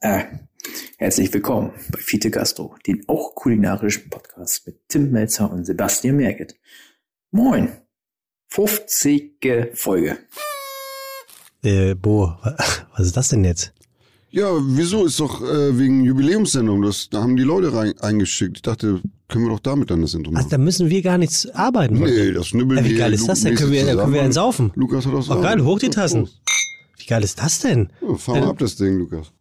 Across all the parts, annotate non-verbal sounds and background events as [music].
Äh, herzlich willkommen bei Fiete Gastro, den auch kulinarischen Podcast mit Tim Melzer und Sebastian Merget. Moin, 50. Folge. Äh, Bo, was ist das denn jetzt? Ja, wieso? Ist doch äh, wegen Jubiläumssendung. Das, da haben die Leute rein, eingeschickt. Ich dachte, können wir doch damit dann das Intro machen. Ach, da müssen wir gar nichts arbeiten. nee, das schnibbeln Ja, wie wir geil ist das denn? Können wir, mäßig können wir einen saufen? Lukas hat das Oh, geil, hoch die Tassen. Wie geil ist das denn? Ja, fahr mal ab das Ding, Lukas.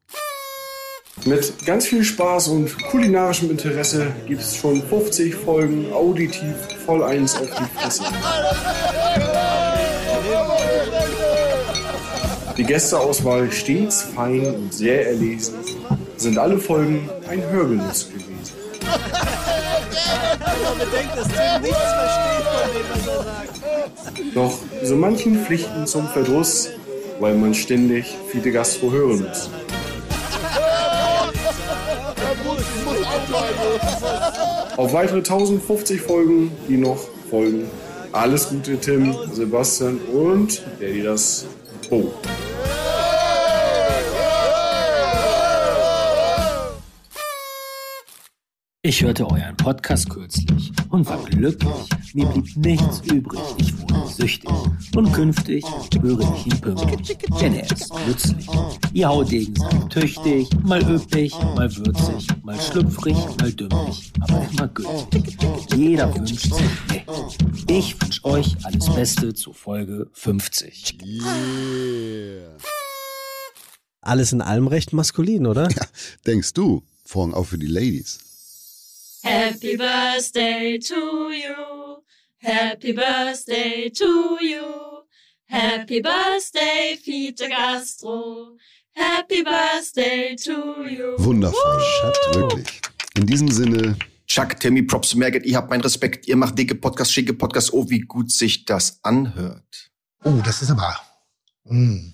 Mit ganz viel Spaß und kulinarischem Interesse gibt es schon 50 Folgen auditiv voll eins auf die Fresse. Die Gästeauswahl stets fein und sehr erlesen, sind alle Folgen ein Hörgenuss gewesen. Doch so manchen Pflichten zum Verdruss, weil man ständig Fide Gastro hören muss. Auf weitere 1050 Folgen, die noch folgen. Alles Gute, Tim, Sebastian und der, die das Bo. Ich hörte euren Podcast kürzlich und war glücklich. Mir blieb nichts übrig. Ich wurde süchtig. Und künftig höre ich ihn pünktlich, denn er ist nützlich. Ihr Haudegen seid tüchtig, mal üppig, mal würzig, mal schlüpfrig, mal dümmlich, aber immer gültig. Jeder wünscht sich mehr. Ich wünsche euch alles Beste zu Folge 50. Alles in allem recht maskulin, oder? Denkst du? Vorhang auf für die Ladies. Happy birthday to you. Happy birthday to you. Happy birthday, Fiete Gastro. Happy birthday to you. Wundervoll. Wirklich. In diesem Sinne, Chuck, Timmy, Props, Merget, ihr habt meinen Respekt. Ihr macht dicke Podcasts, schicke Podcasts. Oh, wie gut sich das anhört. Oh, das ist aber. Mm.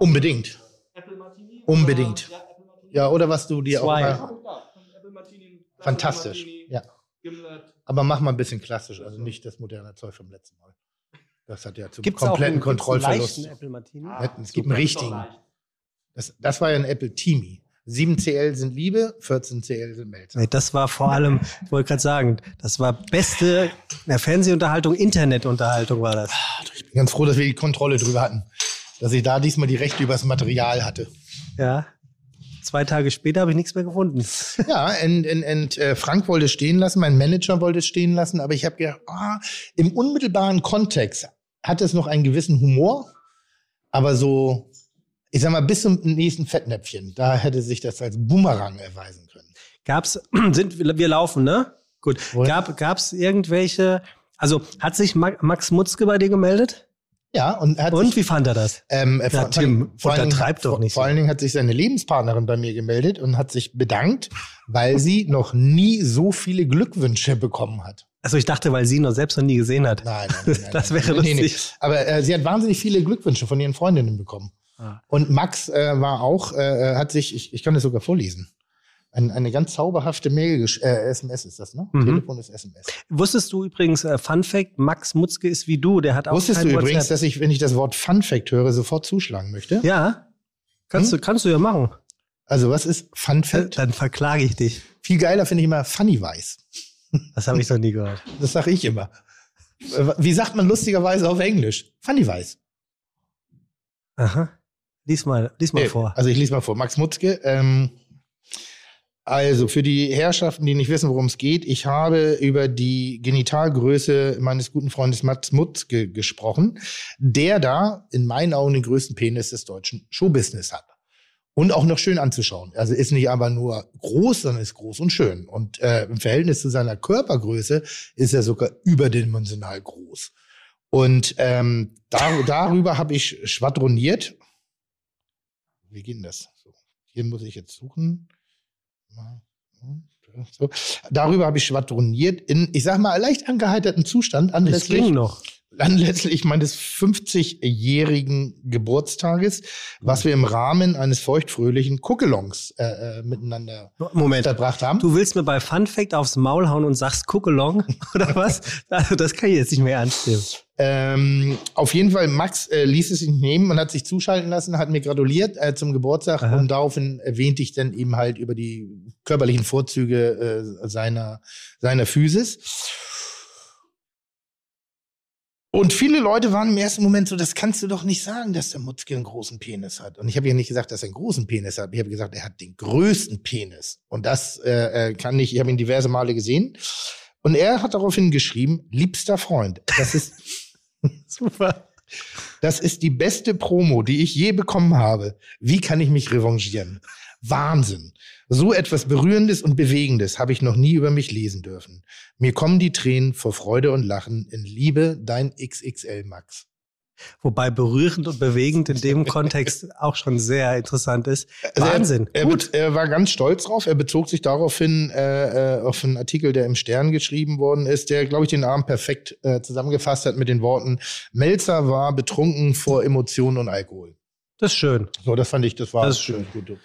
Unbedingt. Unbedingt. Ja, oder was du dir Zwei. auch mal. Fantastisch. Ja. Aber mach mal ein bisschen klassisch, also nicht das moderne Zeug vom letzten Mal. Das hat ja zum Gibt's kompletten einen, gibt's einen Kontrollverlust. leichten Apple Martini? Es gibt einen richtigen. Das, das war ja ein Apple Teamy. 7 CL sind Liebe, 14 CL sind Melzer. Nee, das war vor allem, ich wollte gerade sagen, das war beste Fernsehunterhaltung, Internetunterhaltung war das. Ich bin ganz froh, dass wir die Kontrolle drüber hatten. Dass ich da diesmal die Rechte über das Material hatte. Ja. Zwei Tage später habe ich nichts mehr gefunden. Ja, und, und, und äh, Frank wollte es stehen lassen, mein Manager wollte es stehen lassen, aber ich habe gedacht, ah, im unmittelbaren Kontext hat es noch einen gewissen Humor, aber so, ich sag mal, bis zum nächsten Fettnäpfchen, da hätte sich das als Boomerang erweisen können. Gab's, [clears throat] sind, wir laufen, ne? Gut. Wohl. Gab, gab's irgendwelche, also hat sich Ma- Max Mutzke bei dir gemeldet? Ja, und er hat Und sich, wie fand er das? ähm, Ja, Tim, vor allen Dingen- untertreib doch nicht Vor allen Dingen hat sich seine Lebenspartnerin bei mir gemeldet und hat sich bedankt, weil sie noch nie so viele Glückwünsche bekommen hat. Also ich dachte, weil sie ihn noch selbst noch nie gesehen hat. Nein, nein, [laughs] nein, nein, Das wäre nee, nee. lustig. Aber äh, sie hat wahnsinnig viele Glückwünsche von ihren Freundinnen bekommen. Ah. Und Max äh, war auch, äh, hat sich, ich, ich kann das sogar vorlesen, ein, eine ganz zauberhafte Mail, äh, SMS ist das, ne? Mhm. Telefon ist SMS. Wusstest du übrigens, äh, Fun Fact, Max Mutzke ist wie du, der hat auch Wusstest du übrigens, WhatsApp. dass ich, wenn ich das Wort Fun Fact höre, sofort zuschlagen möchte? Ja, kannst, Hm? du, kannst du ja machen. Also was ist Fun Äh, Fact? Dann verklage ich dich. Viel geiler finde ich immer Funny Weiß. [laughs] Das habe ich noch nie gehört. Das sage ich immer. Äh, Wie sagt man lustigerweise auf Englisch? Funny Weiß. Aha. Lies mal, lies mal Nee, vor. Also ich lese mal vor. Max Mutzke. Ähm, also für die Herrschaften, die nicht wissen, worum es geht, ich habe über die Genitalgröße meines guten Freundes Max Mutzke gesprochen, der da in meinen Augen den größten Penis des deutschen Showbusiness hat. Und auch noch schön anzuschauen. Also ist nicht aber nur groß, sondern ist groß und schön. Und äh, im Verhältnis zu seiner Körpergröße ist er sogar überdimensional groß. Und ähm, dar darüber habe ich schwadroniert. Wie geht denn das? So, hier muss ich jetzt suchen. So. Darüber habe ich schwadroniert in, ich sag mal, leicht angeheiterten Zustand anlässlich, anlässlich meines 50-jährigen Geburtstages, was wir im Rahmen eines feuchtfröhlichen Cookelongs äh, äh, miteinander Moment. verbracht haben. Du willst mir bei Fun Fact aufs Maul hauen und sagst Cook along [laughs] oder was? Also das kann ich jetzt nicht mehr ernst nehmen. Ähm, auf jeden Fall, Max äh, ließ es sich nehmen und hat sich zuschalten lassen, hat mir gratuliert äh, zum Geburtstag Aha. und daraufhin erwähnte ich dann eben halt über die körperlichen Vorzüge äh, seiner, seiner Physis. Und viele Leute waren im ersten Moment so, das kannst du doch nicht sagen, dass der Mutzke einen großen Penis hat. Und ich habe ja nicht gesagt, dass er einen großen Penis hat. Ich habe gesagt, er hat den größten Penis. Und das äh, äh, kann ich, ich habe ihn diverse Male gesehen. Und er hat daraufhin geschrieben, liebster Freund, das ist [laughs] [laughs] super. Das ist die beste Promo, die ich je bekommen habe. Wie kann ich mich revanchieren? Wahnsinn. So etwas Berührendes und Bewegendes habe ich noch nie über mich lesen dürfen. Mir kommen die Tränen vor Freude und Lachen. In Liebe, dein XXL Max. Wobei berührend und bewegend in dem Kontext [laughs] auch schon sehr interessant ist. Also er- Wahnsinn. Er, Gut. be- er war ganz stolz drauf. Er bezog sich daraufhin äh, äh, auf einen Artikel, der im Stern geschrieben worden ist, der, glaube ich, den Abend perfekt äh, zusammengefasst hat mit den Worten: Melzer war betrunken vor Emotionen und Alkohol. Das ist schön. So, das fand ich, das war Das ist schön. gut.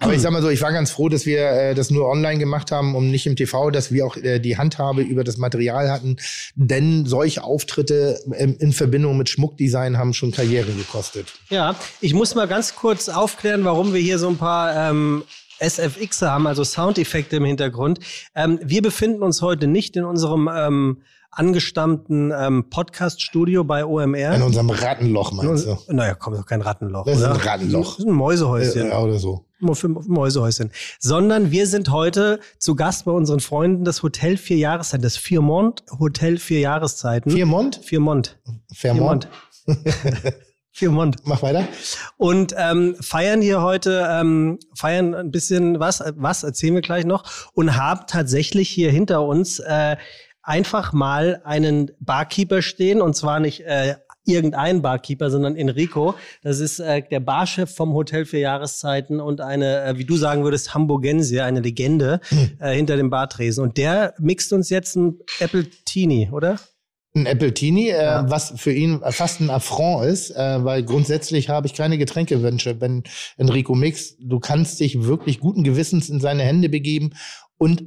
Aber ich sag mal so, ich war ganz froh, dass wir äh, das nur online gemacht haben und nicht im TV, dass wir auch äh, die Handhabe über das Material hatten. Denn solche Auftritte ähm, in Verbindung mit Schmuckdesign haben schon Karrieren gekostet. Ja, ich muss mal ganz kurz aufklären, warum wir hier so ein paar ähm, SFX haben, also Soundeffekte im Hintergrund. Ähm, wir befinden uns heute nicht in unserem ähm, angestammten ähm, Podcast-Studio bei OMR. In unserem Rattenloch, In meinst du? Naja, komm, doch kein Rattenloch. Das ist oder? ein Rattenloch. Das ist ein Mäusehäuschen. Äh, oder so. Mäusehäuschen. Sondern wir sind heute zu Gast bei unseren Freunden des Hotel Vier Jahreszeiten, das Viermont Hotel Vier Jahreszeiten. Viermont? Viermont. Vermont? [laughs] Viermont. Mach weiter. Und ähm, feiern hier heute, ähm, feiern ein bisschen was, was erzählen wir gleich noch und haben tatsächlich hier hinter uns äh, einfach mal einen Barkeeper stehen und zwar nicht äh, irgendein Barkeeper, sondern Enrico. Das ist äh, der Barchef vom Hotel für Jahreszeiten und eine, äh, wie du sagen würdest, Hamburgensier, eine Legende äh, hinter dem Bartresen. Und der mixt uns jetzt ein Apple Teenie, oder? Ein Appletini, äh, Ja. was für ihn fast ein Affront ist, äh, weil grundsätzlich habe ich keine Getränkewünsche, wenn Enrico mixt. Du kannst dich wirklich guten Gewissens in seine Hände begeben und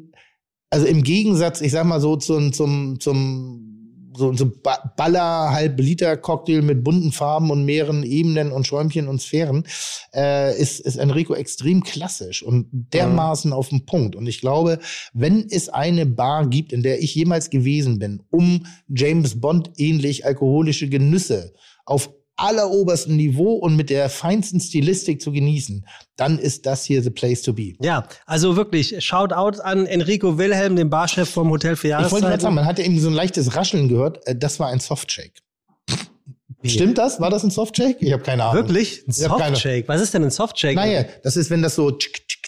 also im Gegensatz, ich sag mal so zum zum zum so, so Ba- Baller halb Liter Cocktail mit bunten Farben und mehreren Ebenen und Schäumchen und Sphären äh, ist ist Enrico extrem klassisch und dermaßen auf den Punkt. Und ich glaube, wenn es eine Bar gibt, in der ich jemals gewesen bin, um James Bond ähnlich alkoholische Genüsse auf allerobersten Niveau und mit der feinsten Stilistik zu genießen, dann ist das hier the place to be. Ja, also wirklich, Shoutout an Enrico Wilhelm, den Barchef vom Hotel für Ich wollte gerade sagen, Jahreszeiten. man hatte eben so ein leichtes Rascheln gehört. Äh, Das war ein Softshake. Stimmt das? War das ein Softshake? Ich habe keine Ahnung. Wirklich? Ein Softshake? Was ist denn ein Softshake? Naja, das ist, wenn das so tschick, tschick.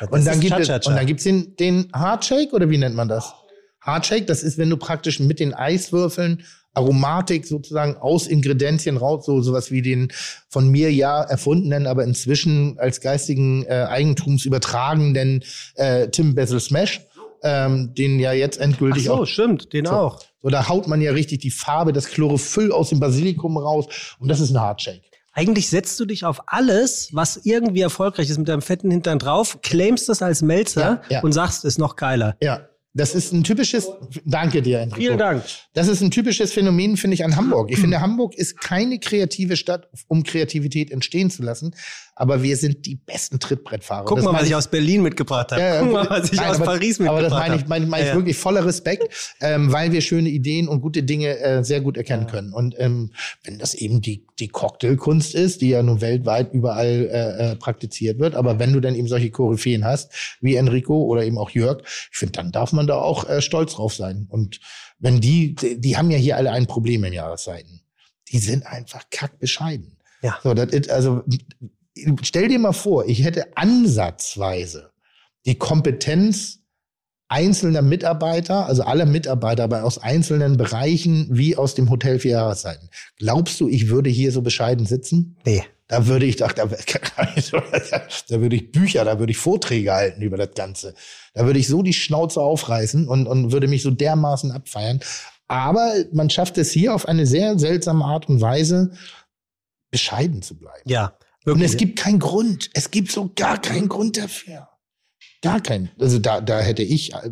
Das und dann gibt es und dann gibt's den den Hardshake oder wie nennt man das? Hardshake, das ist, wenn du praktisch mit den Eiswürfeln Aromatik sozusagen aus Ingredienzien raus, so sowas wie den von mir ja erfundenen, aber inzwischen als geistigen äh, Eigentums übertragenden äh, Tim Bessel Smash, ähm, den ja jetzt Ach endgültig so, auch stimmt, den So. auch. so, da haut man ja richtig die Farbe, das Chlorophyll aus dem Basilikum raus und das ist ein Hardshake. Eigentlich setzt du dich auf alles, was irgendwie erfolgreich ist, mit deinem fetten Hintern drauf, claimst das als Melzer Ja, ja. und sagst, ist noch geiler. Ja, das ist ein typisches, danke dir, Enrico. Vielen Dank. Das ist ein typisches Phänomen, finde ich, an Hamburg. Ich finde, Hamburg ist keine kreative Stadt, um Kreativität entstehen zu lassen. Aber wir sind die besten Trittbrettfahrer. Guck Das mal, was ich aus Berlin mitgebracht habe. Ja, Guck mal, was ich nein, aus aber, Paris mitgebracht Aber das meine ich, habe. meine, meine ich Ja, ja. wirklich voller Respekt, ähm, weil wir schöne Ideen und gute Dinge äh, sehr gut erkennen können. Und ähm, wenn das eben die, die Cocktailkunst ist, die ja nun weltweit überall äh, äh, praktiziert wird, aber wenn du dann eben solche Koryphäen hast, wie Enrico oder eben auch Jörg, ich finde, dann darf man da auch äh, stolz drauf sein. Und wenn die, die, die haben ja hier alle ein Problem in Jahreszeiten. Die sind einfach kackbescheiden. Ja. So, das ist, also stell dir mal vor, ich hätte ansatzweise die Kompetenz einzelner Mitarbeiter, also aller Mitarbeiter, aber aus einzelnen Bereichen wie aus dem Hotel vier Jahreszeiten. Glaubst du, ich würde hier so bescheiden sitzen? Nee. Da würde ich doch, da, [laughs] da würde ich Bücher, da würde ich Vorträge halten über das Ganze. Da würde ich so die Schnauze aufreißen und, und würde mich so dermaßen abfeiern. Aber man schafft es hier auf eine sehr seltsame Art und Weise, bescheiden zu bleiben. Ja, Und wirklich. es gibt keinen Grund. Es gibt so gar keinen Grund dafür. Gar keinen. Also da, da hätte ich äh,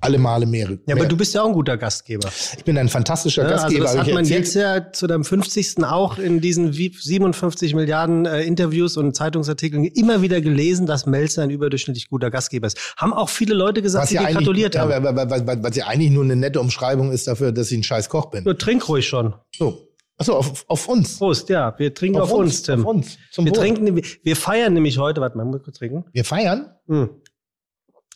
alle Male mehr. Ja, aber du bist ja auch ein guter Gastgeber. ich bin ein fantastischer Ja, also Gastgeber. das hab hat ich man jetzt ja zu deinem 50. auch in diesen wie 57 Milliarden äh, Interviews und Zeitungsartikeln immer wieder gelesen, dass Melzer ein überdurchschnittlich guter Gastgeber ist. Haben auch viele Leute gesagt, was die ja, dir gratuliert ja, haben. was, was, was, was ja eigentlich nur eine nette Umschreibung ist dafür, dass ich ein scheiß Koch bin. Nur trink ruhig schon. So. Achso, auf, auf uns. Prost, ja. Wir trinken auf, uns, Tim. Auf uns. Zum wir Wohl. trinken, wir feiern nämlich heute, warte mal, muss kurz trinken. Wir feiern. Hm.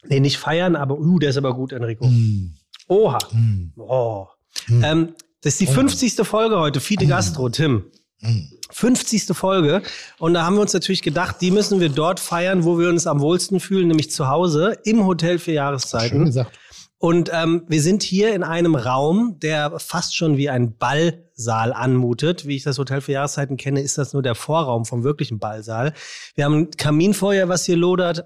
Nee, nicht feiern, aber, uh, der ist aber gut, Enrico. Mm. Oha. Mm. Oh. Mm. Ähm, das ist die Oh. 50. Folge heute, Fiete Gastro, Tim. Mm. 50. Folge. Und da haben wir uns natürlich gedacht, die müssen wir dort feiern, wo wir uns am wohlsten fühlen, nämlich zu Hause im Hotel für Schön Jahreszeiten. gesagt. Und ähm, wir sind hier in einem Raum, der fast schon wie ein Ballsaal anmutet. Wie ich das Hotel für Jahreszeiten kenne, ist das nur der Vorraum vom wirklichen Ballsaal. Wir haben ein Kaminfeuer, was hier lodert.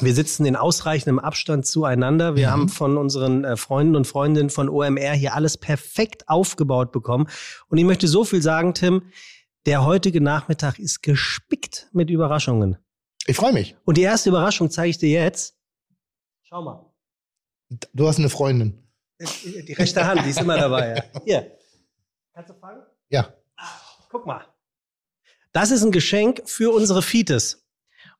Wir sitzen in ausreichendem Abstand zueinander. Wir Mhm. haben von unseren äh, Freunden und Freundinnen von OMR hier alles perfekt aufgebaut bekommen. Und ich möchte so viel sagen, Tim, der heutige Nachmittag ist gespickt mit Überraschungen. Ich freue mich. Und die erste Überraschung zeige ich dir jetzt. Schau mal. Du hast eine Freundin. Die rechte Hand, die ist immer dabei. Ja. [laughs] Hier. Kannst du fangen? Ja. Guck mal. Das ist ein Geschenk für unsere Fites.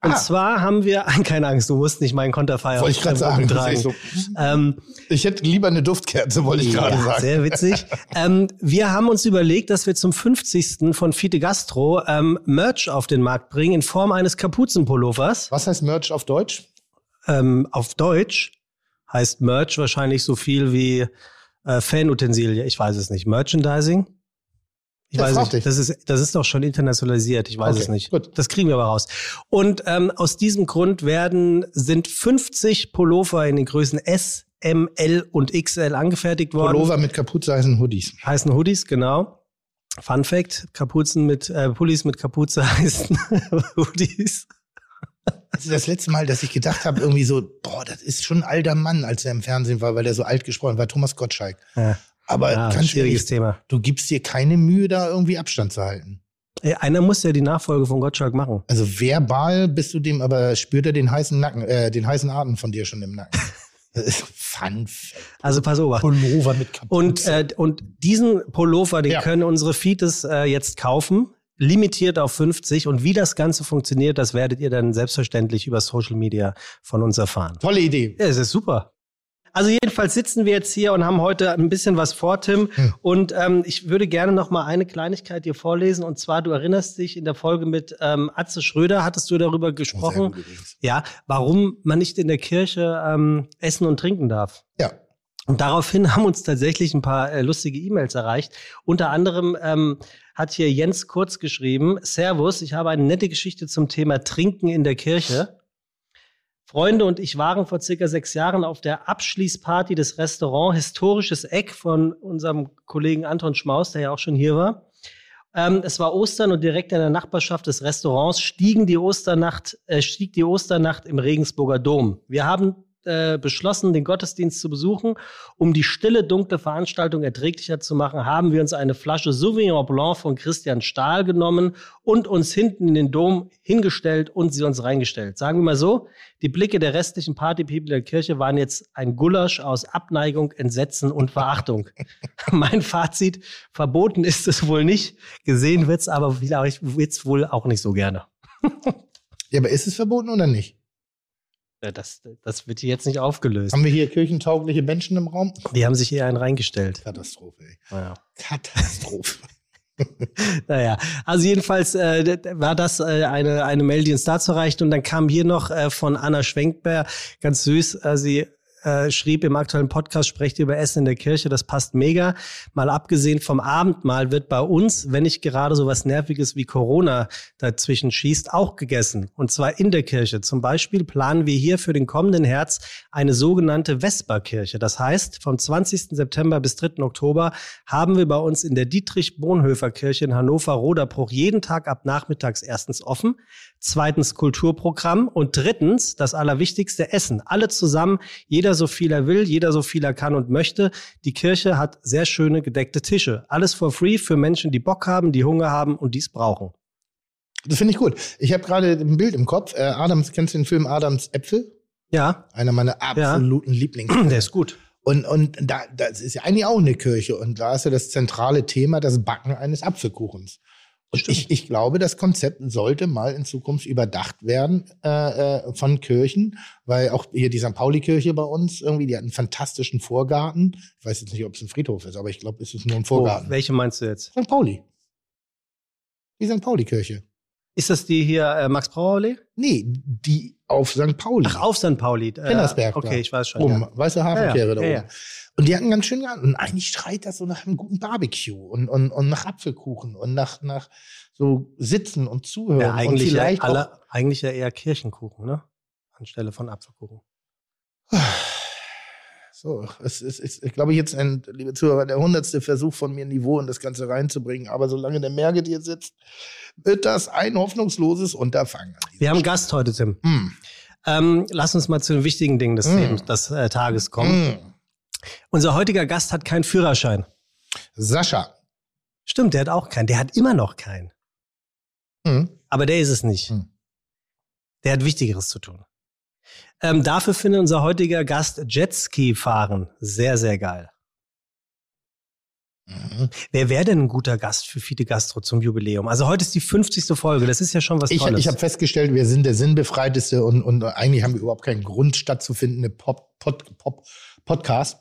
Und Ah. zwar haben wir, [laughs] keine Angst, du musst nicht meinen Konterfeier Wollte ich gerade sagen. Tragen. so. Ähm, Ich hätte lieber eine Duftkerze, wollte ich gerade ja, sagen. Sehr witzig. ähm, wir haben uns überlegt, dass wir zum 50. von Fiete Gastro ähm, Merch auf den Markt bringen in Form eines Kapuzenpullovers. Was heißt Merch auf Deutsch? Ähm, auf Deutsch heißt Merch wahrscheinlich so viel wie äh, Fanutensilie. Ich weiß es nicht. Merchandising? Ich Ja, weiß nicht. dich. Das ist, das ist doch schon internationalisiert. Ich weiß Okay, es nicht. gut. Das kriegen wir aber raus. Und ähm, aus diesem Grund werden, sind 50 Pullover in den Größen S, M, L und XL angefertigt worden. Pullover mit Kapuze heißen Hoodies. Heißen Hoodies, genau. Fun Fact, Kapuzen mit, äh, Pullis mit Kapuze heißen [laughs] Hoodies. Also das letzte Mal, dass ich gedacht habe, irgendwie so, boah, das ist schon ein alter Mann, als er im Fernsehen war, weil er so alt gesprochen war, Thomas Gottschalk. Ja. Aber Ja, ganz schwieriges ehrlich, Thema. du gibst dir keine Mühe, da irgendwie Abstand zu halten. Ey, einer muss ja die Nachfolge von Gottschalk machen. Also verbal bist du dem, aber spürt er den heißen Nacken, äh, den heißen Atem von dir schon im Nacken. [laughs] Das ist Fun. Also pass auf. Pullover mit Kapuze. Und, äh, und diesen Pullover, den Ja. können unsere Feeds äh, jetzt kaufen. Limitiert auf 50. Und wie das Ganze funktioniert, das werdet ihr dann selbstverständlich über Social Media von uns erfahren. Tolle Idee. Ja, es ist super. Also jedenfalls sitzen wir jetzt hier und haben heute ein bisschen was vor, Tim. Hm. Und ähm, ich würde gerne noch mal eine Kleinigkeit dir vorlesen. Und zwar, du erinnerst dich, in der Folge mit ähm, Atze Schröder hattest du darüber gesprochen, ja, warum man nicht in der Kirche ähm, essen und trinken darf. Ja. Und daraufhin [laughs] haben uns tatsächlich ein paar äh, lustige E-Mails erreicht. Unter anderem ähm, hat hier Jens Kurz geschrieben, Servus, ich habe eine nette Geschichte zum Thema Trinken in der Kirche. Freunde und ich waren vor circa sechs Jahren auf der Abschließparty des Restaurants Historisches Eck von unserem Kollegen Anton Schmaus, der ja auch schon hier war. Ähm, es war Ostern und direkt in der Nachbarschaft des Restaurants stiegen die Osternacht, äh, stieg die Osternacht im Regensburger Dom. Wir haben äh, beschlossen, den Gottesdienst zu besuchen. Um die stille, dunkle Veranstaltung erträglicher zu machen, haben wir uns eine Flasche Sauvignon Blanc von Christian Stahl genommen und uns hinten in den Dom hingestellt und sie uns reingestellt. Sagen wir mal so, die Blicke der restlichen Partypeople der Kirche waren jetzt ein Gulasch aus Abneigung, Entsetzen und Verachtung. [laughs] mein Fazit, verboten ist es wohl nicht, gesehen wird's aber vielleicht wird's wohl auch nicht so gerne. [laughs] Ja, aber ist es verboten oder nicht? Äh, Das, das wird hier jetzt nicht aufgelöst. Haben wir hier kirchentaugliche Menschen im Raum? Die haben sich hier einen reingestellt. Katastrophe, ey. Naja. Katastrophe. [laughs] naja, also jedenfalls äh, war das äh, eine, eine Mail, die uns dazu reicht. Und dann kam hier noch äh, von Anna Schwenkber, ganz süß, äh, sie äh, schrieb im aktuellen Podcast, sprecht über Essen in der Kirche, das passt mega. Mal abgesehen vom Abendmahl wird bei uns, wenn nicht gerade so was Nerviges wie Corona dazwischen schießt, auch gegessen. Und zwar in der Kirche. Zum Beispiel planen wir hier für den kommenden Herz eine sogenannte Vesperkirche. Das heißt, vom 20. September bis 3. Oktober haben wir bei uns in der Dietrich-Bonhoeffer-Kirche in Hannover-Roderbruch jeden Tag ab nachmittags erstens offen, zweitens Kulturprogramm und drittens das Allerwichtigste Essen. Alle zusammen, jeder so viel er will, jeder so viel er kann und möchte. Die Kirche hat sehr schöne gedeckte Tische. Alles for free für Menschen, die Bock haben, die Hunger haben und dies brauchen. Das finde ich gut. Ich habe gerade ein Bild im Kopf. Äh, Adams, kennst du den Film Adams Äpfel? Ja, Einer meiner absoluten Lieblings. der ist gut. Und, und da, das ist ja eigentlich auch eine Kirche. Und da ist ja das zentrale Thema das Backen eines Apfelkuchens. Ich, ich glaube, das Konzept sollte mal in Zukunft überdacht werden äh, äh, von Kirchen, weil auch hier die St. Pauli-Kirche bei uns irgendwie, die hat einen fantastischen Vorgarten. Ich weiß jetzt nicht, ob es ein Friedhof ist, aber ich glaube, es ist nur ein Oh, Vorgarten. welche meinst du jetzt? St. Pauli. Die St. Pauli-Kirche. Ist das die hier äh, Max Brauer Allee? Nee, die auf St. Pauli. Ach, auf St. Pauli. Äh, Pennersberg Okay, da. ich weiß schon. Oben, Ja. weißt du, Hafenkehre Ja, da ja, oben. ja, ja. Und die hatten ganz schönen Garten. Und eigentlich schreit das so nach einem guten Barbecue und, und, und nach Apfelkuchen und nach, nach so Sitzen und Zuhören. Ja, und eigentlich, ja, vielleicht auch, alle, eigentlich ja eher Kirchenkuchen, ne? Anstelle von Apfelkuchen. [sighs] So, es ist, ist, ich glaube, jetzt ein, liebe Zuhörer, der hundertste Versuch von mir, Niveau in das Ganze reinzubringen. Aber solange der Merget hier sitzt, wird das ein hoffnungsloses Unterfangen. Wir haben einen Stelle. Gast heute, Tim. Mm, Ähm, lass uns mal zu den wichtigen Dingen des, Mm. Lebens, des äh, Tages kommen. mm. Unser heutiger Gast hat keinen Führerschein. Sascha. Stimmt, der hat auch keinen. Der hat immer noch keinen. Aber der ist es nicht. Der hat Wichtigeres zu tun. Ähm, dafür findet unser heutiger Gast Jetski fahren sehr, sehr geil. Mhm. Wer wäre denn ein guter Gast für Fide Gastro zum Jubiläum? Also heute ist die 50. Folge, das ist ja schon was Ich, Tolles. ich habe festgestellt, wir sind der sinnbefreiteste und, und eigentlich haben wir überhaupt keinen Grund stattzufindende Pop, Pod, Pop, Podcast.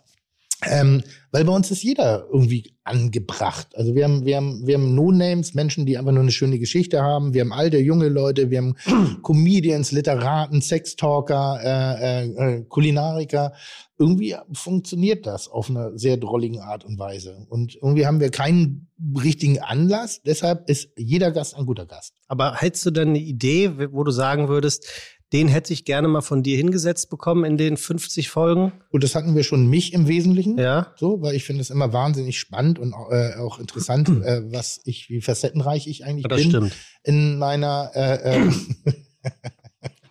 Ähm, weil bei uns ist jeder irgendwie angebracht. Also wir haben, wir haben, wir haben No-Names, Menschen, die einfach nur eine schöne Geschichte haben. Wir haben alte, junge Leute, wir haben [clears throat] Comedians, Literaten, Sextalker, äh, äh, äh, Kulinariker. Irgendwie funktioniert das auf einer sehr drolligen Art und Weise. Und irgendwie haben wir keinen richtigen Anlass. Deshalb ist jeder Gast ein guter Gast. Aber hättest du denn eine Idee, wo du sagen würdest, den hätte ich gerne mal von dir hingesetzt bekommen in den 50 Folgen? Und das hatten wir schon mich im Wesentlichen. Ja. So, weil ich finde es immer wahnsinnig spannend und äh, auch interessant, äh, was ich, wie facettenreich ich eigentlich Das bin stimmt. in meiner. Äh, äh,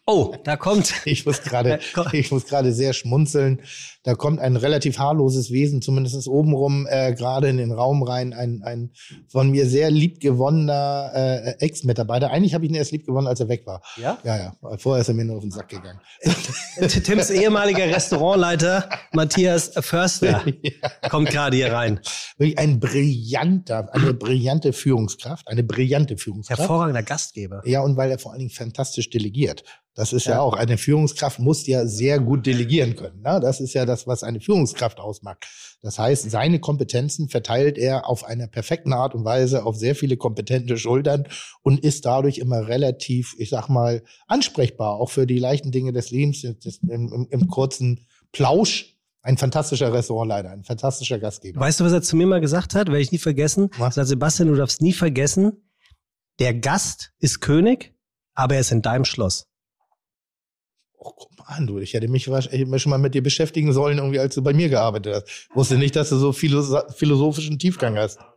Oh, da [laughs] kommt. ich muss gerade, [laughs] ich muss gerade sehr schmunzeln. Da kommt ein relativ haarloses Wesen, zumindest obenrum, äh, gerade in den Raum rein, ein, ein von mir sehr liebgewonnener äh, Ex-Mitarbeiter. Eigentlich habe ich ihn erst lieb gewonnen, als er weg war. Ja? Ja, ja. Vorher ist er mir nur auf den Sack gegangen. Tims ehemaliger Restaurantleiter Matthias Förster kommt gerade hier rein. Wirklich ein brillanter, eine brillante Führungskraft, eine brillante Führungskraft. Hervorragender Gastgeber. Ja, und weil er vor allen Dingen fantastisch delegiert. Das ist ja, Ja. auch, eine Führungskraft muss ja sehr gut delegieren können. Ne? Das ist ja das, was eine Führungskraft ausmacht. Das heißt, seine Kompetenzen verteilt er auf einer perfekten Art und Weise auf sehr viele kompetente Schultern und ist dadurch immer relativ, ich sag mal, ansprechbar, auch für die leichten Dinge des Lebens, des, im, im, im kurzen Plausch. Ein fantastischer Restaurantleiter, ein fantastischer Gastgeber. Weißt du, was er zu mir mal gesagt hat? Werde ich nie vergessen. Er Was? sagt, Sebastian, du darfst nie vergessen, der Gast ist König, aber er ist in deinem Schloss. Oh, an, du. Ich hätte mich, wahrsch- ich hätte mich schon mal mit dir beschäftigen sollen, irgendwie, als du bei mir gearbeitet hast. Wusste nicht, dass du so philosoph philosophischen Tiefgang hast. [laughs]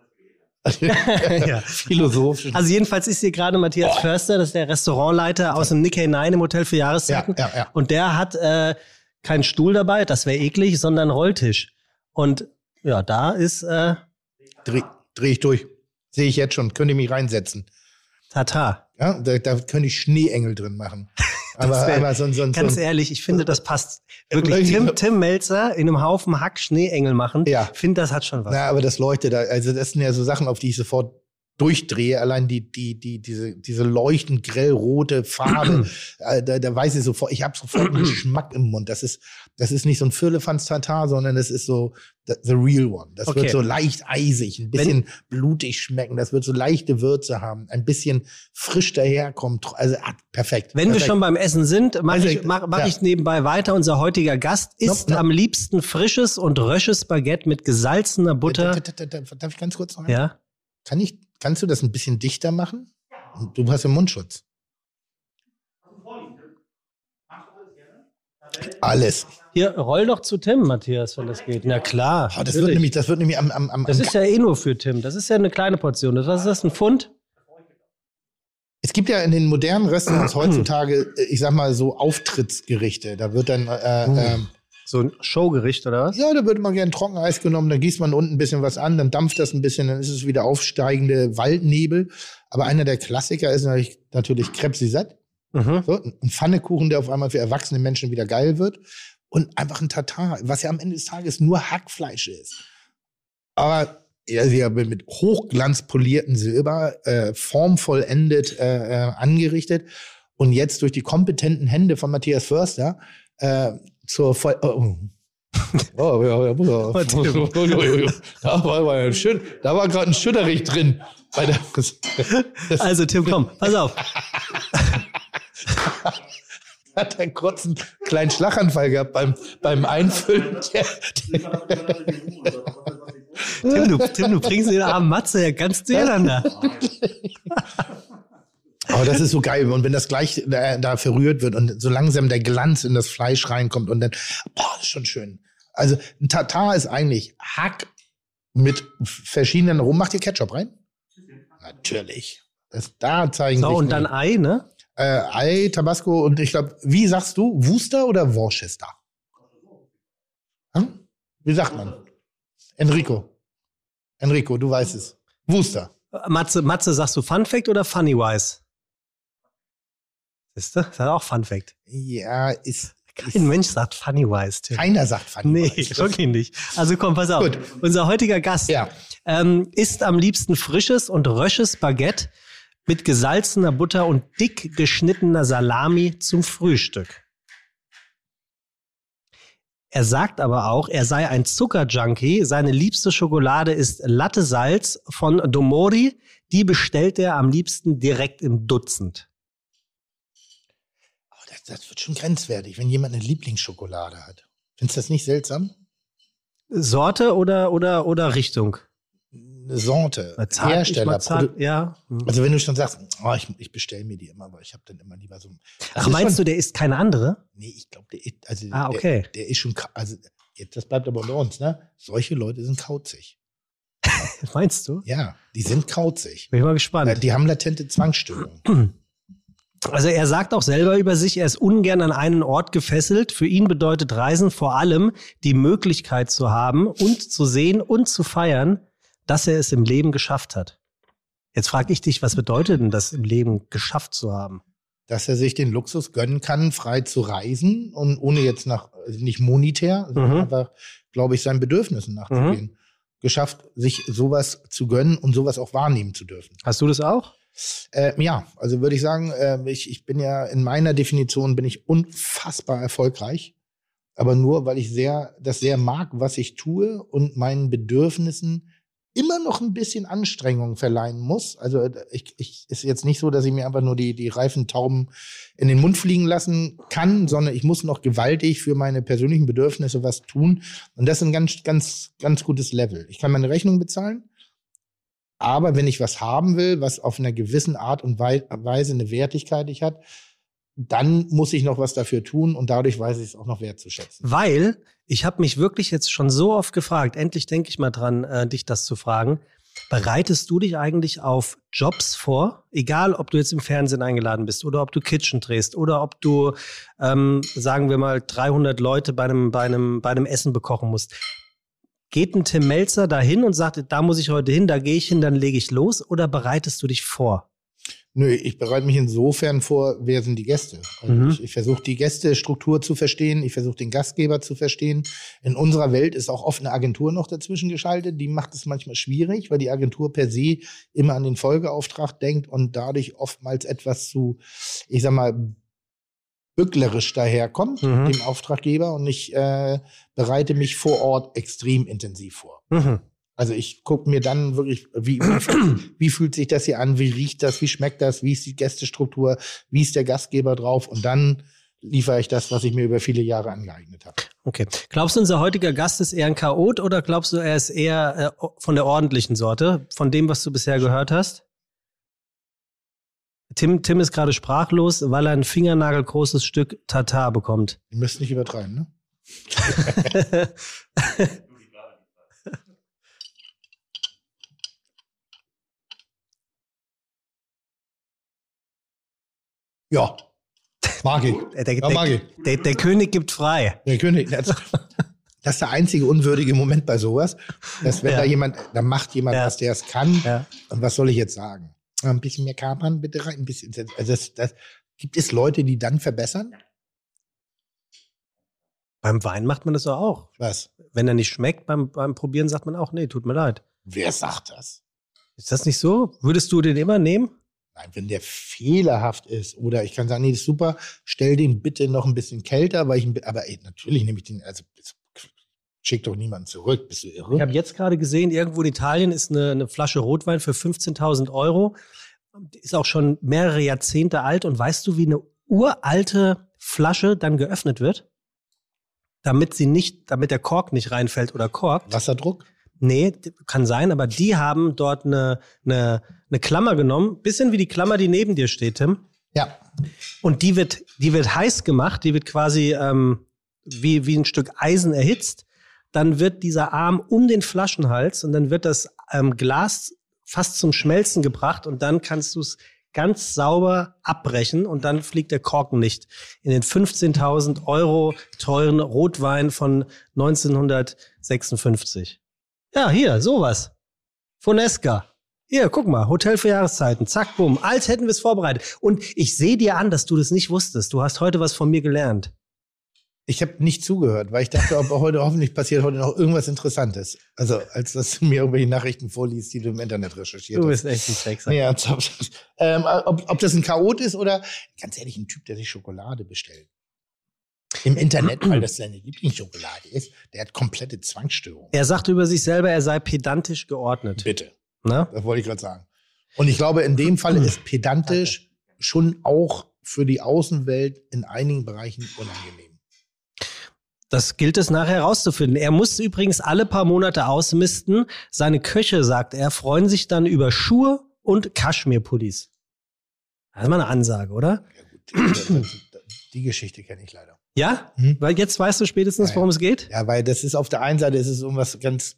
Ja. [laughs] Philosophischen. Also jedenfalls ist hier gerade Matthias Förster, das ist der Restaurantleiter aus dem Nikkei 9 im Hotel für ja, Jahreszeiten. ja, ja. Und der hat äh, keinen Stuhl dabei, das wäre eklig, sondern einen Rolltisch. Und ja, da ist äh, Dreh, dreh ich durch. Sehe ich jetzt schon. Könnte ich mich reinsetzen. Tata. Ja, da, da könnte ich Schneeengel drin machen. Aber, wär- aber so, so, Ganz ehrlich, ich finde, das passt wirklich. Tim, Tim Melzer in einem Haufen Hack Schneeengel machen, Ja. finde, das hat schon was. Na, aber das leuchtet da. Also das sind ja so Sachen, auf die ich sofort durchdrehe. Allein die, die, die, diese, diese leuchtend grellrote Farbe, [clears throat] äh, da, da weiß ich sofort, ich habe sofort einen [clears throat] Geschmack im Mund. Das ist, das ist nicht so ein Firlefanz Tatar, sondern das ist so the, the real one. Das Okay. wird so leicht eisig, ein bisschen blutig schmecken. Das wird so leichte Würze haben, ein bisschen frisch daherkommen. Also ah, perfekt. Wenn wir perfekt. schon beim Essen sind, mache Also, ich, mach, mach ja. ich nebenbei weiter. Unser heutiger Gast isst Nope, nope. am liebsten frisches und rösches Baguette mit gesalzener Butter. Darf ich ganz kurz noch? Ja. Kann ich, kannst du das ein bisschen dichter machen? Du hast ja Mundschutz. Alles. Hier, roll doch zu Tim, Matthias, wenn das geht. Na klar. Oh, das, wird nämlich, das wird nämlich am, am, am, das am ist ja eh nur für Tim. Das ist ja eine kleine Portion. Das- Was ist das, ein Pfund? Es gibt ja in den modernen Restaurants [clears throat] heutzutage, äh, ich sag mal, so Auftrittsgerichte. Da wird dann, äh, Uh. So ein Showgericht oder was? ja, da wird mal gern Trockeneis genommen, dann gießt man unten ein bisschen was an, dann dampft das ein bisschen, dann ist es wieder aufsteigende Waldnebel. Aber einer der Klassiker ist natürlich, natürlich Suzette. Mhm. So, ein Pfannekuchen, der auf einmal für erwachsene Menschen wieder geil wird. Und einfach ein Tatar, was ja am Ende des Tages nur Hackfleisch ist. Aber ja, sie haben mit hochglanzpolierten Silber, äh, formvollendet äh, äh, angerichtet und jetzt durch die kompetenten Hände von Matthias Förster äh, zur Voll [laughs] oh. Oh, ja, ja, ja. Da war, war ja schön, da war gerade ein Schütterich drin. Also Tim, komm, pass auf. [laughs] hat er einen kleinen Schlaganfall gehabt beim, beim Einfüllen. Tim, du, Tim, du bringst den armen Matze ja ganz durcheinander. [laughs] Aber das ist so geil. Und wenn das gleich da, da verrührt wird und so langsam der Glanz in das Fleisch reinkommt und dann, boah, das ist schon schön. Also ein Tatar ist eigentlich Hack mit verschiedenen Rum. Macht ihr Ketchup rein? Natürlich. Das, da zeigen So, sich und dann Ei, ne? äh, Ei, Tabasco und ich glaube, wie sagst du, Worcester oder Worcester? Hm? Wie sagt man? Enrico. Enrico, du weißt es. Worcester. Matze, Matze, sagst du Fun Fact oder Funny Wise? Siehst du? Das ist auch Fun Fact. Ja, ist. Kein ist Mensch sagt Funny Wise, Tim. keiner sagt Funny Nee, Wise. Das- wirklich nicht. Also komm, pass auf. Gut. Unser heutiger Gast Ja. ähm, isst am liebsten frisches und rösches Baguette mit gesalzener Butter und dick geschnittener Salami zum Frühstück. Er sagt aber auch, er sei ein Zuckerjunkie. Seine liebste Schokolade ist Latte Salz von Domori. Die bestellt er am liebsten direkt im Dutzend. Das, wird schon grenzwertig, wenn jemand eine Lieblingsschokolade hat. Findest du das nicht seltsam? Sorte oder, oder, oder Richtung? Sorte, zart, Hersteller. zart, ja. Hm. Also wenn du schon sagst, oh, ich, ich bestelle mir die immer, aber ich habe dann immer lieber so. ein- Ach, ist meinst schon, du, der isst keine andere? Nee, ich glaube, der, ist- also Ah, okay. der, der ist schon, also jetzt, das bleibt aber unter uns, ne? Solche Leute sind kauzig. [laughs] Meinst du? Ja, die sind kauzig. Bin ich mal gespannt. Die haben latente Zwangsstörungen. [clears throat] Also er sagt auch selber über sich, er ist ungern an einen Ort gefesselt. Für ihn bedeutet Reisen vor allem die Möglichkeit zu haben und zu sehen und zu feiern, dass er es im Leben geschafft hat. Jetzt frage ich dich, was bedeutet denn das im Leben geschafft zu haben? dass er sich den Luxus gönnen kann, frei zu reisen und ohne jetzt nach, also nicht monetär, sondern Mhm. einfach, glaube ich, seinen Bedürfnissen nachzugehen. Geschafft, sich sowas zu gönnen und sowas auch wahrnehmen zu dürfen. Hast du das auch? Äh, ja, also würde ich sagen, äh, ich, ich bin ja in meiner Definition bin ich unfassbar erfolgreich, aber nur, weil ich sehr, das sehr mag, was ich tue und meinen Bedürfnissen immer noch ein bisschen Anstrengung verleihen muss. Also äh, ich, ich ist jetzt nicht so, dass ich mir einfach nur die, die reifen Tauben in den Mund fliegen lassen kann, sondern ich muss noch gewaltig für meine persönlichen Bedürfnisse was tun. Und das ist ein ganz, ganz, ganz gutes Level. Ich kann meine Rechnung bezahlen. Aber wenn ich was haben will, was auf einer gewissen Art und Wei- Weise eine Wertigkeit ich hat, dann muss ich noch was dafür tun und dadurch weiß ich es auch noch wertzuschätzen. Weil ich habe mich wirklich jetzt schon so oft gefragt, endlich denke ich mal dran, äh, dich das zu fragen. Bereitest du dich eigentlich auf Jobs vor? Egal, ob du jetzt im Fernsehen eingeladen bist oder ob du Kitchen drehst oder ob du, ähm, sagen wir mal, 300 Leute bei einem, bei, einem, bei einem Essen bekochen musst. Geht ein Tim Melzer dahin und sagt, da muss ich heute hin, da gehe ich hin, dann lege ich los oder bereitest du dich vor? Nö, ich bereite mich insofern vor, wer sind die Gäste. Also Mhm. ich, ich versuche die Gästestruktur zu verstehen, ich versuche den Gastgeber zu verstehen. In unserer Welt ist auch oft eine Agentur noch dazwischen geschaltet. Die macht es manchmal schwierig, weil die Agentur per se immer an den Folgeauftrag denkt und dadurch oftmals etwas zu, ich sag mal, bücklerisch daherkommt, Mhm. dem Auftraggeber. Und ich äh, bereite mich vor Ort extrem intensiv vor. Mhm. Also ich gucke mir dann wirklich, wie, [clears throat] wie, fühlt- sich das hier an, wie riecht das, wie schmeckt das, wie ist die Gästestruktur, wie ist der Gastgeber drauf und dann liefere ich das, was ich mir über viele Jahre angeeignet habe. Okay. Glaubst du, unser heutiger Gast ist eher ein Chaot oder glaubst du, er ist eher äh, von der ordentlichen Sorte, von dem, was du bisher gehört hast? Tim, Tim ist gerade sprachlos, weil er ein fingernagelgroßes Stück Tatar bekommt. Ihr müsst nicht übertreiben, ne? [laughs] Ja, mag ich. der, Ja, mag ich. der, der König gibt frei. Der König, das, das ist der einzige unwürdige Moment bei sowas, dass wenn Ja. da jemand, da macht jemand Ja. was, der es kann, und was soll ich jetzt sagen? Ein bisschen mehr Kapern bitte rein, ein bisschen, also das, das, Gibt es Leute, die dann verbessern? Beim Wein macht man das doch auch. Was? Wenn er nicht schmeckt, beim, beim Probieren sagt man auch, nee, tut mir leid. Wer sagt das? Ist das nicht so? Würdest du den immer nehmen? Nein, wenn der fehlerhaft ist oder ich kann sagen, nee, das ist super, stell den bitte noch ein bisschen kälter, weil ich, aber ey, natürlich nehme ich den, also schick doch niemanden zurück, bist du irre? Ich habe jetzt gerade gesehen, irgendwo in Italien ist eine, eine Flasche Rotwein für 15.000 Euro. Ist auch schon mehrere Jahrzehnte alt. Und weißt du, wie eine uralte Flasche dann geöffnet wird? Damit sie nicht, damit der Kork nicht reinfällt oder korkt. Wasserdruck? Nee, kann sein, aber die haben dort eine, eine, eine Klammer genommen, bisschen wie die Klammer, die neben dir steht, Tim. Ja. Und die wird, die wird heiß gemacht, die wird quasi ähm, wie, wie ein Stück Eisen erhitzt. Dann wird dieser Arm um den Flaschenhals und dann wird das ähm, Glas fast zum Schmelzen gebracht und dann kannst du es ganz sauber abbrechen und dann fliegt der Korken nicht in den 15.000 Euro teuren Rotwein von 1956. Ja, hier, sowas. Fonesca. Hier, guck mal, Hotel für Jahreszeiten. Zack, bumm. Als hätten wir es vorbereitet. Und ich sehe dir an, dass du das nicht wusstest. Du hast heute was von mir gelernt. Ich habe nicht zugehört, weil ich dachte, ob heute hoffentlich passiert heute noch irgendwas Interessantes. Also, als dass du mir irgendwelche Nachrichten vorliest, die du im Internet recherchiert Du hast. bist echt ein Sexer. Ernsthaft. Ähm, ob, ob das ein Chaot ist oder ganz ehrlich, ein Typ, der sich Schokolade bestellt. Im Internet, weil das seine Lieblingsschokolade ist, der hat komplette Zwangsstörungen. Er sagt über sich selber, er sei pedantisch geordnet. Bitte. Ne? Das wollte ich gerade sagen. Und ich glaube, in dem Fall ist pedantisch schon auch für die Außenwelt in einigen Bereichen unangenehm. Das gilt es nachher herauszufinden. Er muss übrigens alle paar Monate ausmisten. Seine Köche, sagt er, freuen sich dann über Schuhe und Kaschmirpullis. Das ist mal eine Ansage, oder? Ja, gut, die, Geschichte kenne ich leider. Ja? Hm? Weil jetzt weißt du spätestens, Ja, worum es geht? Ja, weil das ist auf der einen Seite ist es irgendwas ganz.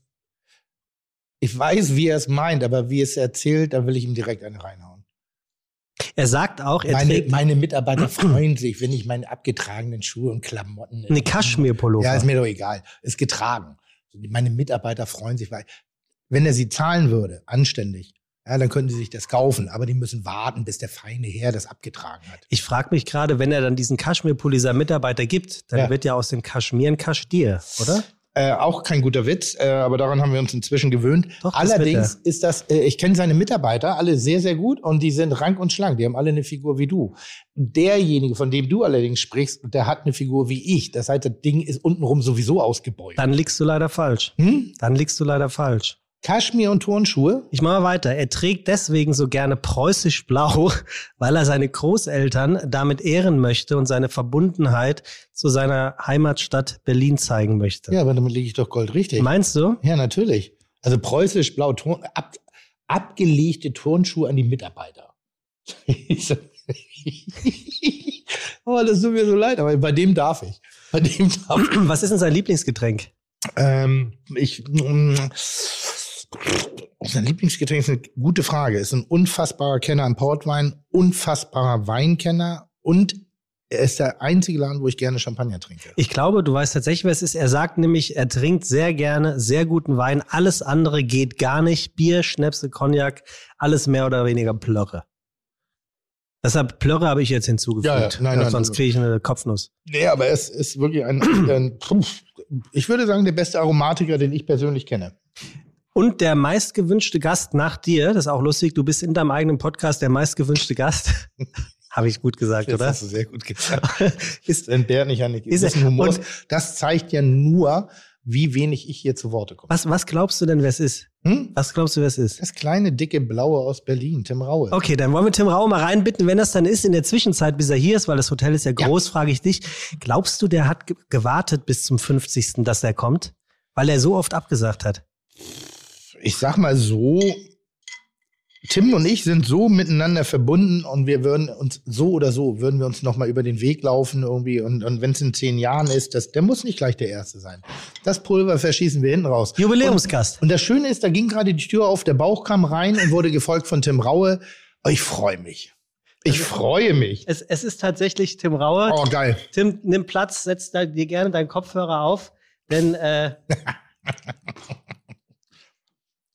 Ich weiß, wie er es meint, aber wie er es erzählt, da will ich ihm direkt eine reinhauen. Er sagt auch, er Meine, trägt meine Mitarbeiter [clears throat] freuen sich, wenn ich meine abgetragenen Schuhe und Klamotten. eine Kaschmirpullover. Ja, ist mir doch egal. Ist getragen. Meine Mitarbeiter freuen sich, weil wenn er sie zahlen würde, anständig, ja, dann könnten sie sich das kaufen. Aber die müssen warten, bis der feine Herr das abgetragen hat. Ich frage mich gerade, wenn er dann diesen Kaschmirpulli seinem Mitarbeiter gibt, dann Ja. wird ja aus dem Kaschmir ein Kaschdir, oder? Äh, auch kein guter Witz, äh, aber daran haben wir uns inzwischen gewöhnt. Doch, das Allerdings wird ist das, äh, ich kenne seine Mitarbeiter alle sehr, sehr gut und die sind rank und schlank. Die haben alle eine Figur wie du. Derjenige, von dem du allerdings sprichst, der hat eine Figur wie ich. Das heißt, das Ding ist untenrum sowieso ausgebeult. Dann liegst du leider falsch. Hm? Dann liegst du leider falsch. Kaschmir und Turnschuhe? Ich mache mal weiter. Er trägt deswegen so gerne preußisch blau, [laughs] weil er seine Großeltern damit ehren möchte und seine Verbundenheit zu seiner Heimatstadt Berlin zeigen möchte. Ja, aber damit liege ich doch goldrichtig. Meinst du? Ja, natürlich. Also preußisch blau, Turn, ab, abgelegte Turnschuhe an die Mitarbeiter. [laughs] Oh, das tut mir so leid, aber bei dem darf ich. Bei dem darf ich. Was ist denn sein Lieblingsgetränk? Ähm, ich mm, sein Lieblingsgetränk ist eine gute Frage. Ist ein unfassbarer Kenner an Portwein, unfassbarer Weinkenner und er ist der einzige Laden, wo ich gerne Champagner trinke. Ich glaube, du weißt tatsächlich, wer es ist. Er sagt nämlich, er trinkt sehr gerne sehr guten Wein. Alles andere geht gar nicht. Bier, Schnäpse, Cognac, alles mehr oder weniger Plörre. Deshalb Plörre habe ich jetzt hinzugefügt. Ja, ja. Nein, nein, sonst kriege ich eine Kopfnuss. Nee, aber es ist wirklich ein, ein ich würde sagen, der beste Aromatiker, den ich persönlich kenne. Und der meistgewünschte Gast nach dir, das ist auch lustig, du bist in deinem eigenen Podcast der meistgewünschte Gast. [laughs] Habe ich gut gesagt, Das oder? hast du sehr gut gesagt. ist, Wenn Bert nicht an die Ist ist Humor. und- Das zeigt ja nur, wie wenig ich hier zu Worte komme. was, was glaubst du denn, wer es ist? Hm? Was glaubst du, wer es ist? Das kleine, dicke Blaue aus Berlin, Tim Raue. Okay, dann wollen wir Tim Rau mal reinbitten. Wenn das dann ist in der Zwischenzeit, bis er hier ist, weil das Hotel ist ja Ja. groß, frage ich dich. Glaubst du, der hat ge gewartet bis zum 50., dass er kommt? Weil er so oft abgesagt hat. Ich sag mal so, Tim und ich sind so miteinander verbunden und wir würden uns so oder so, würden wir uns nochmal über den Weg laufen irgendwie und, und wenn es in zehn Jahren ist, das, der muss nicht gleich der Erste sein. Das Pulver verschießen wir hinten raus. Jubiläumsgast. Und das Schöne ist, da ging gerade die Tür auf, der Bauch kam rein und wurde gefolgt von Tim Raue. Oh, Ich freue mich. Ich freue mich. Es, es ist tatsächlich Tim Raue. Oh, geil. Tim, nimm Platz, setz dir gerne deinen Kopfhörer auf. Denn äh, [laughs]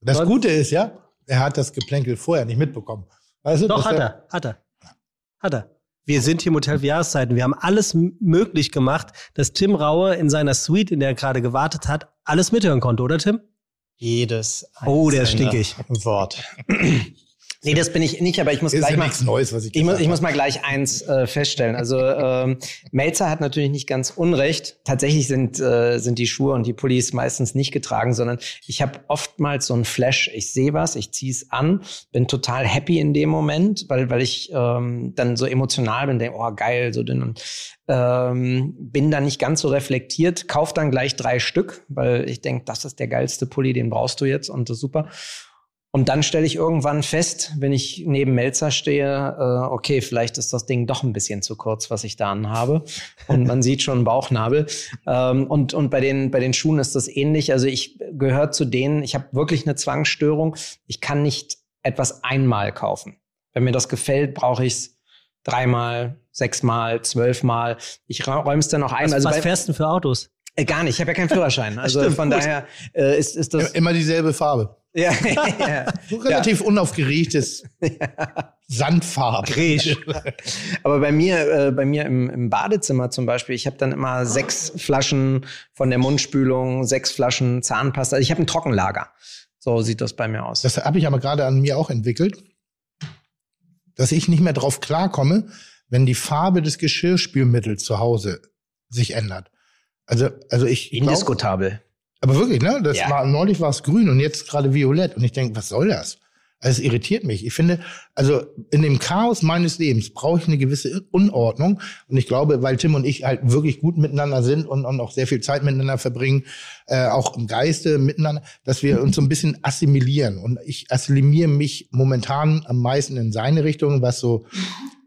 Das Sonst- Gute ist ja, er hat das Geplänkel vorher nicht mitbekommen. Weißt du, doch hat er, hat er. Hat er. Wir sind hier im Hotel für Jahreszeiten. Wir haben alles möglich gemacht, dass Tim Raue in seiner Suite, in der er gerade gewartet hat, alles mithören konnte, oder Tim? Jedes Oh, der ist stinkig. Wort. Nee, das bin ich nicht, aber ich muss Ist gleich ja mal. nichts Neues, was ich Ich muss, ich muss mal gleich eins äh, feststellen. Also ähm, Melzer hat natürlich nicht ganz unrecht. Tatsächlich sind, äh, sind die Schuhe und die Pullis meistens nicht getragen, sondern ich habe oftmals so einen Flash. Ich sehe was, ich ziehe es an, bin total happy in dem Moment, weil, weil ich ähm, dann so emotional bin, denke, oh geil, so dünn und ähm, bin dann nicht ganz so reflektiert, kauf dann gleich drei Stück, weil ich denke, das ist der geilste Pulli, den brauchst du jetzt und das ist super. Und dann stelle ich irgendwann fest, wenn ich neben Melzer stehe, äh, okay, vielleicht ist das Ding doch ein bisschen zu kurz, was ich da anhabe. Und man sieht schon einen Bauchnabel. Ähm, und und bei, den, bei den Schuhen ist das ähnlich. Also ich gehöre zu denen, ich habe wirklich eine Zwangsstörung. Ich kann nicht etwas einmal kaufen. Wenn mir das gefällt, brauche ich es dreimal, sechsmal, zwölfmal. Ich räume es dann auch ein. Was, also was bei, fährst du denn für Autos? äh, gar nicht, ich habe ja keinen Führerschein. [laughs] Also Stimmt, von gut. daher äh, ist, ist das. Immer dieselbe Farbe. [laughs] ja, ja. So relativ unaufgeregtes [laughs] Sandfarben. Gräsch. Aber bei mir, äh, bei mir im, im Badezimmer zum Beispiel, ich habe dann immer sechs Flaschen von der Mundspülung, sechs Flaschen Zahnpasta. Also ich habe ein Trockenlager. So sieht das bei mir aus. Das habe ich aber gerade an mir auch entwickelt, dass ich nicht mehr drauf klarkomme, wenn die Farbe des Geschirrspülmittels zu Hause sich ändert. Also, also ich. glaub- Indiskutabel. Aber wirklich, ne? Das Ja. war, neulich war es grün und jetzt gerade violett. Und ich denke, was soll das? Also es irritiert mich. Ich finde, also in dem Chaos meines Lebens brauche ich eine gewisse Unordnung. Und ich glaube, weil Tim und ich halt wirklich gut miteinander sind und, und auch sehr viel Zeit miteinander verbringen, äh, auch im Geiste miteinander, dass wir uns so ein bisschen assimilieren. Und ich assimiliere mich momentan am meisten in seine Richtung, was so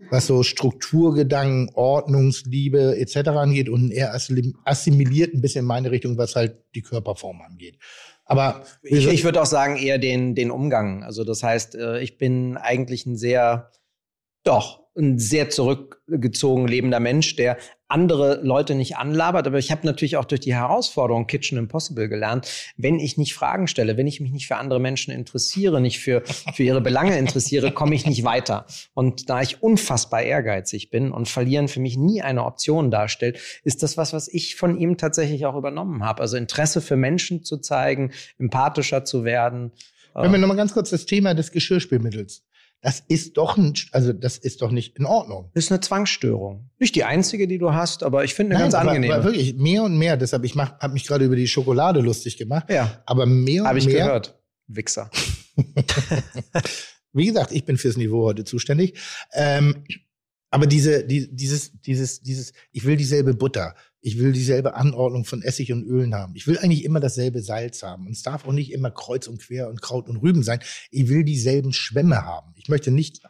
was so Strukturgedanken, Ordnungsliebe etc. angeht und er assim- assimiliert ein bisschen in meine Richtung, was halt die Körperform angeht. Aber Ich, ich würde auch sagen, eher den, den Umgang. Also das heißt, äh, ich bin eigentlich ein sehr, doch, ein sehr zurückgezogen lebender Mensch, der andere Leute nicht anlabert. Aber ich habe natürlich auch durch die Herausforderung Kitchen Impossible gelernt, wenn ich nicht Fragen stelle, wenn ich mich nicht für andere Menschen interessiere, nicht für, für ihre Belange interessiere, komme ich nicht weiter. Und da ich unfassbar ehrgeizig bin und verlieren für mich nie eine Option darstellt, ist das was, was ich von ihm tatsächlich auch übernommen habe. Also Interesse für Menschen zu zeigen, empathischer zu werden. Wenn wir nochmal ganz kurz das Thema des Geschirrspülmittels. Das ist doch ein, also das ist doch nicht in Ordnung. ist eine Zwangsstörung. Nicht die einzige, die du hast, aber ich finde eine ganz aber, angenehme. aber wirklich mehr und mehr. Deshalb ich mach, habe mich gerade über die Schokolade lustig gemacht. ja, Aber mehr und habe ich mehr. gehört. Wichser. [laughs] Wie gesagt, ich bin fürs Niveau heute zuständig. Ähm, aber diese, die, dieses, dieses, dieses, ich will dieselbe Butter, ich will dieselbe Anordnung von Essig und Ölen haben. Ich will eigentlich immer dasselbe Salz haben. Und es darf auch nicht immer kreuz und quer und Kraut und Rüben sein. Ich will dieselben Schwämme haben. Ich möchte nicht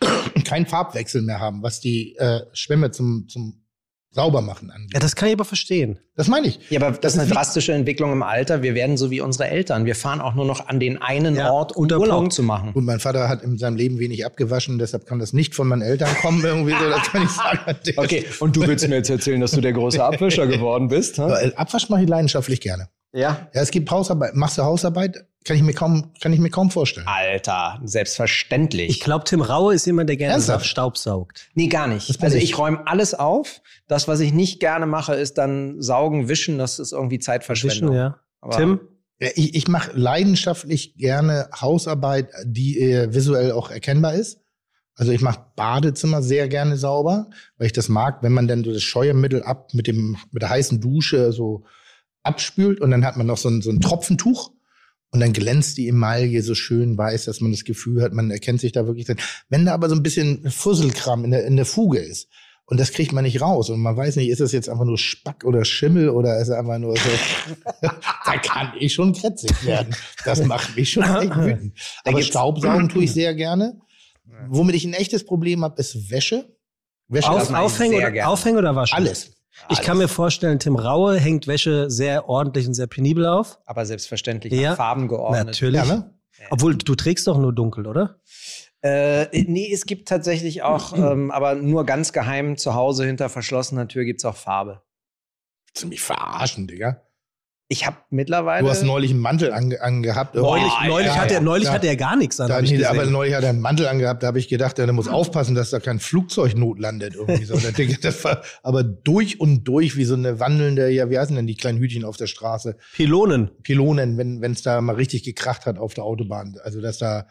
[clears throat] keinen Farbwechsel mehr haben, was die äh, Schwämme zum, zum Saubermachen angeht. Ja, das kann ich aber verstehen. Das meine ich. Ja, aber das, Das ist eine drastische Entwicklung im Alter. Wir werden so wie unsere Eltern. Wir fahren auch nur noch an den einen Ja, Ort, um Urlaub Punkt. zu machen. Und mein Vater hat in seinem Leben wenig abgewaschen, deshalb kann das nicht von meinen Eltern kommen, irgendwie so, das kann ich sagen. Okay, und du willst mir jetzt erzählen, dass du der große Abwischer geworden bist? Aber, äh, Abwasch mache ich leidenschaftlich gerne. Ja. Ja, es gibt Hausarbeit. Machst du Hausarbeit? Kann ich mir kaum, kann ich mir kaum vorstellen. Alter, selbstverständlich. Ich glaube, Tim Raue ist jemand, der gerne Ernsthaft? staubsaugt. Nee, gar nicht. Also ich. ich räume alles auf. Das, was ich nicht gerne mache, ist dann saugen, wischen. Das ist irgendwie Zeitverschwendung. Wischen, ja. Aber Tim? Ich, ich mache leidenschaftlich gerne Hausarbeit, die äh, visuell auch erkennbar ist. Also ich mache Badezimmer sehr gerne sauber, weil ich das mag, wenn man dann so das Scheuermittel ab mit dem mit der heißen Dusche so abspült und dann hat man noch so ein, so ein Tropfentuch und dann glänzt die Emaille so schön weiß, dass man das Gefühl hat, man erkennt sich da wirklich drin. Wenn da aber so ein bisschen Fusselkram in der, in der Fuge ist und das kriegt man nicht raus und man weiß nicht, ist das jetzt einfach nur Spack oder Schimmel oder ist es einfach nur so, [laughs] da kann ich schon kretzig werden. Das macht mich schon echt wütend. Aber Staubsaugen tue ich sehr gerne. Womit ich ein echtes Problem habe, ist Wäsche. Wäsche Auf, aufhängen, oder, aufhängen oder waschen? alles. Ich kann mir vorstellen, Tim Raue hängt Wäsche sehr ordentlich und sehr penibel auf. aber selbstverständlich Ja, Farben geordnet. Natürlich. Ja, ne? Obwohl, du trägst doch nur dunkel, oder? Äh, nee, es gibt tatsächlich auch, [clears throat] ähm, aber nur ganz geheim zu Hause hinter verschlossener Tür gibt's auch Farbe. Ziemlich verarschen, Digga. Ich habe mittlerweile. Du hast neulich einen Mantel ange angehabt. Neulich, Oh, neulich, ja, hat, er, neulich ja. hat er gar nichts an. Da, nee, aber neulich hat er einen Mantel angehabt, da habe ich gedacht, der muss aufpassen, dass da kein Flugzeugnot landet. Irgendwie so. Das war aber durch und durch wie so eine wandelnde, ja, wie heißen denn die kleinen Hütchen auf der Straße? Pylonen. Pylonen, wenn es da mal richtig gekracht hat auf der Autobahn. Also dass da,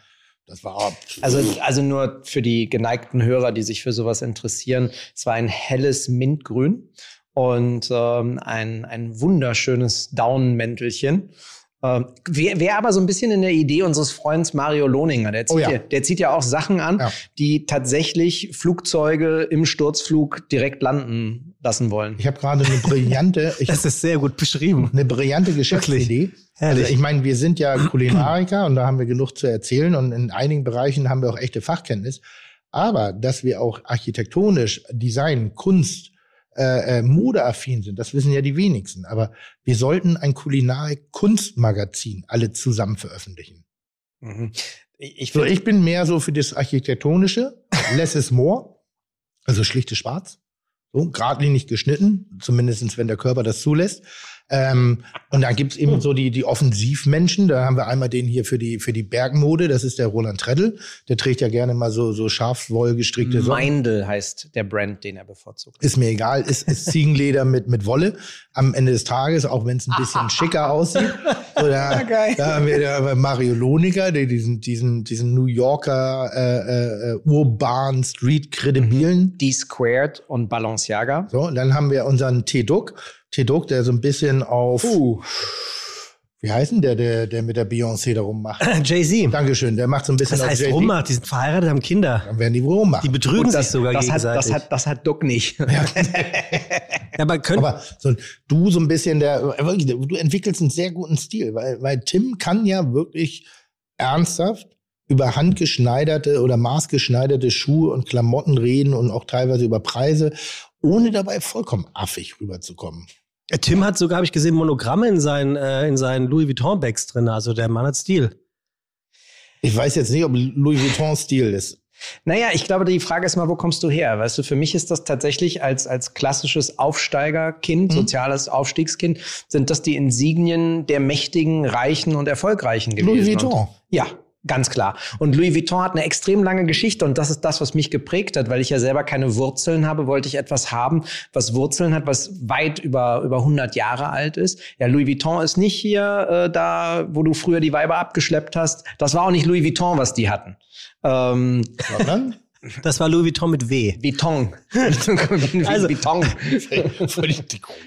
das war Also, also nur für die geneigten Hörer, die sich für sowas interessieren. Es war ein helles Mintgrün und ähm, ein, ein wunderschönes Daunenmäntelchen. Ähm, Wäre wär aber so ein bisschen in der Idee unseres Freundes Mario Lohninger. Der zieht, Oh ja. ja. der zieht ja auch Sachen an, Ja. die tatsächlich Flugzeuge im Sturzflug direkt landen lassen wollen. Ich habe gerade eine brillante, ich, Das ist sehr gut beschrieben. eine brillante Geschäftsidee. Also ich meine, wir sind ja Kulinariker und da haben wir genug zu erzählen und in einigen Bereichen haben wir auch echte Fachkenntnis. Aber dass wir auch architektonisch, Design, Kunst, äh, äh, modeaffin sind, das wissen ja die wenigsten. Aber wir sollten ein Kulinarik-Kunstmagazin alle zusammen veröffentlichen. Mhm. Ich, So, ich bin mehr so für das Architektonische, less is more, also schlichtes Schwarz. So, geradlinig geschnitten, zumindestens wenn der Körper das zulässt. Ähm, und dann gibt's eben so die, die Offensivmenschen. Da haben wir einmal den hier für die, für die Bergmode, das ist der Roland Treddel. Der trägt ja gerne mal so, so schafwoll gestrickte Socken. Meindl heißt der Brand, den er bevorzugt. Ist mir egal, ist, ist Ziegenleder mit, mit Wolle. Am Ende des Tages, auch wenn es ein bisschen [laughs] schicker aussieht. Oder, geil. da haben wir da Mario Loniger, der diesen, diesen, diesen New Yorker äh, äh, urban Street kredibilen. D-Squared und Balenciaga. So, und dann haben wir unseren T-Duck. T-Duck, der so ein bisschen auf, wie heißt denn der, der, der mit der Beyoncé da rummacht? [laughs] Jay-Z. Dankeschön, der macht so ein bisschen Das auf heißt Jay-Z. rummacht, die sind verheiratet, haben Kinder. Dann werden die wohl rummachen. Die betrügen sich das, sogar das hat, gegenseitig. das, hat, das hat Duck nicht. [laughs] [laughs] ja, aber können, Aber so, du so ein bisschen der, wirklich, du entwickelst einen sehr guten Stil, weil, weil Tim kann ja wirklich ernsthaft über handgeschneiderte oder maßgeschneiderte Schuhe und Klamotten reden und auch teilweise über Preise, ohne dabei vollkommen affig rüberzukommen. Tim hat sogar, habe ich gesehen, Monogramme in seinen, äh, in seinen Louis Vuitton-Bags drin. Also der Mann hat Stil. Ich weiß jetzt nicht, ob Louis Vuitton Stil ist. Naja, ich glaube, die Frage ist mal, wo kommst du her? Weißt du, für mich ist das tatsächlich als, als klassisches Aufsteigerkind, soziales Aufstiegskind, sind das die Insignien der mächtigen, reichen und erfolgreichen gewesen. Louis Vuitton. Und, ja. Ganz klar. Und Louis Vuitton hat eine extrem lange Geschichte und das ist das, was mich geprägt hat, weil ich ja selber keine Wurzeln habe, wollte ich etwas haben, was Wurzeln hat, was weit über, über 100 Jahre alt ist. Ja, Louis Vuitton ist nicht hier äh, da, wo du früher die Weiber abgeschleppt hast. Das war auch nicht Louis Vuitton, was die hatten. Ähm, Sondern Das war Louis Vuitton mit W. Vuitton. [laughs] Also- Vuitton.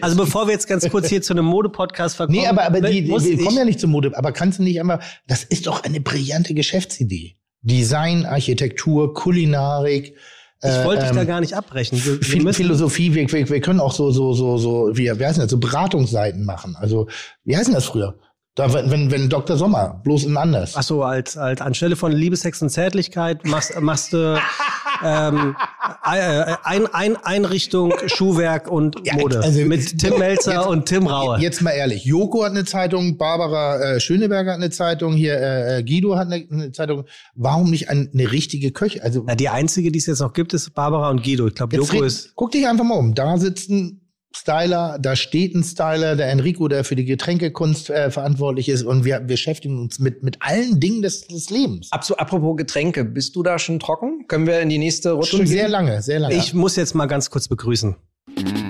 Also bevor wir jetzt ganz kurz hier zu einem Mode-Podcast verkommen. Nee, aber, aber die, wir kommen ja nicht zur Mode. Aber kannst du nicht einmal, das ist doch eine brillante Geschäftsidee. Design, Architektur, Kulinarik. Ich wollte dich ähm, da gar nicht abbrechen. Wir, wir Philosophie, wir, wir, wir können auch so, so, so, so, wie, wie heißen das, so Beratungsseiten machen. Also, wie heißen das früher? Da, wenn, wenn, Dr. Sommer, bloß in anders. ach so, als, als anstelle von Liebe, Sex und Zärtlichkeit machst, machst du [laughs] ähm, äh, ein, ein, Einrichtung, Schuhwerk und Ja, Mode. also- mit Tim Melzer Jetzt- und Tim Raue. Jetzt mal ehrlich, Joko hat eine Zeitung, Barbara äh, Schöneberger hat eine Zeitung, hier äh, äh, Guido hat eine, eine Zeitung. Warum nicht ein, eine richtige Köche? Also Na, die einzige, die es jetzt noch gibt, ist Barbara und Guido. Ich glaube, Joko red- ist. Guck dich einfach mal um. Da sitzt ein Styler, da steht ein Styler, der Enrico, der für die Getränkekunst äh, verantwortlich ist. Und wir beschäftigen uns mit, mit allen Dingen des, des Lebens. Abso- Apropos Getränke, bist du da schon trocken? Können wir in die nächste Rutsche Schon sehr gehen? lange, sehr lange. Ich muss jetzt mal ganz kurz begrüßen.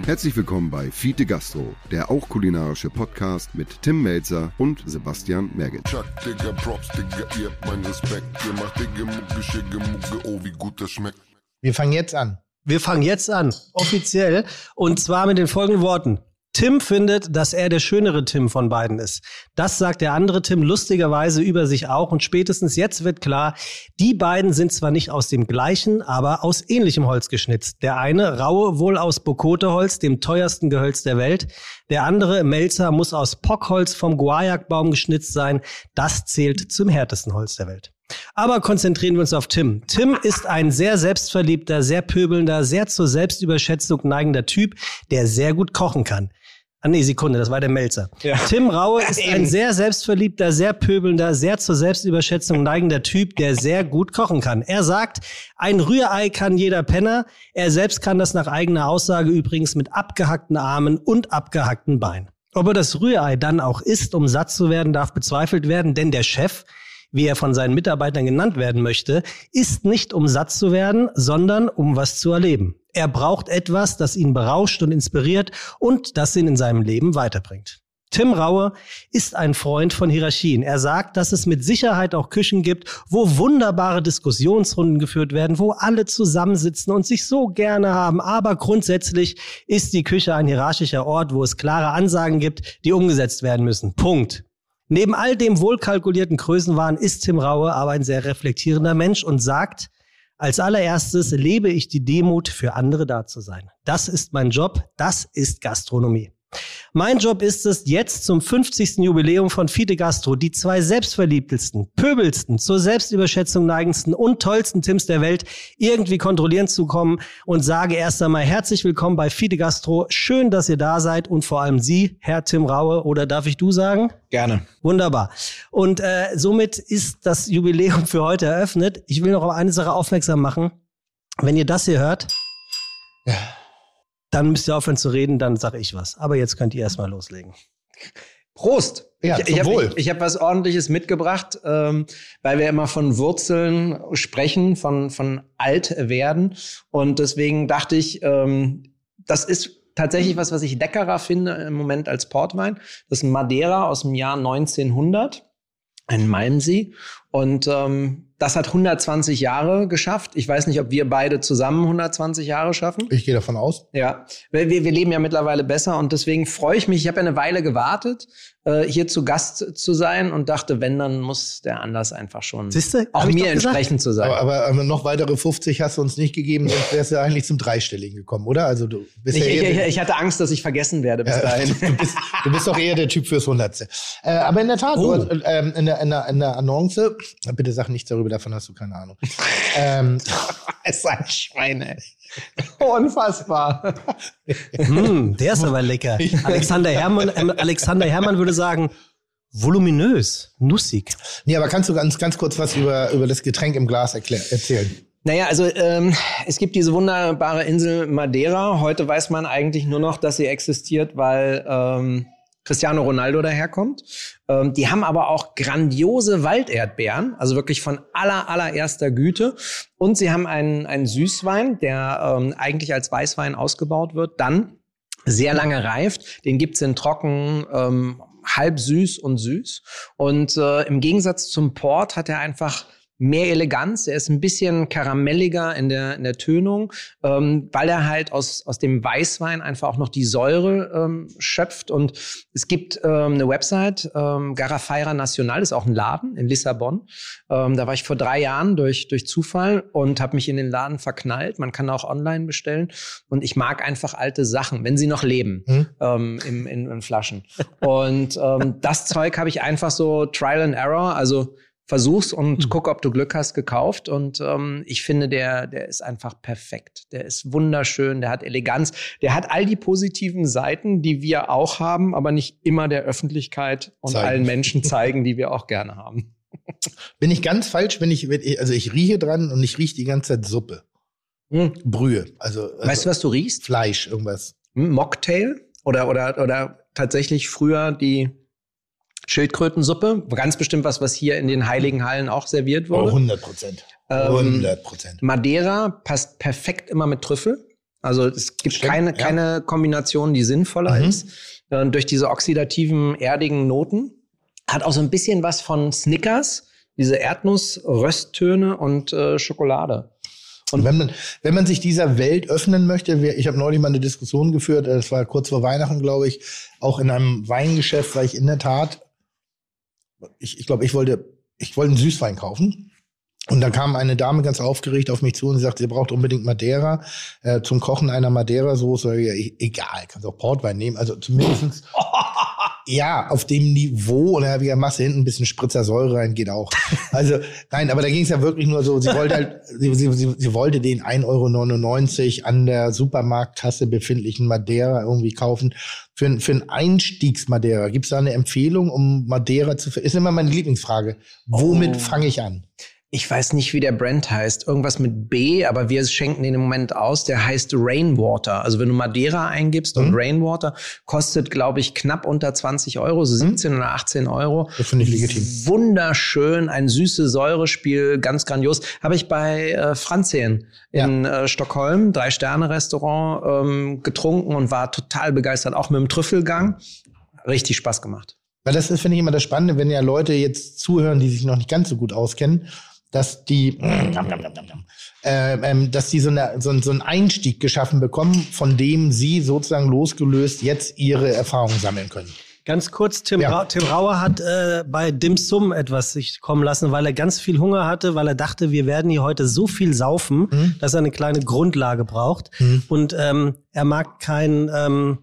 Herzlich willkommen bei Fiete Gastro, der auch kulinarische Podcast mit Tim Melzer und Sebastian Merget. Chuck, Digga, Props, Digga, ihr habt meinen Respekt. Ihr macht Digga, Mucke, Schicke, Mucke, oh, wie gut das schmeckt. wir fangen jetzt an. Wir fangen jetzt an, offiziell, und zwar mit den folgenden Worten. Tim findet, dass er der schönere Tim von beiden ist. Das sagt der andere Tim lustigerweise über sich auch und spätestens jetzt wird klar, die beiden sind zwar nicht aus dem gleichen, aber aus ähnlichem Holz geschnitzt. Der eine raue wohl aus Bokoteholz, dem teuersten Gehölz der Welt. Der andere Melzer muss aus Pockholz vom Guayak-Baum geschnitzt sein. Das zählt zum härtesten Holz der Welt. Aber konzentrieren wir uns auf Tim. Tim ist ein sehr selbstverliebter, sehr pöbelnder, sehr zur Selbstüberschätzung neigender Typ, der sehr gut kochen kann. Ah nee, Sekunde, das war der Melzer. Tim Raue [laughs] ist ein sehr selbstverliebter, sehr pöbelnder, sehr zur Selbstüberschätzung neigender Typ, der sehr gut kochen kann. Er sagt, ein Rührei kann jeder Penner. Er selbst kann das nach eigener Aussage übrigens mit abgehackten Armen und abgehackten Beinen. Ob er das Rührei dann auch isst, um satt zu werden, darf bezweifelt werden, denn der Chef, wie er von seinen Mitarbeitern genannt werden möchte, isst nicht um satt zu werden, sondern um was zu erleben. Er braucht etwas, das ihn berauscht und inspiriert und das ihn in seinem Leben weiterbringt. Tim Raue ist ein Freund von Hierarchien. Er sagt, dass es mit Sicherheit auch Küchen gibt, wo wunderbare Diskussionsrunden geführt werden, wo alle zusammensitzen und sich so gerne haben. Aber grundsätzlich ist die Küche ein hierarchischer Ort, wo es klare Ansagen gibt, die umgesetzt werden müssen. Punkt. Neben all dem wohlkalkulierten Größenwahn ist Tim Raue aber ein sehr reflektierender Mensch und sagt, als allererstes lebe ich die Demut, für andere da zu sein. Das ist mein Job, das ist Gastronomie. Mein Job ist es, jetzt zum 50. Jubiläum von Fide Gastro die zwei selbstverliebtesten, pöbelsten, zur Selbstüberschätzung neigendsten und tollsten Tims der Welt irgendwie kontrollieren zu kommen und sage erst einmal herzlich willkommen bei Fide Gastro. Schön, dass ihr da seid und vor allem Sie, Herr Tim Raue, oder darf ich du sagen? Gerne. Wunderbar. Und äh, somit ist das Jubiläum für heute eröffnet. Ich will noch auf eine Sache aufmerksam machen. Wenn ihr das hier hört, Ja. Dann müsst ihr aufhören zu reden, dann sage ich was. Aber jetzt könnt ihr erstmal loslegen. Prost! Ja, ich ich habe ich, ich hab was Ordentliches mitgebracht, ähm, weil wir immer von Wurzeln sprechen, von, von alt werden. Und deswegen dachte ich, ähm, das ist tatsächlich was, was ich leckerer finde im Moment als Portwein. Das ist ein Madeira aus dem Jahr 1900, ein Malmsee. Und ähm, das hat 120 Jahre geschafft. Ich weiß nicht, ob wir beide zusammen 120 Jahre schaffen. Ich gehe davon aus. Ja, wir, wir leben ja mittlerweile besser und deswegen freue ich mich. Ich habe ja eine Weile gewartet, hier zu Gast zu sein und dachte, wenn, dann muss der Anlass einfach schon Siehste? auch mir gesagt. entsprechend zu sein. Aber, aber, noch weitere 50 hast du uns nicht gegeben, sonst wärst du eigentlich zum Dreistelligen gekommen, oder? Also du bist ich, ja ich, ich, hatte Angst, dass ich vergessen werde bis Ja, dahin. du, bist, du bist doch eher der Typ fürs Hundertste. Äh, aber in der Tat, Oh. du hast, ähm, in, der, in, der, in der Annonce, bitte sag nichts darüber, davon hast du keine Ahnung. [laughs] ähm, es ist ein Schwein, ey. [laughs] Unfassbar. Hm, der ist aber lecker. [laughs] Alexander Herrmann, ähm, Alexander Herrmann würde sagen, voluminös, nussig. nee, aber kannst du ganz, ganz kurz was über, über das Getränk im Glas erklär, erzählen? Naja, also ähm, es gibt diese wunderbare Insel Madeira. Heute weiß man eigentlich nur noch, dass sie existiert, weil ähm, Cristiano Ronaldo daherkommt. Ähm, die haben aber auch grandiose Walderdbeeren, also wirklich von aller, allererster Güte. Und sie haben einen, einen Süßwein, der ähm, eigentlich als Weißwein ausgebaut wird, dann sehr lange reift. Den gibt's in trocken, ähm, halb süß und süß. Und äh, im Gegensatz zum Port hat er einfach mehr Eleganz. Er ist ein bisschen karamelliger in der, in der Tönung, ähm, weil er halt aus, aus dem Weißwein einfach auch noch die Säure ähm, schöpft. Und es gibt ähm, eine Website, ähm, Garrafeira Nacional, ist auch ein Laden in Lissabon. Ähm, da war ich vor drei Jahren durch, durch Zufall und habe mich in den Laden verknallt. Man kann auch online bestellen. Und ich mag einfach alte Sachen, wenn sie noch leben, Hm? ähm, im, in, in Flaschen. Und ähm, das Zeug habe ich einfach so Trial and Error, also versuch's und guck, ob du Glück hast, gekauft. Und ähm, ich finde, der, der ist einfach perfekt. Der ist wunderschön, der hat Eleganz, der hat all die positiven Seiten, die wir auch haben, aber nicht immer der Öffentlichkeit und Zeigen. allen Menschen [laughs] zeigen, die wir auch gerne haben. Bin ich ganz falsch, wenn ich, wenn ich also ich rieche dran und ich rieche die ganze Zeit Suppe, Hm. Brühe, also, also Weißt du, was du riechst? Fleisch, irgendwas. Hm, Mocktail oder, oder, oder tatsächlich früher die Schildkrötensuppe. Ganz bestimmt was, was hier in den Heiligen Hallen auch serviert Oh, wurde. 100 Prozent. Ähm, 100 Prozent. Madeira passt perfekt immer mit Trüffel. Also es gibt Stimmt, keine, ja. keine Kombination, die sinnvoller Mhm. ist. Äh, durch diese oxidativen, erdigen Noten. Hat auch so ein bisschen was von Snickers, diese Erdnuss-Rösttöne und äh, Schokolade. Und wenn man, wenn man sich dieser Welt öffnen möchte, ich habe neulich mal eine Diskussion geführt, das war kurz vor Weihnachten, glaube ich, auch in einem Weingeschäft, weil ich in der Tat, ich, ich glaube, ich wollte, ich wollte einen Süßwein kaufen. Und dann kam eine Dame ganz aufgeregt auf mich zu und sie sagte, sie braucht unbedingt Madeira äh, zum Kochen einer Madeira-Soße. Ja, e- egal, kannst auch Portwein nehmen. Also zumindestens [laughs] ja, auf dem Niveau. Ich gesagt, machst du hinten ein bisschen Spritzer Säure rein, geht auch. [laughs] Also nein, aber da ging es ja wirklich nur so, sie wollte halt, sie, sie, sie, sie wollte den 1,99 Euro an der Supermarktkasse befindlichen Madeira irgendwie kaufen. Für, ein- für einen Einstiegs-Madeira, gibt es da eine Empfehlung, um Madeira zu... Ist immer meine Lieblingsfrage. Womit Oh. fange ich an? Ich weiß nicht, wie der Brand heißt, irgendwas mit B, aber wir schenken den im Moment aus. Der heißt Rainwater. Also wenn du Madeira eingibst und Mhm. Rainwater kostet, glaube ich, knapp unter 20 Euro, so 17 oder 18 Euro. Das finde ich legitim. Wunderschön, ein süßes Säurespiel, ganz grandios. Habe ich bei äh, Franzien in äh, Stockholm, Drei-Sterne-Restaurant, ähm, getrunken und war total begeistert, auch mit dem Trüffelgang. Richtig Spaß gemacht. Weil das ist, finde ich, immer das Spannende, wenn ja Leute jetzt zuhören, die sich noch nicht ganz so gut auskennen, dass die, äh, ähm, dass die so, eine, so, ein- so einen Einstieg geschaffen bekommen, von dem sie sozusagen losgelöst jetzt ihre Erfahrungen sammeln können. Ganz kurz, Tim, Ja. Ra Tim Rauer hat äh, bei Dim Sum etwas sich kommen lassen, weil er ganz viel Hunger hatte, weil er dachte, wir werden hier heute so viel saufen, Mhm. dass er eine kleine Grundlage braucht. Und ähm, er mag kein, ähm,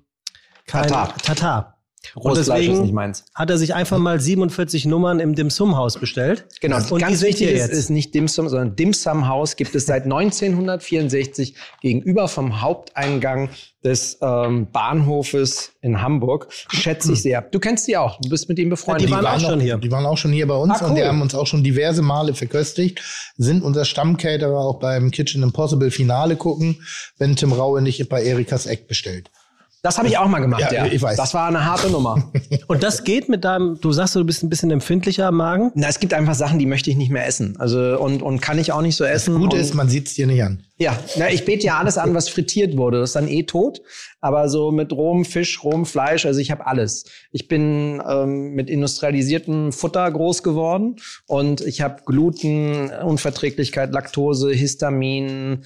kein Tatar. Tatar. Und Rohes Fleisch ist deswegen nicht meins. hat er sich einfach mal 47 Nummern im Dim Sum Haus bestellt. Genau, Und die ganz wichtig ist, jetzt. ist nicht Dim Sum, sondern Dim Sum Haus gibt es seit [laughs] 1964 gegenüber vom Haupteingang des ähm, Bahnhofes in Hamburg. Schätze ich sehr. Du kennst die auch. Du bist mit ihm befreundet. die waren auch noch- schon hier. Die waren auch schon hier bei uns Ah, und die cool. haben uns auch schon diverse Male verköstigt, sind unser Stammcaterer auch beim Kitchen Impossible Finale gucken, wenn Tim Raue nicht bei Erikas Eck bestellt. Das habe ich auch mal gemacht, Ja, ja. ich weiß. Das war eine harte Nummer. [laughs] Und das geht mit deinem, du sagst, du bist ein bisschen empfindlicher am Magen. Na, es gibt einfach Sachen, die möchte ich nicht mehr essen. Also und, und kann ich auch nicht so essen. Gut und, ist, man sieht's dir nicht an. Ja, na, ich bete ja alles an, was frittiert wurde. Das ist dann eh tot. Aber so mit rohem Fisch, rohem Fleisch, also ich habe alles. Ich bin ähm, mit industrialisiertem Futter groß geworden und ich habe Gluten, Unverträglichkeit, Laktose, Histamin,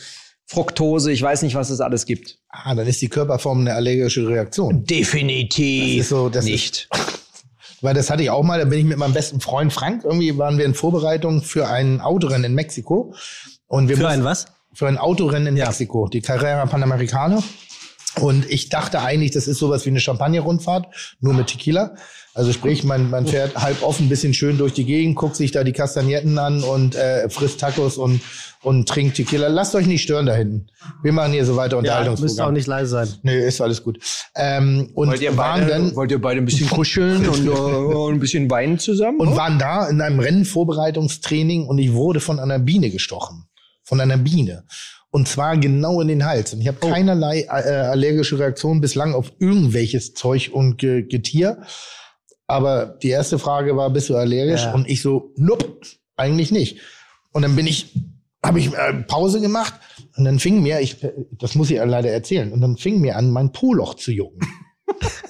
Fructose. Ich weiß nicht, was es alles gibt. Ah, dann ist die Körperform eine allergische Reaktion. Definitiv Das ist so, das nicht. [laughs] Weil das hatte ich auch mal, da bin ich mit meinem besten Freund Frank, irgendwie waren wir in Vorbereitung für ein Autorennen in Mexiko. Und wir Für mussten- ein was? Für ein Autorennen in Mexiko, die Carrera Panamericana. Und ich dachte eigentlich, das ist sowas wie eine Champagner-Rundfahrt, nur mit Tequila. Also sprich, man, man fährt halb offen, ein bisschen schön durch die Gegend, guckt sich da die Kastagnetten an und äh, frisst Tacos und, und trinkt Tequila. Lasst euch nicht stören da hinten. Wir machen hier so weiter Ja, Unterhaltungsprogramm. müsst auch nicht leise sein. Nee, ist alles gut. Ähm, und waren dann wollt ihr beide ein bisschen kuscheln und [laughs] äh, ein bisschen weinen zusammen? und waren da in einem Rennenvorbereitungstraining und ich wurde von einer Biene gestochen. Von einer Biene. Und zwar genau in den Hals. Und ich habe keinerlei äh, allergische Reaktion bislang auf irgendwelches Zeug und Ge Getier. Aber die erste Frage war, bist du allergisch? Ja. Und ich so, nope, eigentlich nicht. Und dann bin ich, habe ich äh, Pause gemacht und dann fing mir, ich, das muss ich leider erzählen, und dann fing mir an, mein Po-Loch zu jucken. [laughs]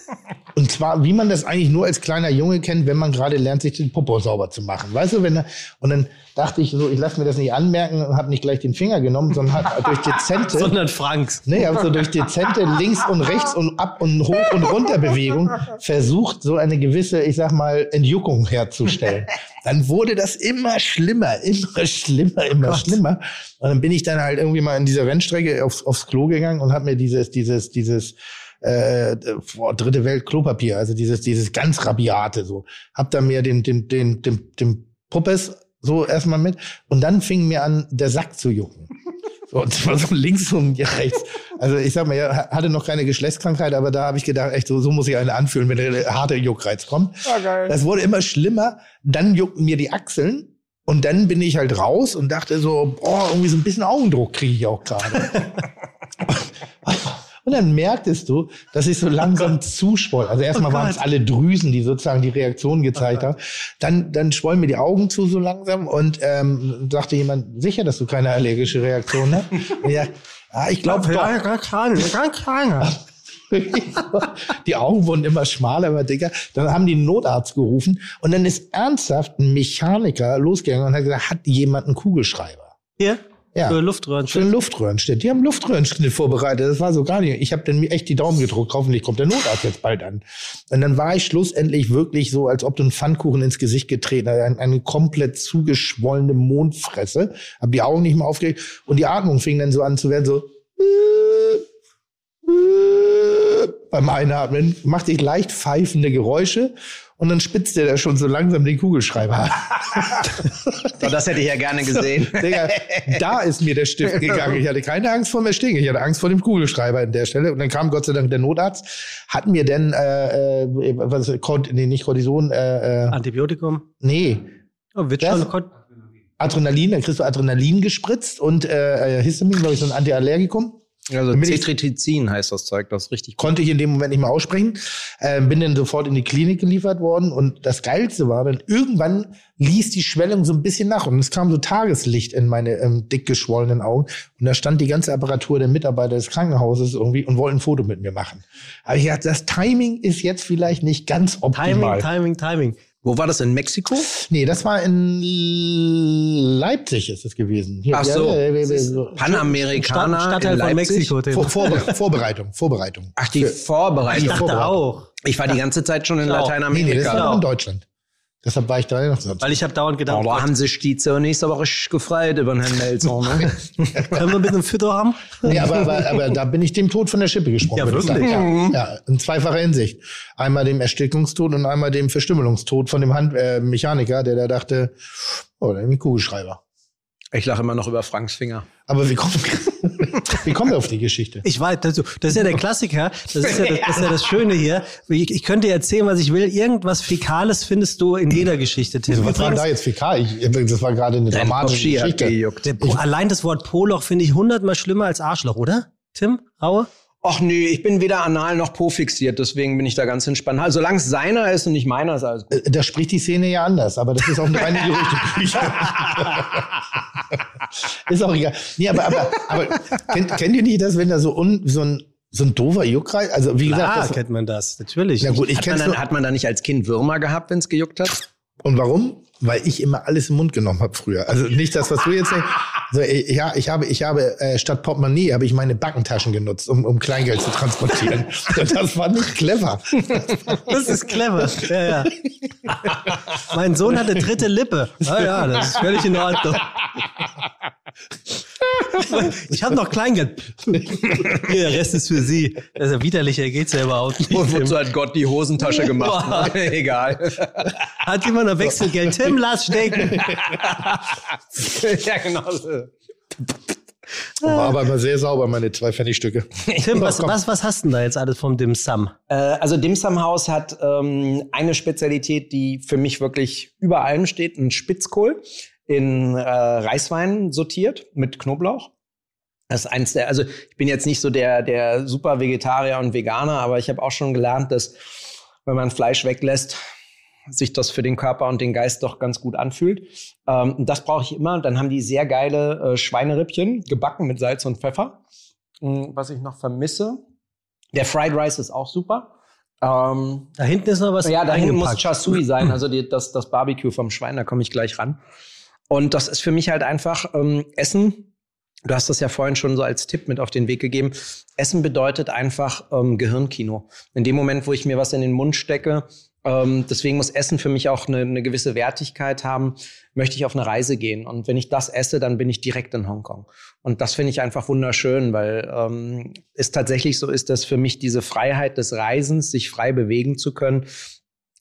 Und zwar, wie man das eigentlich nur als kleiner Junge kennt, wenn man gerade lernt, sich den Popo sauber zu machen. Weißt du, wenn er, und dann dachte ich so, ich lasse mir das nicht anmerken und habe nicht gleich den Finger genommen, sondern hat durch dezente, [laughs] Sondern Franks. nee, hab so durch dezente links und rechts und ab und hoch und runter Bewegung versucht, so eine gewisse, ich sag mal, Entjuckung herzustellen. Dann wurde das immer schlimmer, immer schlimmer, immer schlimmer. Und dann bin ich dann halt irgendwie mal in dieser Rennstrecke aufs, aufs Klo gegangen und habe mir dieses, dieses, dieses äh, boah, dritte Welt Klopapier, also dieses, dieses ganz rabiate so. Hab da mir den, den, den, den, den Puppes so erstmal mit und dann fing mir an, der Sack zu jucken. [laughs] So, und zwar so links und rechts. Also ich sag mal, er hatte noch keine Geschlechtskrankheit, aber da habe ich gedacht, echt, so, so muss ich eine anfühlen, wenn der harte Juckreiz kommt. Das wurde immer schlimmer. Dann juckten mir die Achseln. Und dann bin ich halt raus und dachte so, boah, irgendwie so ein bisschen Augendruck kriege ich auch gerade. [laughs] [laughs] Und dann merktest du, dass ich so langsam zuschwoll. Also erstmal waren es alle Drüsen, die sozusagen die Reaktion gezeigt haben. Dann, dann schwollen mir die Augen zu so langsam und ähm, sagte jemand, sicher, dass du keine allergische Reaktion hast? Ja, ah, ich glaube doch. gar keine, gar keine. Die Augen wurden immer schmaler, immer dicker. Dann haben die einen Notarzt gerufen und dann ist ernsthaft ein Mechaniker losgegangen und hat gesagt, hat jemand einen Kugelschreiber? Hier? Ja. Für Für Luftröhrenschnitt. einen Luftröhrenschnitt. Die haben Luftröhrenschnitt vorbereitet. Das war so gar nicht. Ich habe dann mir echt die Daumen gedruckt. Hoffentlich kommt der Notarzt jetzt bald an. Und dann war ich schlussendlich wirklich so, als ob du einen Pfannkuchen ins Gesicht getreten hast. Eine, eine komplett zugeschwollene Mondfresse. Hab die Augen nicht mehr aufgeregt. Und die Atmung fing dann so an zu werden, so beim Einatmen, macht sich leicht pfeifende Geräusche und dann spitzt er da schon so langsam den Kugelschreiber. So, [laughs] das hätte ich ja gerne gesehen. Digga, da ist mir der Stift [laughs] gegangen. Ich hatte keine Angst vor dem Ersticken. Ich hatte Angst vor dem Kugelschreiber an der Stelle. Und dann kam Gott sei Dank der Notarzt, hat mir dann, äh, äh, was, Kort, nee, nicht Cortison, äh, äh, Antibiotikum. nee, Oh, wird schon Adrenalin, dann kriegst du Adrenalin gespritzt und äh, äh, Histamin, glaube ich, so ein Antiallergikum. Also Cetrizin heißt das Zeug, das ist richtig. Konnte ich in dem Moment nicht mehr aussprechen. Ähm, bin dann sofort in die Klinik geliefert worden. Und das Geilste war dann, irgendwann ließ die Schwellung so ein bisschen nach. Und es kam so Tageslicht in meine ähm, dick geschwollenen Augen. Und da stand die ganze Apparatur der Mitarbeiter des Krankenhauses irgendwie und wollten ein Foto mit mir machen. Aber ich dachte, das Timing ist jetzt vielleicht nicht ganz optimal. Timing, Timing, Timing. Wo war das in Mexiko? Nee, das war in Leipzig ist es gewesen. Hier, Ach so. ja, ja, ja, so. Panamerikaner Stadt- Stadtteil in von Leipzig? Mexiko. Vor, Vorbe Vorbereitung, Vorbereitung. Ach, die Für- Vorbereitung. Ich dachte Vorbereitung. auch. Ich war die ganze Zeit schon in Ja. Nee, nee, das Lateinamerika. war Ja. noch in Deutschland. Deshalb war ich da noch sonst. Weil ich habe dauernd gedacht, Oh, da haben sich die zur nächste Woche gefreut über den Herrn Melzer. Ne? [laughs] können wir ein bisschen Fütter haben? Nee, aber, aber, aber da bin ich dem Tod von der Schippe gesprungen. Ja, wirklich? sagen. Ja, ja, in zweifacher Hinsicht. Einmal dem Erstickungstod und einmal dem Verstümmelungstod von dem Hand äh, Mechaniker, der da dachte, oh, da ein Kugelschreiber. Ich lache immer noch über Franks Finger. Aber wie kommen, wie kommen wir auf die Geschichte? Ich weiß, das, das ist ja der Klassiker. Das ist ja das, das, ist ja das Schöne hier. Ich, ich könnte dir erzählen, was ich will. Irgendwas Fäkales findest du in jeder Geschichte, Tim. Was war da jetzt fäkal? Ich, das war gerade eine Dein dramatische Geschichte. gejuckt. Der, allein das Wort Poloch finde ich hundertmal schlimmer als Arschloch, oder? Tim Raue? Ach nee, ich bin weder anal noch po fixiert, deswegen bin ich da ganz entspannt. Also, solange es seiner ist und nicht meiner, ist alles gut. Äh, Da spricht die Szene ja anders, aber das ist auch eine reine [laughs] Gerüchteküche. ist auch egal. Nee, aber, aber, aber kennt, kennt ihr nicht das, wenn da so, un, so ein so ein doofer Juck rein? Also wie gesagt, Klar das, kennt man das, natürlich. ja gut, ich Hat man, kenn's dann, nur. hat man da nicht als Kind Würmer gehabt, wenn es gejuckt hat? Und warum? Weil ich immer alles im Mund genommen habe früher. Also nicht das, was du jetzt denkst. Also, ich- ja, ich habe, ich habe äh, statt Portemonnaie habe ich meine Backentaschen genutzt, um, um Kleingeld zu transportieren. [laughs] Das war nicht clever. Das ist clever. Ja, ja. mein Sohn hatte dritte Lippe. Ah ja, das ist völlig in Ordnung. Ich habe noch Kleingeld. Hier, der Rest ist für Sie. Das ist ja widerlicher geht's ja überhaupt nicht. Und wozu hat Gott die Hosentasche gemacht? ne? [laughs] Egal. Hat jemand noch Wechselgeld? Tim, lass stecken. [laughs] ja, genau. so. War aber immer sehr sauber, meine zwei Pfennigstücke. Tim, [laughs] was, komm. was, was hast du denn da jetzt alles vom Dim Sum? Äh, also Dim Sum House hat ähm, eine Spezialität, die für mich wirklich über allem steht, ein Spitzkohl in äh, Reiswein sortiert mit Knoblauch. Das ist eins der, also ich bin jetzt nicht so der, der super Vegetarier und Veganer, aber ich habe auch schon gelernt, dass wenn man Fleisch weglässt, sich das für den Körper und den Geist doch ganz gut anfühlt. Ähm, und das brauche ich immer. Dann haben die sehr geile äh, Schweinerippchen, gebacken mit Salz und Pfeffer. Mm, Was ich noch vermisse, der Fried Rice ist auch super. Ähm, Da hinten ist noch was ja, da hinten muss. Chasui sein, also die, das, das Barbecue vom Schwein, da komme ich gleich ran. Und das ist für mich halt einfach ähm, Essen. Du hast das ja vorhin schon so als Tipp mit auf den Weg gegeben. Essen bedeutet einfach ähm, Gehirnkino. In dem Moment, wo ich mir was in den Mund stecke, ähm, deswegen muss Essen für mich auch eine, eine gewisse Wertigkeit haben, möchte ich auf eine Reise gehen. Und wenn ich das esse, dann bin ich direkt in Hongkong. Und das finde ich einfach wunderschön, weil ähm, es tatsächlich so ist, dass für mich diese Freiheit des Reisens, sich frei bewegen zu können,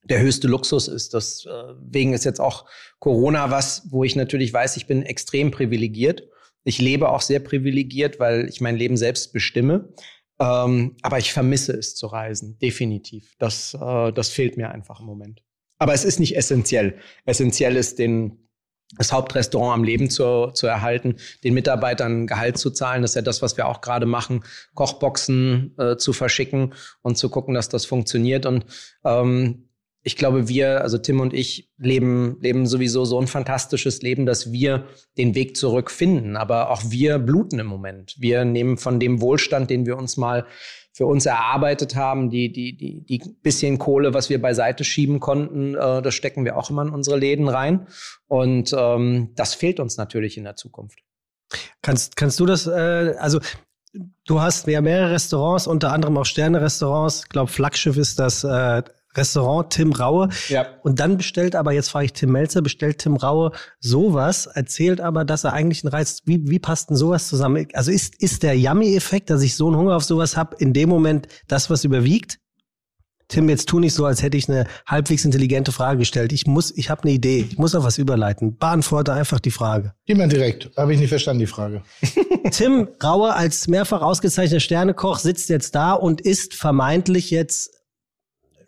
der höchste Luxus ist. Deswegen ist jetzt auch Corona was, wo ich natürlich weiß, ich bin extrem privilegiert. Ich lebe auch sehr privilegiert, weil ich mein Leben selbst bestimme. Ähm, aber ich vermisse es zu reisen, definitiv. Das, äh, das fehlt mir einfach im Moment. Aber es ist nicht essentiell. Essentiell ist, den, das Hauptrestaurant am Leben zu, zu erhalten, den Mitarbeitern Gehalt zu zahlen. Das ist ja das, was wir auch gerade machen, Kochboxen äh, zu verschicken und zu gucken, dass das funktioniert. Und ähm, ich glaube, wir, also Tim und ich, leben, leben sowieso so ein fantastisches Leben, dass wir den Weg zurück finden. Aber auch wir bluten im Moment. Wir nehmen von dem Wohlstand, den wir uns mal für uns erarbeitet haben, die, die, die, die bisschen Kohle, was wir beiseite schieben konnten, äh, das stecken wir auch immer in unsere Läden rein. Und ähm, das fehlt uns natürlich in der Zukunft. Kannst, kannst du das, äh, also du hast ja mehrere Restaurants, unter anderem auch Sterne-Restaurants. Ich glaube, Flaggschiff ist das äh, Restaurant Tim Raue. Ja. Und dann bestellt aber, jetzt frage ich Tim Melzer, bestellt Tim Raue sowas, erzählt aber, dass er eigentlich einen Reiz, wie, wie passt denn sowas zusammen? Also ist, ist der Yummy-Effekt, dass ich so einen Hunger auf sowas habe, in dem Moment das, was überwiegt? Tim, jetzt tu nicht so, als hätte ich eine halbwegs intelligente Frage gestellt. Ich muss, ich habe eine Idee. Ich muss auf was überleiten. Beantworte einfach die Frage. Jemand direkt. Habe ich nicht verstanden, die Frage. [laughs] Tim Raue als mehrfach ausgezeichneter Sternekoch sitzt jetzt da und isst vermeintlich jetzt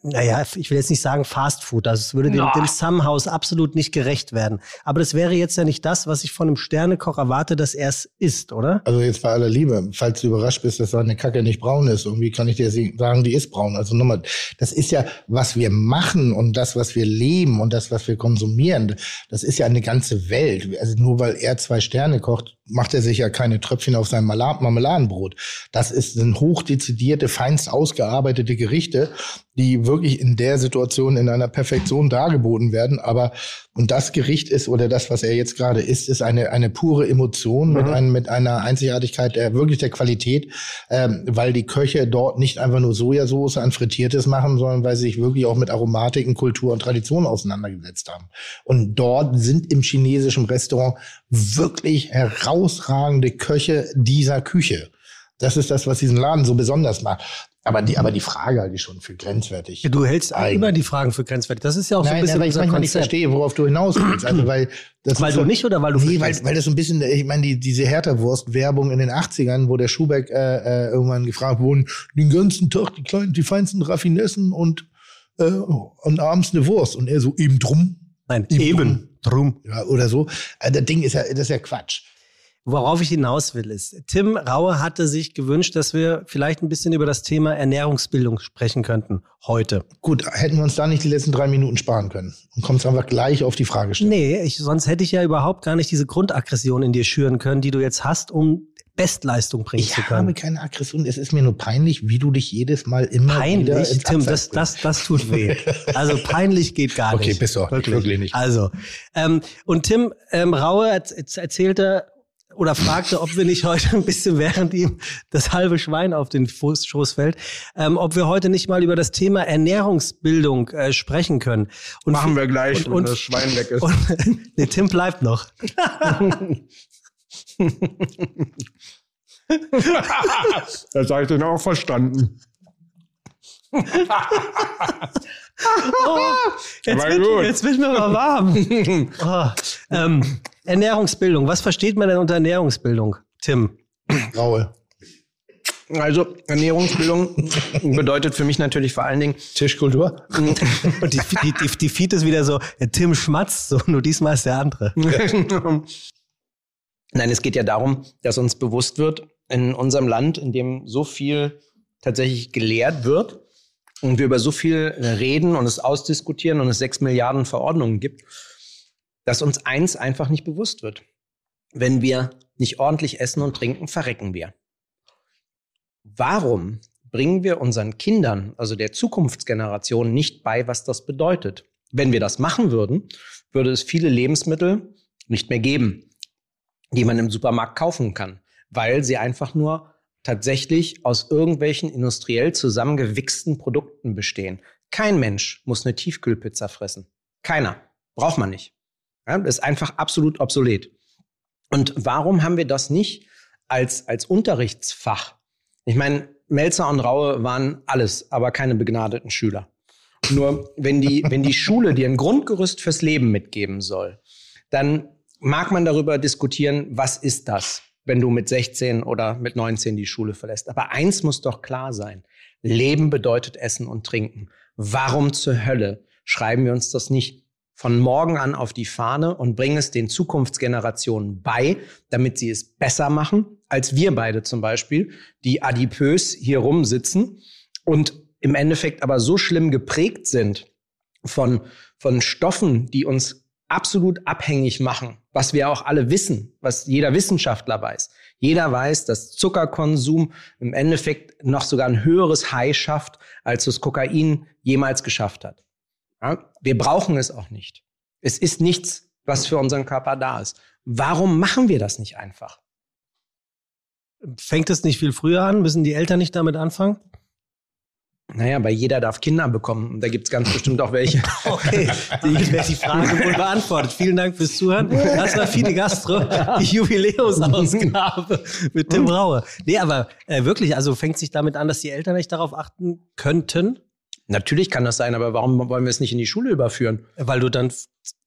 naja, ich will jetzt nicht sagen Fast Food, also es würde dem, Ja. dem Sumhouse absolut nicht gerecht werden. Aber das wäre jetzt ja nicht das, was ich von einem Sternekoch erwarte, dass er es isst, oder? Also jetzt bei aller Liebe, falls du überrascht bist, dass seine Kacke nicht braun ist, irgendwie kann ich dir sagen, die ist braun. Also nochmal, das ist ja, was wir machen und das, was wir leben und das, was wir konsumieren, das ist ja eine ganze Welt. Also nur weil er zwei Sterne kocht, macht er sich ja keine Tröpfchen auf sein Marmeladenbrot. Das ist, sind hochdezidierte, feinst ausgearbeitete Gerichte, die wirklich in der Situation in einer Perfektion dargeboten werden. Aber und das Gericht ist oder das, was er jetzt gerade isst, ist eine eine pure Emotion mit Mhm. einem mit einer Einzigartigkeit der wirklich der Qualität, ähm, weil die Köche dort nicht einfach nur Sojasauce an Frittiertes machen, sondern weil sie sich wirklich auch mit Aromatiken, Kultur und Tradition auseinandergesetzt haben. Und dort sind im chinesischen Restaurant wirklich herausragende Köche dieser Küche. Das ist das, was diesen Laden so besonders macht. Aber die, aber die Frage halte ich schon für grenzwertig. Du hältst Eigen. immer die Fragen für grenzwertig. Das ist ja auch so ein Nein, bisschen aber ich unser manchmal nicht verstehe, worauf du hinaus willst. Also, weil das Weil du so- nicht oder weil du Nee, weil, weil das so ein bisschen, ich meine, die, diese Hertha-Wurst-Werbung in den 80ern, wo der Schubeck äh, äh, irgendwann gefragt wurde, den ganzen Tag die kleinen, die feinsten Raffinessen und, äh, und abends eine Wurst. Und er so, eben drum. Nein, eben drum. Ja, oder so. Äh, das Ding ist ja, das ist ja Quatsch. Worauf ich hinaus will, ist, Tim Raue hatte sich gewünscht, dass wir vielleicht ein bisschen über das Thema Ernährungsbildung sprechen könnten heute. Gut, hätten wir uns da nicht die letzten drei Minuten sparen können. Und kommst einfach gleich auf die Fragestellung. Nee, ich, sonst hätte ich ja überhaupt gar nicht diese Grundaggression in dir schüren können, die du jetzt hast, um Bestleistung bringen Ich zu können. habe keine Aggression. Es ist mir nur peinlich, wie du dich jedes Mal immer wieder Peinlich, ins Tim, das, das, das tut weh. [laughs] Also peinlich geht gar Okay, nicht. bist du auch nicht, wirklich nicht. Also, ähm, und Tim ähm, Raue erz- erz- erzählte oder fragte, ob wir nicht heute ein bisschen, während ihm das halbe Schwein auf den Fuß, Schoß fällt, ähm, ob wir heute nicht mal über das Thema Ernährungsbildung äh, sprechen können. Und Machen wir gleich, und, wenn und, das Schwein weg ist. Und, [laughs] nee, Tim bleibt noch. [laughs] [laughs] das habe ich dann auch verstanden. Oh, jetzt, wird, jetzt wird mir mal warm. [laughs] Oh, ähm, Ernährungsbildung. Was versteht man denn unter Ernährungsbildung, Tim? Raue. Also Ernährungsbildung bedeutet für mich natürlich vor allen Dingen Tischkultur. Und [laughs] die, die, die, die Feed ist wieder so, Tim schmatzt so, nur diesmal ist der andere. [laughs] Nein, es geht ja darum, dass uns bewusst wird, in unserem Land, in dem so viel tatsächlich gelehrt wird und wir über so viel reden und es ausdiskutieren und es sechs Milliarden Verordnungen gibt, dass uns eins einfach nicht bewusst wird. Wenn wir nicht ordentlich essen und trinken, verrecken wir. Warum bringen wir unseren Kindern, also der Zukunftsgeneration, nicht bei, was das bedeutet? Wenn wir das machen würden, würde es viele Lebensmittel nicht mehr geben, die man im Supermarkt kaufen kann, weil sie einfach nur tatsächlich aus irgendwelchen industriell zusammengewichsten Produkten bestehen. Kein Mensch muss eine Tiefkühlpizza fressen. Keiner. Braucht man nicht. Ja, das ist einfach absolut obsolet. Und warum haben wir das nicht als, als Unterrichtsfach? Ich meine, Melzer und Raue waren alles, aber keine begnadeten Schüler. Nur wenn die, wenn die Schule dir ein Grundgerüst fürs Leben mitgeben soll, dann mag man darüber diskutieren, was ist das, wenn du mit 16 oder mit 19 die Schule verlässt. Aber eins muss doch klar sein. Leben bedeutet Essen und Trinken. Warum zur Hölle schreiben wir uns das nicht von morgen an auf die Fahne und bringen es den Zukunftsgenerationen bei, damit sie es besser machen, als wir beide zum Beispiel, die adipös hier rumsitzen und im Endeffekt aber so schlimm geprägt sind von, von Stoffen, die uns absolut abhängig machen, was wir auch alle wissen, was jeder Wissenschaftler weiß. Jeder weiß, dass Zuckerkonsum im Endeffekt noch sogar ein höheres High schafft, als das Kokain jemals geschafft hat. Ja? Wir brauchen es auch nicht. Es ist nichts, was für unseren Körper da ist. Warum machen wir das nicht einfach? Fängt es nicht viel früher an? Müssen die Eltern nicht damit anfangen? Naja, weil jeder darf Kinder bekommen. Und da gibt's ganz bestimmt auch welche. [laughs] Okay, die, [laughs] die Frage wohl beantwortet. Vielen Dank fürs Zuhören. Das war Fide Gastro, [laughs] die Jubiläumsausgabe mit Tim Raue. Nee, aber äh, wirklich, also fängt sich damit an, dass die Eltern nicht darauf achten könnten, Natürlich kann das sein, aber warum wollen wir es nicht in die Schule überführen? weil du dann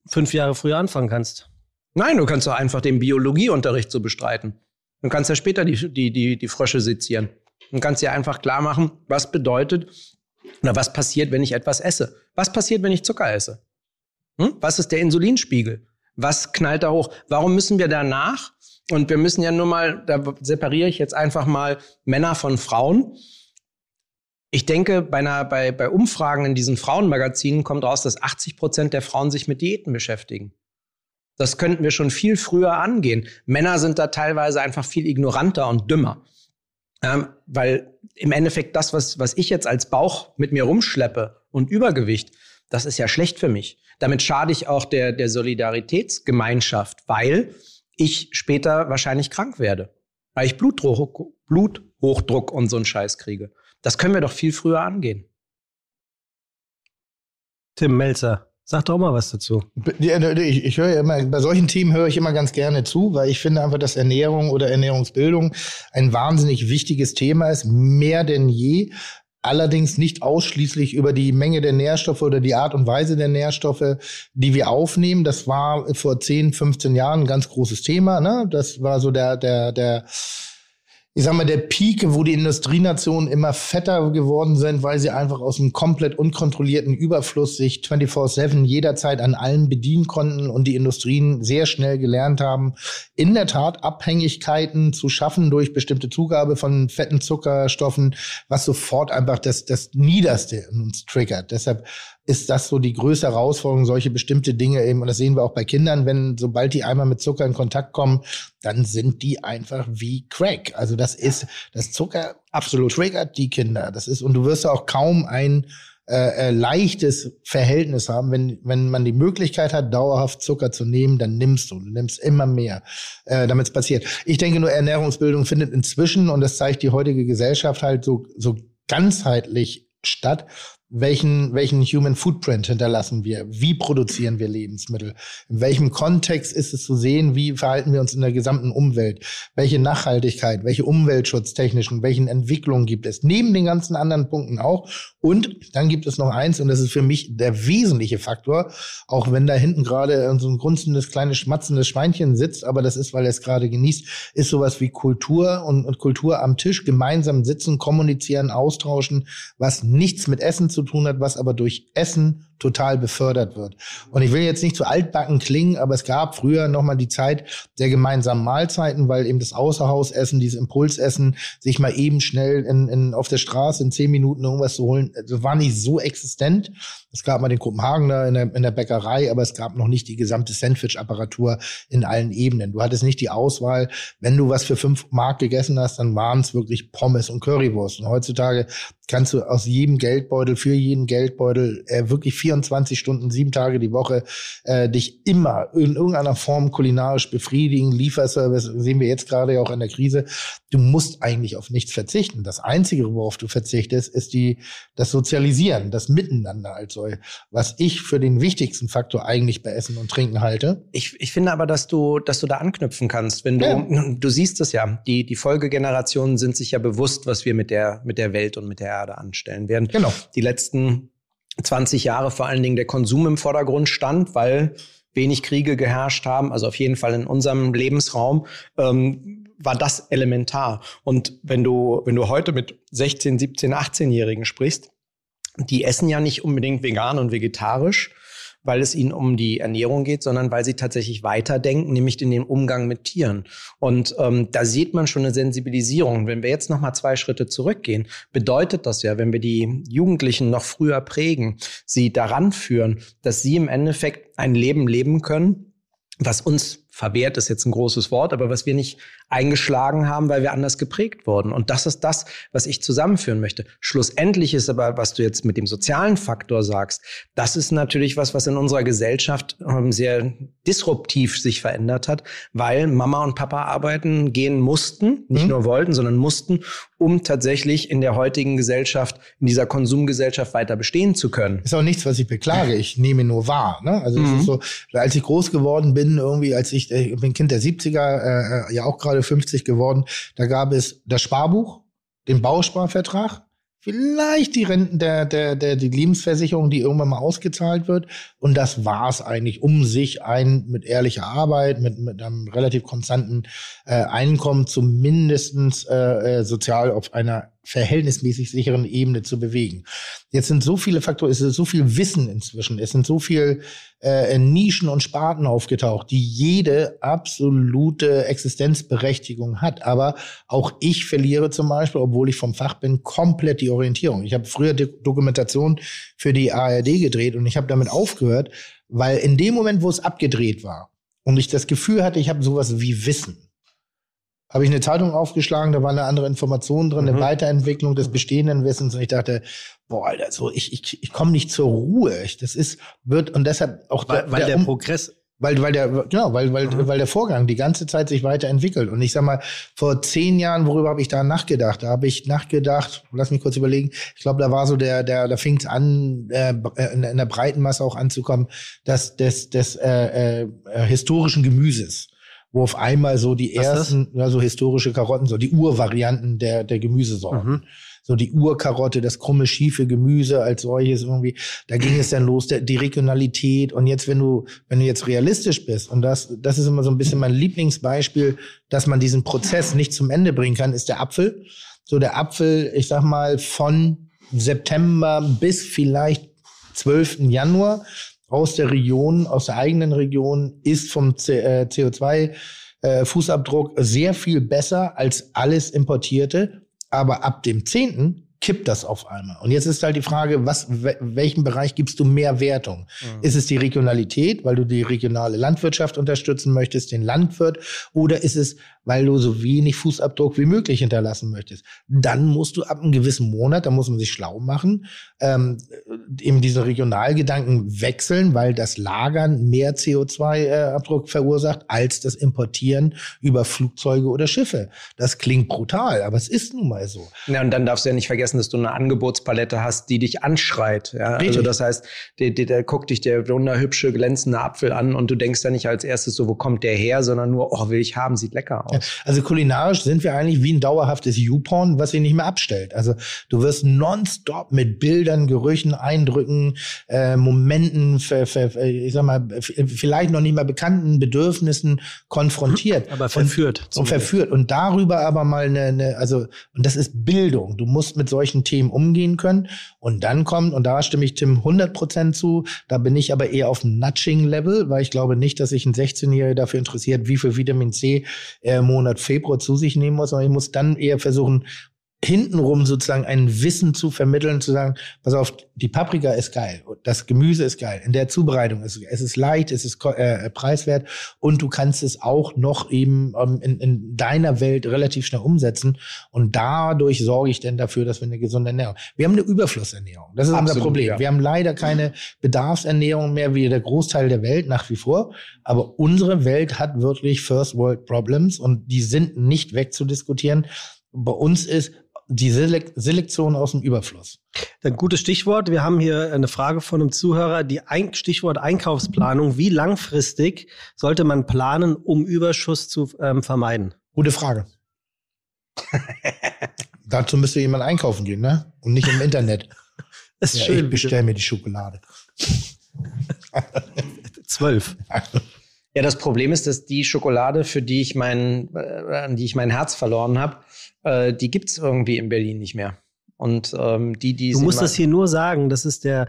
fünf Jahre früher anfangen kannst. Nein, du kannst doch einfach den Biologieunterricht so bestreiten. Du kannst ja später die, die, die, die Frösche sezieren. Du kannst dir einfach klar machen, was bedeutet Oder was passiert, wenn ich etwas esse? Was passiert, wenn ich Zucker esse? Hm? Was ist der Insulinspiegel? Was knallt da hoch? Warum müssen wir danach? Und wir müssen ja nur mal, da separiere ich jetzt einfach mal Männer von Frauen. Ich denke, bei, einer, bei, bei Umfragen in diesen Frauenmagazinen kommt raus, dass 80 Prozent der Frauen sich mit Diäten beschäftigen. Das könnten wir schon viel früher angehen. Männer sind da teilweise einfach viel ignoranter und dümmer. Ähm, weil im Endeffekt das, was, was ich jetzt als Bauch mit mir rumschleppe und Übergewicht, das ist ja schlecht für mich. Damit schade ich auch der, der Solidaritätsgemeinschaft, weil ich später wahrscheinlich krank werde. Weil ich Bluthochdruck, Bluthochdruck und so einen Scheiß kriege. Das können wir doch viel früher angehen. Tim Melzer, Sag doch mal was dazu. Ich, ich höre immer, bei solchen Themen höre ich immer ganz gerne zu, weil ich finde einfach, dass Ernährung oder Ernährungsbildung ein wahnsinnig wichtiges Thema ist, mehr denn je. Allerdings nicht ausschließlich über die Menge der Nährstoffe oder die Art und Weise der Nährstoffe, die wir aufnehmen. Das war vor 10, 15 Jahren ein ganz großes Thema. Ne? Das war so der, der, der, ich sag mal, der Peak, wo die Industrienationen immer fetter geworden sind, weil sie einfach aus einem komplett unkontrollierten Überfluss sich 24-7 jederzeit an allen bedienen konnten und die Industrien sehr schnell gelernt haben, in der Tat Abhängigkeiten zu schaffen durch bestimmte Zugabe von fetten Zuckerstoffen, was sofort einfach das, das Niederste in uns triggert. Deshalb ist das so die größte Herausforderung, solche bestimmte Dinge eben, und das sehen wir auch bei Kindern, wenn sobald die einmal mit Zucker in Kontakt kommen, dann sind die einfach wie Crack. Also das ist, das Zucker absolut triggert die Kinder. Das ist, und du wirst auch kaum ein äh, äh, leichtes Verhältnis haben. Wenn, wenn man die Möglichkeit hat, dauerhaft Zucker zu nehmen, dann nimmst du. Du nimmst immer mehr, äh, damit es passiert. Ich denke nur, Ernährungsbildung findet inzwischen, und das zeigt die heutige Gesellschaft halt so, so ganzheitlich statt, welchen, welchen Human Footprint hinterlassen wir? Wie produzieren wir Lebensmittel? In welchem Kontext ist es zu sehen? Wie verhalten wir uns in der gesamten Umwelt? Welche Nachhaltigkeit, welche umweltschutztechnischen, welchen Entwicklungen gibt es? Neben den ganzen anderen Punkten auch. Und dann gibt es noch eins, und das ist für mich der wesentliche Faktor, auch wenn da hinten gerade so ein grunzendes, kleines, schmatzendes Schweinchen sitzt, aber das ist, weil er es gerade genießt, ist sowas wie Kultur und, und Kultur am Tisch, gemeinsam sitzen, kommunizieren, austauschen, was nichts mit Essen zu zu tun hat, was aber durch Essen total befördert wird. Und ich will jetzt nicht zu altbacken klingen, aber es gab früher nochmal die Zeit der gemeinsamen Mahlzeiten, weil eben das Außerhausessen, dieses Impulsessen, sich mal eben schnell in, in, auf der Straße in zehn Minuten irgendwas zu holen, das war nicht so existent. Es gab mal den Kopenhagener in der, in der Bäckerei, aber es gab noch nicht die gesamte Sandwich-Apparatur in allen Ebenen. Du hattest nicht die Auswahl, wenn du was für fünf Mark gegessen hast, dann waren es wirklich Pommes und Currywurst. Und heutzutage kannst du aus jedem Geldbeutel, für jeden Geldbeutel äh, wirklich 24 Stunden, sieben Tage die Woche äh, dich immer in irgendeiner Form kulinarisch befriedigen. Lieferservice sehen wir jetzt gerade ja auch in der Krise. Du musst eigentlich auf nichts verzichten. Das Einzige, worauf du verzichtest, ist die, das Sozialisieren, das Miteinander als soll, was ich für den wichtigsten Faktor eigentlich bei Essen und Trinken halte. Ich, ich finde aber, dass du, dass du da anknüpfen kannst. Wenn du, ja. du siehst es ja, die, die Folgegenerationen sind sich ja bewusst, was wir mit der, mit der Welt und mit der Erde anstellen werden. Genau. Die letzten 20 Jahre vor allen Dingen der Konsum im Vordergrund stand, weil wenig Kriege geherrscht haben, also auf jeden Fall in unserem Lebensraum, ähm, war das elementar. Und wenn du, wenn du heute mit 16, 17, 18-Jährigen sprichst, die essen ja nicht unbedingt vegan und vegetarisch, weil es ihnen um die Ernährung geht, sondern weil sie tatsächlich weiterdenken, nämlich in den Umgang mit Tieren. Und ähm, da sieht man schon eine Sensibilisierung. Wenn wir jetzt noch mal zwei Schritte zurückgehen, bedeutet das ja, wenn wir die Jugendlichen noch früher prägen, sie daran führen, dass sie im Endeffekt ein Leben leben können, was uns verwehrt ist jetzt ein großes Wort, aber was wir nicht eingeschlagen haben, weil wir anders geprägt wurden. Und das ist das, was ich zusammenführen möchte. Schlussendlich ist aber, was du jetzt mit dem sozialen Faktor sagst, das ist natürlich was, was in unserer Gesellschaft ähm, sehr disruptiv sich verändert hat, weil Mama und Papa arbeiten gehen mussten, nicht mhm. nur wollten, sondern mussten, um tatsächlich in der heutigen Gesellschaft, in dieser Konsumgesellschaft weiter bestehen zu können. Ist auch nichts, was ich beklage. Ich nehme nur wahr. Ne? Also mhm. es ist mhm. so, als ich groß geworden bin, irgendwie, als ich, ich bin Kind der 70er, äh, ja auch gerade 50 geworden, da gab es das Sparbuch, den Bausparvertrag, vielleicht die Renten der, der, der, die Lebensversicherung, die irgendwann mal ausgezahlt wird. Und das war's eigentlich, um sich ein mit ehrlicher Arbeit, mit, mit einem relativ konstanten äh, Einkommen zumindestens äh, äh, sozial auf einer verhältnismäßig sicheren Ebene zu bewegen. Jetzt sind so viele Faktoren, es ist so viel Wissen inzwischen, es sind so viel äh, Nischen und Sparten aufgetaucht, die jede absolute Existenzberechtigung hat. Aber auch ich verliere zum Beispiel, obwohl ich vom Fach bin, komplett die Orientierung. Ich habe früher Dokumentation für die ARD gedreht und ich habe damit aufgehört, weil in dem Moment, wo es abgedreht war und ich das Gefühl hatte, ich habe sowas wie Wissen, habe ich eine Zeitung aufgeschlagen, da war eine andere Information drin, eine Mhm. Weiterentwicklung des bestehenden Wissens und ich dachte, boah, Alter, so ich ich, ich komme nicht zur Ruhe. Ich, das ist wird und deshalb auch Weil, weil der Um- Progress weil, weil der, genau, weil, weil, Mhm. weil der Vorgang die ganze Zeit sich weiterentwickelt. Und ich sag mal, vor zehn Jahren, worüber habe ich da nachgedacht? Da habe ich nachgedacht, lass mich kurz überlegen, ich glaube, da war so der, der, da fing es an, äh, in, in der breiten Masse auch anzukommen, dass des, des äh, äh, äh, historischen Gemüses wo auf einmal so die Was ersten, ja, so historische Karotten, so die Urvarianten der, der Gemüsesorten. Mhm. So die Urkarotte, das krumme, schiefe Gemüse als solches irgendwie. Da ging es dann los, der, die Regionalität. Und jetzt, wenn du, wenn du jetzt realistisch bist, und das, das ist immer so ein bisschen mein Lieblingsbeispiel, dass man diesen Prozess nicht zum Ende bringen kann, ist der Apfel. So der Apfel, ich sag mal, von September bis vielleicht 12. Januar aus der Region, aus der eigenen Region, ist vom C, äh, CO2 äh, sehr viel besser als alles Importierte. Aber ab dem 10. kippt das auf einmal. Und jetzt ist halt die Frage, was, we- welchem Bereich gibst du mehr Wertung? Ist es die Regionalität, weil du die regionale Landwirtschaft unterstützen möchtest, den Landwirt, oder ist es, weil du so wenig Fußabdruck wie möglich hinterlassen möchtest? Dann musst du ab einem gewissen Monat, da muss man sich schlau machen, ähm, eben diesen Regionalgedanken wechseln, weil das Lagern mehr CO2-Abdruck verursacht als das Importieren über Flugzeuge oder Schiffe. Das klingt brutal, aber es ist nun mal so. Ja, und dann darfst du ja nicht vergessen, dass du eine Angebotspalette hast, die dich anschreit. Ja? Also das heißt, der, der, der guckt dich der wunderhübsche, glänzende Apfel an und du denkst da nicht als erstes so, wo kommt der her, sondern nur, oh, will ich haben, sieht lecker aus. Ja, also kulinarisch sind wir eigentlich wie ein dauerhaftes YouPorn, was sich nicht mehr abstellt. Also du wirst nonstop mit Bildern, Gerüchen, Eindrücken, äh, Momenten, ver, ver, ich sag mal, vielleicht noch nicht mal bekannten Bedürfnissen konfrontiert. aber verführt. und verführt und darüber aber mal eine, eine also und das ist Bildung. Du musst mit solchen Themen umgehen können und dann kommt und da stimme ich Tim 100% zu. Da bin ich aber eher auf dem Nudging Level, weil ich glaube nicht, dass sich ein 16-Jähriger dafür interessiert, wie viel Vitamin C er im Monat Februar zu sich nehmen muss, sondern ich muss dann eher versuchen hintenrum sozusagen ein Wissen zu vermitteln, zu sagen, pass auf, die Paprika ist geil, das Gemüse ist geil, in der Zubereitung ist es ist leicht, es ist ko- äh, preiswert und du kannst es auch noch eben ähm, in, in deiner Welt relativ schnell umsetzen und dadurch sorge ich denn dafür, dass wir eine gesunde Ernährung. Wir haben eine Überflussernährung, das ist unser Absolut, Problem. ja. Wir haben leider keine Bedarfsernährung mehr wie der Großteil der Welt nach wie vor, aber unsere Welt hat wirklich First World Problems und die sind nicht wegzudiskutieren. Bei uns ist die Selek Selektion aus dem Überfluss. Ein gutes Stichwort. Wir haben hier eine Frage von einem Zuhörer. Die Ein Stichwort Einkaufsplanung. Wie langfristig sollte man planen, um Überschuss zu ähm, vermeiden? Gute Frage. [laughs] Dazu müsste jemand einkaufen gehen, ne? Und nicht im Internet. Das [laughs] ist Ja, schön. ich bestelle mir die Schokolade. [laughs] Zwölf. Ja, das Problem ist, dass die Schokolade, für die ich mein, äh, an die ich mein Herz verloren habe, äh, die gibt's irgendwie in Berlin nicht mehr. Und ähm, die, die Du musst das hier nur sagen. Das ist der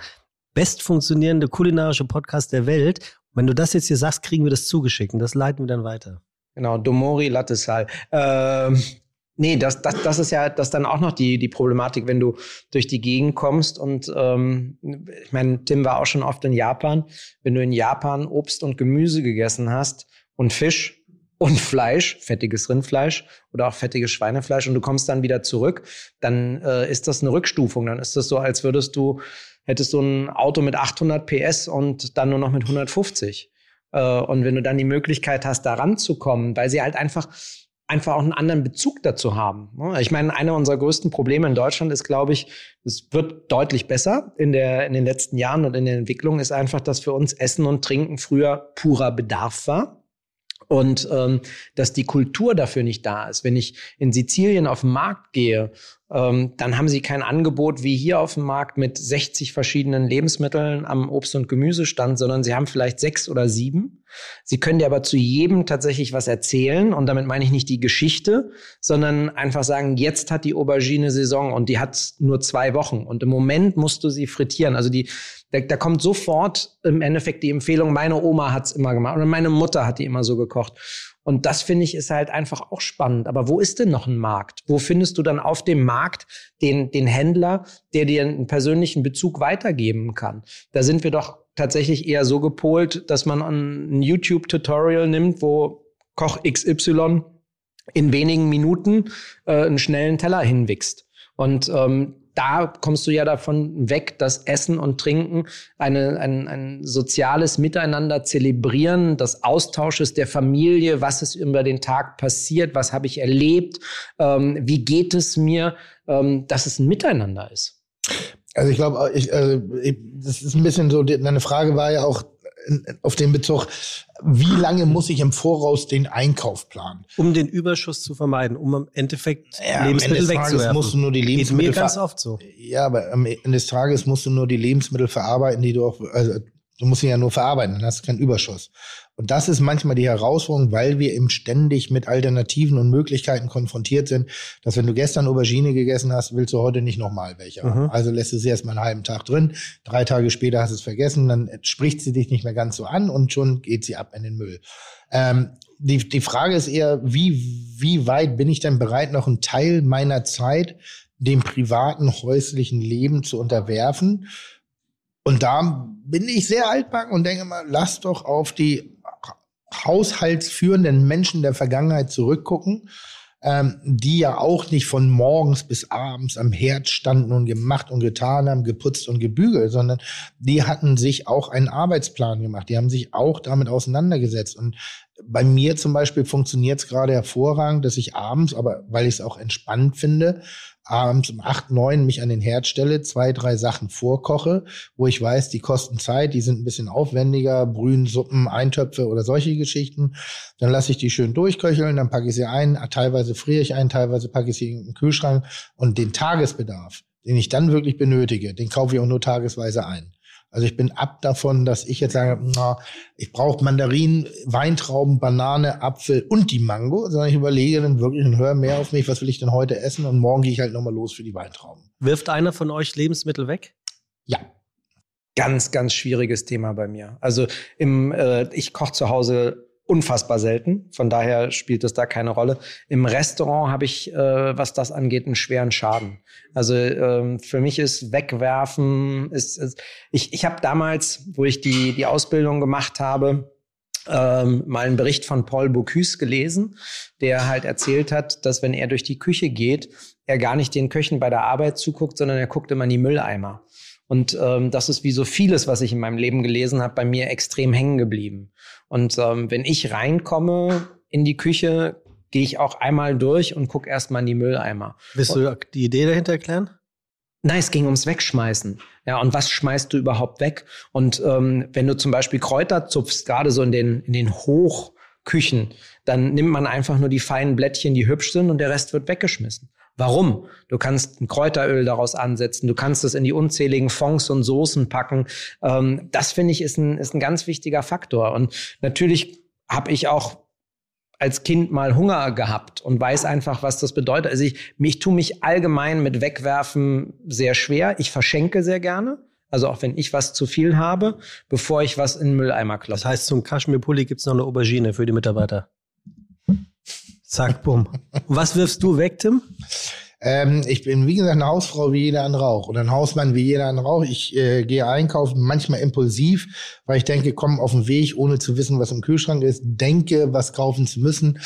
best funktionierende kulinarische Podcast der Welt. Wenn du das jetzt hier sagst, kriegen wir das zugeschickt und das leiten wir dann weiter. Genau, Domori Latte Sal. Ähm, nee, das, das, das ist ja das dann auch noch die, die Problematik, wenn du durch die Gegend kommst. Und ähm, ich meine, Tim war auch schon oft in Japan. Wenn du in Japan Obst und Gemüse gegessen hast und Fisch und Fleisch, fettiges Rindfleisch oder auch fettiges Schweinefleisch und du kommst dann wieder zurück, dann äh, ist das eine Rückstufung. Dann ist das so, als würdest du, hättest du ein Auto mit 800 PS und dann nur noch mit 150. Äh, und wenn du dann die Möglichkeit hast, da ranzukommen, weil sie halt einfach einfach auch einen anderen Bezug dazu haben. ne? Ich meine, einer unserer größten Probleme in Deutschland ist, glaube ich, es wird deutlich besser in, der, in den letzten Jahren und in der Entwicklung, ist einfach, dass für uns Essen und Trinken früher purer Bedarf war. Und ähm, dass die Kultur dafür nicht da ist. Wenn ich in Sizilien auf den Markt gehe dann haben sie kein Angebot wie hier auf dem Markt mit 60 verschiedenen Lebensmitteln am Obst- und Gemüsestand, sondern sie haben vielleicht sechs oder sieben. Sie können dir aber zu jedem tatsächlich was erzählen und damit meine ich nicht die Geschichte, sondern einfach sagen, jetzt hat die Aubergine Saison und die hat nur zwei Wochen und im Moment musst du sie frittieren. Also die, da, da kommt sofort im Endeffekt die Empfehlung, meine Oma hat's immer gemacht oder meine Mutter hat die immer so gekocht. Und das finde ich ist halt einfach auch spannend. Aber wo ist denn noch ein Markt? Wo findest du dann auf dem Markt den, den Händler, der dir einen persönlichen Bezug weitergeben kann? Da sind wir doch tatsächlich eher so gepolt, dass man ein YouTube-Tutorial nimmt, wo Koch XY in wenigen Minuten äh, einen schnellen Teller hinwichst. Und ähm, da kommst du ja davon weg, dass Essen und Trinken eine, ein, ein soziales Miteinander zelebrieren, das Austausches der Familie, was ist über den Tag passiert, was habe ich erlebt, ähm, wie geht es mir, ähm, dass es ein Miteinander ist. Also ich glaube, ich, also ich, das ist ein bisschen so, deine Frage war ja auch auf den Bezug, wie lange muss ich im Voraus den Einkauf planen? Um den Überschuss zu vermeiden, um im Endeffekt Ja, Lebensmittel am Ende des Tages wegzuwerfen. musst du nur die Geht Lebensmittel mir ganz oft so. Ja, aber am Ende des Tages musst du nur die Lebensmittel verarbeiten, die du auch, also du musst sie ja nur verarbeiten, dann hast du keinen Überschuss. Und das ist manchmal die Herausforderung, weil wir eben ständig mit Alternativen und Möglichkeiten konfrontiert sind, dass wenn du gestern Aubergine gegessen hast, willst du heute nicht nochmal welche haben. Mhm. Also lässt du sie erst mal einen halben Tag drin, drei Tage später hast du es vergessen, dann spricht sie dich nicht mehr ganz so an und schon geht sie ab in den Müll. Ähm, die, die Frage ist eher, wie, wie weit bin ich denn bereit, noch einen Teil meiner Zeit dem privaten, häuslichen Leben zu unterwerfen? Und da bin ich sehr altbacken und denke mal, lass doch auf die haushaltsführenden Menschen der Vergangenheit zurückgucken, ähm, die ja auch nicht von morgens bis abends am Herd standen und gemacht und getan haben, geputzt und gebügelt, sondern die hatten sich auch einen Arbeitsplan gemacht. Die haben sich auch damit auseinandergesetzt. Und bei mir zum Beispiel funktioniert es gerade hervorragend, dass ich abends, aber weil ich es auch entspannt finde, abends um acht, neun mich an den Herd stelle, zwei, drei Sachen vorkoche, wo ich weiß, die kosten Zeit, die sind ein bisschen aufwendiger, Brühen, Suppen, Eintöpfe oder solche Geschichten. Dann lasse ich die schön durchköcheln, dann packe ich sie ein, teilweise friere ich ein, teilweise packe ich sie in den Kühlschrank und den Tagesbedarf, den ich dann wirklich benötige, den kaufe ich auch nur tagesweise ein. Also ich bin ab davon, dass ich jetzt sage, na, ich brauche Mandarinen, Weintrauben, Banane, Apfel und die Mango, sondern ich überlege dann wirklich und höre mehr auf mich, was will ich denn heute essen und morgen gehe ich halt nochmal los für die Weintrauben. Wirft einer von euch Lebensmittel weg? Ja. Ganz, ganz schwieriges Thema bei mir. Also im, äh, ich koche zu Hause unfassbar selten, von daher spielt es da keine Rolle. Im Restaurant habe ich, äh, was das angeht, einen schweren Schaden. Also ähm, für mich ist wegwerfen, ist, ist ich, ich habe damals, wo ich die, die Ausbildung gemacht habe, ähm, mal einen Bericht von Paul Bocuse gelesen, der halt erzählt hat, dass wenn er durch die Küche geht, er gar nicht den Köchen bei der Arbeit zuguckt, sondern er guckt immer in die Mülleimer. Und ähm, das ist wie so vieles, was ich in meinem Leben gelesen habe, bei mir extrem hängen geblieben. Und ähm, wenn ich reinkomme in die Küche, gehe ich auch einmal durch und gucke erstmal in die Mülleimer. Willst du die Idee dahinter erklären? Nein, es ging ums Wegschmeißen. Ja, und was schmeißt du überhaupt weg? Und ähm, wenn du zum Beispiel Kräuter zupfst, gerade so in den, in den Hochküchen, dann nimmt man einfach nur die feinen Blättchen, die hübsch sind, und der Rest wird weggeschmissen. Warum? Du kannst ein Kräuteröl daraus ansetzen, du kannst es in die unzähligen Fonds und Soßen packen. Ähm, das finde ich ist ein, ist ein ganz wichtiger Faktor. Und natürlich habe ich auch als Kind mal Hunger gehabt und weiß einfach, was das bedeutet. Also ich, ich tue mich allgemein mit Wegwerfen sehr schwer. Ich verschenke sehr gerne. Also auch wenn ich was zu viel habe, bevor ich was in den Mülleimer kloppe. Das heißt, zum Kaschmirpulli gibt es noch eine Aubergine für die Mitarbeiter. Zack, bumm. Was wirfst du weg, Tim? Ähm, ich bin, wie gesagt, eine Hausfrau wie jeder andere auch. Oder ein Hausmann wie jeder andere auch. Ich äh, gehe einkaufen, manchmal impulsiv, weil ich denke, komm auf den Weg, ohne zu wissen, was im Kühlschrank ist, denke, was kaufen zu müssen.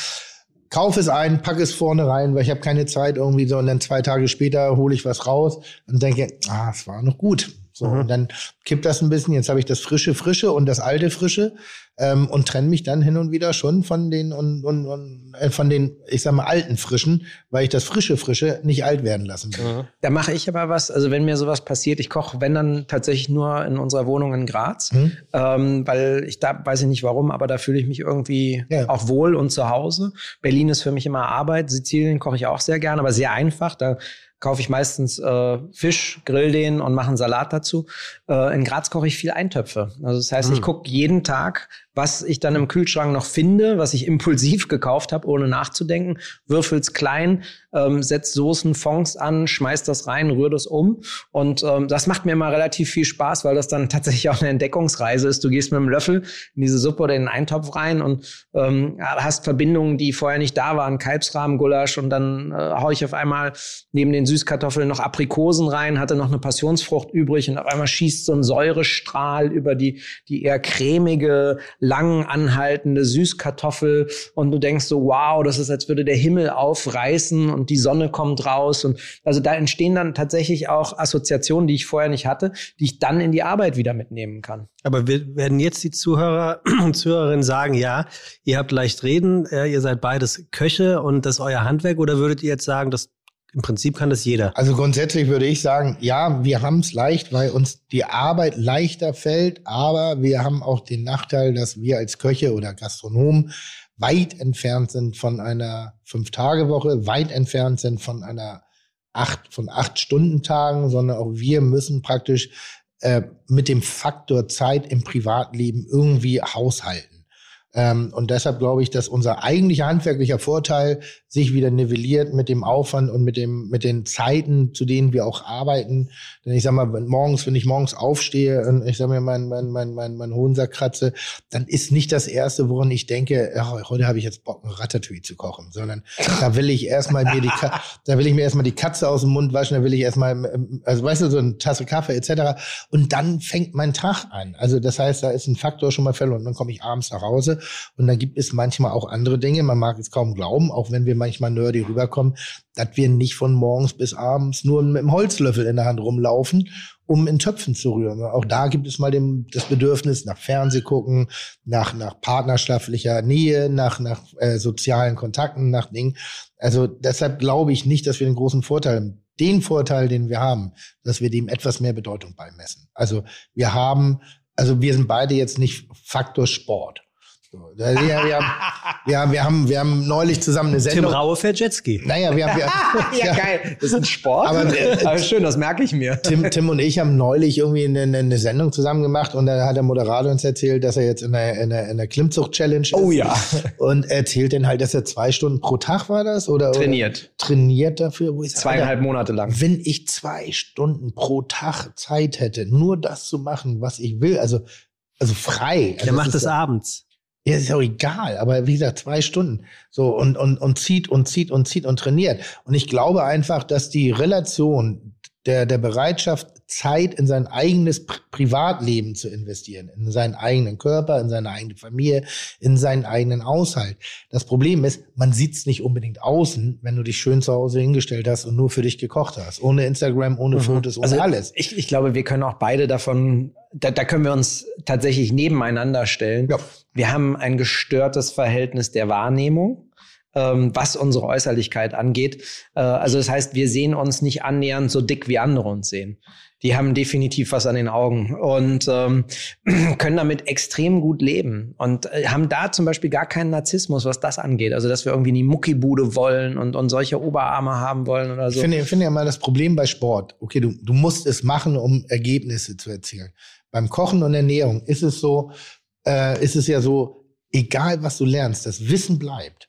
Kauf es ein, pack es vorne rein, weil ich habe keine Zeit irgendwie so. Und dann zwei Tage später hole ich was raus und denke, ah, es war noch gut. So, Mhm. und dann kippt das ein bisschen. Jetzt habe ich das frische, frische und das alte frische ähm, und trenne mich dann hin und wieder schon von den und, und, und äh, von den, ich sag mal, alten frischen, weil ich das frische, frische nicht alt werden lassen will. Da mache ich aber was, also wenn mir sowas passiert, ich koche, wenn dann tatsächlich nur in unserer Wohnung in Graz, Hm? ähm, weil ich da weiß ich nicht warum, aber da fühle ich mich irgendwie Ja. auch wohl und zu Hause. Berlin ist für mich immer Arbeit, Sizilien koche ich auch sehr gerne, aber sehr einfach. Da kaufe ich meistens äh, Fisch, grill den und mache einen Salat dazu. Äh, in Graz koche ich viel Eintöpfe. Also das heißt, ich gucke jeden Tag, was ich dann im Kühlschrank noch finde, was ich impulsiv gekauft habe, ohne nachzudenken, würfel's klein, ähm, setz Soßen, Fonds an, schmeiß das rein, rühr das um. Und ähm, das macht mir immer relativ viel Spaß, weil das dann [laughs] tatsächlich auch eine Entdeckungsreise ist. Du gehst mit einem Löffel in diese Suppe oder in den Eintopf rein und ähm, hast Verbindungen, die vorher nicht da waren, Kalbsrahmen, Gulasch und dann äh, hau ich auf einmal neben den Süßkartoffeln noch Aprikosen rein, hatte noch eine Passionsfrucht übrig und auf einmal schießt so ein Säurestrahl über die, die eher cremige, lang anhaltende Süßkartoffel und du denkst so, wow, das ist, als würde der Himmel aufreißen und die Sonne kommt raus und also da entstehen dann tatsächlich auch Assoziationen, die ich vorher nicht hatte, die ich dann in die Arbeit wieder mitnehmen kann. Aber wir werden jetzt die Zuhörer [clears throat] und Zuhörerinnen sagen, ja, ihr habt leicht reden, äh, ihr seid beides Köche und das ist euer Handwerk oder würdet ihr jetzt sagen, dass im Prinzip kann das jeder? Also grundsätzlich würde ich sagen, ja, wir haben es leicht, weil uns die Arbeit leichter fällt, aber wir haben auch den Nachteil, dass wir als Köche oder Gastronomen weit entfernt sind von einer Fünf-Tage-Woche, weit entfernt sind von einer acht, von acht Stunden Tagen, sondern auch wir müssen praktisch äh, mit dem Faktor Zeit im Privatleben irgendwie haushalten. Ähm, und deshalb glaube ich, dass unser eigentlicher handwerklicher Vorteil sich wieder nivelliert mit dem Aufwand und mit dem mit den Zeiten, zu denen wir auch arbeiten. Denn ich sag mal, wenn morgens, wenn ich morgens aufstehe und ich sag mir mein mein mein mein, mein Hohensack kratze, dann ist nicht das erste, woran ich denke, ja, heute habe ich jetzt Bock, ein Ratatouille zu kochen, sondern da will ich erstmal mir die Ka [laughs] da will ich mir erstmal die Katze aus dem Mund waschen, da will ich erstmal also weißt du so eine Tasse Kaffee etc. und dann fängt mein Tag an. Also das heißt, da ist ein Faktor schon mal verloren. Dann komme ich abends nach Hause und dann gibt es manchmal auch andere Dinge. Man mag es kaum glauben, auch wenn wir manchmal nerdy rüberkommen, dass wir nicht von morgens bis abends nur mit einem Holzlöffel in der Hand rumlaufen, um in Töpfen zu rühren. Auch da gibt es mal dem, das Bedürfnis nach Fernseh gucken, nach, nach partnerschaftlicher Nähe, nach, nach äh, sozialen Kontakten, nach Dingen. Also deshalb glaube ich nicht, dass wir den großen Vorteil haben. Den Vorteil, den wir haben, dass wir dem etwas mehr Bedeutung beimessen. Also wir haben, also wir sind beide jetzt nicht Faktor Sport. So, wir, haben, wir, haben, wir, haben, wir haben neulich zusammen eine Sendung. Tim Raue fährt Jetski. Naja, wir haben. Wir, [laughs] ja, geil. Das ist ein Sport. Aber, äh, aber, schön, das merke ich mir. Tim, Tim und ich haben neulich irgendwie eine, eine Sendung zusammen gemacht und da hat der Moderator uns erzählt, dass er jetzt in der, in der, in der Klimmzucht-Challenge ist. Oh ja. Und erzählt dann halt, dass er zwei Stunden pro Tag war das? Oder, trainiert. Oder trainiert dafür. Wo ich sage, Zweieinhalb Monate lang. Wenn ich zwei Stunden pro Tag Zeit hätte, nur das zu machen, was ich will, also also frei. Also der macht das abends. Ja, ist auch egal, aber wie gesagt, zwei Stunden. So, und, und, und zieht und zieht und zieht und trainiert. Und ich glaube einfach, dass die Relation der, der Bereitschaft, Zeit in sein eigenes Pri Privatleben zu investieren, in seinen eigenen Körper, in seine eigene Familie, in seinen eigenen Haushalt. Das Problem ist, man sieht's nicht unbedingt außen, wenn du dich schön zu Hause hingestellt hast und nur für dich gekocht hast. Ohne Instagram, ohne mhm. Fotos, ohne also alles. Ich, ich glaube, wir können auch beide davon, da, da können wir uns tatsächlich nebeneinander stellen. Ja. Wir haben ein gestörtes Verhältnis der Wahrnehmung ähm, was unsere Äußerlichkeit angeht. Äh, also das heißt, wir sehen uns nicht annähernd so dick, wie andere uns sehen. Die haben definitiv was an den Augen und ähm, [clears throat] können damit extrem gut leben und äh, haben da zum Beispiel gar keinen Narzissmus, was das angeht. Also dass wir irgendwie in die Muckibude wollen und, und solche Oberarme haben wollen oder so. Ich finde, ich finde ja mal das Problem bei Sport. Okay, du, du musst es machen, um Ergebnisse zu erzielen. Beim Kochen und Ernährung ist es so, äh, ist es ja so, egal was du lernst, das Wissen bleibt.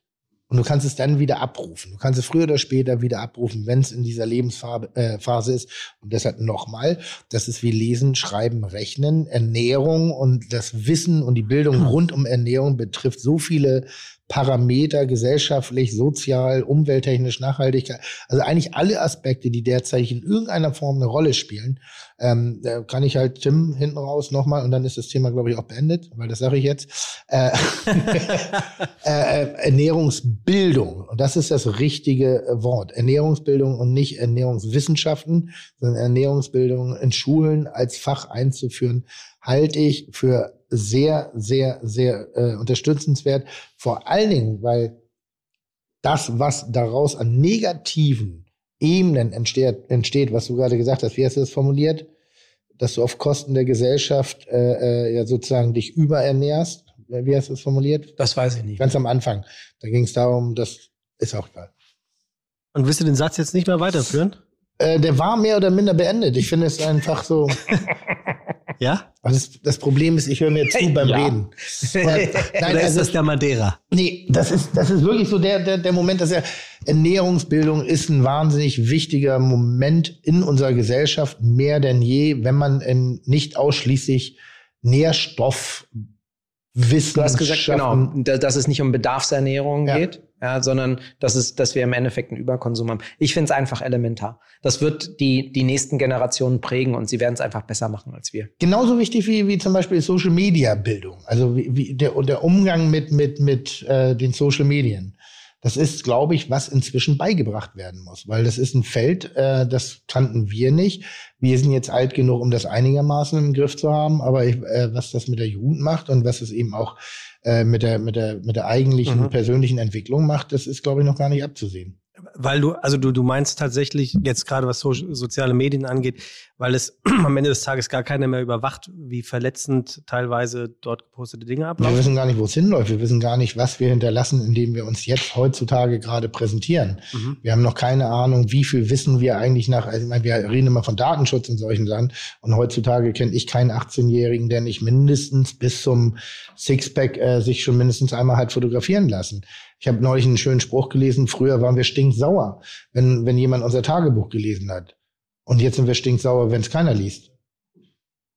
Und du kannst es dann wieder abrufen. Du kannst es früher oder später wieder abrufen, wenn es in dieser Lebensphase äh, ist. Und deshalb nochmal, das ist wie Lesen, Schreiben, Rechnen, Ernährung und das Wissen und die Bildung rund um Ernährung betrifft so viele Parameter, gesellschaftlich, sozial, umwelttechnisch, Nachhaltigkeit. Also eigentlich alle Aspekte, die derzeit in irgendeiner Form eine Rolle spielen. Ähm, kann ich halt Tim hinten raus nochmal und dann ist das Thema, glaube ich, auch beendet, weil das sage ich jetzt. Äh, [laughs] äh, äh, Ernährungsbildung. Und das ist das richtige Wort. Ernährungsbildung und nicht Ernährungswissenschaften, sondern Ernährungsbildung in Schulen als Fach einzuführen, halte ich für sehr, sehr, sehr äh, unterstützenswert. Vor allen Dingen, weil das, was daraus an negativen Ebenen entsteht, entsteht, was du gerade gesagt hast, wie hast du das formuliert? Dass du auf Kosten der Gesellschaft äh, äh, ja sozusagen dich überernährst. Wie hast du das formuliert? Das weiß ich nicht. Ganz am Anfang. Da ging es darum, das ist auch egal. Und willst du den Satz jetzt nicht mehr weiterführen? Äh, der war mehr oder minder beendet. Ich finde es einfach so. [laughs] Ja? Das, das Problem ist, ich höre mir zu beim Ja. Reden. [laughs] Oder ist also- das der Madeira? Nee, das ist, das ist wirklich so der, der, der Moment, dass ja Ernährungsbildung ist ein wahnsinnig wichtiger Moment in unserer Gesellschaft, mehr denn je, wenn man ähm, nicht ausschließlich Nährstoff Wissen Du hast gesagt, genau, da- dass es nicht um Bedarfsernährung Ja. geht, ja, sondern dass, es, dass wir im Endeffekt einen Überkonsum haben. Ich finde es einfach elementar. Das wird die, die nächsten Generationen prägen und sie werden es einfach besser machen als wir. Genauso wichtig wie, wie zum Beispiel Social Media Bildung, also wie, wie der, der Umgang mit, mit, mit äh, den Social Medien. Das ist, glaube ich, was inzwischen beigebracht werden muss, weil das ist ein Feld, äh, das kannten wir nicht. Wir sind jetzt alt genug, um das einigermaßen im Griff zu haben, aber ich, äh, was das mit der Jugend macht und was es eben auch äh, mit, der, mit, der, mit der eigentlichen Mhm. persönlichen Entwicklung macht, das ist, glaube ich, noch gar nicht abzusehen. Weil du, also du, du meinst tatsächlich jetzt gerade was so, soziale Medien angeht, weil es [clears throat] am Ende des Tages gar keiner mehr überwacht, wie verletzend teilweise dort gepostete Dinge Wir ablaufen. wissen gar nicht, wo es hinläuft. Wir wissen gar nicht, was wir hinterlassen, indem wir uns jetzt heutzutage gerade präsentieren. Mhm. Wir haben noch keine Ahnung, wie viel wissen wir eigentlich nach, also ich meine, wir reden immer von Datenschutz und solchen Sachen. Und heutzutage kenne ich keinen 18-Jährigen, der nicht mindestens bis zum Sixpack äh, sich schon mindestens einmal hat fotografieren lassen. Ich habe neulich einen schönen Spruch gelesen, früher waren wir stinksauer, wenn, wenn jemand unser Tagebuch gelesen hat. Und jetzt sind wir stinksauer, wenn es keiner liest.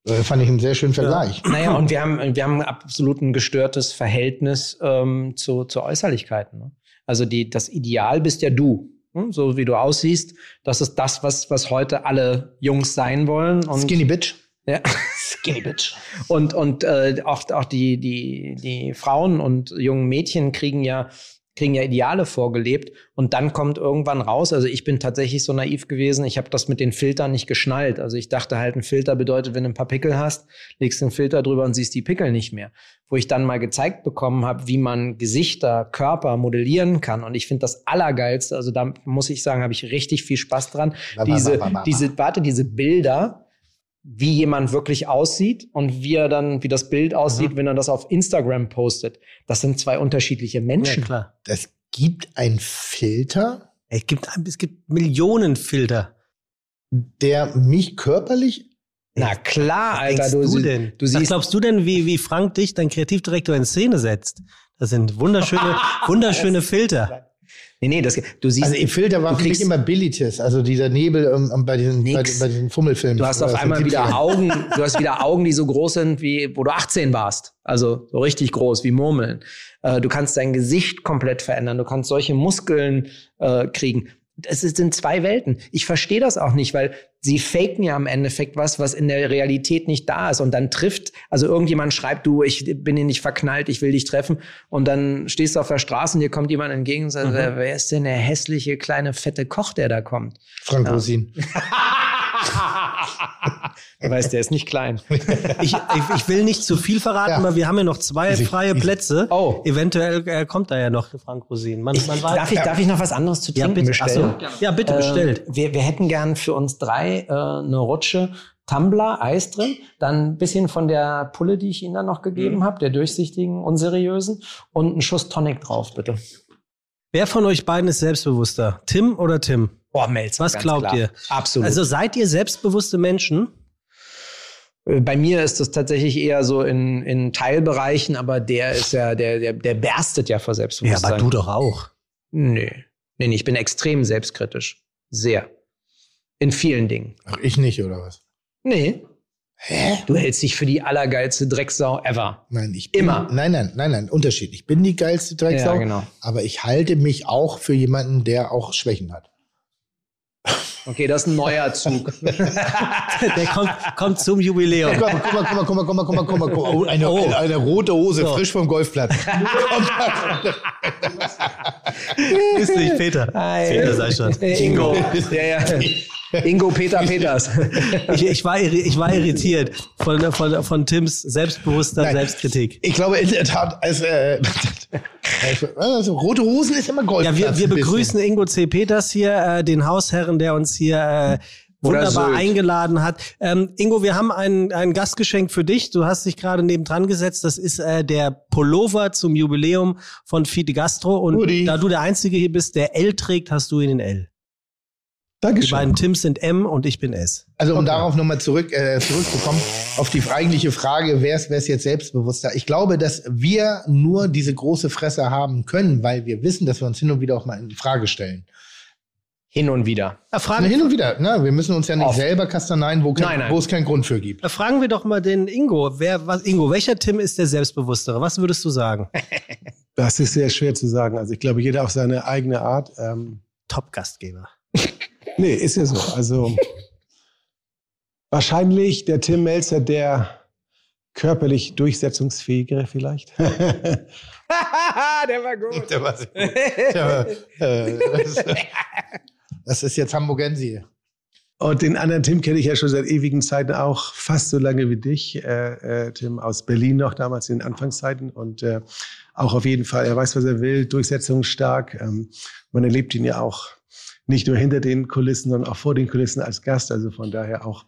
Äh, fand ich einen sehr schönen Vergleich. [clears throat] Naja, und wir haben, wir haben absolut ein gestörtes Verhältnis ähm, zu, zu Äußerlichkeiten. Ne? Also die, das Ideal bist ja du. hm? So wie du aussiehst, das ist das, was, was heute alle Jungs sein wollen. Und Skinny Bitch. Ja. [laughs] Skinny Bitch. Und, und äh, auch, auch die, die, die Frauen und jungen Mädchen kriegen ja, kriegen ja Ideale vorgelebt. Und dann kommt irgendwann raus, also ich bin tatsächlich so naiv gewesen, ich habe das mit den Filtern nicht geschnallt. Also ich dachte halt, ein Filter bedeutet, wenn du ein paar Pickel hast, legst den Filter drüber und siehst die Pickel nicht mehr. Wo ich dann mal gezeigt bekommen habe, wie man Gesichter, Körper modellieren kann. Und ich finde das Allergeilste, also da muss ich sagen, habe ich richtig viel Spaß dran. Ba, Diese, ba, ba. diese, warte, diese Bilder, wie jemand wirklich aussieht und wie er dann, wie das Bild aussieht, wenn er das auf Instagram postet. Das sind zwei unterschiedliche Menschen. Ja, klar. Das gibt ein Filter, Es gibt, es gibt Millionen Filter. der mich körperlich Na klar, Alter, denkst du, du sie- denn? du Was siehst, glaubst du denn, wie, wie Frank dich, dein Kreativdirektor, in Szene setzt? Das sind wunderschöne, [laughs] wunderschöne Filter. Nee, nee, das, du siehst, Also im Filter war du für mich immer Billitis, also dieser Nebel ähm, ähm, bei, diesen, bei, bei diesen Fummelfilmen. Du hast auf einmal wieder 70ern. Augen, [laughs] du hast wieder Augen, die so groß sind, wie wo du 18 warst. Also so richtig groß, wie Murmeln. Äh, du kannst dein Gesicht komplett verändern. Du kannst solche Muskeln äh, kriegen. Es ist- sind zwei Welten. Ich verstehe das auch nicht, weil sie faken ja im Endeffekt was, was in der Realität nicht da ist. Und dann trifft, also irgendjemand schreibt, du, ich bin dir nicht verknallt, ich will dich treffen. Und dann stehst du auf der Straße und dir kommt jemand entgegen und sagt, wer ist denn der hässliche kleine fette Koch, der da kommt? Frank Rosin. [laughs] Du weißt, der ist nicht klein. [laughs] Ich, ich, ich will nicht zu viel verraten, Ja. aber wir haben ja noch zwei Ich- freie Plätze. Oh. Eventuell äh, kommt da ja noch Frank Rosin. Man, man darf, ich, darf ich noch was anderes zu ja, trinken bitte. Ach bestellen? so. Ja, bitte bestellt. Ähm, wir, wir hätten gern für uns drei äh, eine Rutsche Tumbler, Eis drin, dann ein bisschen von der Pulle, die ich Ihnen dann noch gegeben Mhm. habe, der durchsichtigen, unseriösen und einen Schuss Tonic drauf, bitte. Wer von euch beiden ist selbstbewusster? Tim oder Tim? Boah, Melzer, Was ganz glaubt klar. ihr? Absolut. Also seid ihr selbstbewusste Menschen? Äh, Bei mir ist das tatsächlich eher so in, in Teilbereichen, aber der ist ja, der, der, der berstet ja vor Selbstbewusstsein. doch auch. Nee. Nee, nee, ich bin extrem selbstkritisch. Sehr. In vielen Dingen. Ach, ich nicht, oder was? Nee. Hä? Du hältst dich für die allergeilste Drecksau ever. Nein, ich bin, Immer. Nein, nein, nein, nein, Unterschied. Ich bin die geilste Drecksau, Ja, genau. aber ich halte mich auch für jemanden, der auch Schwächen hat. Okay, das ist ein neuer Zug. [laughs] Der kommt, kommt zum Jubiläum. Guck mal, guck mal, guck mal, guck mal, guck mal, guck mal, guck mal. Oh, eine, Oh. eine, eine rote Hose, So. frisch vom Golfplatz. [laughs] [laughs] Ist nicht Peter. Peter sei schon. Ingo. ja, ja. Ingo Peter Peters. [laughs] Ich, ich, war, ich war irritiert von, von, von Tims selbstbewusster Nein. Selbstkritik. Ich glaube in der Tat, als, äh, [laughs] also, rote Hosen ist immer Golfplatz. Ja, wir, wir bisschen. begrüßen Ingo C. Peters hier, äh, den Hausherren, der uns hier äh, wunderbar eingeladen hat. Ähm, Ingo, wir haben ein, ein Gastgeschenk für dich. Du hast dich gerade nebendran gesetzt. Das ist äh, der Pullover zum Jubiläum von Fide Gastro. Und Udi. da du der Einzige hier bist, der L trägt, hast du ihn in L. Die beiden Tims sind M und ich bin S. Also um darauf nochmal zurück, äh, zurückzukommen, auf die eigentliche Frage, wer ist, wer ist jetzt selbstbewusster? Ich glaube, dass wir nur diese große Fresse haben können, weil wir wissen, dass wir uns hin und wieder auch mal in Frage stellen. Hin und wieder. Da fragen, Na, hin und wieder. Ne? Wir müssen uns ja nicht Oft. selber kastaneien, wo, kein, Nein, nein. wo es keinen Grund für gibt. fragen wir doch mal den Ingo. Wer, was, Ingo, welcher Tim ist der Selbstbewusstere? Was würdest du sagen? [laughs] Das ist sehr schwer zu sagen. Also ich glaube, jeder auf seine eigene Art. Ähm, Top-Gastgeber. Nee, ist ja so. Also wahrscheinlich der Tim Melzer, der körperlich durchsetzungsfähigere vielleicht. [laughs] der war gut. Der war sehr gut. Der war, äh, das, das ist jetzt Hamburgensi. Und den anderen Tim kenne ich ja schon seit ewigen Zeiten auch, fast so lange wie dich, äh, äh, Tim aus Berlin noch damals in den Anfangszeiten. Und äh, auch auf jeden Fall, er weiß, was er will, durchsetzungsstark. Ähm, man erlebt ihn ja auch nicht nur hinter den Kulissen, sondern auch vor den Kulissen als Gast. Also von daher auch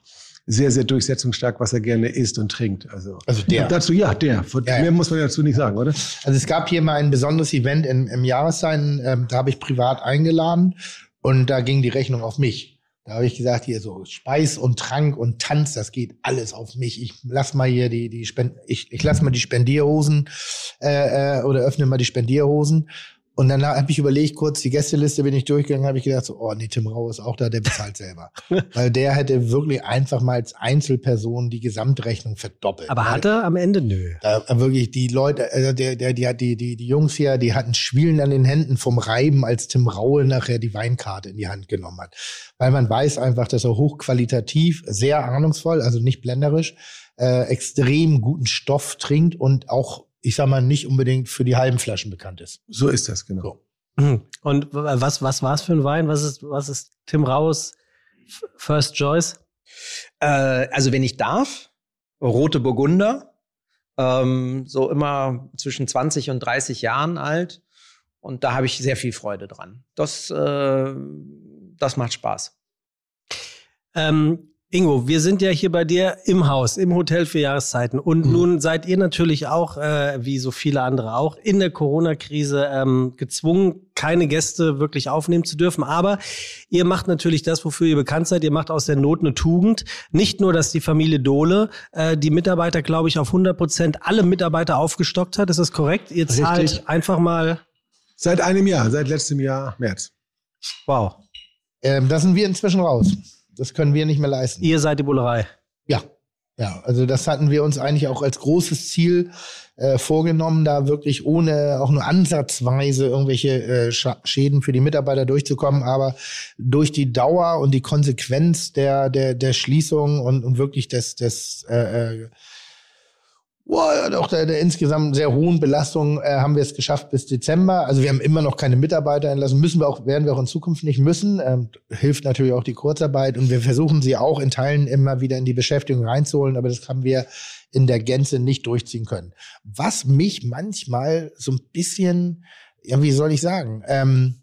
sehr, sehr durchsetzungsstark, was er gerne isst und trinkt. Also, Also der. Dazu, ja, der. Ja, ja. Mehr muss man dazu nicht sagen, oder? Also es gab hier mal ein besonderes Event im, im Jahreszeiten, ähm, da habe ich privat eingeladen und da ging die Rechnung auf mich. Da habe ich gesagt, hier so Speis und Trank und Tanz, das geht alles auf mich. Ich lass mal hier die, die Spend ich, ich lass mal die Spendierhosen äh, äh, oder öffne mal die Spendierhosen. Und dann habe ich überlegt, kurz die Gästeliste bin ich durchgegangen, habe ich gedacht, so, oh nee, Tim Rau ist auch da, der bezahlt selber. [laughs] Weil der hätte wirklich einfach mal als Einzelperson die Gesamtrechnung verdoppelt. Aber hat er am Ende? Nö. da wirklich die Leute, also der, der, die, die, die, die Jungs hier, die hatten Schwielen an den Händen vom Reiben, als Tim Raue nachher die Weinkarte in die Hand genommen hat. Weil man weiß einfach, dass er hochqualitativ, sehr ahnungsvoll, also nicht blenderisch, äh, extrem guten Stoff trinkt und auch, ich sag mal, nicht unbedingt für die halben Flaschen bekannt ist. So ist das, genau. Mhm. Und was, was war es für ein Wein? Was ist, was ist Tim Raus First Choice? Äh, also wenn ich darf, rote Burgunder, ähm, so immer zwischen 20 und 30 Jahren alt. Und da habe ich sehr viel Freude dran. Das, äh, das macht Spaß. Ähm, Ingo, wir sind ja hier bei dir im Haus, im Hotel für Jahreszeiten. Und Mhm. nun seid ihr natürlich auch, äh, wie so viele andere auch, in der Corona-Krise ähm, gezwungen, keine Gäste wirklich aufnehmen zu dürfen. Aber ihr macht natürlich das, wofür ihr bekannt seid. Ihr macht aus der Not eine Tugend. Nicht nur, dass die Familie Dohle äh, die Mitarbeiter, glaube ich, auf 100 Prozent alle Mitarbeiter aufgestockt hat. Ist das korrekt? Ihr zahlt Richtig. einfach mal, Seit einem Jahr, seit letztem Jahr März. wow, Ähm, da sind wir inzwischen raus. Das können wir nicht mehr leisten. ihr seid die Bullerei. Ja, ja, also das hatten wir uns eigentlich auch als großes Ziel äh, vorgenommen, da wirklich ohne auch nur ansatzweise irgendwelche äh, Scha Schäden für die Mitarbeiter durchzukommen. Aber durch die Dauer und die Konsequenz der, der, der Schließung und, und wirklich des, des äh, auch der, der insgesamt sehr hohen Belastung äh, haben wir es geschafft bis Dezember. Also wir haben immer noch keine Mitarbeiter entlassen, müssen wir auch, werden wir auch in Zukunft nicht müssen. Ähm, hilft natürlich auch die Kurzarbeit und wir versuchen sie auch in Teilen immer wieder in die Beschäftigung reinzuholen, aber das haben wir in der Gänze nicht durchziehen können. Was mich manchmal so ein bisschen, ja, wie soll ich sagen, ähm,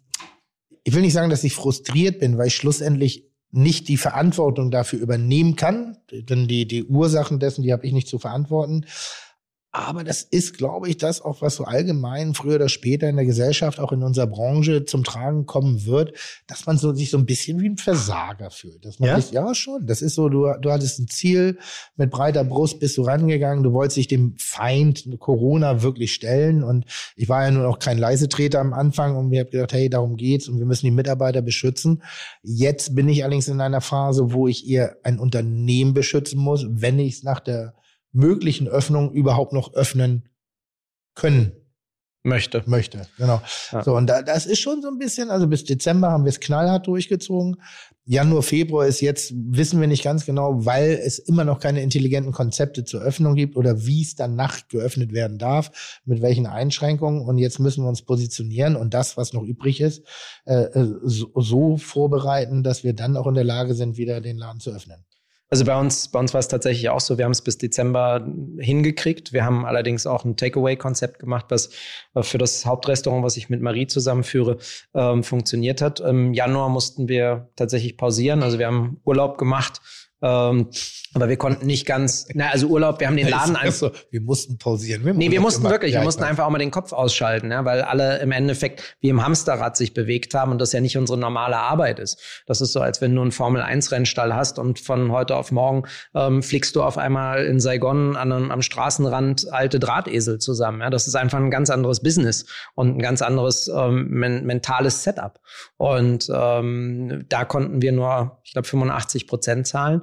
ich will nicht sagen, dass ich frustriert bin, weil ich schlussendlich nicht die Verantwortung dafür übernehmen kann, denn die, die Ursachen dessen, die habe ich nicht zu verantworten. Aber das ist, glaube ich, das auch, was so allgemein früher oder später in der Gesellschaft, auch in unserer Branche zum Tragen kommen wird, dass man so, sich so ein bisschen wie ein Versager fühlt. Dass man Ja? sich, ja, schon. Das ist so, du, du hattest ein Ziel, mit breiter Brust bist du rangegangen, du wolltest dich dem Feind Corona wirklich stellen. Und ich war ja nur noch kein Leisetreter am Anfang und mir habe gedacht, hey, darum geht's und wir müssen die Mitarbeiter beschützen. Jetzt bin ich allerdings in einer Phase, wo ich eher ein Unternehmen beschützen muss, wenn ich es nach der möglichen Öffnung überhaupt noch öffnen können Möchte. möchte. Genau. Ja. So, und da, das ist schon so ein bisschen, also bis Dezember haben wir es knallhart durchgezogen. Januar, Februar ist jetzt, wissen wir nicht ganz genau, weil es immer noch keine intelligenten Konzepte zur Öffnung gibt oder wie es dann Nacht geöffnet werden darf, mit welchen Einschränkungen. Und jetzt müssen wir uns positionieren und das, was noch übrig ist, äh, äh, so, so vorbereiten, dass wir dann auch in der Lage sind, wieder den Laden zu öffnen. Also bei uns, bei uns war es tatsächlich auch so, wir haben es bis Dezember hingekriegt. Wir haben allerdings auch ein Takeaway-Konzept gemacht, was für das Hauptrestaurant, was ich mit Marie zusammenführe, ähm, funktioniert hat. Im Januar mussten wir tatsächlich pausieren. Also wir haben Urlaub gemacht Ähm, aber wir konnten nicht ganz, na, also Urlaub, wir haben den [laughs] Laden einfach. so, wir mussten pausieren. Wir Nee, wir mussten immer- wirklich, Ja, wir mussten einfach auch mal den Kopf ausschalten, ja, weil alle im Endeffekt wie im Hamsterrad sich bewegt haben und das ja nicht unsere normale Arbeit ist. Das ist so, als wenn du einen Formel-1-Rennstall hast und von heute auf morgen ähm, fliegst du auf einmal in Saigon an einem, am Straßenrand alte Drahtesel zusammen. Ja. Das ist einfach ein ganz anderes Business und ein ganz anderes ähm, men mentales Setup. Und ähm, da konnten wir nur, ich glaube, 85 Prozent zahlen.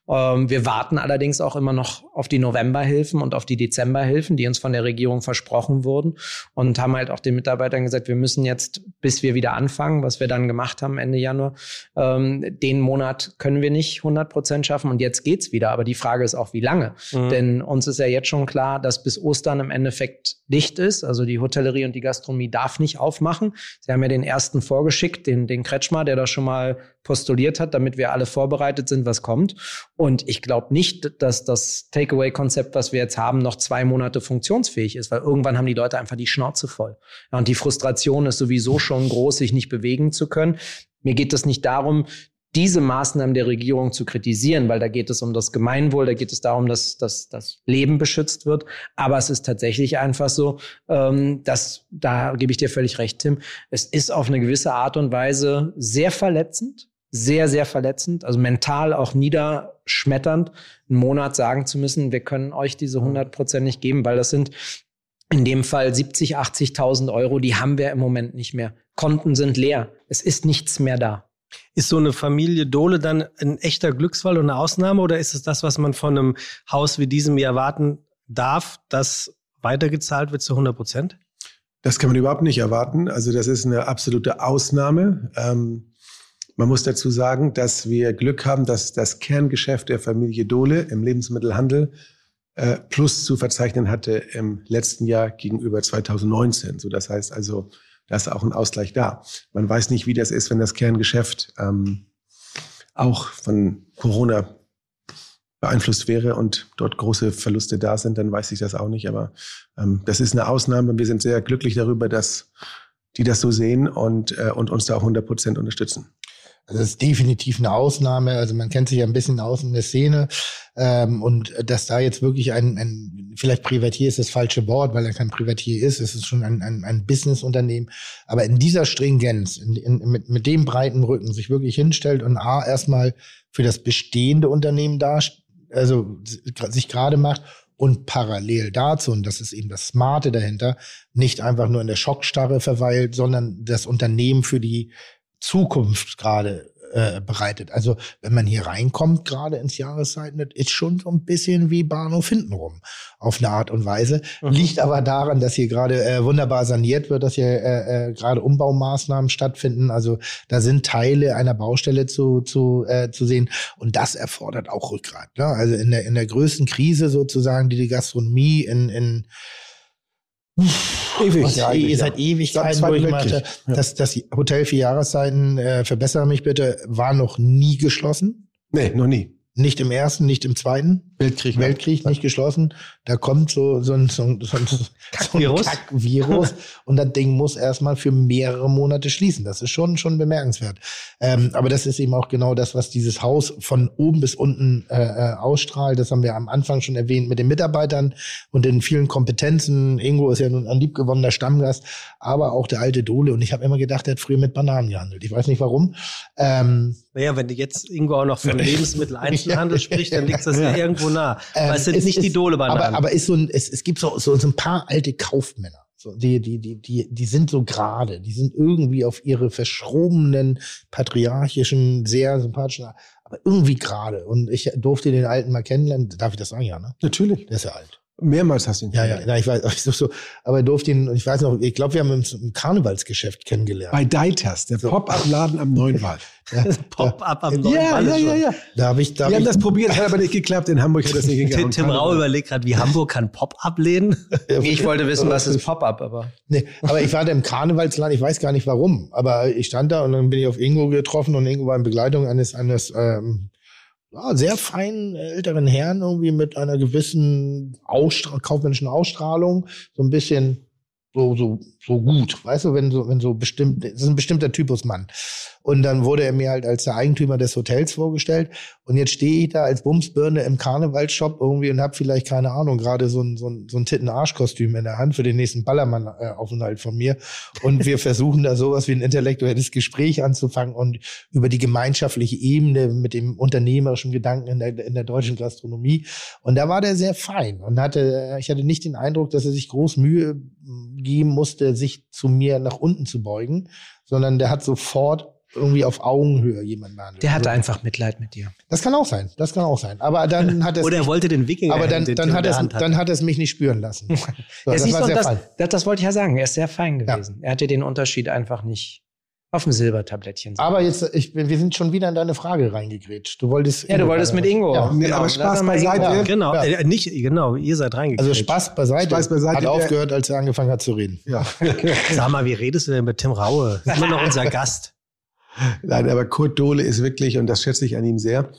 wir warten allerdings auch immer noch auf die Novemberhilfen und auf die Dezemberhilfen, die uns von der Regierung versprochen wurden und haben halt auch den Mitarbeitern gesagt, wir müssen jetzt, bis wir wieder anfangen, was wir dann gemacht haben Ende Januar, ähm, den Monat können wir nicht 100 Prozent schaffen und jetzt geht's wieder. Aber die Frage ist auch, wie lange? Mhm. Denn uns ist ja jetzt schon klar, dass bis Ostern im Endeffekt dicht ist. Also die Hotellerie und die Gastronomie darf nicht aufmachen. Sie haben ja den ersten vorgeschickt, den, den Kretschmer, der das schon mal postuliert hat, damit wir alle vorbereitet sind, was kommt. Und ich glaube nicht, dass das Takeaway-Konzept, was wir jetzt haben, noch zwei Monate funktionsfähig ist, weil irgendwann haben die Leute einfach die Schnauze voll. Ja, und die Frustration ist sowieso schon groß, sich nicht bewegen zu können. Mir geht es nicht darum, diese Maßnahmen der Regierung zu kritisieren, weil da geht es um das Gemeinwohl, da geht es darum, dass, dass das Leben beschützt wird. Aber es ist tatsächlich einfach so, ähm, dass, da gebe ich dir völlig recht, Tim, es ist auf eine gewisse Art und Weise sehr verletzend, sehr, sehr verletzend, also mental auch niederschmetternd, einen Monat sagen zu müssen, wir können euch diese 100 Prozent nicht geben, weil das sind in dem Fall 70, 80.000 Euro, die haben wir im Moment nicht mehr. Konten sind leer. Es ist nichts mehr da. Ist so eine Familie Dole dann ein echter Glücksfall und eine Ausnahme oder ist es das, was man von einem Haus wie diesem hier erwarten darf, dass weitergezahlt wird zu 100 Prozent? Das kann man überhaupt nicht erwarten. Also das ist eine absolute Ausnahme. Ähm, man muss dazu sagen, dass wir Glück haben, dass das Kerngeschäft der Familie Dohle im Lebensmittelhandel äh, Plus zu verzeichnen hatte im letzten Jahr gegenüber 2019. So, das heißt also, da ist auch ein Ausgleich da. Man weiß nicht, wie das ist, wenn das Kerngeschäft ähm, auch von Corona beeinflusst wäre und dort große Verluste da sind, dann weiß ich das auch nicht. Aber ähm, das ist eine Ausnahme. Wir sind sehr glücklich darüber, dass die das so sehen und, äh, und uns da auch 100 Prozent unterstützen. Also das ist definitiv eine Ausnahme. Also man kennt sich ja ein bisschen aus in der Szene. Ähm, und dass da jetzt wirklich ein, ein, vielleicht Privatier ist das falsche Wort, weil er kein Privatier ist. Es ist schon ein, ein, ein Businessunternehmen. Aber in dieser Stringenz, in, in, mit, mit dem breiten Rücken, sich wirklich hinstellt und A, erstmal für das bestehende Unternehmen da, also sich gerade macht und parallel dazu, und das ist eben das Smarte dahinter, nicht einfach nur in der Schockstarre verweilt, sondern das Unternehmen für die Zukunft gerade äh, bereitet. Also wenn man hier reinkommt, gerade ins Jahreszeiten, das ist schon so ein bisschen wie Bahnhof hintenrum auf eine Art und Weise. Liegt aber daran, dass hier gerade äh, wunderbar saniert wird, dass hier äh, äh, gerade Umbaumaßnahmen stattfinden. Also da sind Teile einer Baustelle zu, zu, äh, zu sehen und das erfordert auch Rückgrat. Ne? Also in der, in der größten Krise sozusagen, die die Gastronomie in, in Ewig, was, ja, ihr eigentlich, seid ja. Ewigkeiten Seit durchgemacht. Weltkrieg. Ja. Das, das Hotel vier Jahreszeiten, äh, verbessere mich bitte, war noch nie geschlossen. Nee, noch nie. Nicht im ersten, nicht im zweiten. Weltkrieg. Weltkrieg nicht geschlossen. Da kommt so, so ein, so ein, so ein, so ein Kackvirus? Und das Ding muss erstmal für mehrere Monate schließen. Das ist schon, schon bemerkenswert. Ähm, aber das ist eben auch genau das, was dieses Haus von oben bis unten äh, äh, ausstrahlt. Das haben wir am Anfang schon erwähnt mit den Mitarbeitern und den vielen Kompetenzen. Ingo ist ja nun ein liebgewonnener Stammgast, aber auch der alte Dole. Und ich habe immer gedacht, der hat früher mit Bananen gehandelt. Ich weiß nicht warum. Ähm, Naja, wenn du jetzt Ingo auch noch von [laughs] Lebensmitteleinzelhandel sprichst, dann liegt das ja. irgendwo nah. Ähm, es sind es nicht die ist- Dole-Bananen. Aber, aber ist so ein, es, es gibt so, so, so ein paar alte Kaufmänner. So, die, die, die, die, die sind so gerade, die sind irgendwie auf ihre verschrobenen, patriarchischen, sehr sympathischen, aber irgendwie gerade. Und ich durfte den Alten mal kennenlernen. Darf ich das sagen? Ja, ne? Natürlich. Der ist ja alt. Mehrmals hast du ihn Ja, ja, ja, ich weiß, [laughs] ich so, so, aber ich durfte ihn, ich weiß noch, ich glaube, wir haben uns im Karnevalsgeschäft kennengelernt. Bei Deitas, der Pop-Up-Laden am Neuenwald. [laughs] Ja, [laughs] Pop-up am Ja, neuen ja, ja, schon. ja. da habe ich, da Wir hab haben ich, das probiert, hat aber nicht geklappt. In Hamburg hat das nicht Tim, geklappt. Tim Rau überlegt gerade, wie Hamburg kann Pop-up lehnen. Ich wollte wissen, was ist Pop-up, aber. Nee, aber ich war da im Karnevalsland, ich weiß gar nicht warum. Aber ich stand da und dann bin ich auf Ingo getroffen und Ingo war in Begleitung eines, eines ähm, ja, sehr feinen älteren Herrn irgendwie mit einer gewissen Ausstrahl kaufmännischen Ausstrahlung. So ein bisschen so, so, so gut, weißt du, wenn so, wenn so bestimmt, das ist ein bestimmter Typus Mann. Und dann wurde er mir halt als der Eigentümer des Hotels vorgestellt. Und jetzt stehe ich da als Bumsbirne im Karnevalshop irgendwie und habe vielleicht, keine Ahnung, gerade so ein, so ein, so ein Titten-Arsch-Kostüm in der Hand für den nächsten Ballermann-Aufenthalt von mir. Und wir [laughs] versuchen da sowas wie ein intellektuelles Gespräch anzufangen und über die gemeinschaftliche Ebene mit dem unternehmerischen Gedanken in der, in der deutschen Gastronomie. Und da war der sehr fein und hatte, ich hatte nicht den Eindruck, dass er sich groß Mühe geben musste, sich zu mir nach unten zu beugen, sondern der hat sofort irgendwie auf Augenhöhe jemanden behandelt. Der hatte Also, einfach Mitleid mit dir. Das kann auch sein, das kann auch sein. Aber dann [laughs] hat es Oder er wollte den Wikinger aber dann, dann, hat es, hatte. dann hat es mich nicht spüren lassen. [laughs] So, Ja, das war sehr das, fein. das, das wollte ich ja sagen. Er ist sehr fein gewesen. Er hat dir den Unterschied einfach nicht auf dem Silbertablettchen sehen. Aber jetzt, ich, bin- wir sind schon wieder in deine Frage reingegrätscht. Du wolltest. Ja, du wolltest mit Ingo. Ja. Nee, Genau, aber Spaß Ingo. beiseite. Ja. Genau, Ja. äh, nicht, genau, ihr seid reingegangen. Also Spaß beiseite. Spaß beiseite, Hat aufgehört, als er angefangen hat zu reden. Ja. [laughs] Sag mal, wie redest du denn mit Tim Raue? Das ist immer noch unser Gast. [laughs] Nein, aber Kurt Dohle ist wirklich, und das schätze ich an ihm sehr,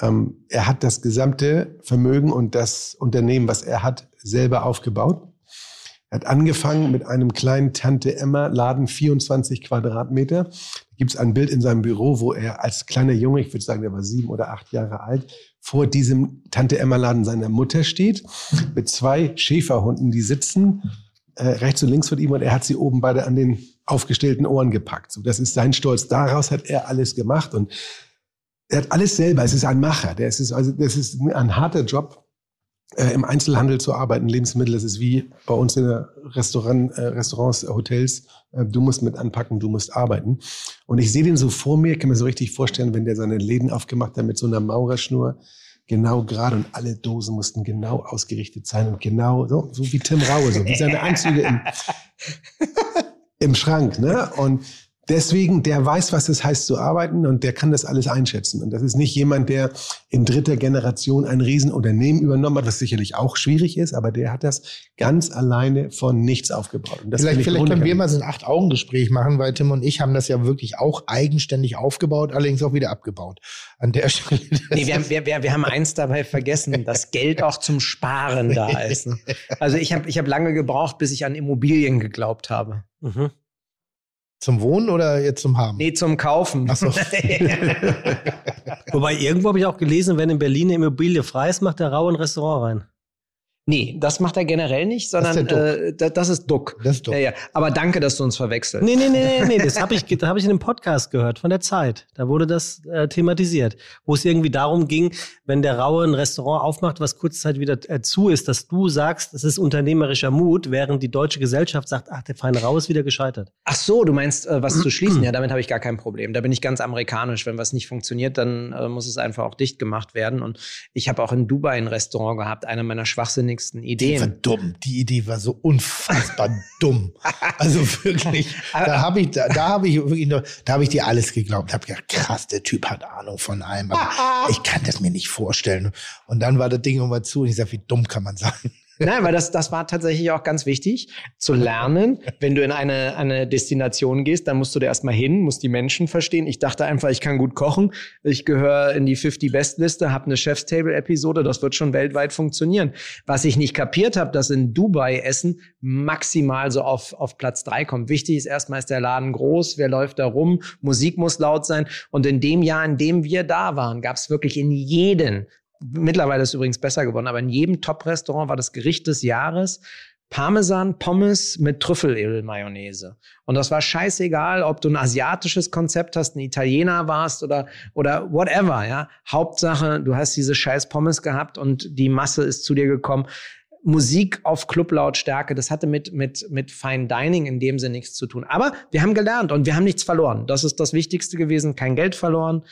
ähm, er hat das gesamte Vermögen und das Unternehmen, was er hat, selber aufgebaut. Er hat angefangen mit einem kleinen Tante Emma Laden, 24 Quadratmeter. Da gibt es ein Bild in seinem Büro, wo er als kleiner Junge, ich würde sagen, der war sieben oder acht Jahre alt, vor diesem Tante Emma Laden seiner Mutter steht, mit zwei Schäferhunden, die sitzen äh, rechts und links von ihm und er hat sie oben beide an den aufgestellten Ohren gepackt. So, das ist sein Stolz. Daraus hat er alles gemacht und er hat alles selber. Es ist ein Macher. Der ist, also, das ist ein harter Job, äh, im Einzelhandel zu arbeiten, Lebensmittel. Das ist wie bei uns in Restaurant, äh, Restaurants, äh, Hotels. Äh, du musst mit anpacken, du musst arbeiten. Und ich sehe den so vor mir, kann mir so richtig vorstellen, wenn der seine Läden aufgemacht hat mit so einer Maurerschnur. Genau gerade und alle Dosen mussten genau ausgerichtet sein und genau so, so wie Tim Raue, so wie seine Anzüge im, [laughs] im Schrank. Ne? Und deswegen, der weiß, was es heißt zu arbeiten und der kann das alles einschätzen. Und das ist nicht jemand, der in dritter Generation ein Riesenunternehmen übernommen hat, was sicherlich auch schwierig ist, aber der hat das ganz alleine von nichts aufgebaut. Und das vielleicht vielleicht können wir mal so ein Acht-Augen-Gespräch machen, weil Tim und ich haben das ja wirklich auch eigenständig aufgebaut, allerdings auch wieder abgebaut. An der [laughs] Stelle. Nee, wir, haben, wir, wir, wir haben eins dabei vergessen, dass Geld auch zum Sparen da [laughs] ist. Also ich habe ich hab lange gebraucht, bis ich an Immobilien geglaubt habe. Mhm. Zum Wohnen oder jetzt zum Haben? Nee, zum Kaufen. Ach so. [laughs] Wobei irgendwo habe ich auch gelesen, wenn in Berlin eine Immobilie frei ist, macht der Raue ein Restaurant rein. Nee, das macht er generell nicht, Das ist sondern äh, da- das ist Duck. Das ist Duck. Ja, ja. Aber danke, dass du uns verwechselst. Nee, nee, nee, nee, nee, das [laughs] habe ich, da hab ich in einem Podcast gehört von der Zeit. Da wurde das äh, thematisiert, wo es irgendwie darum ging, wenn der Raue ein Restaurant aufmacht, was kurze Zeit wieder äh, zu ist, dass du sagst, das ist unternehmerischer Mut, während die deutsche Gesellschaft sagt, ach, der feine Raue ist wieder gescheitert. Ach so, du meinst, äh, was zu [clears throat] schließen? Ja, damit habe ich gar kein Problem. Da bin ich ganz amerikanisch. Wenn was nicht funktioniert, dann äh, muss es einfach auch dicht gemacht werden. Und ich habe auch in Dubai ein Restaurant gehabt, eine meiner schwachsinnigsten Die war Ideen. dumm. Die Idee war so unfassbar [laughs] dumm. Also wirklich, da habe ich, da, da habe ich wirklich nur, da habe ich dir alles geglaubt. Habe gedacht, krass, der Typ hat Ahnung von allem. Aber [laughs] ich kann das mir nicht vorstellen. Und dann war das Ding immer zu und ich sag, wie dumm kann man sein? Nein, weil das, das war tatsächlich auch ganz wichtig, zu lernen. Wenn du in eine, eine Destination gehst, dann musst du da erstmal hin, musst die Menschen verstehen. Ich dachte einfach, ich kann gut kochen. Ich gehöre in die 50 Best Liste, habe eine Chef's Table Episode, das wird schon weltweit funktionieren. Was ich nicht kapiert habe, dass in Dubai Essen maximal so auf, auf Platz drei kommt. Wichtig ist erstmal, ist der Laden groß, wer läuft da rum, Musik muss laut sein. Und in dem Jahr, in dem wir da waren, gab es wirklich in jedem Mittlerweile ist es übrigens besser geworden, aber in jedem Top-Restaurant war das Gericht des Jahres Parmesan Pommes mit Trüffelöl-Mayonnaise. Und das war scheißegal, ob du ein asiatisches Konzept hast, ein Italiener warst oder, oder whatever, ja. Hauptsache, du hast diese scheiß Pommes gehabt und die Masse ist zu dir gekommen. Musik auf Clublautstärke, das hatte mit, mit, mit Fine Dining in dem Sinne nichts zu tun. Aber wir haben gelernt und wir haben nichts verloren. Das ist das Wichtigste gewesen. Kein Geld verloren,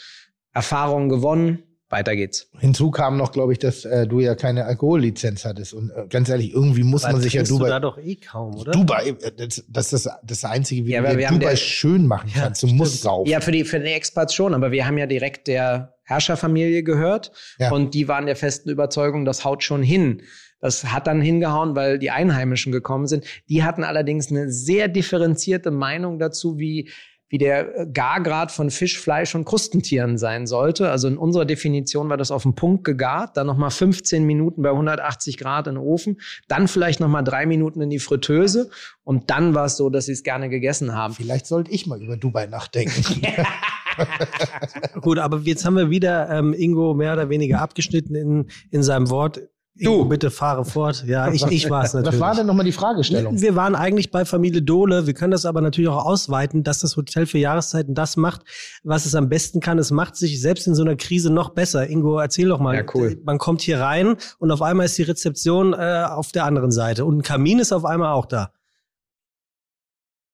Erfahrungen gewonnen. Weiter geht's. Hinzu kam noch, glaube ich, dass äh, du ja keine Alkohollizenz hattest. Und äh, ganz ehrlich, irgendwie muss man sich ja trinkst du Dubai. da doch eh kaum, oder? Dubai, äh, das, das ist das, Einzige, wie Ja, du aber Dubai der- schön machen Ja, kannst. Du musst saufen. Ja, für die, für die Expats schon, aber wir haben ja direkt der Herrscherfamilie gehört Ja. und die waren der festen Überzeugung, das haut schon hin. Das hat dann hingehauen, weil die Einheimischen gekommen sind. Die hatten allerdings eine sehr differenzierte Meinung dazu, wie, wie der äh, Gargrad von Fisch, Fleisch und Krustentieren sein sollte. Also in unserer Definition war das auf den Punkt gegart, dann nochmal 15 Minuten bei 180 Grad in den Ofen, dann vielleicht nochmal drei Minuten in die Fritteuse und dann war es so, dass sie es gerne gegessen haben. Vielleicht sollte ich mal über Dubai nachdenken. [laughs] Gut, aber jetzt haben wir wieder ähm, Ingo mehr oder weniger abgeschnitten in, in seinem Wort. Ingo, bitte fahre fort. Ja, ich, ich war es natürlich. Was war denn nochmal die Fragestellung? Wir waren eigentlich bei Familie Dohle. Wir können das aber natürlich auch ausweiten, dass das Hotel für Jahreszeiten das macht, was es am besten kann. Es macht sich selbst in so einer Krise noch besser. Ingo, erzähl doch mal. Ja, cool. Man kommt hier rein und auf einmal ist die Rezeption äh, auf der anderen Seite und ein Kamin ist auf einmal auch da.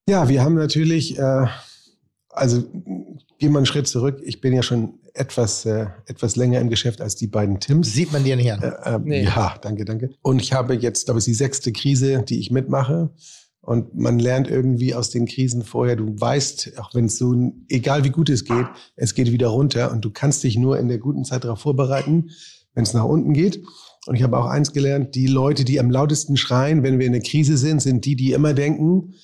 Ja, wir haben natürlich, äh, also gehen wir einen Schritt zurück. Ich bin ja schon etwas, äh, etwas länger im Geschäft als die beiden Tims. Sieht man dir nicht an. Äh, äh, Nee. Ja, danke, danke. Und ich habe jetzt, glaube ich, die sechste Krise, die ich mitmache. Und man lernt irgendwie aus den Krisen vorher, du weißt, auch wenn es so, egal wie gut es geht, es geht wieder runter und du kannst dich nur in der guten Zeit darauf vorbereiten, wenn es nach unten geht. Und ich habe auch eins gelernt, die Leute, die am lautesten schreien, wenn wir in der Krise sind, sind die, die immer denken,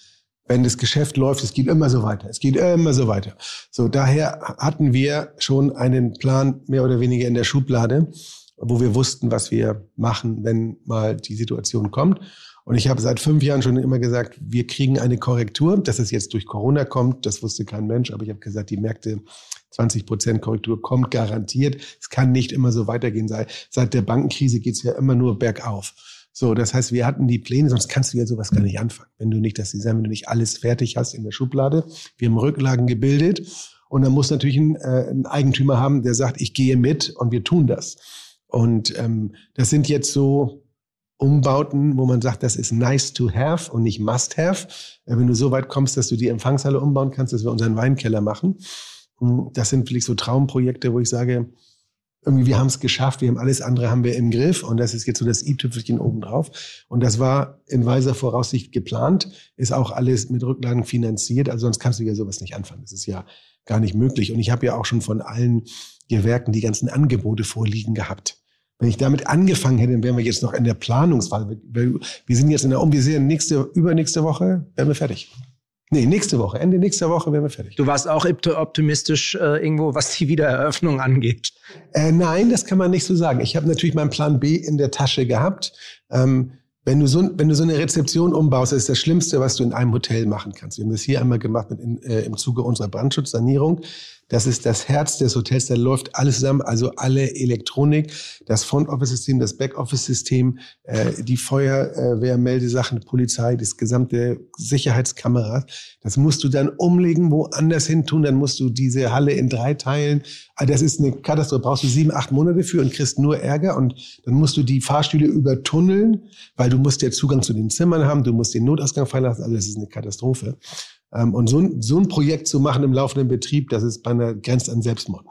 wenn das Geschäft läuft, es geht immer so weiter, es geht immer so weiter. So, daher hatten wir schon einen Plan mehr oder weniger in der Schublade, wo wir wussten, was wir machen, wenn mal die Situation kommt. Und ich habe seit fünf Jahren schon immer gesagt, wir kriegen eine Korrektur. Dass es jetzt durch Corona kommt, das wusste kein Mensch. Aber ich habe gesagt, die Märkte, 20 Prozent Korrektur kommt garantiert. Es kann nicht immer so weitergehen. Seit, der Bankenkrise geht es ja immer nur bergauf. So, das heißt, wir hatten die Pläne, sonst kannst du ja sowas gar nicht anfangen. Wenn du nicht das Design, wenn du nicht alles fertig hast in der Schublade. Wir haben Rücklagen gebildet. Und dann muss natürlich ein, äh, ein Eigentümer haben, der sagt, ich gehe mit und wir tun das. Und ähm, das sind jetzt so Umbauten, wo man sagt, das ist nice to have und nicht must have. Äh, Wenn du so weit kommst, dass du die Empfangshalle umbauen kannst, dass wir unseren Weinkeller machen. Mm, Das sind vielleicht so Traumprojekte, wo ich sage, irgendwie, wir haben es geschafft, wir haben alles andere haben wir im Griff und das ist jetzt so das i-Tüpfelchen obendrauf. Und das war in weiser Voraussicht geplant, ist auch alles mit Rücklagen finanziert, also sonst kannst du ja sowas nicht anfangen. Das ist ja gar nicht möglich. Und ich habe ja auch schon von allen Gewerken die ganzen Angebote vorliegen gehabt. Wenn ich damit angefangen hätte, dann wären wir jetzt noch in der Planungsphase. Wir, sind jetzt in der um, wir sehen nächste, übernächste Woche, wären wir fertig. Nee, nächste Woche, Ende nächster Woche wären wir fertig. Du warst auch opti- optimistisch äh, irgendwo, was die Wiedereröffnung angeht. Äh, nein, das kann man nicht so sagen. Ich habe natürlich meinen Plan B in der Tasche gehabt. Ähm, wenn du, so, wenn du so eine Rezeption umbaust, das ist das Schlimmste, was du in einem Hotel machen kannst. Wir haben das hier einmal gemacht mit in, äh, im Zuge unserer Brandschutzsanierung. Das ist das Herz des Hotels, da läuft alles zusammen, also alle Elektronik, das Front-Office-System, das Back-Office-System, äh, die Feuerwehrmeldesachen, Polizei, das gesamte Sicherheitskameras. Das musst du dann umlegen, woanders hin tun, dann musst du diese Halle in drei teilen. Ah, Das ist eine Katastrophe, brauchst du sieben, acht Monate für und kriegst nur Ärger und dann musst du die Fahrstühle übertunneln, weil du musst ja Zugang zu den Zimmern haben, du musst den Notausgang freilassen, also das ist eine Katastrophe. Ähm, Und so ein, so ein Projekt zu machen im laufenden Betrieb, das ist bei einer Grenze an Selbstmord.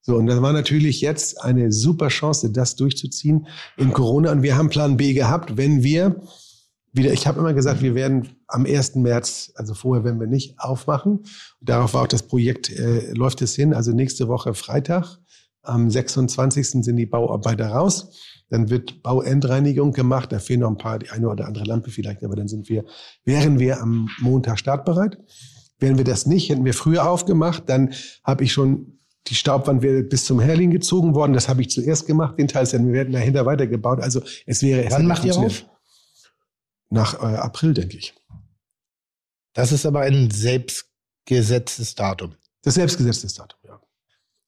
So, und das war natürlich jetzt eine super Chance, das durchzuziehen in Corona. Und wir haben Plan B gehabt, wenn wir wieder, ich habe immer gesagt, wir werden am 1. März, also vorher werden wir nicht aufmachen. Darauf war auch das Projekt, äh, läuft es hin. Also nächste Woche Freitag, am 26. sind die Bauarbeiter raus. Dann wird Bauendreinigung gemacht. Da fehlen noch ein paar, die eine oder andere Lampe vielleicht, aber dann sind wir, wären wir am Montag startbereit. Wären wir das nicht, hätten wir früher aufgemacht, dann habe ich schon die Staubwand wäre bis zum Herling gezogen worden. Das habe ich zuerst gemacht. Den Teil, wir werden dahinter weitergebaut. Also es wäre. es Wann macht ihr funktioniert. Nach äh, April, denke ich. Das ist aber ein selbstgesetztes Datum. Das selbstgesetzte Datum, ja.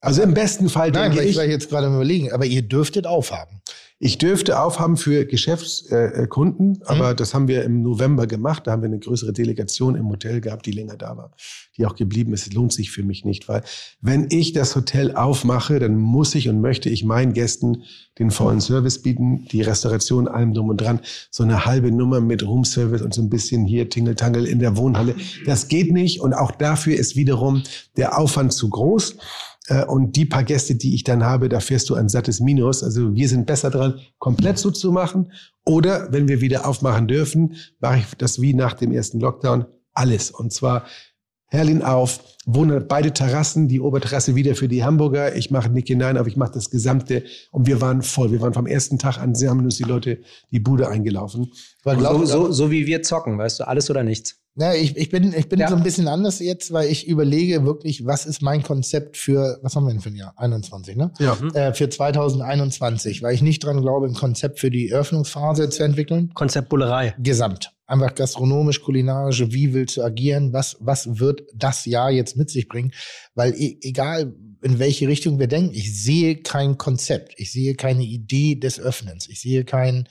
Also im besten Fall Nein, denke ich ich, war jetzt gerade am überlegen, aber ihr dürftet aufhaben. Ich dürfte aufhaben für Geschäftskunden, äh, Kunden, aber das haben wir im November gemacht. Da haben wir eine größere Delegation im Hotel gehabt, die länger da war, die auch geblieben ist. Es lohnt sich für mich nicht, weil wenn ich das Hotel aufmache, dann muss ich und möchte ich meinen Gästen den vollen Service bieten, die Restauration, allem drum und dran. So eine halbe Nummer mit Roomservice und so ein bisschen hier Tingeltangel in der Wohnhalle. Das geht nicht und auch dafür ist wiederum der Aufwand zu groß. Äh, Und die paar Gäste, die ich dann habe, da fährst du ein sattes Minus. Also wir sind besser dran, komplett so zu machen. Oder wenn wir wieder aufmachen dürfen, mache ich das wie nach dem ersten Lockdown alles. Und zwar Herlin auf, wohne beide Terrassen, die Oberterrasse wieder für die Hamburger. Ich mache nicht hinein, aber ich mache das Gesamte. Und wir waren voll. Wir waren vom ersten Tag an, sie haben uns die Leute die Bude eingelaufen. So, so, so wie wir zocken, weißt du, alles oder nichts. Na, ich, ich bin, ich bin Ja. so ein bisschen anders jetzt, weil ich überlege wirklich, was ist mein Konzept für, was haben wir denn für ein Jahr? 21, ne? Ja. Äh, für 2021, weil ich nicht dran glaube, ein Konzept für die Eröffnungsphase zu entwickeln. Konzept Bullerei. Gesamt. Einfach gastronomisch, kulinarisch, wie willst du agieren? Was, was wird das Jahr jetzt mit sich bringen? Weil e egal, in welche Richtung wir denken, ich sehe kein Konzept. Ich sehe keine Idee des Öffnens. Ich sehe kein,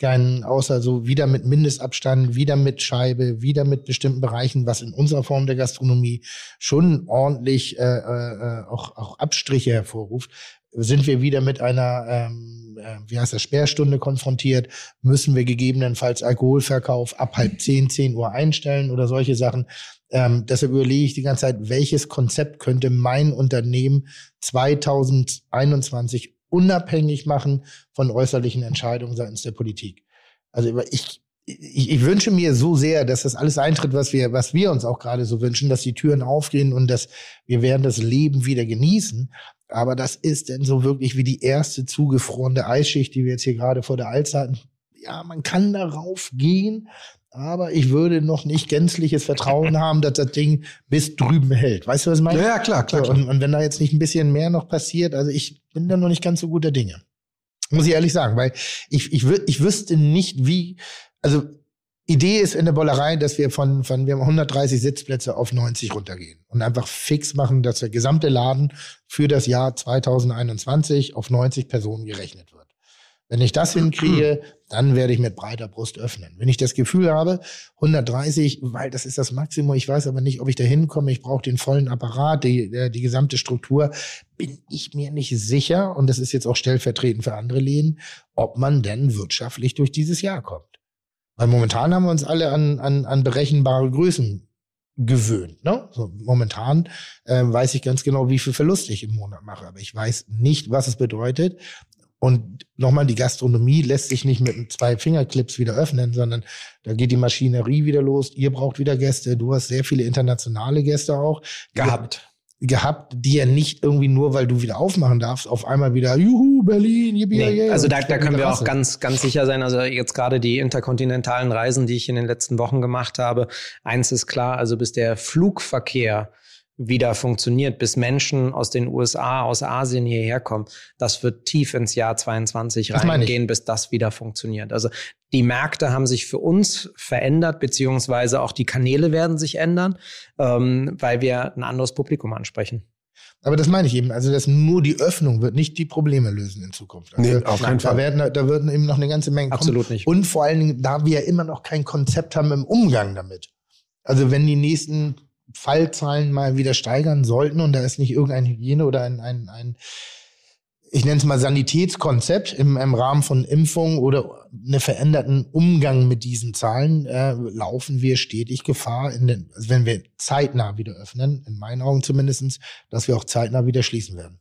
kein, außer so wieder mit Mindestabstand, wieder mit Scheibe, wieder mit bestimmten Bereichen, was in unserer Form der Gastronomie schon ordentlich äh, äh, auch, auch Abstriche hervorruft, sind wir wieder mit einer, ähm, äh, wie heißt das, Sperrstunde konfrontiert, müssen wir gegebenenfalls Alkoholverkauf ab halb zehn, zehn Uhr einstellen oder solche Sachen. Ähm, deshalb überlege ich die ganze Zeit, welches Konzept könnte mein Unternehmen 2021 unabhängig machen von äußerlichen Entscheidungen seitens der Politik. Also ich, ich, ich wünsche mir so sehr, dass das alles eintritt, was wir, was wir uns auch gerade so wünschen, dass die Türen aufgehen und dass wir werden das Leben wieder genießen. Aber das ist denn so wirklich wie die erste zugefrorene Eisschicht, die wir jetzt hier gerade vor der Alster. Ja, man kann darauf gehen, aber ich würde noch nicht gänzliches Vertrauen haben, dass das Ding bis drüben hält. Weißt du, was ich meine? Ja, ja, klar, klar, So. Und, und wenn da jetzt nicht ein bisschen mehr noch passiert, also ich bin da noch nicht ganz so guter Dinge. Muss ich ehrlich sagen, weil ich, ich, ich wüsste nicht, wie, also Idee ist in der Bollerei, dass wir von, von, wir haben 130 Sitzplätze auf 90 runtergehen und einfach fix machen, dass der gesamte Laden für das Jahr 2021 auf 90 Personen gerechnet wird. Wenn ich das hinkriege, dann werde ich mit breiter Brust öffnen. Wenn ich das Gefühl habe, 130, weil das ist das Maximum, ich weiß aber nicht, ob ich da hinkomme, ich brauche den vollen Apparat, die, äh, die gesamte Struktur, bin ich mir nicht sicher, und das ist jetzt auch stellvertretend für andere Läden, ob man denn wirtschaftlich durch dieses Jahr kommt. Weil momentan haben wir uns alle an, an, an berechenbare Größen gewöhnt. Ne? So, momentan äh, weiß ich ganz genau, wie viel Verlust ich im Monat mache, aber ich weiß nicht, was es bedeutet. Und nochmal, die Gastronomie lässt sich nicht mit zwei Fingerclips wieder öffnen, sondern da geht die Maschinerie wieder los. Ihr braucht wieder Gäste. Du hast sehr viele internationale Gäste auch Gehabt. gehabt, die ja nicht irgendwie nur, weil du wieder aufmachen darfst, auf einmal wieder, juhu, Berlin, yippie, Nee, yay, also da, da können wir auch ganz, ganz sicher sein. Also jetzt gerade die interkontinentalen Reisen, die ich in den letzten Wochen gemacht habe. Eins ist klar, also bis der Flugverkehr wieder funktioniert, bis Menschen aus den USA, aus Asien hierher kommen, das wird tief ins Jahr 22 Das reingehen, bis das wieder funktioniert. Also die Märkte haben sich für uns verändert, beziehungsweise auch die Kanäle werden sich ändern, ähm, weil wir ein anderes Publikum ansprechen. Aber das meine ich eben. Also, dass nur die Öffnung wird nicht die Probleme lösen in Zukunft. Also, Nee, auf keinen da Fall. werden, da würden eben noch eine ganze Menge kommen. Absolut nicht. Und vor allen Dingen, da wir ja immer noch kein Konzept haben im Umgang damit. Also, wenn die nächsten Fallzahlen mal wieder steigern sollten und da ist nicht irgendein Hygiene oder ein, ein, ein ich nenne es mal Sanitätskonzept im, im Rahmen von Impfung oder einen veränderten Umgang mit diesen Zahlen, äh, laufen wir stetig Gefahr, in den, also wenn wir zeitnah wieder öffnen, in meinen Augen zumindestens, dass wir auch zeitnah wieder schließen werden.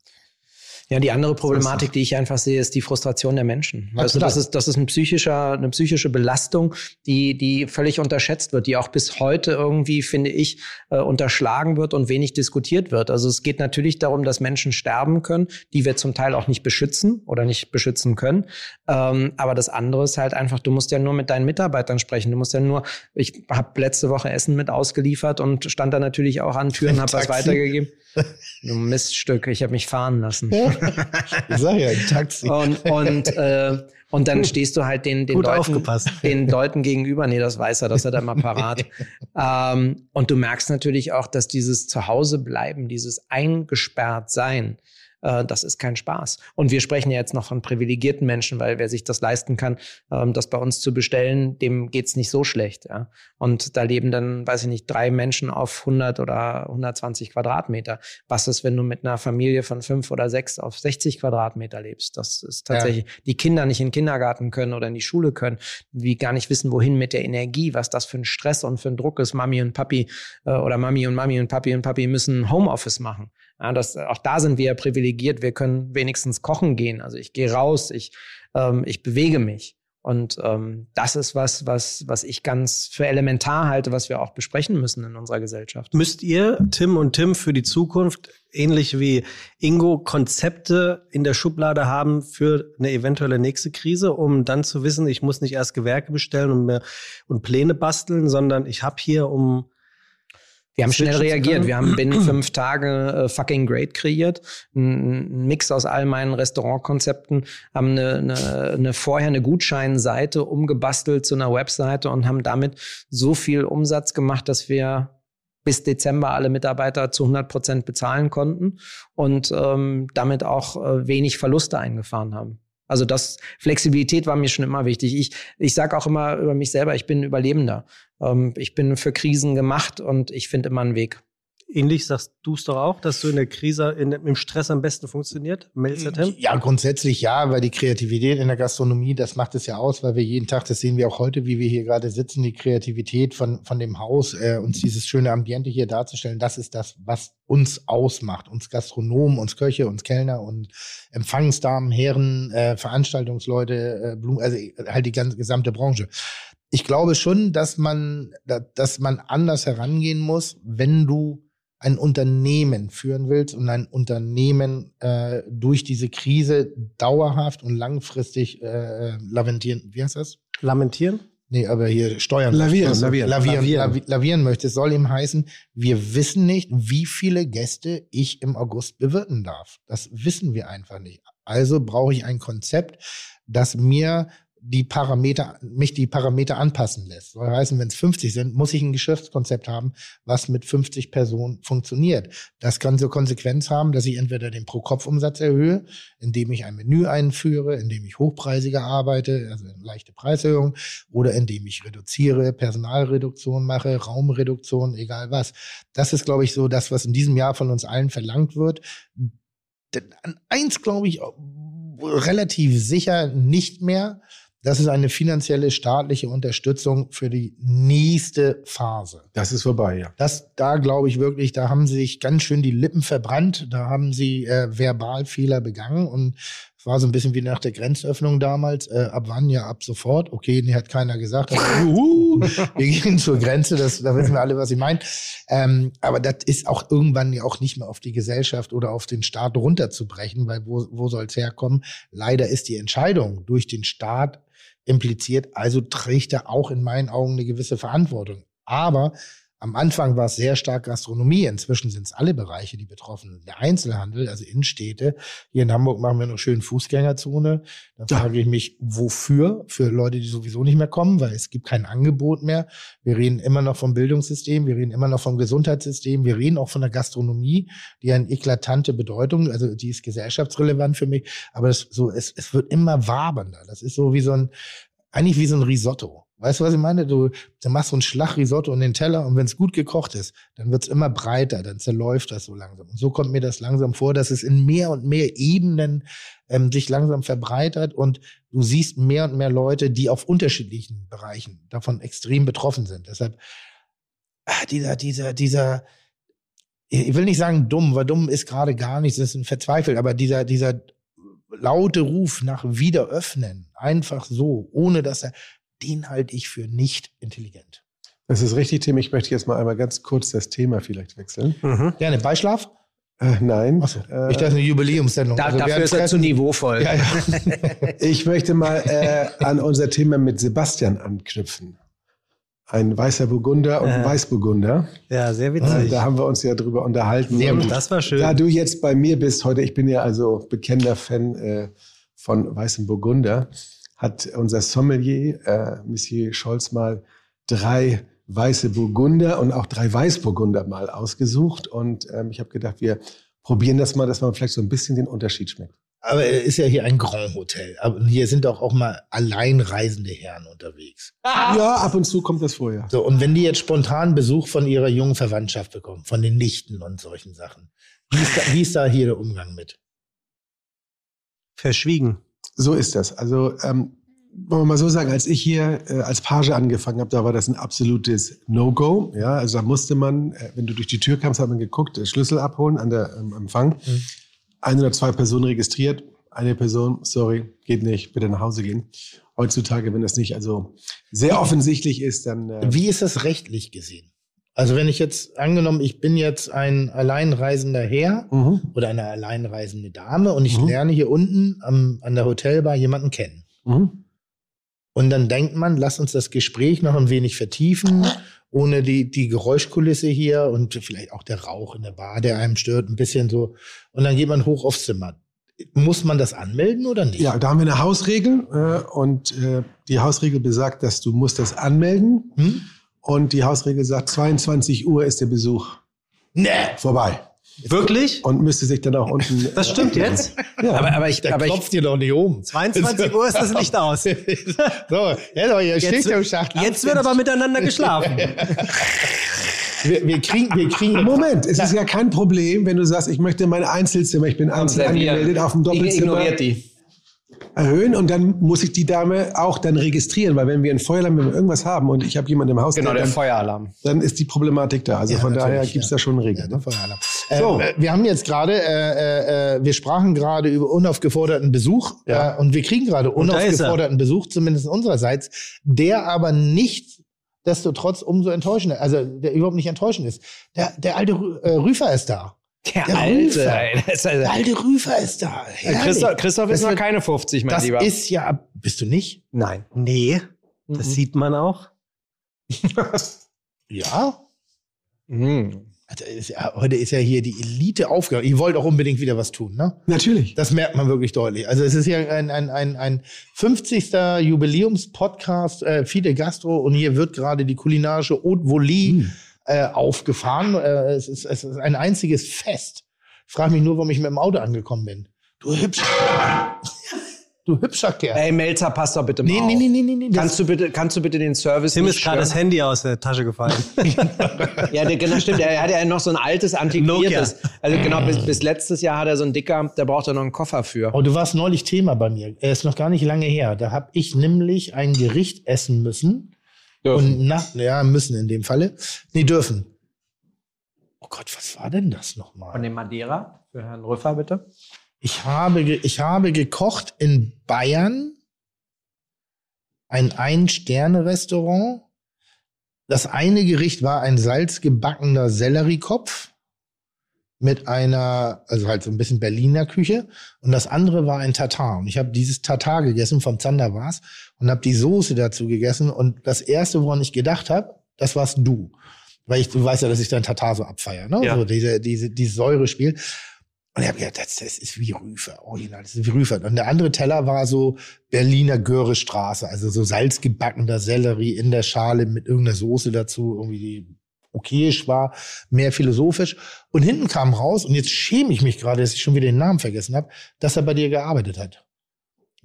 Ja, die andere Problematik, die ich einfach sehe, ist die Frustration der Menschen. Also total. das ist, das ist ein psychischer, eine psychische Belastung, die, die völlig unterschätzt wird, die auch bis heute irgendwie, finde ich, äh, unterschlagen wird und wenig diskutiert wird. Also es geht natürlich darum, dass Menschen sterben können, die wir zum Teil auch nicht beschützen oder nicht beschützen können. Ähm, aber das andere ist halt einfach, du musst ja nur mit deinen Mitarbeitern sprechen. Du musst ja nur, ich habe letzte Woche Essen mit ausgeliefert und stand da natürlich auch an Türen, habe was weitergegeben. Du Miststück, ich habe mich fahren lassen. Ich sag ja, ein Taxi. Und, und, äh, und dann stehst du halt den, den, Gut Leuten, aufgepasst. den Leuten gegenüber. Nee, das weiß er, das hat er immer parat. [laughs] ähm, und du merkst natürlich auch, dass dieses Zuhausebleiben, dieses eingesperrt sein, äh, das ist kein Spaß. Und wir sprechen ja jetzt noch von privilegierten Menschen, weil wer sich das leisten kann, ähm, das bei uns zu bestellen, dem geht's nicht so schlecht. Ja? Und da leben dann, weiß ich nicht, drei Menschen auf 100 oder 120 Quadratmeter. Was ist, wenn du mit einer Familie von fünf oder sechs auf 60 Quadratmeter lebst? Das ist tatsächlich, die Kinder nicht in den Kindergarten können oder in die Schule können, die gar nicht wissen, wohin mit der Energie, was das für ein Stress und für ein Druck ist. Mami und Papi äh, oder Mami und Mami und Papi und Papi müssen Homeoffice machen. Ja, das, auch da sind wir ja privilegiert. Wir können wenigstens kochen gehen. Also ich gehe raus, ich, ähm, ich bewege mich. Und ähm, das ist was, was, was ich ganz für elementar halte, was wir auch besprechen müssen in unserer Gesellschaft. Müsst ihr, Tim und Tim, für die Zukunft, ähnlich wie Ingo, Konzepte in der Schublade haben für eine eventuelle nächste Krise, um dann zu wissen, ich muss nicht erst Gewerke bestellen und, mir, und Pläne basteln, sondern ich habe hier, um wir haben schnell reagiert. Wir haben binnen [clears throat] fünf Tage äh, fucking great kreiert. Ein, ein Mix aus all meinen Restaurantkonzepten, haben eine, eine, eine vorher eine Gutscheinseite umgebastelt zu einer Webseite und haben damit so viel Umsatz gemacht, dass wir bis Dezember alle Mitarbeiter zu 100 Prozent bezahlen konnten und ähm, damit auch äh, wenig Verluste eingefahren haben. Also das Flexibilität war mir schon immer wichtig. Ich, ich sage auch immer über mich selber, ich bin Überlebender. Ähm, ich bin für Krisen gemacht und ich finde immer einen Weg. Ähnlich sagst du es doch auch, dass du in der Krise, in, im Stress am besten funktioniert? Melzer Tim? Ja, grundsätzlich ja, weil die Kreativität in der Gastronomie, das macht es ja aus, weil wir jeden Tag, das sehen wir auch heute, wie wir hier gerade sitzen, die Kreativität von, von dem Haus, äh, uns dieses schöne Ambiente hier darzustellen, das ist das, was uns ausmacht, uns Gastronomen, uns Köche, uns Kellner und Empfangsdamen, Herren, äh, Veranstaltungsleute, äh, Blumen, also halt die ganze gesamte Branche. Ich glaube schon, dass man, da- dass man anders herangehen muss, wenn du ein Unternehmen führen willst und ein Unternehmen äh, durch diese Krise dauerhaft und langfristig äh, lamentieren, wie heißt das? Lamentieren? Nee, aber hier steuern. Lavieren, Also, lavieren. Lavieren, Lavieren. lavi- lavieren möchte. Es soll ihm heißen, wir wissen nicht, wie viele Gäste ich im August bewirten darf. Das wissen wir einfach nicht. Also brauche ich ein Konzept, das mir die Parameter, mich die Parameter anpassen lässt. Soll heißen, wenn es 50 sind, muss ich ein Geschäftskonzept haben, was mit 50 Personen funktioniert. Das kann zur Konsequenz haben, dass ich entweder den Pro-Kopf-Umsatz erhöhe, indem ich ein Menü einführe, indem ich hochpreisiger arbeite, also eine leichte Preiserhöhung, oder indem ich reduziere, Personalreduktion mache, Raumreduktion, egal was. Das ist, glaube ich, so das, was in diesem Jahr von uns allen verlangt wird. Denn eins glaube ich relativ sicher nicht mehr. Das ist eine finanzielle staatliche Unterstützung für die nächste Phase. Das ist vorbei, ja. Das, da glaube ich wirklich, da haben sie sich ganz schön die Lippen verbrannt, da haben sie äh, Verbalfehler begangen und es war so ein bisschen wie nach der Grenzöffnung damals. Äh, ab wann? Ja, ab sofort. Okay, nee, hat keiner gesagt. Aber, [laughs] juhu, wir gehen zur Grenze, das, da wissen wir alle, was ich meine. Ähm, aber das ist auch irgendwann ja auch nicht mehr auf die Gesellschaft oder auf den Staat runterzubrechen, weil wo, wo soll es herkommen? Leider ist die Entscheidung durch den Staat impliziert, also trägt er auch in meinen Augen eine gewisse Verantwortung. Aber am Anfang war es sehr stark Gastronomie. Inzwischen sind es alle Bereiche, die betroffen sind. Der Einzelhandel, also Innenstädte. Hier in Hamburg machen wir noch schön Fußgängerzone. Da frage ich mich, wofür? Für Leute, die sowieso nicht mehr kommen, weil es gibt kein Angebot mehr. Wir reden immer noch vom Bildungssystem, wir reden immer noch vom Gesundheitssystem, wir reden auch von der Gastronomie, die eine eklatante Bedeutung, also die ist gesellschaftsrelevant für mich. Aber es, so, es, es wird immer wabernder. Das ist so wie so ein, eigentlich wie so ein Risotto. Weißt du, was ich meine? Du, du machst so einen Schlagrisotto in den Teller und wenn es gut gekocht ist, dann wird's immer breiter, dann zerläuft das so langsam. Und so kommt mir das langsam vor, dass es in mehr und mehr Ebenen ähm, sich langsam verbreitert und du siehst mehr und mehr Leute, die auf unterschiedlichen Bereichen davon extrem betroffen sind. Deshalb, ah, dieser, dieser, dieser, ich will nicht sagen dumm, weil dumm ist gerade gar nichts, das ist ein verzweifelt, aber dieser, dieser laute Ruf nach Wiederöffnen, einfach so, ohne dass er, den halte ich für nicht intelligent. Das ist richtig, Tim. Ich möchte jetzt mal einmal ganz kurz das Thema vielleicht wechseln. Gerne, Beischlaf? Äh, nein. Achso, ich dachte eine Jubiläumssendung. Da, Also dafür ist er zu niveauvoll. Ja, ja. [laughs] Ich möchte mal äh, an unser Thema mit Sebastian anknüpfen. Ein weißer Burgunder und ein Äh. Weißburgunder. Ja, sehr Äh, witzig. Da haben wir uns ja drüber unterhalten. Sehr Und. Das war schön. Da du jetzt bei mir bist heute, ich bin ja also bekennender Fan äh, von weißem Burgunder, hat unser Sommelier, äh, Monsieur Scholz, mal drei weiße Burgunder und auch drei Weißburgunder mal ausgesucht. Und ähm, ich habe gedacht, wir probieren das mal, dass man vielleicht so ein bisschen den Unterschied schmeckt. Aber es ist ja hier ein Grand Hotel. Aber hier sind doch auch mal alleinreisende Herren unterwegs. [laughs] Ja, ab und zu kommt das vorher. So, und wenn die jetzt spontan Besuch von ihrer jungen Verwandtschaft bekommen, von den Nichten und solchen Sachen, wie ist da, wie ist da hier der Umgang mit? Verschwiegen. So ist das. Also ähm, wollen wir mal so sagen, als ich hier äh, als Page angefangen habe, da war das ein absolutes No-Go. Ja, also da musste man, äh, wenn du durch die Tür kamst, hat man geguckt, äh, Schlüssel abholen an der ähm, Empfang. Ein oder zwei Personen registriert, eine Person, sorry, geht nicht, bitte nach Hause gehen. Heutzutage, wenn das nicht also sehr offensichtlich ist, dann. Äh, Wie ist das rechtlich gesehen? Also wenn ich jetzt angenommen, ich bin jetzt ein alleinreisender Herr mhm. oder eine alleinreisende Dame und ich Mhm. lerne hier unten am, an der Hotelbar jemanden kennen. Mhm. Und dann denkt man, lass uns das Gespräch noch ein wenig vertiefen, ohne die, die Geräuschkulisse hier und vielleicht auch der Rauch in der Bar, der einem stört, ein bisschen so. Und dann geht man hoch aufs Zimmer. Muss man das anmelden oder nicht? Ja, da haben wir eine Hausregel äh, und äh, die Hausregel besagt, dass du musst das anmelden Hm? Und die Hausregel sagt, 22 Uhr ist der Besuch Nee. vorbei Wirklich? und müsste sich dann auch [laughs] unten. Das stimmt jetzt? [laughs] Ja. Aber, aber ich, Da aber ich, klopft dir doch nicht um. 22 Uhr ist das Licht aus. [laughs] so, ja, hier steht Jetzt, der Schacht. jetzt wird aber miteinander geschlafen. Wir, wir kriegen, wir kriegen. Moment, es ist ja kein Problem, wenn du sagst, ich möchte mein Einzelzimmer, ich bin einzeln angemeldet auf dem Doppelzimmer ignoriert die. Erhöhen und dann muss ich die Dame auch dann registrieren, weil wenn wir ein Feueralarm, wenn wir irgendwas haben und ich habe jemanden im Haus, Genau, der dann, Feueralarm. dann ist die Problematik da. Also Ja, von daher gibt es ja. da schon Ja, Regeln. der ne? Feueralarm. So. Äh, wir haben jetzt gerade, äh, äh, wir sprachen gerade über unaufgeforderten Besuch Ja. äh, und wir kriegen gerade er. unaufgeforderten Besuch, zumindest unsererseits, der aber nicht destotrotz umso enttäuschender, also der überhaupt nicht enttäuschend ist. Der, der alte äh, Rüfer ist da. Der, Der Alte, Rüfer. [laughs] Das also, Der alte Rüfer ist da. Herrlich. Christoph, Christoph ist Das noch wird- keine 50, mein Das Lieber. ist ja, ab- bist du nicht? Nein. Nee, das Mhm. sieht man auch. [laughs] Ja. Mhm. Also ist ja. Heute ist ja hier die Elite aufgehört. Ihr wollt auch unbedingt wieder was tun, ne? Natürlich. Das merkt man wirklich deutlich. Also es ist ja ein, ein, ein, ein 50. Jubiläumspodcast, äh, Fide Gastro, und hier wird gerade die kulinarische Haute Volie äh, aufgefahren. Äh, es, ist, es ist ein einziges Fest. Frag mich nur, warum ich mit dem Auto angekommen bin. Du hübscher, [laughs] du hübscher Kerl. Ey, Melzer, pass doch bitte mal nee, auf. nee, nee, nee, nee, nee. Kannst du bitte, kannst du bitte den Service Tim ist gerade das? Handy aus der Tasche gefallen. [laughs] Ja, der, genau, stimmt. Er hat ja noch so ein altes, antiquiertes. Also genau, bis, bis letztes Jahr hat er so einen Dicker, da braucht er noch einen Koffer für. Oh, du warst neulich Thema bei mir. Er ist noch gar nicht lange her. Da habe ich nämlich ein Gericht essen müssen. Und na, ja, müssen in dem Falle. Nee, dürfen. Oh Gott, was war denn das Von nochmal? dem Madeira für Herrn Rüffer, bitte. Ich habe, ich habe gekocht in Bayern ein Ein-Sterne-Restaurant. Das eine Gericht war ein salzgebackener Selleriekopf mit einer, also halt so ein bisschen Berliner Küche. Und das andere war ein Tatar. Und ich habe dieses Tatar gegessen, vom Zander war's, und habe die Soße dazu gegessen. Und das erste, woran ich gedacht habe, das warst du. Weil ich, du weißt ja, dass ich dein Tatar so abfeier, ne? Ja. So diese, diese, dieses Säurespiel. Und ich habe gedacht, das, das ist wie Rüfer, original, das ist wie Rüfer. Und der andere Teller war so Berliner Göre-Straße, also so salzgebackener Sellerie in der Schale mit irgendeiner Soße dazu, irgendwie die okayisch war, mehr philosophisch. Und hinten kam raus, und jetzt schäme ich mich gerade, dass ich schon wieder den Namen vergessen habe, dass er bei dir gearbeitet hat.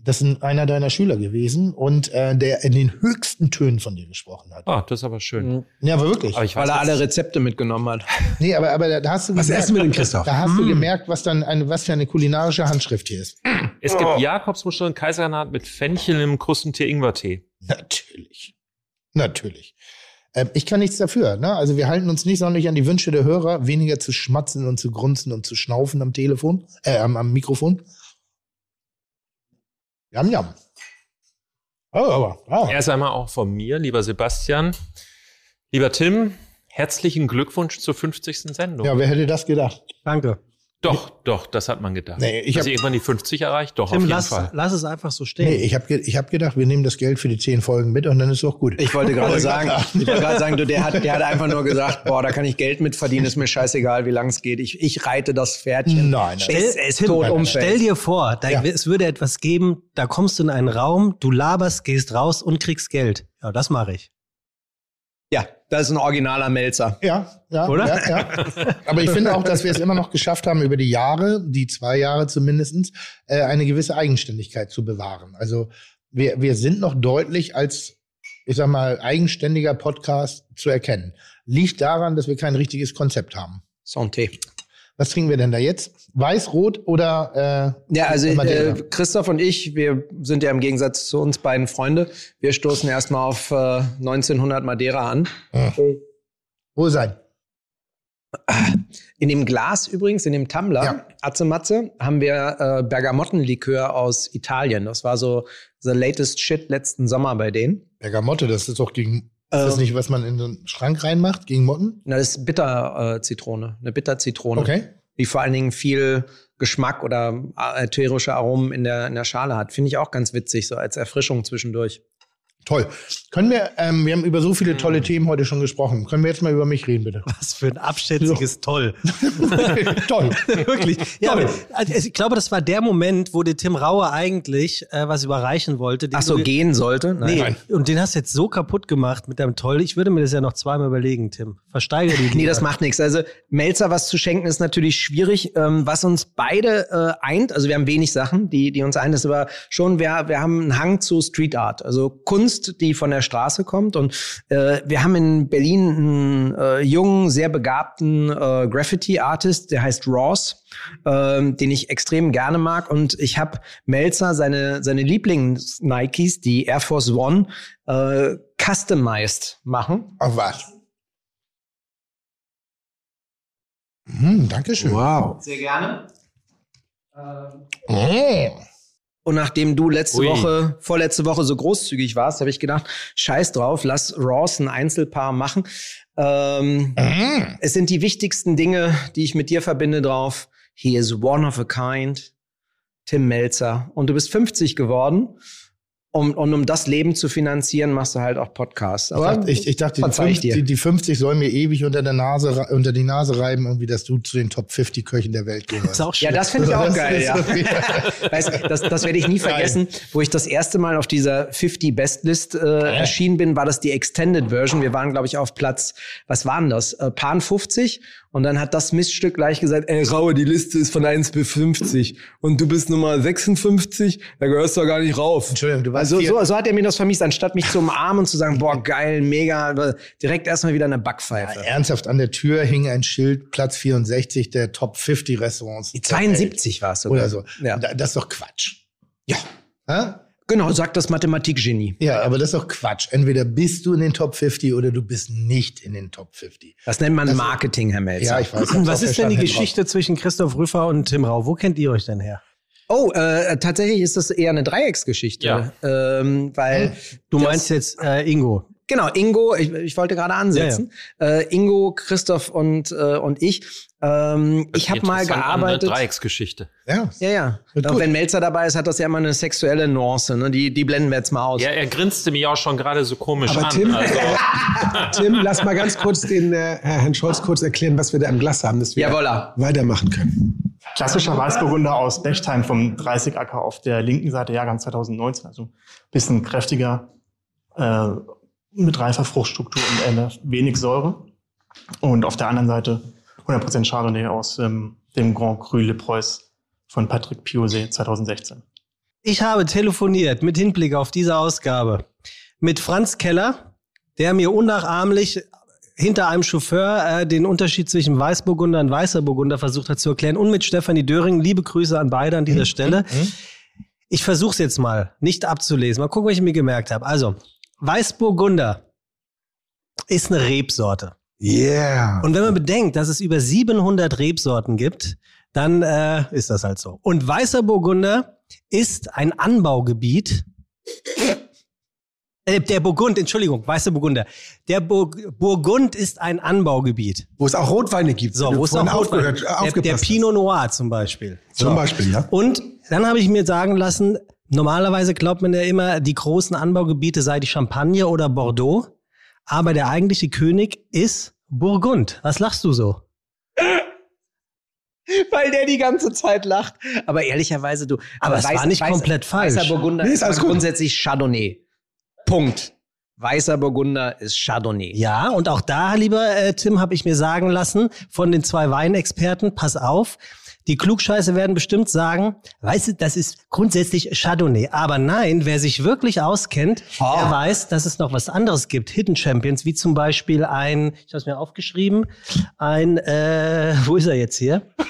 Das ist einer deiner Schüler gewesen und äh, der in den höchsten Tönen von dir gesprochen hat. Ah, das ist aber schön. Ja, aber wirklich. Aber ich Weil er alle Rezepte mitgenommen hat. [laughs] Nee, aber, aber da hast du Was gemerkt, essen wir denn, Christoph? da hast du gemerkt, was dann eine, was für eine kulinarische Handschrift hier ist. Es gibt Jakobsmuscheln und Kaisernaht mit Fenchel im Krustentee Ingwertee. Natürlich. Natürlich. Ähm, ich kann nichts dafür. Ne? Also wir halten uns nicht sonderlich an die Wünsche der Hörer, weniger zu schmatzen und zu grunzen und zu schnaufen am Telefon, äh, am, am Mikrofon. Jam, jam. Oh, aber, oh. Erst einmal auch von mir, lieber Sebastian. Lieber Tim, herzlichen Glückwunsch zur 50. Sendung. Ja, wer hätte das gedacht? Danke. Doch, doch, das hat man gedacht. Nee, ich Dass hab- ihr irgendwann die 50 erreicht, doch, auf Tim, jeden lass, Fall. lass es einfach so stehen. Nee, ich habe ich hab gedacht, wir nehmen das Geld für die zehn Folgen mit und dann ist doch gut. Ich wollte [laughs] gerade sagen, ich wollte gerade sagen, du, der hat, der hat einfach nur gesagt, boah, da kann ich Geld mit verdienen, ist mir scheißegal, wie lang es geht. Ich, ich reite das Pferdchen. Nein, nein. Es Stell, ist Tim, tot umfällt. stell dir vor, da, Ja. es würde etwas geben, da kommst du in einen Raum, du laberst, gehst raus und kriegst Geld. Ja, das mache ich. Ja, das ist ein originaler Melzer. Ja, ja, Oder? Ja, ja. [laughs] Aber ich finde auch, dass wir es immer noch geschafft haben, über die Jahre, die zwei Jahre zumindestens, äh, eine gewisse Eigenständigkeit zu bewahren. Also wir, wir sind noch deutlich als, ich sag mal, eigenständiger Podcast zu erkennen. Liegt daran, dass wir kein richtiges Konzept haben. Santé. Was trinken wir denn da jetzt? Weiß, rot oder äh, Ja, also äh, Christoph und ich, wir sind ja im Gegensatz zu uns beiden Freunde. Wir stoßen erstmal auf äh, 1900 Madeira an. Wo sein? In dem Glas übrigens, in dem Tumbler, Ja. Atze Matze, haben wir äh, Bergamottenlikör aus Italien. Das war so the latest shit letzten Sommer bei denen. Bergamotte, das ist doch gegen. Ist Ähm. das nicht, was man in einen Schrank reinmacht, gegen Motten? Na, das ist Bitter-Zitrone, eine Bitter-Zitrone. Okay. Die vor allen Dingen viel Geschmack oder äh, ätherische Aromen in der, in der Schale hat. Finde ich auch ganz witzig, so als Erfrischung zwischendurch. Toll. Können wir, ähm, wir haben über so viele tolle Themen heute schon gesprochen. Können wir jetzt mal über mich reden, bitte? Was für ein abschätziges Toll. [laughs] Toll. [laughs] Wirklich. Ja, Toll. aber, also ich glaube, das war der Moment, wo dir Tim Raue eigentlich äh, was überreichen wollte. Ach so, gehen sollte? Nee, Nein. und den hast du jetzt so kaputt gemacht mit deinem Toll. Ich würde mir das ja noch zweimal überlegen, Tim. Versteigere die. [laughs] Nee, das macht nichts. Also Melzer was zu schenken ist natürlich schwierig. Ähm, was uns beide äh, eint, also wir haben wenig Sachen, die, die uns eint, ist aber schon, wir, wir haben einen Hang zu Street Art, also Kunst, die von der Straße kommt. Und äh, wir haben in Berlin einen äh, jungen, sehr begabten äh, Graffiti-Artist, der heißt Ross, ähm, den ich extrem gerne mag. Und ich habe Melzer seine, seine Lieblings-Nikes, die Air Force One, äh, customized machen. Ach was. Hm, Dankeschön. Wow. Sehr gerne. Oh. Und nachdem du letzte Ui. Woche, vorletzte Woche so großzügig warst, habe ich gedacht, scheiß drauf, lass Ross ein Einzelpaar machen. Ähm, Mhm. Es sind die wichtigsten Dinge, die ich mit dir verbinde drauf. He is one of a kind. Tim Melzer. Und du bist 50 geworden. Um, und um das Leben zu finanzieren, machst du halt auch Podcasts. Ich dachte, ich, ich dachte die, verzeih ich 50, dir. die, die 50 sollen mir ewig unter, der Nase, unter die Nase reiben, irgendwie, dass du zu den Top 50 Köchen der Welt ist gehörst. auch Ja, das finde ich auch Das geil, ist ja. [laughs] Weißt, das, das werde ich nie vergessen, wo ich das erste Mal auf dieser 50 Bestlist äh, erschienen bin, war das die Extended Version. Wir waren, glaube ich, auf Platz, was waren das? Äh, Pan 50. Und dann hat das Miststück gleich gesagt, ey, Raue, die Liste ist von 1 bis 50. Und du bist Nummer 56, da gehörst du doch gar nicht rauf. Entschuldigung, du warst Also so, so hat er mir das vermisst, anstatt mich zu umarmen und zu sagen, boah, geil, mega, direkt erstmal wieder eine Backpfeife. Ernsthaft, an der Tür hing ein Schild, Platz 64 der Top 50 Restaurants. Die der Welt. 72 war es Oder so. Ja. Da- Das ist doch Quatsch. Ja. Hä? Genau, sagt das Mathematikgenie. Ja, aber das ist doch Quatsch. Entweder bist du in den Top 50 oder du bist nicht in den Top 50. Das nennt man Das- Marketing, Herr Melzer. Ja, ich weiß. Was ist denn die Geschichte zwischen Christoph Rüffer und Tim Rau? Wo kennt ihr euch denn her? Oh, äh, tatsächlich ist das eher eine Dreiecksgeschichte. Ja. Ähm, weil Du das- meinst jetzt äh, Ingo. Genau, Ingo, ich, ich wollte gerade ansetzen. Äh, Ingo, Christoph und, äh, und ich. Ähm, ich habe mal gearbeitet. Dreiecksgeschichte. Ja, Ja, ja. Auch gut. wenn Melzer dabei ist, hat das ja immer eine sexuelle Nuance. Ne? Die, die blenden wir jetzt mal aus. Ja, er grinste mich auch schon gerade so komisch Aber an. Tim, Also, [laughs] Tim, lass mal ganz kurz den äh, Herrn Scholz kurz erklären, was wir da im Glas haben, dass wir Jawolla. weitermachen können. Klassischer Weißburgunder aus Bechstein vom 30 Acker auf der linken Seite, Jahrgang 2019. Also ein bisschen kräftiger, äh, mit reifer Fruchtstruktur und äh, wenig Säure. Und auf der anderen Seite 100% Chardonnay aus ähm, dem Grand Cru Le Preuss von Patrick Piosé 2016. Ich habe telefoniert mit Hinblick auf diese Ausgabe mit Franz Keller, der mir unnachahmlich hinter einem Chauffeur äh, den Unterschied zwischen Weißburgunder und Weißer Burgunder versucht hat zu erklären und mit Stefanie Döring. Liebe Grüße an beide an dieser Stelle. Ich versuche es jetzt mal nicht abzulesen. Mal gucken, was ich mir gemerkt habe. Also, Weißburgunder ist eine Rebsorte. Yeah. Und wenn man bedenkt, dass es über 700 Rebsorten gibt, dann äh, ist das halt so. Und Weißer Burgunder ist ein Anbaugebiet. Äh, der Burgund, Entschuldigung, Weißer Burgunder. Der Bur Burgund ist ein Anbaugebiet. Wo es auch Rotweine gibt. So, wo es auch aufgehört, äh, der, der aufgepasst Pinot Noir zum Beispiel. hast. Zum Beispiel, ja. Und dann habe ich mir sagen lassen, normalerweise glaubt man ja immer, die großen Anbaugebiete sei die Champagne oder Bordeaux. Aber der eigentliche König ist Burgund. Was lachst du so? [laughs] Weil der die ganze Zeit lacht. Aber ehrlicherweise, du. Aber es war nicht komplett falsch. Weißer Burgunder Nee, ist ist aber gut. grundsätzlich Chardonnay. Punkt. Weißer Burgunder ist Chardonnay. Ja, und auch da, lieber äh, Tim, habe ich mir sagen lassen von den zwei Weinexperten, pass auf, die Klugscheiße werden bestimmt sagen, weißt du, das ist grundsätzlich Chardonnay. Aber nein, wer sich wirklich auskennt, Ah. der weiß, dass es noch was anderes gibt. Hidden Champions, wie zum Beispiel ein, ich habe es mir aufgeschrieben, ein, äh, wo ist er jetzt hier? [laughs]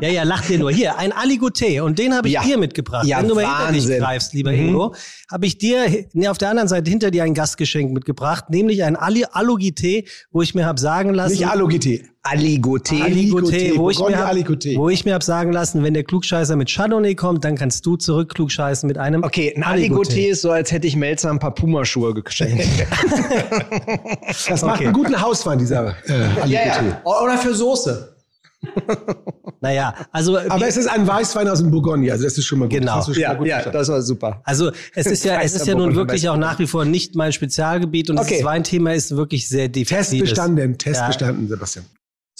Ja, ja, lach dir nur. Hier, ein Aligoté. Und den habe ich Ja. dir mitgebracht. Ja, Wenn du mal hinter dich greifst, lieber Mhm. Ingo, habe ich dir ne, auf der anderen Seite hinter dir ein Gastgeschenk mitgebracht, nämlich ein Ali Alugité, wo ich mir habe sagen lassen. Nicht Alugité. Aligoté. Aligoté, wo ich mir hab, wo ich mir hab sagen lassen, wenn der Klugscheißer mit Chardonnay kommt, dann kannst du zurück klugscheißen mit einem Okay, ein Aligoté ist so, als hätte ich Melzer ein paar Pumaschuhe geschenkt. [laughs] Das macht Okay. einen guten Hauswein, dieser äh, Aligoté. Oder für Soße. [laughs] Naja, also Aber es ist ein Weißwein aus dem Bourgogne, also das ist schon mal gut. Genau. Das Ja, gut ja, das war super. Also es ist ja, [laughs] es ist ja nun wirklich auch nach wie vor nicht mein Spezialgebiet und Okay. das Weinthema ist wirklich sehr Test diffizil. bestanden, Test bestanden, Sebastian.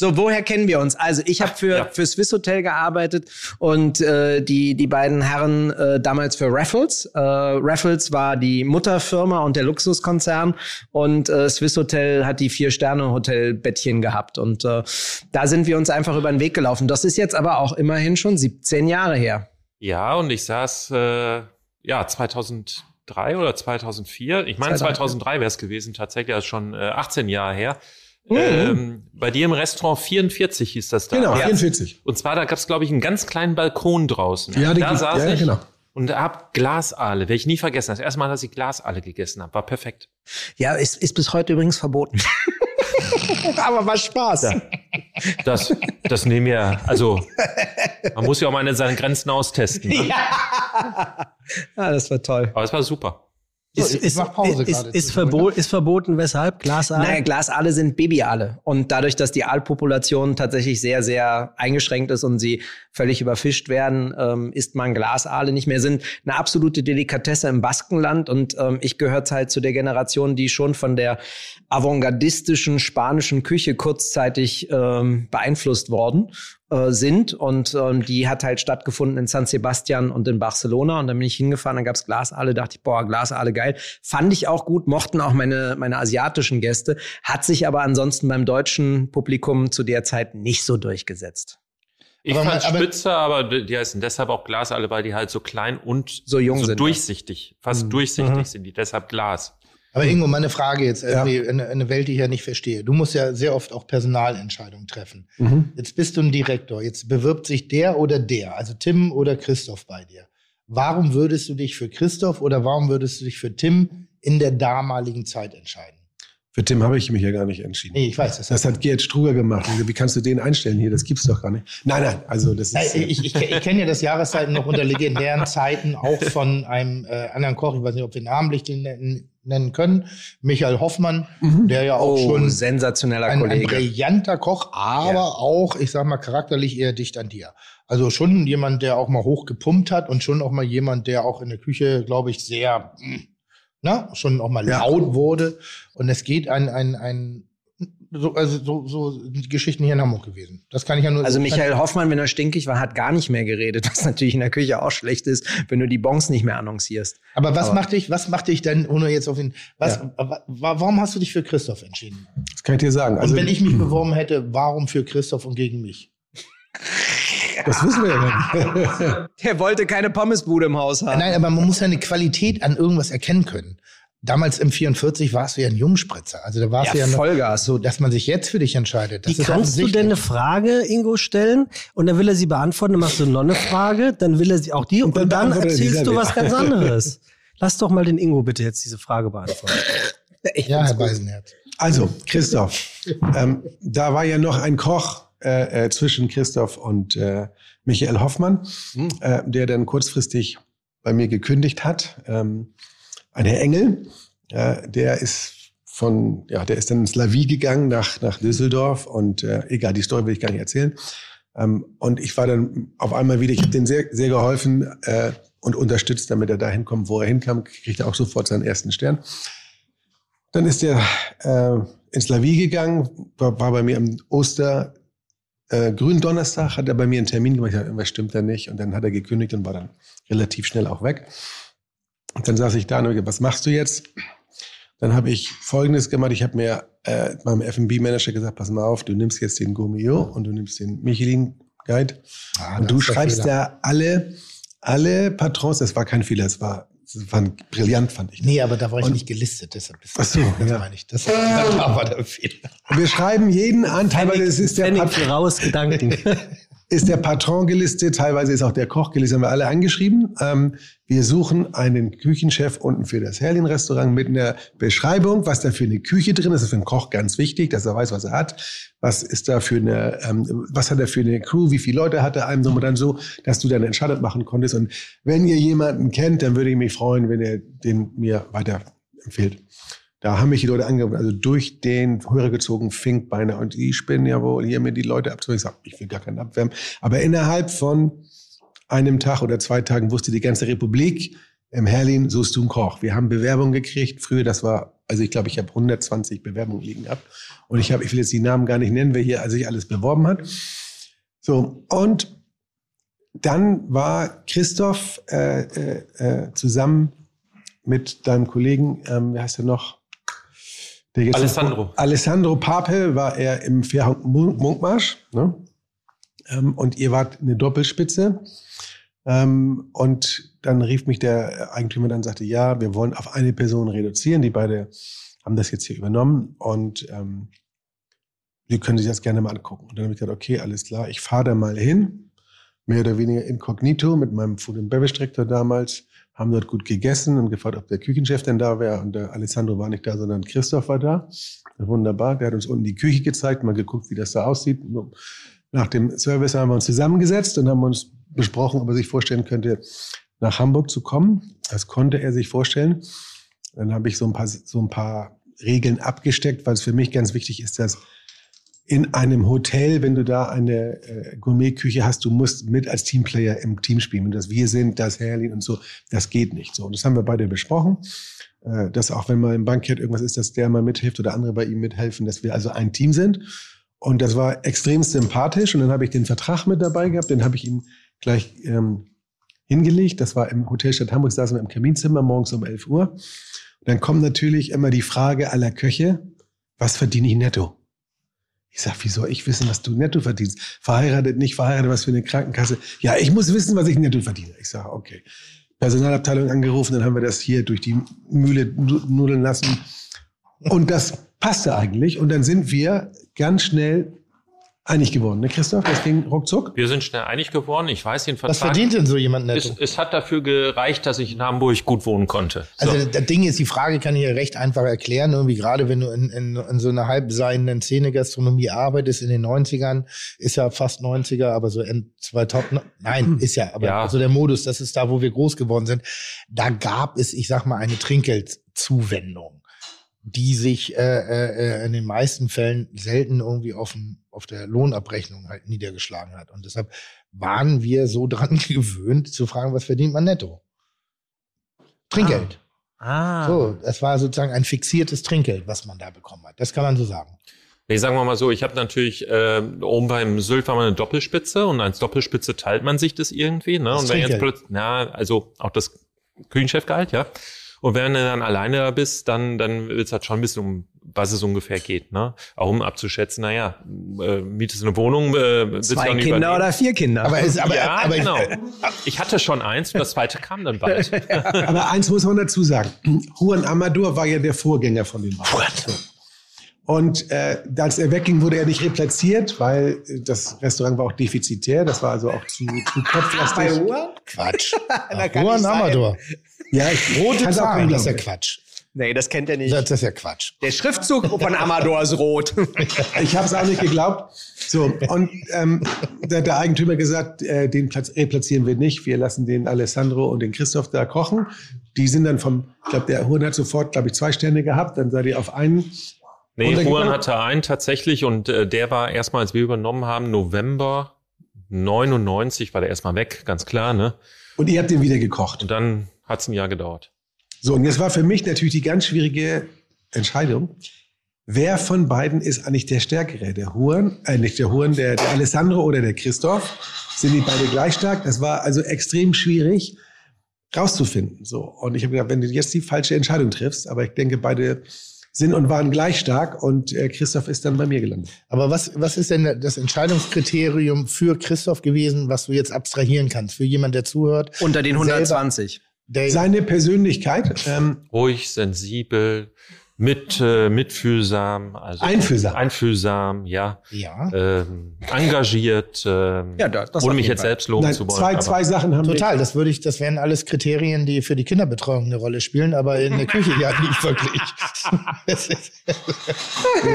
So, woher kennen wir uns? Also ich habe für, Ja. für Swiss Hotel gearbeitet und äh, die, die beiden Herren äh, damals für Raffles. Äh, Raffles war die Mutterfirma und der Luxuskonzern und äh, Swiss Hotel hat die Vier-Sterne-Hotel-Bettchen gehabt. Und äh, da sind wir uns einfach über den Weg gelaufen. Das ist jetzt aber auch immerhin schon 17 Jahre her. Ja, und ich saß, äh, ja, 2003 oder 2004. Ich meine, 2003. 2003 wäre es gewesen, tatsächlich, also schon äh, 18 Jahre her. Mhm. Ähm, bei dir im Restaurant 44 hieß das da. Genau, Ja. 44. Und zwar, da gab es, glaube ich, einen ganz kleinen Balkon draußen. Ja, die da saß ja, ja, ich genau. und hab Glasaale, werde ich nie vergessen. Das erste Mal, dass ich Glasaale gegessen habe, war perfekt. Ja, ist, ist bis heute übrigens verboten. [laughs] aber war Spaß. Ja. Das, das nehmen wir, also man muss ja auch mal seine Grenzen austesten. Ne? Ja, das war toll. Aber es war super. Ist, ich ist, mach Pause ist, gerade ist, zwischendurch, verbo ist verboten, weshalb? Glasaal? Naja, Glasaale sind Babyaale. Und dadurch, dass die Aalpopulation tatsächlich sehr, sehr eingeschränkt ist und sie völlig überfischt werden, ähm, isst man Glasaale nicht mehr. Sind eine absolute Delikatesse im Baskenland. Und ähm, ich gehöre halt zu der Generation, die schon von der avantgardistischen spanischen Küche kurzzeitig ähm, beeinflusst worden äh, sind. Und ähm, die hat halt stattgefunden in San Sebastian und in Barcelona. Und dann bin ich hingefahren, dann gab's Glasaale, dachte ich, boah, Glasaale geil. Fand ich auch gut, mochten auch meine, meine asiatischen Gäste, hat sich aber ansonsten beim deutschen Publikum zu der Zeit nicht so durchgesetzt. Ich Aber fand spitze, aber die heißen deshalb auch Glasaale, weil die halt so klein und So jung so sind, durchsichtig, fast Mhm. durchsichtig Mhm. sind die, deshalb Glas. Aber Ingo, meine Frage jetzt, Ja. irgendwie eine, eine Welt, die ich ja nicht verstehe. Du musst ja sehr oft auch Personalentscheidungen treffen. Mhm. Jetzt bist du ein Direktor, jetzt bewirbt sich der oder der, also Tim oder Christoph bei dir. Warum würdest du dich für Christoph oder warum würdest du dich für Tim in der damaligen Zeit entscheiden? Für Tim habe ich mich ja gar nicht entschieden. Nee, ich weiß, das, Das hat Gerd Struger gemacht. Wie kannst du den einstellen hier? Das gibt's doch gar nicht. Nein, nein, also das ist. ich, ich, ich kenne ja das Jahreszeiten noch unter legendären Zeiten, auch von einem äh, anderen Koch, ich weiß nicht, ob wir namentlich den nennen, nennen können, Michael Hoffmann, Mhm. der ja auch Oh, schon sensationeller ein, ein Kollege. brillanter Koch, aber Ja. auch, ich sag mal, charakterlich eher dicht an dir. Also schon jemand, der auch mal hoch gepumpt hat und schon auch mal jemand, der auch in der Küche, glaube ich, sehr, mm, na, schon auch mal Ja. laut wurde. Und es geht ein, ein, ein, so, also so, so die Geschichten hier in Hamburg gewesen. Das kann ich ja nur Also Michael Hoffmann, wenn er stinkig war, hat gar nicht mehr geredet, [laughs] was natürlich in der Küche auch schlecht ist, wenn du die Bons nicht mehr annoncierst. Aber was macht dich, was macht dich denn, ohne jetzt auf ihn, was, wa- wa- warum hast du dich für Christoph entschieden? Das kann ich dir sagen. Also, und wenn ich mich beworben hätte, warum für Christoph und gegen mich? [laughs] das wissen wir ja nicht. [laughs] Der wollte keine Pommesbude im Haus haben. Nein, aber man muss ja eine Qualität an irgendwas erkennen können. Damals im 44 warst du ja ein Jungspritzer. Also da warst Ja, du ja noch, Vollgas. so, dass man sich jetzt für dich entscheidet. Das Wie ist kannst du denn eine. Frage, Ingo, stellen und dann will er sie beantworten, dann machst du noch eine Frage, dann will er sie auch die und, dann dann, er erzählst du was ganz anderes. Lass doch mal den Ingo bitte jetzt diese Frage beantworten. Ich Ja, Herr. Beisenherz. Also, Christoph, ähm, da war ja noch ein Koch äh, äh, zwischen Christoph und äh, Michael Hoffmann, äh, der dann kurzfristig bei mir gekündigt hat. Ähm, ein Herr Engel, äh, der ist von, ja, der ist dann ins Lavi gegangen nach, nach Düsseldorf und äh, egal, die Story will ich gar nicht erzählen. Ähm, und ich war dann auf einmal wieder, ich habe denen sehr, sehr geholfen äh, und unterstützt, damit er da hinkommt, wo er hinkam, kriegt er auch sofort seinen ersten Stern. Dann ist er äh, ins Lavi gegangen, war, war bei mir am Oster äh, Gründonnerstag, hat er bei mir einen Termin gemacht, ich dachte, irgendwas stimmt da nicht. Und dann hat er gekündigt und war dann relativ schnell auch weg. Und dann saß ich da und hab gesagt, was machst du jetzt? Dann habe ich Folgendes gemacht. Ich habe mir äh, meinem F&B-Manager gesagt, pass mal auf, du nimmst jetzt den Gourmillot und du nimmst den Michelin-Guide. Ah, und das du schreibst da alle, alle Patrons, das war kein Fehler, es war das war brillant, fand ich. Nee, aber da war ich Und- nicht gelistet, deshalb ist Ach so, das ja. meine ich. Das, da [laughs] war der Fehler. Und wir schreiben jeden an, teilweise ist, ist der Pfennig raus, Gedanken. [laughs] ist der Patron gelistet, teilweise ist auch der Koch gelistet, haben wir alle angeschrieben. Ähm, wir suchen einen Küchenchef unten für das Herlin-Restaurant mit einer Beschreibung, was da für eine Küche drin ist. Das ist für einen Koch ganz wichtig, dass er weiß, was er hat. Was ist da für eine, ähm, was hat er für eine Crew, wie viele Leute hat er einem drum und dann so, dass du dann Entscheidung machen konntest. Und wenn ihr jemanden kennt, dann würde ich mich freuen, wenn ihr den mir weiter empfiehlt. Da haben mich die Leute angerufen, also durch den Hörer gezogen, Finkbeine. Und ich bin ja wohl hier mir die Leute abzuwärmen. Ich sag, ich will gar keinen abwärmen. Aber innerhalb von einem Tag oder zwei Tagen wusste die ganze Republik, im Herlin suchst du einen Koch. Wir haben Bewerbungen gekriegt. Früher, das war, also ich glaube, ich habe 120 Bewerbungen liegen gehabt. Und ich habe, ich will jetzt die Namen gar nicht nennen, wer hier sich alles beworben hat. So, und dann war Christoph äh, äh, äh, zusammen mit deinem Kollegen, ähm, wie heißt er noch? Alessandro. Alessandro Pape war er im Fairhand Munkmarsch. Ne? Ähm, und ihr wart eine Doppelspitze. Ähm, und dann rief mich der Eigentümer dann und sagte, ja, wir wollen auf eine Person reduzieren. Die beide haben das jetzt hier übernommen und ähm, die können sich das gerne mal angucken. Und dann habe ich gesagt, okay, alles klar, ich fahre da mal hin, mehr oder weniger inkognito mit meinem Food and Beverage Director damals, haben dort gut gegessen und gefragt, ob der Küchenchef denn da wäre. Und der Alessandro war nicht da, sondern Christoph war da. Wunderbar. Der hat uns unten die Küche gezeigt, mal geguckt, wie das da aussieht. Nach dem Service haben wir uns zusammengesetzt und haben uns besprochen, ob er sich vorstellen könnte, nach Hamburg zu kommen. Das konnte er sich vorstellen. Dann habe ich so ein paar, so ein paar Regeln abgesteckt, weil es für mich ganz wichtig ist, dass in einem Hotel, wenn du da eine äh, Gourmetküche hast, du musst mit als Teamplayer im Team spielen. Und das wir sind, das Herlin und so, das geht nicht. So, und das haben wir beide besprochen. Äh, dass auch wenn mal im Bankett irgendwas ist, dass der mal mithilft oder andere bei ihm mithelfen, dass wir also ein Team sind. Und das war extrem sympathisch. Und dann habe ich den Vertrag mit dabei gehabt, den habe ich ihm gleich ähm, hingelegt. Das war im Hotelstadt Hamburg, saßen wir im Kaminzimmer morgens um 11 Uhr. Und dann kommt natürlich immer die Frage aller Köche, was verdiene ich netto? Ich sag, wie soll ich wissen, was du netto verdienst? Verheiratet, nicht verheiratet, was für eine Krankenkasse? Ja, ich muss wissen, was ich netto verdiene. Ich sage, okay. Personalabteilung angerufen, dann haben wir das hier durch die Mühle nu- nudeln lassen. Und das passte eigentlich. Und dann sind wir ganz schnell einig geworden, ne, Christoph? Das ging ruckzuck. Wir sind schnell einig geworden. Ich weiß den Vertrag. Was verdient denn so jemand netto? Es, es hat dafür gereicht, dass ich in Hamburg gut wohnen konnte. So. Also das Ding ist, die Frage kann ich ja recht einfach erklären. Irgendwie gerade wenn du in, in, in so einer halbseidenen Szene-Gastronomie arbeitest in den 90ern, ist ja fast 90er, aber so in 2000, nein, ist ja, aber Ja. also der Modus, das ist da, wo wir groß geworden sind. Da gab es, ich sag mal, eine Trinkgeldzuwendung, die sich äh, äh, in den meisten Fällen selten irgendwie auf, dem, auf der Lohnabrechnung halt niedergeschlagen hat. Und deshalb waren wir so dran [laughs] gewöhnt zu fragen, was verdient man netto? Trinkgeld. Ah. So, das war sozusagen ein fixiertes Trinkgeld, was man da bekommen hat. Das kann man so sagen. Nee, sagen wir mal so, ich habe natürlich äh, oben beim Sylt war mal eine Doppelspitze und als Doppelspitze teilt man sich das irgendwie. Ne? Das und wenn jetzt Trinkgeld. plötzlich, na, also auch das Küchenchefgehalt, ja. Und wenn du dann alleine da bist, dann, dann wird es halt schon ein bisschen um, was es ungefähr geht, ne? Auch um abzuschätzen, naja, äh, mietest du eine Wohnung, äh, Zwei Kinder übernehmen? oder vier Kinder. Aber es, aber, ja, aber genau. Ich hatte schon eins, das zweite kam dann bald. [laughs] Aber eins muss man dazu sagen. Juan Amador war ja der Vorgänger von dem. So. Und äh, als er wegging, wurde er nicht replatziert, weil äh, das Restaurant war auch defizitär. Das war also auch zu, zu kopflastig. [laughs] Quatsch. Kann Juan nicht sein. Amador. Ja, ich Rote Zahlen, das ist ja. Quatsch. Nee, das kennt er nicht. Das ist ja Quatsch. Der Schriftzug von Amador ist rot. [laughs] Ich habe es auch nicht geglaubt. So, und ähm, der, der Eigentümer gesagt, äh, den Platz replatzieren wir nicht. Wir lassen den Alessandro und den Christoph da kochen. Die sind dann vom, ich glaube, der Huhn hat sofort, glaube ich, zwei Sterne gehabt. Dann seid ihr auf einen. Nee. Juan hatte einen tatsächlich und äh, der war erstmal, als wir übernommen haben, November 99 war der erstmal weg, ganz klar, ne? Und ihr habt den wieder gekocht. Und dann hat's ein Jahr gedauert. So, und jetzt war für mich natürlich die ganz schwierige Entscheidung. Wer von beiden ist eigentlich der Stärkere? Der Huren, äh, nicht der Huren, der, der Alessandro oder der Christoph? Sind die beide gleich stark? Das war also extrem schwierig rauszufinden. So. Und ich habe gedacht, wenn du jetzt die falsche Entscheidung triffst, aber ich denke, beide sind und waren gleich stark und äh, Christoph ist dann bei mir gelandet. Aber was, was ist denn das Entscheidungskriterium für Christoph gewesen, was du jetzt abstrahieren kannst? Für jemanden, der zuhört? Unter den Selber- 120. Seine Persönlichkeit. Ähm, Ruhig, sensibel, mit, äh, mitfühlsam, also Einfühlsam. einfühlsam, ja, Ja. ähm, engagiert, ähm, Ja, da- das ohne mich jetzt Fall. selbst loben nein, zu wollen. zwei, zwei Sachen haben Total, das würde ich, das wären alles Kriterien, die für die Kinderbetreuung eine Rolle spielen, aber in der Küche ja nicht [laughs] wirklich. Das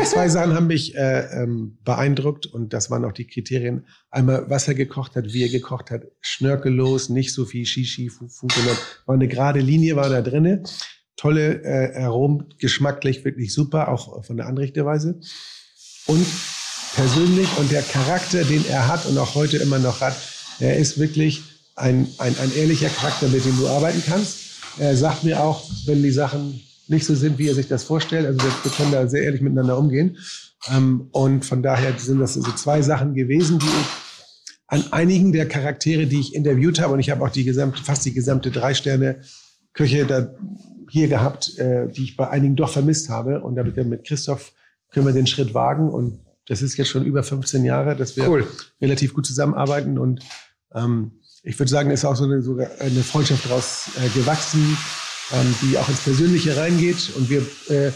Zwei Sachen haben mich äh, ähm, beeindruckt und das waren auch die Kriterien. Einmal, was er gekocht hat, wie er gekocht hat, schnörkellos, nicht so viel Shishi, Fufu, sondern war eine gerade Linie, war da drinne. Tolle äh, Aromen, geschmacklich wirklich super, auch von der Anrichteweise. Und persönlich und der Charakter, den er hat und auch heute immer noch hat, er ist wirklich ein, ein, ein ehrlicher Charakter, mit dem du arbeiten kannst. Er sagt mir auch, wenn die Sachen nicht so sind, wie er sich das vorstellt. Also wir, können da sehr ehrlich miteinander umgehen. Ähm, und von daher sind das so zwei Sachen gewesen, die ich an einigen der Charaktere, die ich interviewt habe, und ich habe auch die gesamte, fast die gesamte Drei-Sterne-Küche da hier gehabt, äh, die ich bei einigen doch vermisst habe. Und damit mit Christoph können wir den Schritt wagen. Und das ist jetzt schon über 15 Jahre, dass wir Cool. relativ gut zusammenarbeiten. Und ähm, ich würde sagen, es ist auch so eine, sogar eine Freundschaft daraus äh, gewachsen, ähm, die auch ins Persönliche reingeht. Und wir äh,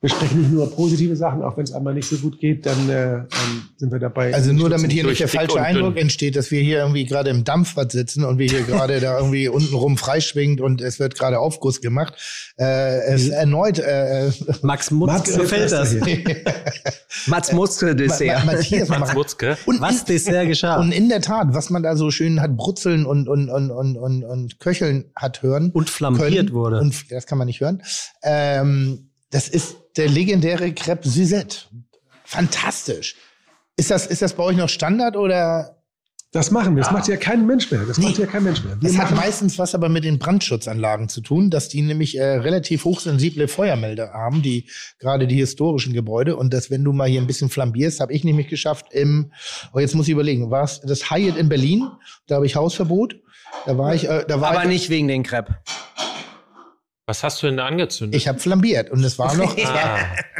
besprechen nicht nur positive Sachen, auch wenn es einmal nicht so gut geht, dann äh, ähm, sind wir dabei. Also nur damit hier nicht der falsche Eindruck dünn. entsteht, dass wir hier irgendwie gerade im Dampfbad sitzen und wir hier gerade da irgendwie untenrum freischwingt und es wird gerade Aufguss gemacht. Äh, es Mhm. erneut äh, Max Mutz Mats gefällt das. [laughs] Mats Muskel Dessert. Ma- Matthias [laughs] Max macht- Mutzke. und Was Dessert geschah. Und in der Tat, was man da so schön hat brutzeln und, und, und, und, und, und köcheln hat hören. Und flambiert können, wurde. Und das kann man nicht hören. Ähm, das ist der legendäre Crepe Suzette. Fantastisch. Ist das, ist das bei euch noch Standard oder? Das machen wir. Das macht ja kein Mensch mehr. Das Nee. macht ja kein Mensch mehr. Wir Das hat meistens was aber mit den Brandschutzanlagen zu tun, dass die nämlich äh, relativ hochsensible Feuermelder haben, die gerade die historischen Gebäude. Und dass, wenn du mal hier ein bisschen flambierst, habe ich nämlich geschafft im, oh, jetzt muss ich überlegen, war es das Hyatt in Berlin? Da habe ich Hausverbot. Da war ich, äh, da war Aber ich, nicht wegen den Crepe. Was hast du denn da angezündet? ich habe flambiert und es war noch, es [laughs] war, ah,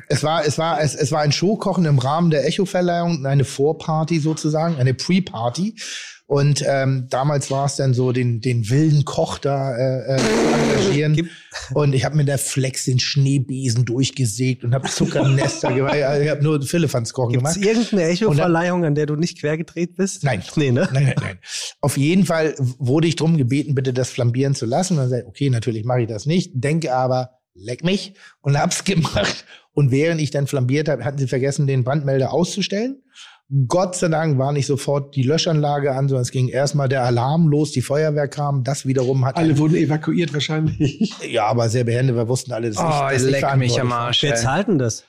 es war, es war, es, es war ein Showkochen im Rahmen der Echo-Verleihung, eine Vorparty sozusagen, eine Pre-Party. Und ähm, damals war es dann so, den, den wilden Koch da äh, äh, zu engagieren. Und ich habe mit der Flex den Schneebesen durchgesägt und habe Zuckernester gemacht. Ich habe nur Philippans kochen Gibt es gemacht. irgendeine Echo-Verleihung, an der du nicht quergedreht bist? Nein. Nee, ne? Nein, nein, nein. Auf jeden Fall wurde ich drum gebeten, bitte das flambieren zu lassen. Und dann sage ich, okay, natürlich mache ich das nicht, denke aber, leck mich und hab's [laughs] gemacht. Und während ich dann flambiert habe, hatten sie vergessen, den Brandmelder auszustellen. Gott sei Dank war nicht sofort die Löschanlage an, sondern es ging erstmal der Alarm los, die Feuerwehr kam. Das wiederum hat alle wurden evakuiert wahrscheinlich. ja, aber sehr behende, wir wussten alle, dass ich Oh, das nicht leck mich verantwortlich am. Arsch. Wer zahlt denn das?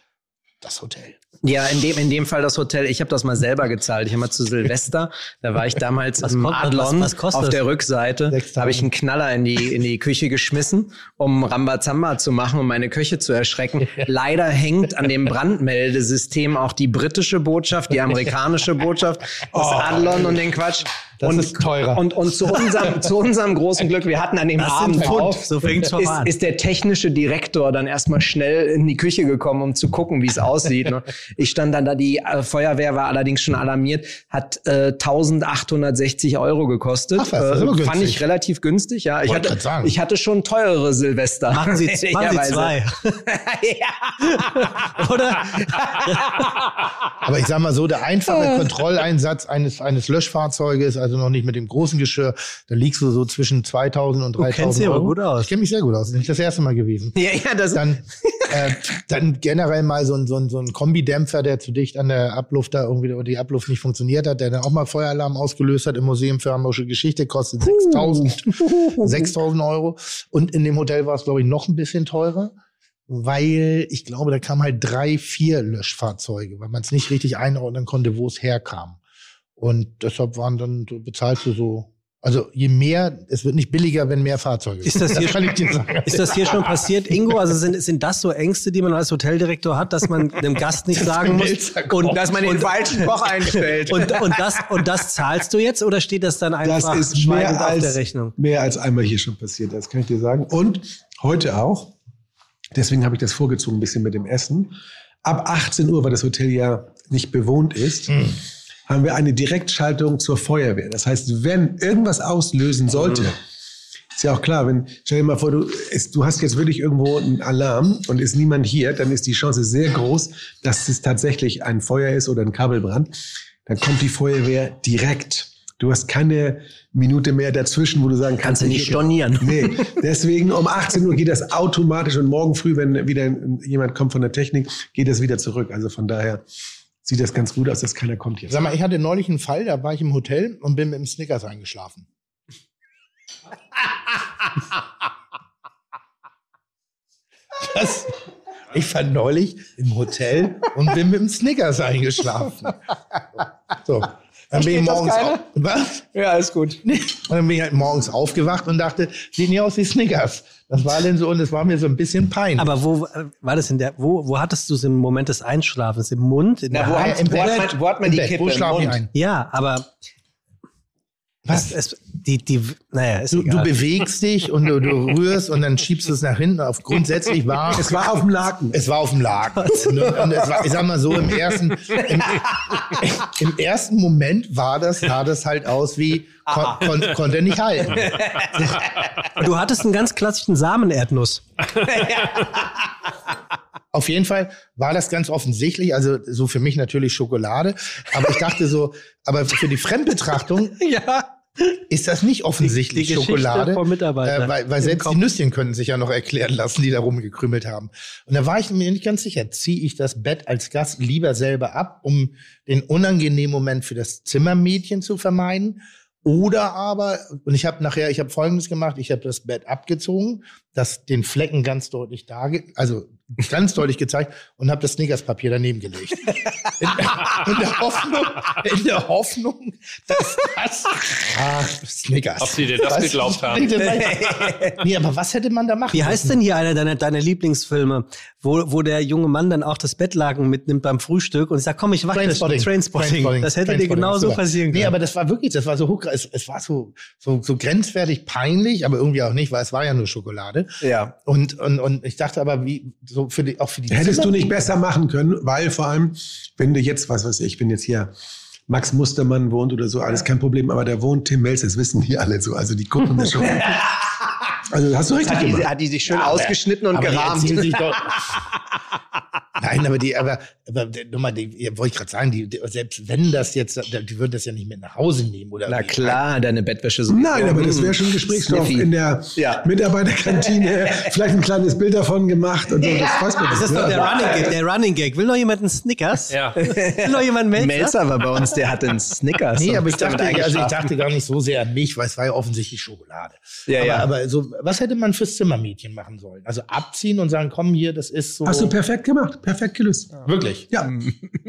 Das Hotel. Ja, in dem, in dem Fall das Hotel. Ich habe das mal selber gezahlt. Ich habe mal zu Silvester, da war ich damals Was im ko- Adlon was- was auf der Rückseite. 6.000. Da habe ich einen Knaller in die, in die Küche geschmissen, um Rambazamba zu machen, um meine Küche zu erschrecken. [laughs] Leider hängt an dem Brandmeldesystem auch die britische Botschaft, die amerikanische Botschaft, das Adlon und den Quatsch. Das und, ist teurer. Und, und zu, unserem, zu unserem großen Glück, wir hatten an dem Das Abend Pfund. auf, So fängt's schon ist, an. ist der technische Direktor dann erstmal schnell in die Küche gekommen, um zu gucken, wie es aussieht. Ne? Ich stand dann da, die äh, Feuerwehr war allerdings schon alarmiert, hat äh, 1860 Euro gekostet. Ach was, das ist aber äh, fand ich relativ günstig, ja. Ich Wollte hatte, sagen. ich hatte schon teurere Silvester. Machen Sie, machen Sie [laughs] zwei. [laughs] Oder? [laughs] Aber ich sag mal so, der einfache Kontrolleinsatz eines, eines Löschfahrzeuges, also noch nicht mit dem großen Geschirr, da liegst du so zwischen 2000 und Du 3000 kennst dich aber Euro. gut aus. Ich kenne mich sehr gut aus. Das ist nicht das erste Mal gewesen. Ja, ja, das Dann, äh, dann generell mal so ein, so ein, so ein Kombidämpfer, der zu dicht an der Abluft da irgendwie, oder die Abluft nicht funktioniert hat, der dann auch mal Feueralarm ausgelöst hat im Museum für Hamburgische Geschichte, kostet 6000 6000 [laughs] Euro. Und in dem Hotel war es, glaube ich, noch ein bisschen teurer weil ich glaube, da kamen halt drei, vier Löschfahrzeuge, weil man es nicht richtig einordnen konnte, wo es herkam. Und deshalb waren dann, so bezahlst du so, also je mehr, es wird nicht billiger, wenn mehr Fahrzeuge Ist das, sind. hier, kann ich dir sagen. ist das hier schon passiert, Ingo? Also sind, sind das so Ängste, die man als Hoteldirektor hat, dass man dem Gast nicht sagen muss? Kommt. dass man den falschen Koch einstellt. [laughs] Und, und, das, und das zahlst du jetzt oder steht das dann Das einfach ist mehr schweigend auf der als, Rechnung? mehr als einmal hier schon passiert, das kann ich dir sagen. Und heute auch. Deswegen habe ich das vorgezogen, ein bisschen mit dem Essen. Ab 18 Uhr, weil das Hotel ja nicht bewohnt ist, haben wir eine Direktschaltung zur Feuerwehr. Das heißt, wenn irgendwas auslösen sollte, Ist ja auch klar, wenn, stell dir mal vor, du, es, du hast jetzt wirklich irgendwo einen Alarm und ist niemand hier, dann ist die Chance sehr groß, dass es tatsächlich ein Feuer ist oder ein Kabelbrand. Dann kommt die Feuerwehr direkt. Du hast keine Minute mehr dazwischen, wo du sagen kannst. Kannst du nicht stornieren. Nee, deswegen um 18 Uhr geht das automatisch und morgen früh, wenn wieder jemand kommt von der Technik, geht das wieder zurück. Also von daher sieht das ganz gut aus, dass keiner kommt jetzt. Sag mal, ich hatte neulich einen Fall, da war ich im Hotel und bin mit dem Snickers eingeschlafen. [laughs] Das, ich war neulich im Hotel und bin mit dem Snickers eingeschlafen. So. Dann bin ich morgens auf, was? Ja, ist gut. Und dann bin ich halt morgens aufgewacht und dachte, sieht nicht aus wie Snickers. Das war denn so und es war mir so ein bisschen peinlich. Aber wo äh, war das in der, wo, wo hattest du es im Moment des Einschlafens? Im Mund? In Na, der wo Hand? hat- wo hat man- wo hat man Im die Bett. Kippe Wo im schlafe ich ein? Ja, aber Was? es, die, die, naja, ist Du, du bewegst dich und du, du rührst und dann schiebst du es nach hinten. Auf grundsätzlich war [laughs] Es war auf dem Laken. es war auf dem Laken. [laughs] Und, und es war, ich sag mal so im ersten im, im ersten Moment war das sah das halt aus wie kon, kon, konnte er nicht halten. [laughs] du hattest einen ganz klassischen Samenerdnuss. Auf jeden Fall war das ganz offensichtlich, also so für mich natürlich Schokolade, aber ich dachte so, aber für die Fremdbetrachtung ja. Ist das nicht offensichtlich Die- die Schokolade, äh, weil, weil selbst Kopf. die Nüsschen können sich ja noch erklären lassen, die da rumgekrümelt haben. Und da war ich mir nicht ganz sicher, ziehe ich das Bett als Gast lieber selber ab, um den unangenehmen Moment für das Zimmermädchen zu vermeiden, oder aber, und ich habe nachher, ich habe Folgendes gemacht, ich habe das Bett abgezogen, das den Flecken ganz deutlich darge, also ganz deutlich gezeigt und habe das Snickerspapier daneben gelegt. In, in, der Hoffnung, in der Hoffnung, dass das ah, Snickers. Ob sie dir das Was? geglaubt haben? nee, aber was hätte man da machen Wie heißt denn hier einer deiner, deiner Lieblingsfilme, wo, wo der junge Mann dann auch das Bettlaken mitnimmt beim Frühstück und sagt, komm, ich wach das Trainspotting. Trainspotting. Das hätte dir genauso passieren können. Nee, aber das war wirklich, das war so hoch, es, es war so, so, so grenzwertig peinlich, aber irgendwie auch nicht, weil es war ja nur Schokolade. Ja. Und, und, und ich dachte aber, wie, so für die, auch für die Hättest du Zimmer- nicht besser machen können, weil vor allem, wenn du jetzt, was weiß ich, wenn jetzt hier Max Mustermann wohnt oder so, alles kein Problem, aber da wohnt Tim Melz, das wissen die alle so, also die gucken das schon. [laughs] Also hast du richtig Hat die, gemacht. hat die sich schön Ja, aber- ausgeschnitten und aber die gerahmt. sich [laughs] doch- Nein, aber die, aber, aber die- nochmal, die, ja, wollte ich gerade sagen, die, die, selbst wenn das jetzt, die würden das ja nicht mit nach Hause nehmen oder Na klar, deine Bettwäsche so. Nein, aber das wäre schon Gesprächsstoff Sniffy. in der Ja. Mitarbeiterkantine. [laughs] Vielleicht ein kleines Bild davon gemacht und so. Das weiß man Das ist doch der Ja, Running Gag. Der Running Gag. Will noch jemand einen Snickers? Ja. [laughs] Will noch jemand Melzer? Melzer war bei uns, der hatte einen Snickers. Nee, aber ich dachte, also ich dachte gar nicht so sehr an mich, weil es war ja offensichtlich Schokolade. Ja, aber, ja. aber so, was hätte man fürs Zimmermädchen machen sollen? Also abziehen und sagen, komm hier, das ist so. Hast du perfekt gemacht, perfekt gelöst. wirklich? Ja.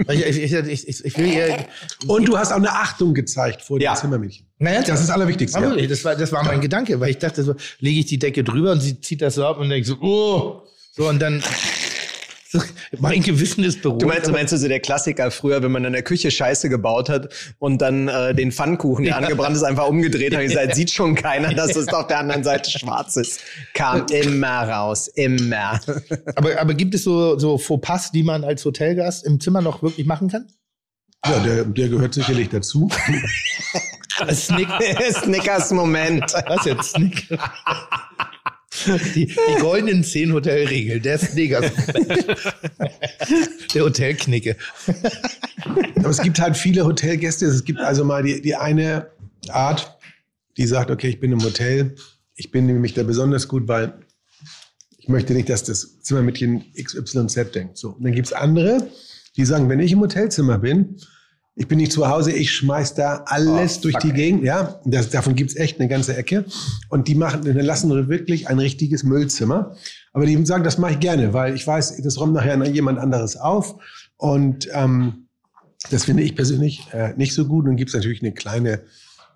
Weil Ich, ich, ich, ich, ich will hier. Und du hast auch eine Achtung gezeigt vor Ja. dem Zimmermädchen. Naja, Das ist das Allerwichtigste. Ja. das war, das war mein Gedanke, weil ich dachte so, lege ich die Decke drüber und sie zieht das so ab und denkt so, oh, so und dann [laughs] mein Gewissen ist beruhigt. Du meinst, du meinst du so der Klassiker früher, wenn man in der Küche Scheiße gebaut hat und dann äh, den Pfannkuchen, der angebrannt ist, einfach umgedreht hat und gesagt, [laughs] sieht schon keiner, dass es auf der anderen Seite schwarz ist. Kam immer raus, immer. aber, aber gibt es so, so Fauxpas, die man als Hotelgast im Zimmer noch wirklich machen kann? Ja, der, der gehört sicherlich dazu. [laughs] Snick, Snickers Moment. was jetzt? Snick. Die, die goldenen zehn Hotelregeln, der Snickers. [laughs] der Hotelknicke. Aber es gibt halt viele Hotelgäste. Es gibt also mal die, die eine Art, die sagt, okay, ich bin im Hotel. Ich bin nämlich da besonders gut, weil ich möchte nicht, dass das Zimmermädchen XYZ denkt. So. Und dann gibt's andere, die sagen, wenn ich im Hotelzimmer bin, ich bin nicht zu Hause, ich schmeiß da alles Oh, durch die. Gegend. Ja, das, davon gibt's echt eine ganze Ecke. Und die machen, dann lassen wir wirklich ein richtiges Müllzimmer. Aber die sagen, das mache ich gerne, weil ich weiß, das räumt nachher jemand anderes auf. Und ähm, das finde ich persönlich äh, nicht so gut. Und gibt es natürlich eine kleine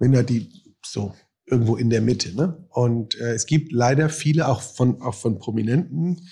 Minderheit, die so irgendwo in der Mitte. Ne? Und äh, es gibt leider viele, auch von, auch von prominenten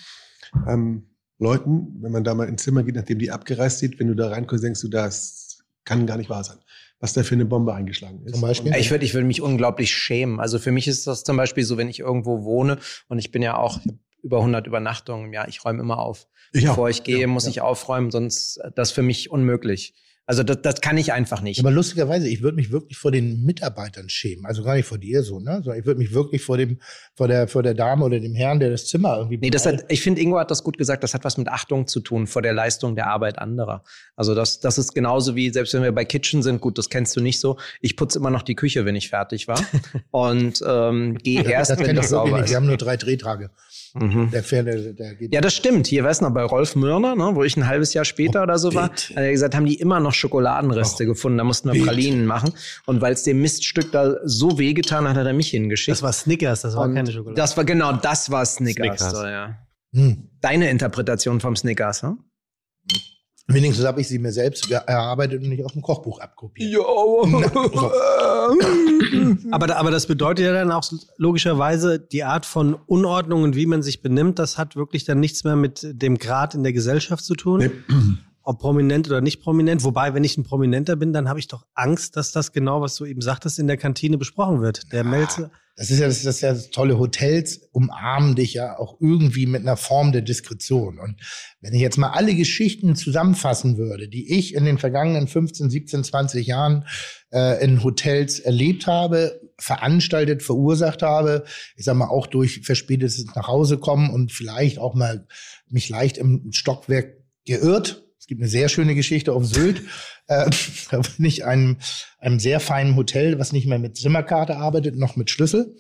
ähm, Leuten, wenn man da mal ins Zimmer geht, nachdem die abgereist sind, wenn du da reinkommst, denkst du, das kann gar nicht wahr sein, was da für eine Bombe eingeschlagen ist. Zum Beispiel? Ich würde ich würde mich unglaublich schämen. Also für mich ist das zum Beispiel so, wenn ich irgendwo wohne und ich bin ja auch über 100 Übernachtungen im Jahr, ich räume immer auf. Ich auch. Bevor ich gehe, Ja, muss ja. ich aufräumen, sonst äh, das ist für mich unmöglich. Also das, das kann ich einfach nicht. Aber lustigerweise, ich würde mich wirklich vor den Mitarbeitern schämen. Also gar nicht vor dir so, ne? Sondern ich würde mich wirklich vor dem, vor der, vor der Dame oder dem Herrn, der das Zimmer irgendwie. Nee, das hat, ich finde, Ingo hat das gut gesagt, das hat was mit Achtung zu tun vor der Leistung der Arbeit anderer. Also das, das ist genauso wie, selbst wenn wir bei Kitchen sind, gut, das kennst du nicht so. Ich putze immer noch die Küche, wenn ich fertig war. [laughs] Und ähm, gehe erst, das wenn das sauber ist. Wir haben nur drei Drehtage. Der Pferde, der geht. Ja, das stimmt. Hier, weißt du noch, bei Rolf Mörner, ne, wo ich ein halbes Jahr später oder so war, hat er gesagt, haben die immer noch Schokoladenreste gefunden. Da mussten wir bitte. Pralinen machen. Und weil es dem Miststück da so wehgetan hat, hat er mich hingeschickt. Das war Snickers, das war Und keine Schokolade. Das war genau, das war Snickers. Snickers. So, ja. Hm. Deine Interpretation vom Snickers, hm? Wenigstens habe ich sie mir selbst erarbeitet und nicht aus dem Kochbuch abkopiert. [laughs] aber, da- aber das bedeutet ja dann auch logischerweise die Art von Unordnung und wie man sich benimmt, das hat wirklich dann nichts mehr mit dem Grad in der Gesellschaft zu tun. [clears throat] Ob prominent oder nicht prominent. Wobei, wenn ich ein Prominenter bin, dann habe ich doch Angst, dass das genau, was du eben sagtest, in der Kantine besprochen wird. Der Melzer. Das ist ja das, das ist ja das tolle. Hotels umarmen dich ja auch irgendwie mit einer Form der Diskretion. Und wenn ich jetzt mal alle Geschichten zusammenfassen würde, die ich in den vergangenen 15, 17, 20 Jahren äh, in Hotels erlebt habe, veranstaltet, verursacht habe, ich sag mal auch durch verspätetes nach Hause kommen und vielleicht auch mal mich leicht im Stockwerk geirrt. Es gibt eine sehr schöne Geschichte auf Sylt. Äh, [laughs] da bin ich einem, einem sehr feinen Hotel, was nicht mehr mit Zimmerkarte arbeitet, noch mit Schlüssel.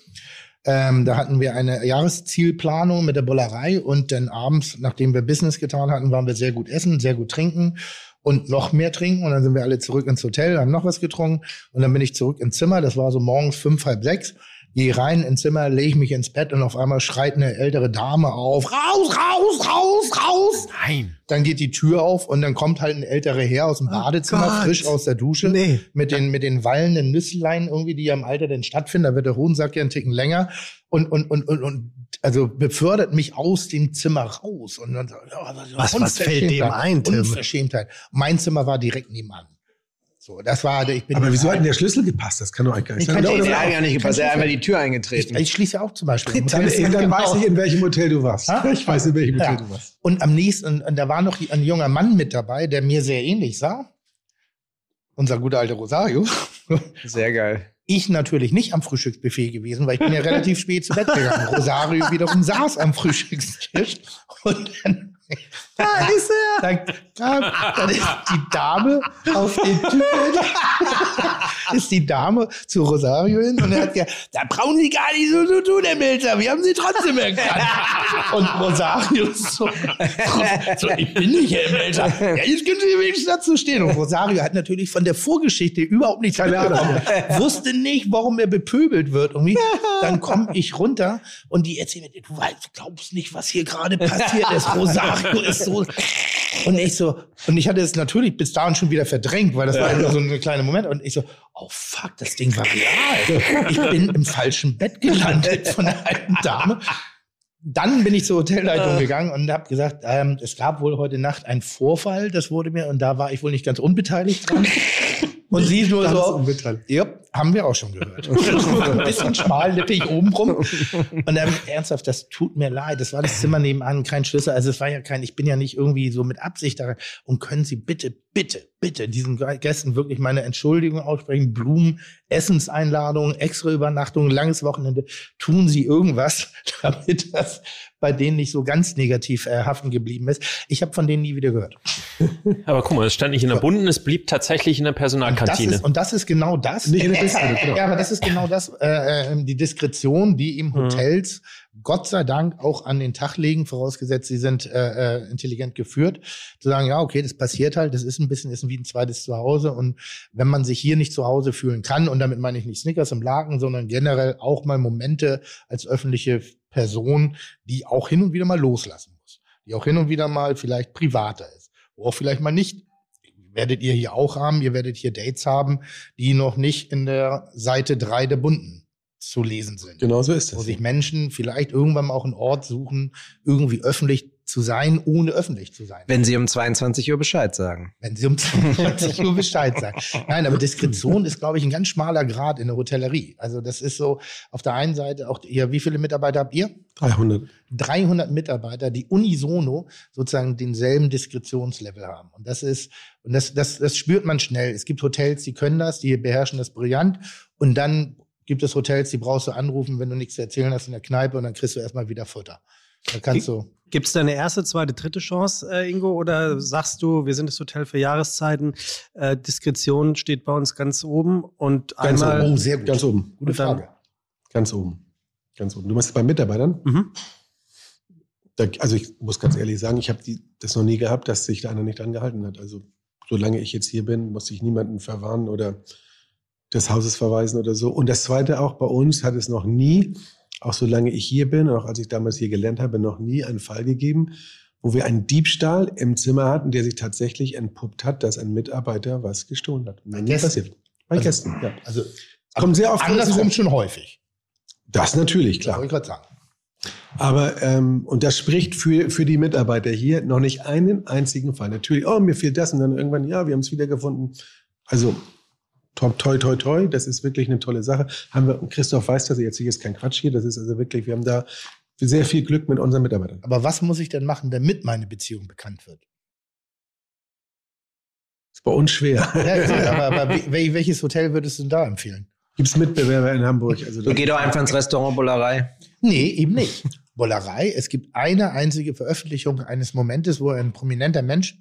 Ähm, da hatten wir eine Jahreszielplanung mit der Bollerei und dann abends, nachdem wir Business getan hatten, waren wir sehr gut essen, sehr gut trinken und noch mehr trinken. Und dann sind wir alle zurück ins Hotel, haben noch was getrunken und dann bin ich zurück ins Zimmer. Das war so morgens fünf, halb sechs. Gehe rein ins Zimmer, lege ich mich ins Bett und auf einmal schreit eine ältere Dame auf, raus, raus, raus, raus. Nein. Dann geht die Tür auf und dann kommt halt ein älterer Herr aus dem Badezimmer, Gott. frisch aus der Dusche, Nee. mit den, mit den wallenden Nüsslein irgendwie, die ja im Alter denn stattfinden. Da wird der Hodensack ja einen Ticken länger und, und, und, und, und also befördert mich aus dem Zimmer raus. Und dann, ja, Was- was fällt dem ein, Tim? Unverschämtheit. Mein Zimmer war direkt nebenan. So, das war, ich bin. Aber wieso hat denn der Schlüssel gepasst? Das kann doch eigentlich gar nicht Ich sein. der hat ja nicht gepasst, er hat einfach die Tür eingetreten. Ich, ich schließe ja auch zum Beispiel. im Dann, Hotel. dann weiß ich, in welchem Hotel du warst. Ah? Ich weiß, in welchem Hotel Ja. du warst. Und am nächsten, und, und da war noch ein junger Mann mit dabei, der mir sehr ähnlich sah. Unser guter alter Rosario. Sehr geil. Ich natürlich nicht am Frühstücksbuffet gewesen, weil ich bin ja relativ spät zu Bett gegangen. [laughs] Rosario wiederum saß am Frühstückstisch und dann Da ist er! Dann, dann, dann ist die Dame auf den Typen, [laughs] ist die Dame zu Rosario hin und er hat gesagt, da brauchen Sie gar nicht so zu tun, Herr Melzer, wir haben Sie trotzdem erkannt. [laughs] Und Rosario ist so, so, ich bin nicht Herr Melzer. Ja, jetzt können Sie wenigstens dazu stehen. Und Rosario hat natürlich von der Vorgeschichte überhaupt nichts mitbekommen. [laughs] Wusste nicht, warum er bepöbelt wird. Irgendwie. Dann komme ich runter und die erzählen mir, du weißt, glaubst nicht, was hier gerade passiert ist. Rosario ist so. Und ich so, und ich hatte es natürlich bis dahin schon wieder verdrängt, weil das war nur so ein kleiner Moment. Und ich so, oh fuck, das Ding war real. Ich bin im falschen Bett gelandet von der alten Dame. Dann bin ich zur Hotelleitung gegangen und habe gesagt, ähm, es gab wohl heute Nacht einen Vorfall, das wurde mir, und da war ich wohl nicht ganz unbeteiligt dran. Und sie nur Ganz so, unbeteiligt. ja, haben wir auch schon gehört. [laughs] Ein bisschen schmallippig obenrum. Und dann ernsthaft, das tut mir leid. Das war das Zimmer nebenan, kein Schlüssel. Also es war ja kein, ich bin ja nicht irgendwie so mit Absicht da. Und können Sie bitte, bitte, bitte diesen Gästen wirklich meine Entschuldigung aussprechen? Blumen, Essenseinladungen, extra Übernachtungen, langes Wochenende. Tun Sie irgendwas, [laughs] damit das bei denen nicht so ganz negativ äh, haften geblieben ist. Ich habe von denen nie wieder gehört. [laughs] Aber guck mal, es stand nicht in der Bunden, es blieb tatsächlich in der Das Personalkantine. ist, und das ist genau das. Nicht in der Pistole, genau. Ja, aber das ist genau das, äh, äh, die Diskretion, die im Hotels Gott sei Dank auch an den Tag legen, vorausgesetzt, sie sind äh, äh, intelligent geführt, zu sagen, ja, okay, das passiert halt, das ist ein bisschen, ist wie ein zweites Zuhause und wenn man sich hier nicht zu Hause fühlen kann, und damit meine ich nicht Snickers im Laken, sondern generell auch mal Momente als öffentliche Person, die auch hin und wieder mal loslassen muss, die auch hin und wieder mal vielleicht privater ist, wo auch vielleicht mal nicht werdet ihr hier auch haben. Ihr werdet hier Dates haben, die noch nicht in der Seite drei der Bunden zu lesen sind. Genau so ist Wo das. sich Menschen vielleicht irgendwann mal auch einen Ort suchen, irgendwie öffentlich zu sein, ohne öffentlich zu sein. Wenn Sie um 22 Uhr Bescheid sagen. Wenn Sie um 22 Uhr Bescheid sagen. [laughs] Nein, aber Diskretion ist, glaube ich, ein ganz schmaler Grad in der Hotellerie. Also das ist so, auf der einen Seite auch, ihr, wie viele Mitarbeiter habt ihr? 300. 300 Mitarbeiter, die unisono sozusagen denselben Diskretionslevel haben. Und das ist, und das, das, das spürt man schnell. Es gibt Hotels, die können das, die beherrschen das brillant. Und dann gibt es Hotels, die brauchst du anrufen, wenn du nichts zu erzählen hast in der Kneipe und dann kriegst du erstmal wieder Futter. Da kannst du. Gibt es da eine erste, zweite, dritte Chance, äh, Ingo? Oder sagst du, wir sind das Hotel für Jahreszeiten, äh, Diskretion steht bei uns ganz oben und Ganz einmal. oben. Oh, sehr gut. Ganz oben. Gute Frage. Ganz oben. Ganz oben. Du meinst bei Mitarbeitern? Mhm. Da, also ich muss ganz ehrlich sagen, ich habe das noch nie gehabt, dass sich da einer nicht dran gehalten hat. Also solange ich jetzt hier bin, muss ich niemanden verwarnen oder des Hauses verweisen oder so. Und das Zweite auch, bei uns hat es noch nie, auch solange ich hier bin, auch als ich damals hier gelernt habe, noch nie einen Fall gegeben, wo wir einen Diebstahl im Zimmer hatten, der sich tatsächlich entpuppt hat, dass ein Mitarbeiter was gestohlen hat. Nie Gästen? passiert. Bei Also- Gästen, ja. Also Kommt sehr oft andersrum schon häufig. Das natürlich, Das klar. wollte ich gerade sagen. Aber, ähm, und das spricht für, für die Mitarbeiter hier noch nicht einen einzigen Fall. Natürlich, oh, mir fehlt das und dann irgendwann, ja, wir haben es wiedergefunden. Also, toi, toi, toi, das ist wirklich eine tolle Sache. Haben wir, Christoph weiß das, jetzt hier ist kein Quatsch hier, das ist also wirklich, wir haben da sehr viel Glück mit unseren Mitarbeitern. Aber was muss ich denn machen, damit meine Beziehung bekannt wird? Ist bei uns schwer. Ja, [laughs] aber, aber wel- welches Hotel würdest du denn da empfehlen? Gibt es Mitbewerber in Hamburg? Also Du geh doch einfach ins Restaurant Bullerei. Nee, eben nicht. Bollerei. Es gibt eine einzige Veröffentlichung eines Momentes, wo ein prominenter Mensch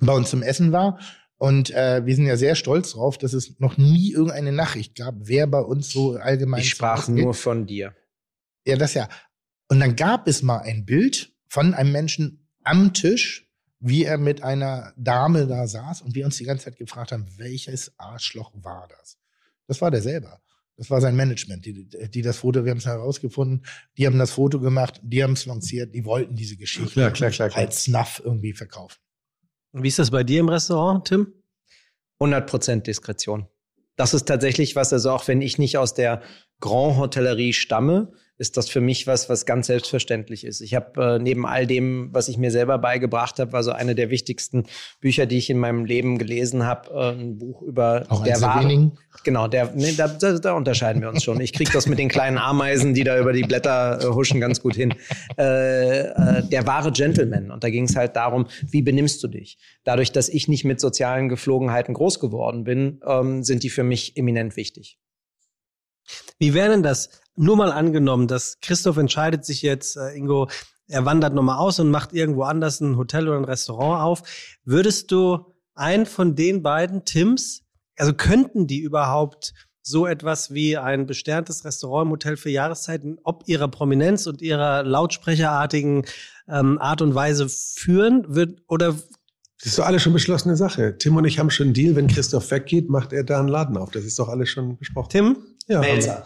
bei uns zum Essen war. Und äh, wir sind ja sehr stolz drauf, dass es noch nie irgendeine Nachricht gab, wer bei uns so allgemein Ich sprach nur von dir. Ja, das ja. Und dann gab es mal ein Bild von einem Menschen am Tisch, wie er mit einer Dame da saß und wir uns die ganze Zeit gefragt haben, welches Arschloch war das? Das war der selber. Das war sein Management, die, die das Foto, wir haben es herausgefunden, die haben das Foto gemacht, die haben es lanciert, die wollten diese Geschichte Klar, klar, klar, klar. als Snuff irgendwie verkaufen. Wie ist das bei dir im Restaurant, Tim? 100% Diskretion. Das ist tatsächlich was, also auch wenn ich nicht aus der Grand Hotellerie stamme, ist das für mich was, was ganz selbstverständlich ist. Ich habe äh, neben all dem, was ich mir selber beigebracht habe, war so eine der wichtigsten Bücher, die ich in meinem Leben gelesen habe, äh, ein Buch über Auch der wahre- wenigen. Genau, der, nee, da, da, da unterscheiden wir uns schon. Ich kriege das mit den kleinen Ameisen, die da über die Blätter äh, huschen, ganz gut hin. Äh, äh, der wahre Gentleman. Und da ging es halt darum, wie benimmst du dich? Dadurch, dass ich nicht mit sozialen Geflogenheiten groß geworden bin, ähm, sind die für mich eminent wichtig. Wie wäre denn das? Nur mal angenommen, dass Christoph entscheidet sich jetzt, äh, Ingo, er wandert nochmal aus und macht irgendwo anders ein Hotel oder ein Restaurant auf. Würdest du einen von den beiden Tims, also könnten die überhaupt so etwas wie ein besterntes Restaurant im Hotel für Jahreszeiten, ob ihrer Prominenz und ihrer lautsprecherartigen ähm, Art und Weise führen? Wird, oder Das ist doch alles schon beschlossene Sache. Tim und ich haben schon einen Deal, wenn Christoph weggeht, macht er da einen Laden auf. Das ist doch alles schon besprochen. Tim? Ja. Melzer.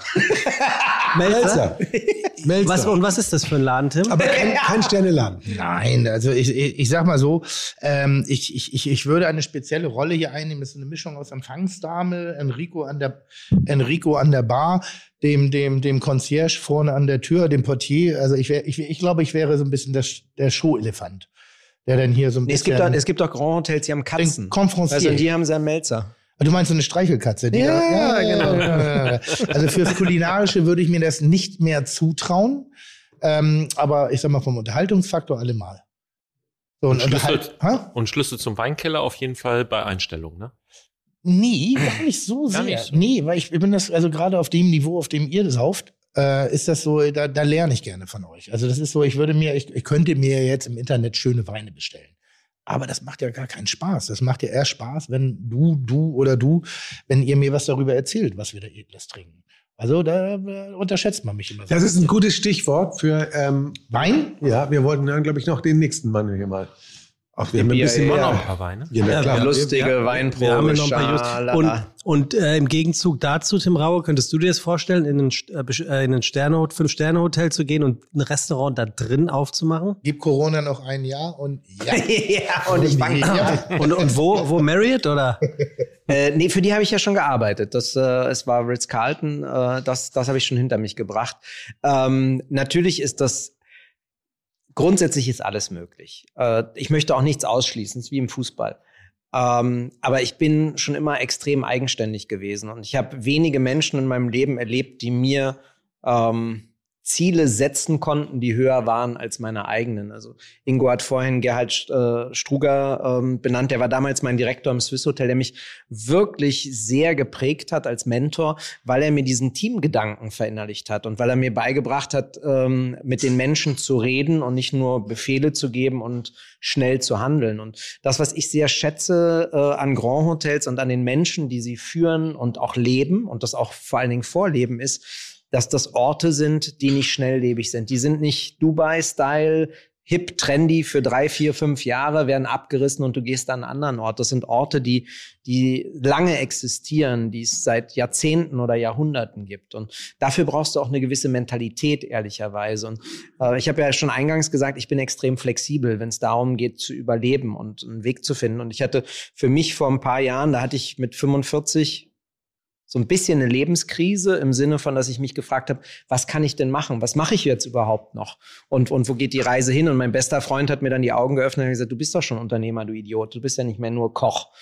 [laughs] Melzer? Melzer. Was, und was ist das für ein Laden, Tim? Aber kein, kein Sterneladen. Nein, also ich, ich, ich sag mal so, ähm, ich, ich, ich, ich würde eine spezielle Rolle hier einnehmen. Das ist eine Mischung aus Empfangsdame, Enrico an der, Enrico an der Bar, dem, dem, dem Concierge vorne an der Tür, dem Portier. Also ich, wär, ich, ich glaube, ich wäre so ein bisschen der, der Show-Elefant, der dann hier so ein Nee, es, bisschen... gibt doch, es gibt doch Grand Hotels, die haben Katzen. Conferencier. Also die haben sie einen Melzer. Du meinst so eine Streichelkatze? Die Ja, da, genau. ja, ja. Also fürs Kulinarische würde ich mir das nicht mehr zutrauen. Ähm, aber ich sag mal vom Unterhaltungsfaktor allemal. So, Und und Schlüssel, und Schlüssel zum Weinkeller auf jeden Fall bei Einstellung, ne? Nee, gar nicht so sehr. Gar nicht so. Nee, weil ich bin das, also gerade auf dem Niveau, auf dem ihr das sauft, äh, ist das so, da, da lerne ich gerne von euch. Also das ist so, ich würde mir, ich, ich könnte mir jetzt im Internet schöne Weine bestellen. Aber das macht ja gar keinen Spaß. Das macht ja eher Spaß, wenn du, du oder du, wenn ihr mir was darüber erzählt, was wir da edles trinken. Also da unterschätzt man mich immer. Das ist ein gutes Stichwort für ähm, Wein. Ja, wir wollten dann, glaube ich, noch den nächsten Mann hier mal. Auch wir haben ein bisschen ja. Noch ein paar Weine. Ja, Ja, klar. Lustige wir- Weinprobe. Wir haben noch ein paar Just. Und, und äh, im Gegenzug dazu, Tim Rauer, könntest du dir das vorstellen, in ein, äh, äh, in ein Sterne, Fünf-Sterne-Hotel zu gehen und ein Restaurant da drin aufzumachen? Gib Corona noch ein Jahr und ja. [laughs] ja, und ich fang Ja. Und, und wo, wo Marriott oder? [laughs] Äh, nee, für die habe ich ja schon gearbeitet. Das, äh, es war Ritz-Carlton, äh, das, das habe ich schon hinter mich gebracht. Ähm, natürlich ist das grundsätzlich ist alles möglich. Äh, ich möchte auch nichts ausschließen, es ist wie im Fußball. Ähm, aber ich bin schon immer extrem eigenständig gewesen und ich habe wenige Menschen in meinem Leben erlebt, die mir ähm, Ziele setzen konnten, die höher waren als meine eigenen. Also Ingo hat vorhin Gerhard äh, Struger ähm, benannt, der war damals mein Direktor im Swiss Hotel, der mich wirklich sehr geprägt hat als Mentor, weil er mir diesen Teamgedanken verinnerlicht hat und weil er mir beigebracht hat, ähm, mit den Menschen zu reden und nicht nur Befehle zu geben und schnell zu handeln. Und das, was ich sehr schätze äh, an Grand Hotels und an den Menschen, die sie führen und auch leben und das auch vor allen Dingen vorleben, ist, dass das Orte sind, die nicht schnelllebig sind. Die sind nicht Dubai-Style, hip, trendy für drei, vier, fünf Jahre, werden abgerissen und du gehst an einen anderen Ort. Das sind Orte, die, die lange existieren, die es seit Jahrzehnten oder Jahrhunderten gibt. Und dafür brauchst du auch eine gewisse Mentalität, ehrlicherweise. Und äh, ich habe ja schon eingangs gesagt, ich bin extrem flexibel, wenn es darum geht, zu überleben und einen Weg zu finden. Und ich hatte für mich vor ein paar Jahren, da hatte ich mit 45 so ein bisschen eine Lebenskrise im Sinne von, dass ich mich gefragt habe, was kann ich denn machen? Was mache ich jetzt überhaupt noch? Und, und wo geht die Reise hin? Und mein bester Freund hat mir dann die Augen geöffnet und gesagt, du bist doch schon Unternehmer, du Idiot. Du bist ja nicht mehr nur Koch.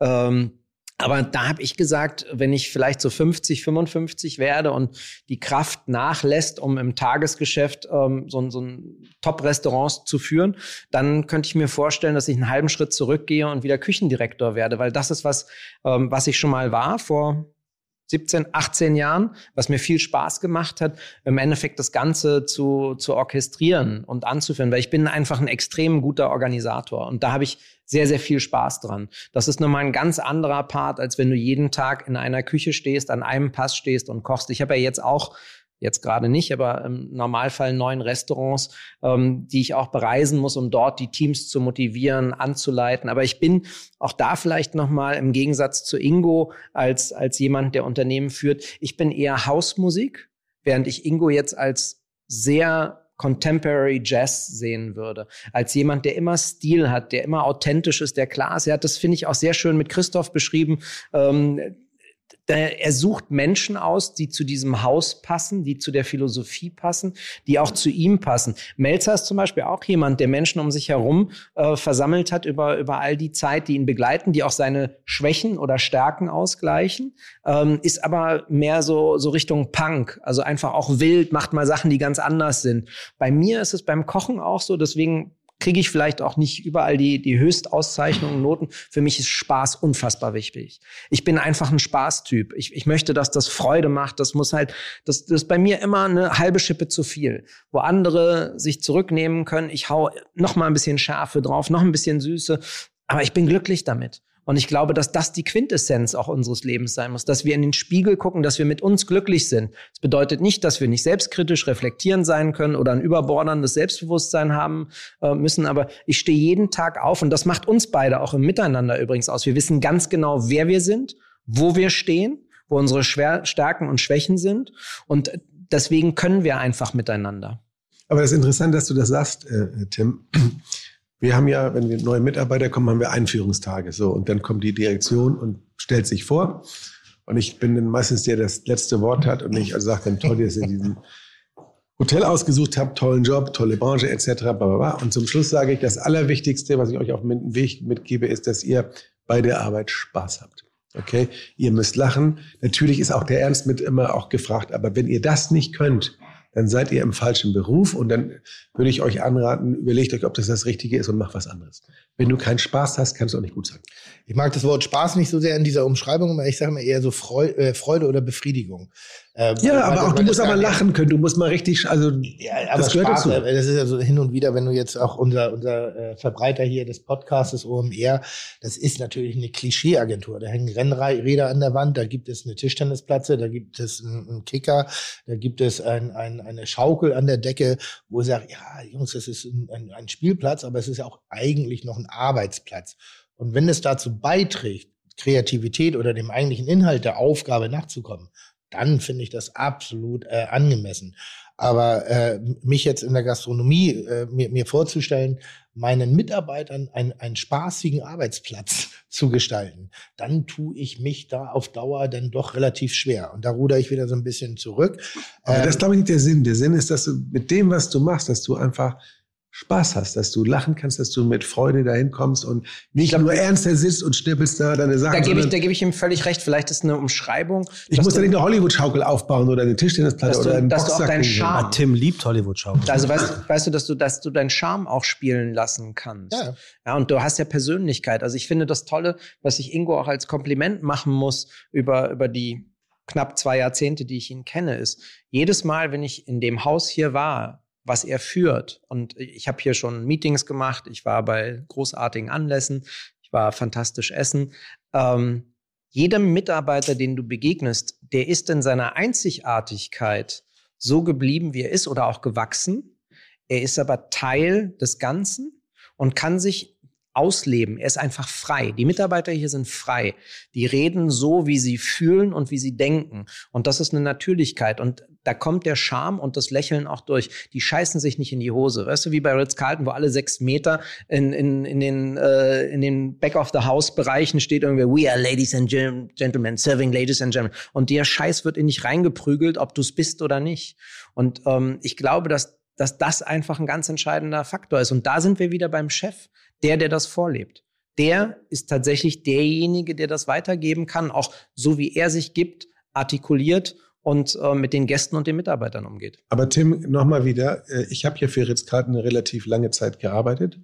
Ähm, aber da habe ich gesagt, wenn ich vielleicht so 50, 55 werde und die Kraft nachlässt, um im Tagesgeschäft ähm, so, so ein Top-Restaurant zu führen, dann könnte ich mir vorstellen, dass ich einen halben Schritt zurückgehe und wieder Küchendirektor werde, weil das ist was, ähm, was ich schon mal war vor 17, 18 Jahren, was mir viel Spaß gemacht hat, im Endeffekt das Ganze zu, zu orchestrieren und anzuführen, weil ich bin einfach ein extrem guter Organisator und da habe ich sehr, sehr viel Spaß dran. Das ist nochmal ein ganz anderer Part, als wenn du jeden Tag in einer Küche stehst, an einem Pass stehst und kochst. Ich habe ja jetzt auch jetzt gerade nicht, aber im Normalfall neun Restaurants, ähm, die ich auch bereisen muss, um dort die Teams zu motivieren, anzuleiten. Aber ich bin auch da vielleicht nochmal im Gegensatz zu Ingo als, als jemand, der Unternehmen führt, ich bin eher Hausmusik, während ich Ingo jetzt als sehr Contemporary Jazz sehen würde. Als jemand, der immer Stil hat, der immer authentisch ist, der klar ist. Er hat das, finde ich, auch sehr schön mit Christoph beschrieben. Ähm, er sucht Menschen aus, die zu diesem Haus passen, die zu der Philosophie passen, die auch zu ihm passen. Melzer ist zum Beispiel auch jemand, der Menschen um sich herum äh, versammelt hat über, über all die Zeit, die ihn begleiten, die auch seine Schwächen oder Stärken ausgleichen, ähm, ist aber mehr so, so Richtung Punk, also einfach auch wild, macht mal Sachen, die ganz anders sind. Bei mir ist es beim Kochen auch so, deswegen kriege ich vielleicht auch nicht überall die, die Höchstauszeichnungen, Noten. Für mich ist Spaß unfassbar wichtig. Ich bin einfach ein Spaßtyp. Ich, ich möchte, dass das Freude macht. Das muss halt, das, das ist bei mir immer eine halbe Schippe zu viel. Wo andere sich zurücknehmen können, ich hau noch mal ein bisschen Schärfe drauf, noch ein bisschen Süße. Aber ich bin glücklich damit. Und ich glaube, dass das die Quintessenz auch unseres Lebens sein muss, dass wir in den Spiegel gucken, dass wir mit uns glücklich sind. Das bedeutet nicht, dass wir nicht selbstkritisch reflektieren sein können oder ein überborderndes Selbstbewusstsein haben äh, müssen, aber ich stehe jeden Tag auf und das macht uns beide auch im Miteinander übrigens aus. Wir wissen ganz genau, wer wir sind, wo wir stehen, wo unsere Stärken und Schwächen sind und deswegen können wir einfach miteinander. Aber das ist interessant, dass du das sagst, äh, Tim. Wir haben ja, wenn wir neue Mitarbeiter kommen, haben wir Einführungstage. So, und dann kommt die Direktion und stellt sich vor. Und ich bin dann meistens der, der das letzte Wort hat und ich also sage dann, toll, dass ihr diesen Hotel ausgesucht habt, tollen Job, tolle Branche etc. Blablabla. Und zum Schluss sage ich, das Allerwichtigste, was ich euch auf dem Weg mitgebe, ist, dass ihr bei der Arbeit Spaß habt. Okay? Ihr müsst lachen. Natürlich ist auch der Ernst mit immer auch gefragt. Aber wenn ihr das nicht könnt, dann seid ihr im falschen Beruf und dann würde ich euch anraten, überlegt euch, ob das das Richtige ist und macht was anderes. Wenn du keinen Spaß hast, kannst du auch nicht gut sein. Ich mag das Wort Spaß nicht so sehr in dieser Umschreibung, aber ich sage mal eher so Freude, äh, Freude oder Befriedigung. Ähm, ja, aber auch du musst aber lachen können. Du musst mal richtig, also ja, aber das gehört Spaß, dazu. Äh, das ist ja so hin und wieder, wenn du jetzt auch unser unser äh, Verbreiter hier des Podcasts OMR, das ist natürlich eine Klischeeagentur. Da hängen Rennräder an der Wand, da gibt es eine Tischtennisplatte, da gibt es einen, einen Kicker, da gibt es ein, ein, eine Schaukel an der Decke, wo ich sage, ja, Jungs, das ist ein, ein, ein Spielplatz, aber es ist ja auch eigentlich noch ein Arbeitsplatz. Und wenn es dazu beiträgt, Kreativität oder dem eigentlichen Inhalt der Aufgabe nachzukommen, dann finde ich das absolut äh, angemessen. Aber äh, mich jetzt in der Gastronomie äh, mir, mir vorzustellen, meinen Mitarbeitern einen, einen spaßigen Arbeitsplatz [laughs] zu gestalten, dann tue ich mich da auf Dauer dann doch relativ schwer. Und da ruder ich wieder so ein bisschen zurück. Aber ähm, das ist, glaube ich, nicht der Sinn. Der Sinn ist, dass du mit dem, was du machst, dass du einfach Spaß hast, dass du lachen kannst, dass du mit Freude dahin kommst und nicht nur ernster sitzt und schnippelst da deine Sachen. Da gebe ich, da gebe ich ihm völlig recht. Vielleicht ist eine Umschreibung. ich muss da nicht eine Hollywood-Schaukel aufbauen oder eine Tischtennisplatte oder einen dass du auch Boxsack. deinen. Charme- Tim liebt Hollywood-Schaukel. Also weißt, weißt du, dass du, dass du deinen Charme auch spielen lassen kannst. Ja. ja, und du hast ja Persönlichkeit. Also ich finde das Tolle, was ich Ingo auch als Kompliment machen muss über, über die knapp zwei Jahrzehnte, die ich ihn kenne, ist, jedes Mal, wenn ich in dem Haus hier war, was er führt, und ich habe hier schon Meetings gemacht, ich war bei großartigen Anlässen, ich war fantastisch essen, ähm, jedem Mitarbeiter, den du begegnest, der ist in seiner Einzigartigkeit so geblieben, wie er ist oder auch gewachsen. Er ist aber Teil des Ganzen und kann sich ausleben. Er ist einfach frei. Die Mitarbeiter hier sind frei. Die reden so, wie sie fühlen und wie sie denken. Und das ist eine Natürlichkeit. Und da kommt der Charme und das Lächeln auch durch. Die scheißen sich nicht in die Hose. Weißt du, wie bei Ritz-Carlton, wo alle sechs Meter in, in, in den, äh, in den Back-of-the-House-Bereichen steht irgendwie, we are ladies and gen- gentlemen, serving ladies and gentlemen. Und der Scheiß wird in dich reingeprügelt, ob du es bist oder nicht. Und ähm, ich glaube, dass dass das einfach ein ganz entscheidender Faktor ist. Und da sind wir wieder beim Chef, der, der das vorlebt. Der ist tatsächlich derjenige, der das weitergeben kann, auch so wie er sich gibt, artikuliert und äh, mit den Gästen und den Mitarbeitern umgeht. Aber Tim, nochmal wieder, äh, ich habe hier für Ritz-Carlton eine relativ lange Zeit gearbeitet.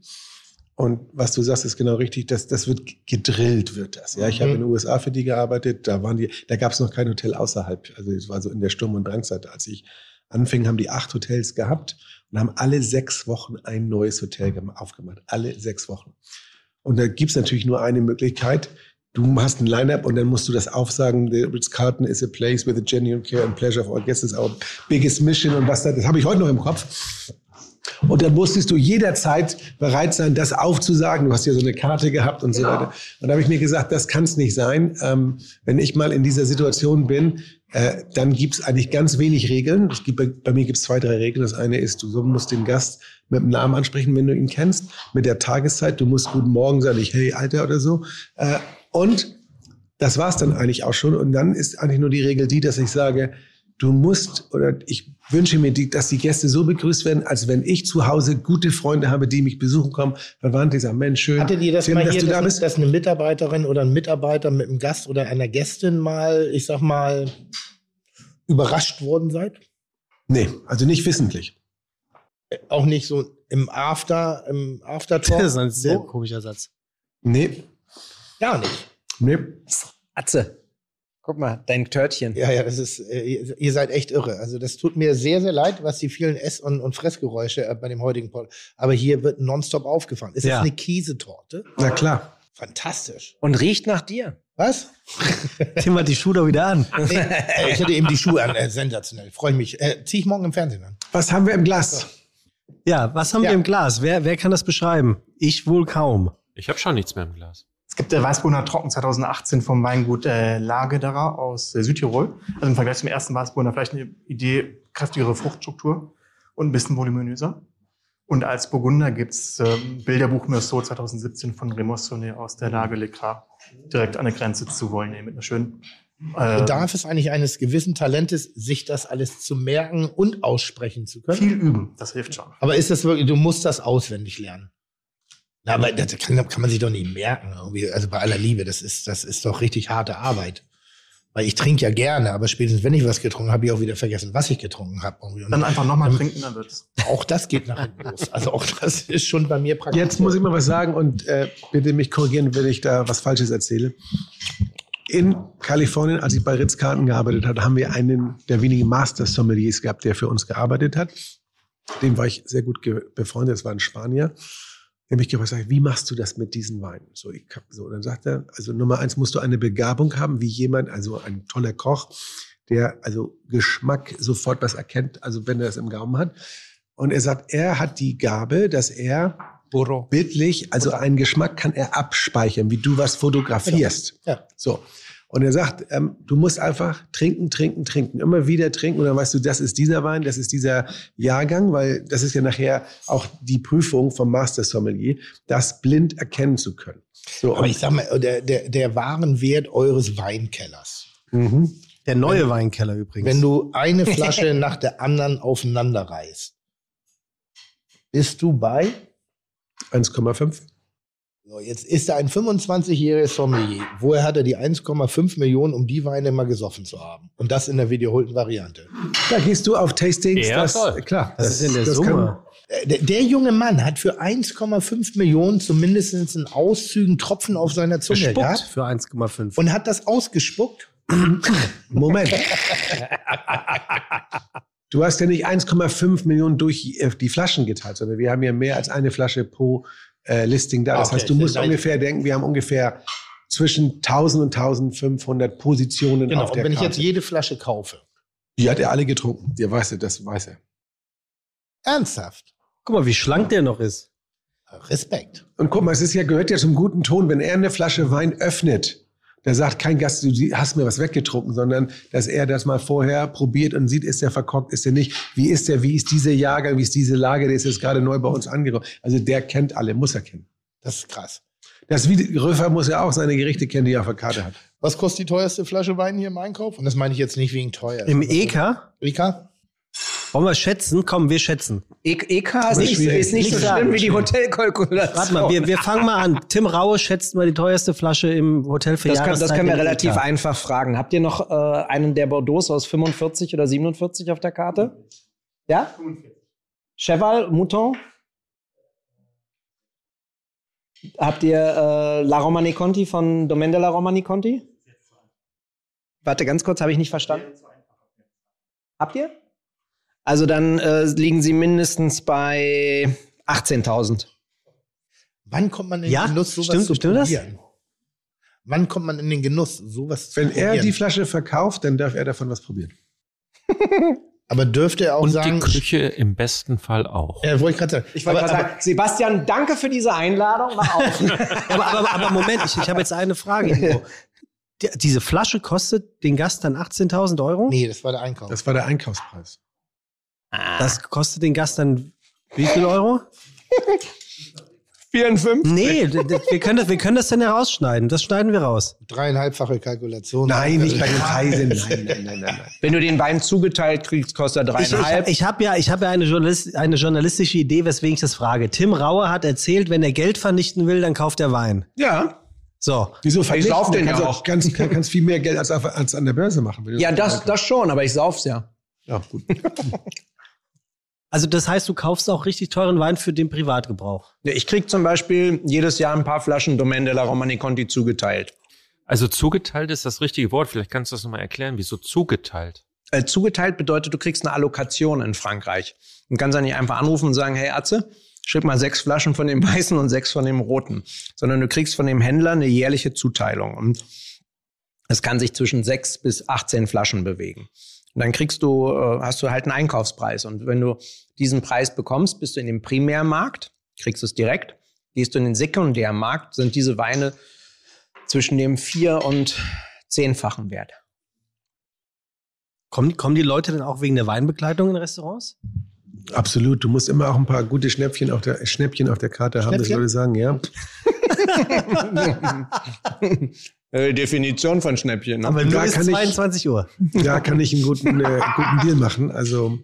Und was du sagst, ist genau richtig, dass das wird gedrillt, wird das. Ja, ich Mhm. habe in den USA für die gearbeitet, da waren die, da gab es noch kein Hotel außerhalb. Also es war so in der Sturm- und Drangzeit, als ich anfing, haben die acht Hotels gehabt und haben alle sechs Wochen ein neues Hotel gem- aufgemacht. Alle sechs Wochen. Und da gibt's natürlich nur eine Möglichkeit. Du hast ein Line-Up und dann musst du das aufsagen. The Ritz-Carlton is a place with a genuine care and pleasure of our guests is our biggest mission und was da, das habe ich heute noch im Kopf. Und dann musstest du jederzeit bereit sein, das aufzusagen. Du hast ja so eine Karte gehabt und so weiter. Und da habe ich mir gesagt, das kann es nicht sein. Ähm, wenn ich mal in dieser Situation bin, äh, dann gibt es eigentlich ganz wenig Regeln. Es gibt, bei, bei mir gibt es zwei, drei Regeln. Das eine ist, du musst den Gast mit dem Namen ansprechen, wenn du ihn kennst, mit der Tageszeit. Du musst Guten Morgen sagen, nicht Hey, Alter oder so. Äh, und das war's dann eigentlich auch schon. Und dann ist eigentlich nur die Regel die, dass ich sage, du musst oder ich wünsche mir, die, dass die Gäste so begrüßt werden, als wenn ich zu Hause gute Freunde habe, die mich besuchen kommen, Verwandte, die sagen, Mensch, schön. Hattet ihr das Tim, mal dass hier, du da dass, bist? dass eine Mitarbeiterin oder ein Mitarbeiter mit einem Gast oder einer Gästin mal, ich sag mal, überrascht worden seid? Nee, also nicht wissentlich. Auch nicht so im After, im Aftertalk? [laughs] Das ist ein sehr so? komischer Satz. Nee. Gar nicht. Nee. Atze, guck mal, dein Törtchen. Ja, ja, das ist, äh, ihr, seid echt irre. Also das tut mir sehr, sehr leid, was die vielen Ess- und, und Fressgeräusche äh, bei dem heutigen Pod. Aber hier wird nonstop aufgefahren. Ist Ja. das eine Käsetorte? Na klar. Fantastisch. Und riecht nach dir. Was? [laughs] Tim hat die Schuhe doch wieder an. [laughs] Nee, äh, ich hatte eben die Schuhe an. Äh, sensationell. Freue mich. Äh, zieh ich morgen im Fernsehen an. Was haben wir im Glas? Ja, was haben Ja. wir im Glas? Wer, wer kann das beschreiben? Ich wohl kaum. Ich habe schon nichts mehr im Glas. Es gibt der Weißbrunner Trocken 2018 vom Weingut äh, Lagederer aus äh, Südtirol. Also im Vergleich zum ersten Weißbrunner vielleicht eine Idee, kräftigere Fruchtstruktur und ein bisschen voluminöser. Und als Burgunder gibt's ähm, Bilderbuch Meursault 2017 von Remossonet aus der Lage Le direkt an der Grenze zu Volnay mit einer schönen äh, Bedarf es eigentlich eines gewissen Talentes, sich das alles zu merken und aussprechen zu können? viel üben. Das hilft schon. Aber ist das wirklich, du musst das auswendig lernen? Na, aber das kann, kann man sich doch nicht merken. Irgendwie. Also bei aller Liebe, das ist, das ist doch richtig harte Arbeit. Weil ich trinke ja gerne, aber spätestens wenn ich was getrunken habe, habe ich auch wieder vergessen, was ich getrunken habe. Und Dann einfach nochmal trinken, dann wird's. Auch das geht nach hinten los. Also auch das ist schon bei mir praktisch. Jetzt muss ich mal was sagen und äh, bitte mich korrigieren, wenn ich da was Falsches erzähle. In Kalifornien, als ich bei Ritz-Carlton gearbeitet habe, haben wir einen der wenigen Master-Sommeliers gehabt, der für uns gearbeitet hat. Dem war ich sehr gut befreundet, das war ein Spanier. Der mich gefragt wie machst du das mit diesen Weinen? So, ich hab, so, dann sagt er, also Nummer eins musst du eine Begabung haben, wie jemand, also ein toller Koch, der also Geschmack sofort was erkennt, also wenn er es im Gaumen hat. Und er sagt, er hat die Gabe, dass er bildlich, also einen Geschmack kann er abspeichern, wie du was fotografierst. Ja. So. Und er sagt, ähm, du musst einfach trinken, trinken, trinken, immer wieder trinken und dann weißt du, das ist dieser Wein, das ist dieser Jahrgang, weil das ist ja nachher auch die Prüfung vom Master Sommelier, das blind erkennen zu können. So, Aber ich sag mal, der, der, der Warenwert eures Weinkellers. Mhm. Der neue Weinkeller übrigens. Wenn du eine [laughs] Flasche nach der anderen aufeinander reißt, bist du bei 1,5. So, jetzt ist da ein 25-jähriges Sommelier. Woher hat er die 1,5 Millionen, um die Weine mal gesoffen zu haben? Und das in der wiederholten Variante. Da gehst du auf Tastings. Ja, das, voll. klar. Das ist in der Summe. Äh, Der, der junge Mann hat für 1,5 Millionen zumindest in Auszügen Tropfen auf seiner Zunge Gespuckt gehabt für 1,5. und hat das ausgespuckt. [coughs] Moment. Du hast ja nicht 1,5 Millionen durch äh, die Flaschen geteilt, sondern wir haben ja mehr als eine Flasche pro äh, Listing da. Das Okay, heißt, du musst ungefähr denken, wir haben ungefähr zwischen 1000 und 1500 Positionen Genau, auf und der wenn ich jetzt jede Flasche kaufe. die hat er alle getrunken. Der weiß er, das weiß er. Ernsthaft. Guck mal, wie schlank der noch ist. Respekt. Und guck mal, es ist ja, gehört ja zum guten Ton, wenn er eine Flasche Wein öffnet, da sagt kein Gast, du hast mir was weggetrunken, sondern dass er das mal vorher probiert und sieht, ist der verkockt, ist der nicht, wie ist der, wie ist diese Jahrgang, wie ist diese Lage, der ist jetzt gerade neu bei uns angekommen. Also der kennt alle, muss er kennen. Das ist krass. Das wie Röfer muss ja auch seine Gerichte kennen, die er auf der Karte hat. Was kostet die teuerste Flasche Wein hier im Einkauf? Und das meine ich jetzt nicht wegen teuer. Im EK? EK? Wollen wir schätzen? Komm, wir schätzen. EK ist nicht, ist nicht so schlimm wie die Hotelkalkulation. Warte mal, wir, wir fangen mal an. Tim Raue schätzt mal die teuerste Flasche im Hotel für Das, kann, Jahreszeit das können wir relativ EK. einfach fragen. Habt ihr noch äh, einen der Bordeaux aus 45 oder 47 auf der Karte? Ja? Cheval, Mouton? Habt ihr äh, La Romani Conti von Domaine de la Romani Conti? Warte, ganz kurz, habe ich nicht verstanden. Habt ihr? Also dann äh, liegen sie mindestens bei 18.000. Wann kommt man in Ja, den Genuss, sowas stimmt- zu stimmt das? probieren? Wann kommt man in den Genuss, sowas zu Wenn probieren? er die Flasche verkauft, dann darf er davon was probieren. [laughs] Aber dürfte er auch Und sagen, die Küche im besten Fall auch. Ja, wollte ich gerade sagen. Ich wollte gerade sagen, Sebastian, danke für diese Einladung. Mach auf. [laughs] aber, aber, aber Moment, ich, ich habe jetzt eine Frage. Ingo. Die, diese Flasche kostet den Gast dann 18.000 Euro? Nee, das war der Einkauf. Das war der Einkaufspreis. Das kostet den Gast dann wie viel Euro? 54? Nee, wir können, das, wir können das dann herausschneiden. Das schneiden wir raus. Dreieinhalbfache Kalkulation. Nein, nicht bei den Preisen. Nein, nein, nein, nein. Wenn du den Wein zugeteilt kriegst, kostet er Ich, ich, dreieinhalb. ich habe ja, ich hab ja eine, Journalist, eine journalistische Idee, weswegen ich das frage. Tim Rauer hat erzählt, wenn er Geld vernichten will, dann kauft er Wein. ja. So. Wieso Ich sauf den kannst ja du auch. Ganz, kann, kannst viel mehr Geld als, als an der Börse machen. Ja, das, das schon, aber ich sauf's ja. Ja, gut. [laughs] Also das heißt, du kaufst auch richtig teuren Wein für den Privatgebrauch. Ja, Ich krieg zum Beispiel jedes Jahr ein paar Flaschen Domaine de la Romani Conti zugeteilt. Also zugeteilt ist das richtige Wort. Vielleicht kannst du das nochmal erklären. Wieso zugeteilt? Äh, zugeteilt bedeutet, du kriegst eine Allokation in Frankreich. Und kannst dann nicht einfach anrufen und sagen, hey Atze, schreib mal sechs Flaschen von dem [laughs] weißen und sechs von dem roten. Sondern du kriegst von dem Händler eine jährliche Zuteilung. Und es kann sich zwischen sechs bis 18 Flaschen bewegen. Und dann kriegst du, äh, hast du halt einen Einkaufspreis. Und wenn du diesen Preis bekommst, bist du in dem Primärmarkt, kriegst du es direkt. Gehst du in den Sekundärmarkt, sind diese Weine zwischen dem vier- und zehnfachen Wert. Kommen, kommen die Leute dann auch wegen der Weinbegleitung in Restaurants? Absolut. Du musst immer auch ein paar gute Schnäppchen auf der, Schnäppchen auf der Karte haben, das würde ich sagen, ja. [laughs] [laughs] Äh, Definition von Schnäppchen. Ne? Aber nur da kann ich- 22 Uhr. [laughs] Da kann ich einen guten, äh, guten Deal machen. Also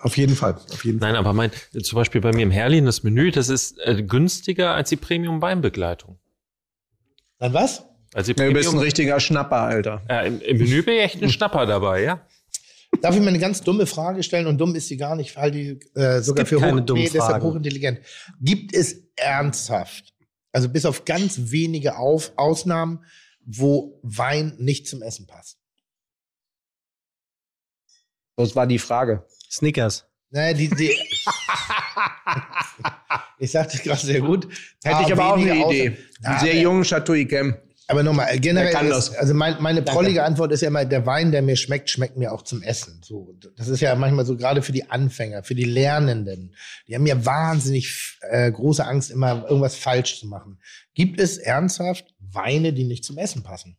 auf jeden Fall. Auf jeden Fall. Nein, aber mein, zum Beispiel bei mir im Herlin, das Menü, das ist äh, günstiger als die Premium-Weinbegleitung. Dann was? Also Ja, du bist ein Premium, richtiger Schnapper, Alter. äh, im, Im Menü bin ich echt ein Schnapper dabei, ja. Darf ich mal eine ganz dumme Frage stellen? Und dumm ist sie gar nicht, weil die äh, sogar für hoch, nee, deshalb hochintelligent. Gibt es ernsthaft, also bis auf ganz wenige auf Ausnahmen, wo Wein nicht zum Essen passt? Das war die Frage. Snickers. Naja, die, die [laughs] ich sagte gerade sehr gut. Hätte ich Ah, aber auch eine. Idee. Na, Einen sehr aber- jungen Chateau Yquem. Aber nochmal, äh, generell, ist, das. also mein, meine prollige Antwort ist ja immer, der Wein, der mir schmeckt, schmeckt mir auch zum Essen. So, das ist ja manchmal so gerade für die Anfänger, für die Lernenden. Die haben ja wahnsinnig äh, große Angst, immer irgendwas falsch zu machen. Gibt es ernsthaft Weine, die nicht zum Essen passen?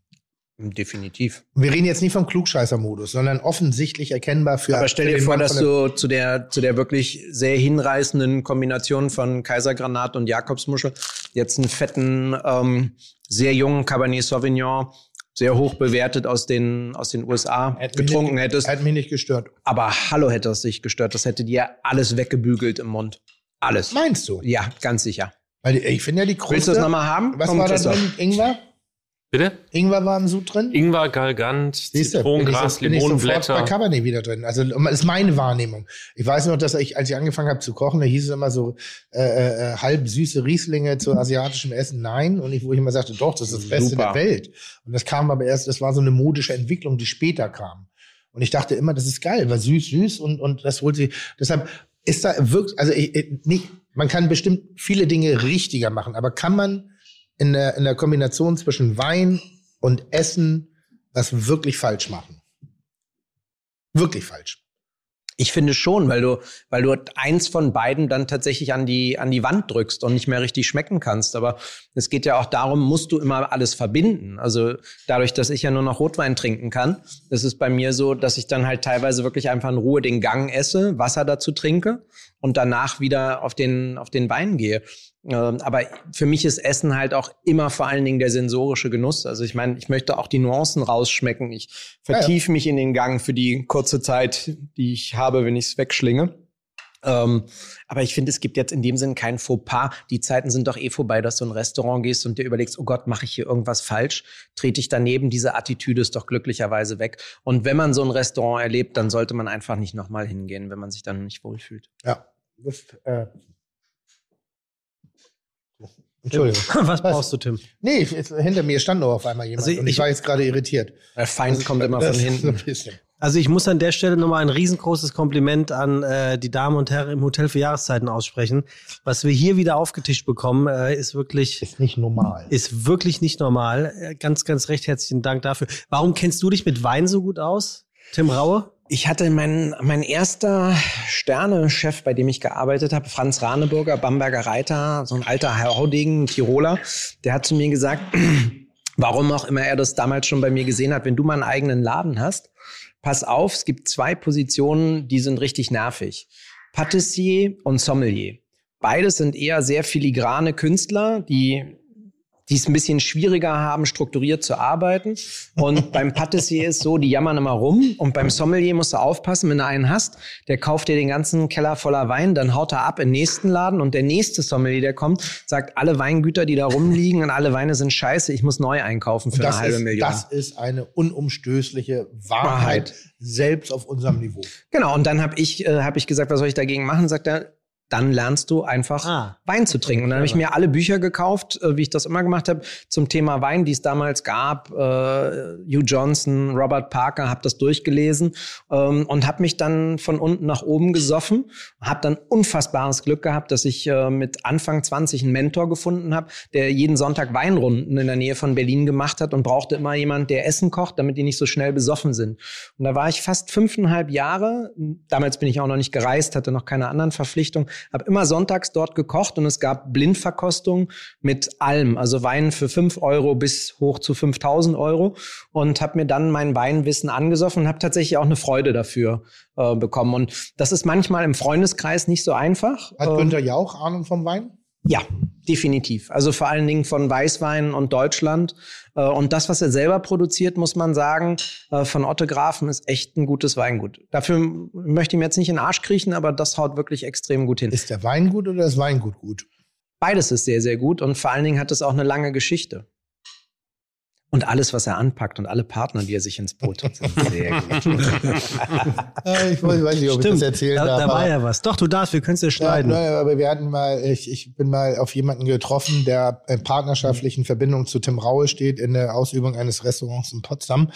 Definitiv. Wir reden jetzt nicht vom Klugscheißer-Modus, sondern offensichtlich erkennbar für. Aber stell dir vor, dass du zu der, zu der wirklich sehr hinreißenden Kombination von Kaisergranat und Jakobsmuschel jetzt einen fetten, ähm, sehr jungen Cabernet Sauvignon, sehr hoch bewertet aus den, aus den USA Hätte mich getrunken nicht, hättest. Hat mich nicht gestört. Aber hallo hätte es dich gestört. Das hätte dir alles weggebügelt im Mund. Alles. Meinst du? Ja, ganz sicher. Weil ich finde ja die Kruste. Willst du das nochmal haben? Was Komm, war da drin? Ingwer? Bitte? Ingwer war im Sud drin? Ingwer, Galgant, Zitronengras, sofort bei Limonenblätter. Cabernet wieder drin. Also das ist meine Wahrnehmung. Ich weiß noch, dass ich, als ich angefangen habe zu kochen, da hieß es immer so äh, äh, halb süße Rieslinge zu asiatischem Essen. Nein. Und ich, wo ich immer sagte, doch, das ist das Beste Super. der Welt. Und das kam aber erst, das war so eine modische Entwicklung, die später kam. Und ich dachte immer, das ist geil, weil süß, süß und, und das holt sie. Deshalb ist da wirklich, also ich, ich, nicht, man kann bestimmt viele Dinge richtiger machen, aber kann man in der, in der Kombination zwischen Wein und Essen was wirklich falsch machen? Wirklich falsch. Ich finde schon, weil du, weil du eins von beiden dann tatsächlich an die, an die Wand drückst und nicht mehr richtig schmecken kannst. Aber es geht ja auch darum, musst du immer alles verbinden. Also dadurch, dass ich ja nur noch Rotwein trinken kann, ist es bei mir so, dass ich dann halt teilweise wirklich einfach in Ruhe den Gang esse, Wasser dazu trinke und danach wieder auf den, auf den Wein gehe. Ähm, Aber für mich ist Essen halt auch immer vor allen Dingen der sensorische Genuss. Also ich meine, ich möchte auch die Nuancen rausschmecken. Ich vertiefe mich in den Gang für die kurze Zeit, die ich habe, wenn ich es wegschlinge. Ähm, aber ich finde, es gibt jetzt in dem Sinn kein Fauxpas. Die Zeiten sind doch eh vorbei, dass du in ein Restaurant gehst und dir überlegst, oh Gott, mache ich hier irgendwas falsch? Trete ich daneben? Diese Attitüde ist doch glücklicherweise weg. Und wenn man so ein Restaurant erlebt, dann sollte man einfach nicht nochmal hingehen, wenn man sich dann nicht wohlfühlt. Ja. Das, äh Entschuldigung. [laughs] Was brauchst du, Tim? Nee, ich- hinter mir stand nur auf einmal jemand Also und ich, ich- war jetzt gerade irritiert. Der Feind kommt immer von so hinten. Also ich muss an der Stelle nochmal ein riesengroßes Kompliment an äh, die Damen und Herren im Hotel für Jahreszeiten aussprechen. Was wir hier wieder aufgetischt bekommen, äh, ist wirklich Ist nicht normal. ist wirklich nicht normal. Äh, Ganz, ganz recht herzlichen Dank dafür. Warum kennst du dich mit Wein so gut aus, Tim Raue? Ich hatte mein, mein erster Sterne-Chef, bei dem ich gearbeitet habe, Franz Raneburger, Bamberger Reiter, so ein alter Haudegen, Tiroler, der hat zu mir gesagt, [clears throat] warum auch immer er das damals schon bei mir gesehen hat, wenn du mal einen eigenen Laden hast, pass auf, es gibt zwei Positionen, die sind richtig nervig. Patissier und Sommelier. Beides sind eher sehr filigrane Künstler, die die es ein bisschen schwieriger haben, strukturiert zu arbeiten. Und [laughs] beim Patissier ist so, die jammern immer rum. Und beim Sommelier musst du aufpassen, wenn du einen hast, der kauft dir den ganzen Keller voller Wein, dann haut er ab in den nächsten Laden und der nächste Sommelier, der kommt, sagt, alle Weingüter, die da rumliegen und alle Weine sind scheiße, ich muss neu einkaufen für eine halbe ist, Million. das ist eine unumstößliche Wahrheit, Wahrheit. selbst auf unserem Niveau. Genau, und dann habe ich, äh, hab ich gesagt, was soll ich dagegen machen? Sagt er, dann lernst du einfach Ah. Wein zu trinken. Und dann habe ich mir alle Bücher gekauft, äh, wie ich das immer gemacht habe, zum Thema Wein, die es damals gab. Äh, Hugh Johnson, Robert Parker, habe das durchgelesen ähm, und habe mich dann von unten nach oben gesoffen. Habe dann unfassbares Glück gehabt, dass ich äh, mit Anfang 20 einen Mentor gefunden habe, der jeden Sonntag Weinrunden in der Nähe von Berlin gemacht hat und brauchte immer jemand, der Essen kocht, damit die nicht so schnell besoffen sind. Und da war ich fast fünfeinhalb Jahre. Damals bin ich auch noch nicht gereist, hatte noch keine anderen Verpflichtungen. Habe immer sonntags dort gekocht und es gab Blindverkostung mit allem. Also Wein für 5 Euro bis hoch zu 5000 Euro. Und habe mir dann mein Weinwissen angesoffen und habe tatsächlich auch eine Freude dafür äh, bekommen. Und das ist manchmal im Freundeskreis nicht so einfach. Hat Ähm, Günther Jauch Ahnung vom Wein? Ja, definitiv. Also vor allen Dingen von Weißwein und Deutschland. Äh, Und das, was er selber produziert, muss man sagen, äh, von Otto Grafen ist echt ein gutes Weingut. Dafür möchte ich mir jetzt nicht in den Arsch kriechen, aber das haut wirklich extrem gut hin. Ist der Wein gut oder das Weingut gut? Beides ist sehr, sehr gut und vor allen Dingen hat es auch eine lange Geschichte. Und alles, was er anpackt und alle Partner, die er sich ins Boot holt, sind [laughs] sehr gut. Ich weiß weiß nicht, ob ich das erzählen da, darf. da war aber- ja was. Doch, du darfst, wir können es dir Ja, schneiden. ne, aber wir hatten mal, ich, ich bin mal auf jemanden getroffen, der in partnerschaftlichen Verbindung zu Tim Raue steht in der Ausübung eines Restaurants in Potsdam.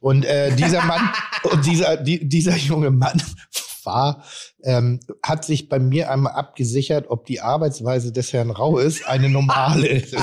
Und äh, dieser Mann, [laughs] und dieser, die, dieser junge Mann [laughs] war, ähm, hat sich bei mir einmal abgesichert, ob die Arbeitsweise des Herrn Raues eine normale ist.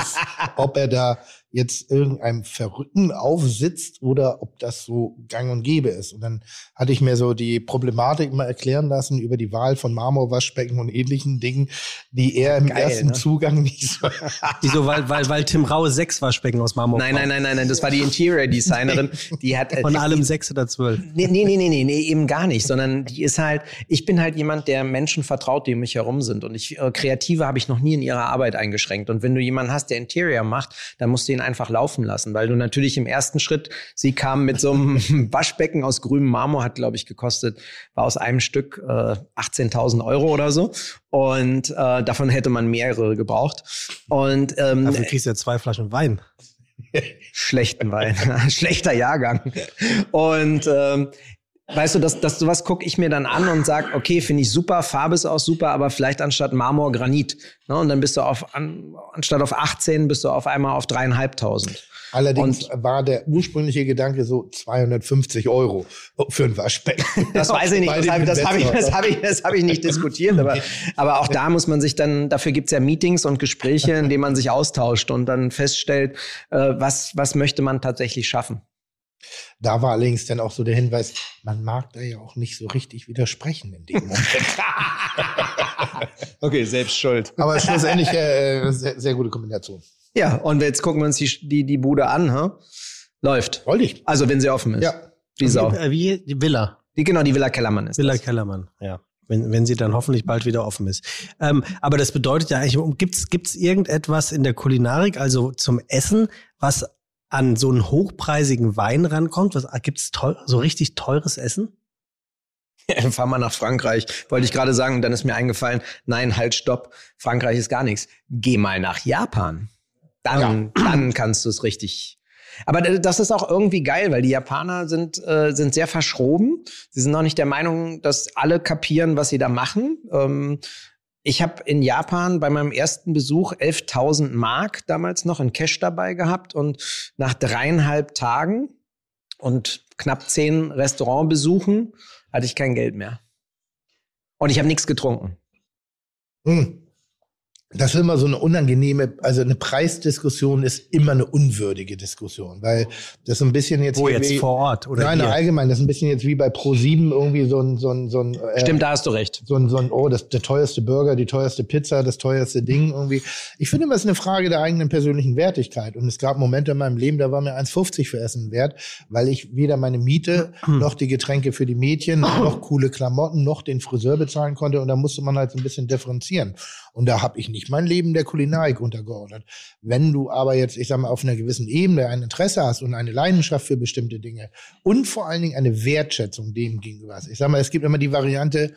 ob er da jetzt irgendeinem Verrückten aufsitzt oder ob das so gang und gäbe ist. Und dann hatte ich mir so die Problematik mal erklären lassen über die Wahl von Marmorwaschbecken und ähnlichen Dingen, die er im Geil, ersten ne? Zugang nicht so. [laughs] Wieso? Weil, weil, weil Tim Raue sechs Waschbecken aus Marmor Nein, nein, nein, nein, nein, das war die Interior Designerin. Die hat äh, Von die- allem sechs oder zwölf. Nee, nee, nee, nee, nee, nee, eben gar nicht, sondern die ist halt, ich bin halt halt jemand, der Menschen vertraut, die um mich herum sind. Und ich, äh, Kreative habe ich noch nie in ihrer Arbeit eingeschränkt. Und wenn du jemanden hast, der Interior macht, dann musst du ihn einfach laufen lassen, weil du natürlich im ersten Schritt, sie kam mit so einem [laughs] Waschbecken aus grünem Marmor, hat, glaube ich, gekostet, war aus einem Stück äh, 18.000 Euro oder so. Und äh, davon hätte man mehrere gebraucht. Und ähm, Dafür kriegst du ja zwei Flaschen Wein. [laughs] schlechten Wein, [laughs] schlechter Jahrgang. Und ähm, weißt du, das, das sowas gucke ich mir dann an und sag, okay, finde ich super, Farbe ist auch super, aber vielleicht anstatt Marmor Granit. Ne? Und dann bist du auf an, anstatt auf 18 bist du auf einmal auf dreieinhalbtausend. Allerdings war der ursprüngliche Gedanke so 250 Euro für ein Waschbecken. Das weiß ich nicht, das habe das hab ich, das hab ich, das hab ich nicht diskutiert. Aber, aber auch da muss man sich dann, dafür gibt's ja Meetings und Gespräche, in denen man sich austauscht und dann feststellt, äh, was, was möchte man tatsächlich schaffen. Da war allerdings dann auch so der Hinweis, man mag da ja auch nicht so richtig widersprechen in dem Moment. [laughs] okay, selbst schuld. Aber schlussendlich äh, sehr, sehr gute Kombination. Ja, und jetzt gucken wir uns die, die, die Bude an, hä? Läuft. Wollte ich. Also, wenn sie offen ist. Ja. Die Sau. Äh, Wie die Villa. Die, genau, die Villa Kellermann ist. Villa das. Kellermann, ja. Wenn, wenn sie dann hoffentlich bald wieder offen ist. Ähm, aber das bedeutet ja eigentlich, gibt's gibt's irgendetwas in der Kulinarik, also zum Essen, was an so einen hochpreisigen Wein rankommt? Was gibt's teuer, so richtig teures Essen? Fahr mal nach Frankreich. Wollte ich gerade sagen, und dann ist mir eingefallen, nein, halt, stopp. Frankreich ist gar nichts. Geh mal nach Japan. Dann, dann kannst du es richtig. Aber das ist auch irgendwie geil, weil die Japaner sind, äh, sind sehr verschroben. Sie sind noch nicht der Meinung, dass alle kapieren, was sie da machen. Ähm, ich habe in Japan bei meinem ersten Besuch 11.000 Mark damals noch in Cash dabei gehabt und nach dreieinhalb Tagen und knapp zehn Restaurantbesuchen hatte ich kein Geld mehr. Und ich habe nichts getrunken. Hm. Das ist immer so eine unangenehme, also eine Preisdiskussion ist immer eine unwürdige Diskussion, weil das so ein bisschen jetzt Wo jetzt wie, vor Ort oder nein, hier? nein, allgemein, das ist ein bisschen jetzt wie bei Pro7 irgendwie so ein so ein so ein äh, Stimmt, da hast du recht. so ein so ein oh, das der teuerste Burger, die teuerste Pizza, das teuerste Ding irgendwie. Ich finde immer es ist eine Frage der eigenen persönlichen Wertigkeit und es gab Momente in meinem Leben, da war mir 1,50 für Essen wert, weil ich weder meine Miete noch die Getränke für die Mädchen [clears throat] noch coole Klamotten noch den Friseur bezahlen konnte und da musste man halt so ein bisschen differenzieren. Und da habe ich nicht mein Leben der Kulinarik untergeordnet. Wenn du aber jetzt, ich sag mal, auf einer gewissen Ebene ein Interesse hast und eine Leidenschaft für bestimmte Dinge und vor allen Dingen eine Wertschätzung dem gegenüber hast. Ich sag mal, es gibt immer die Variante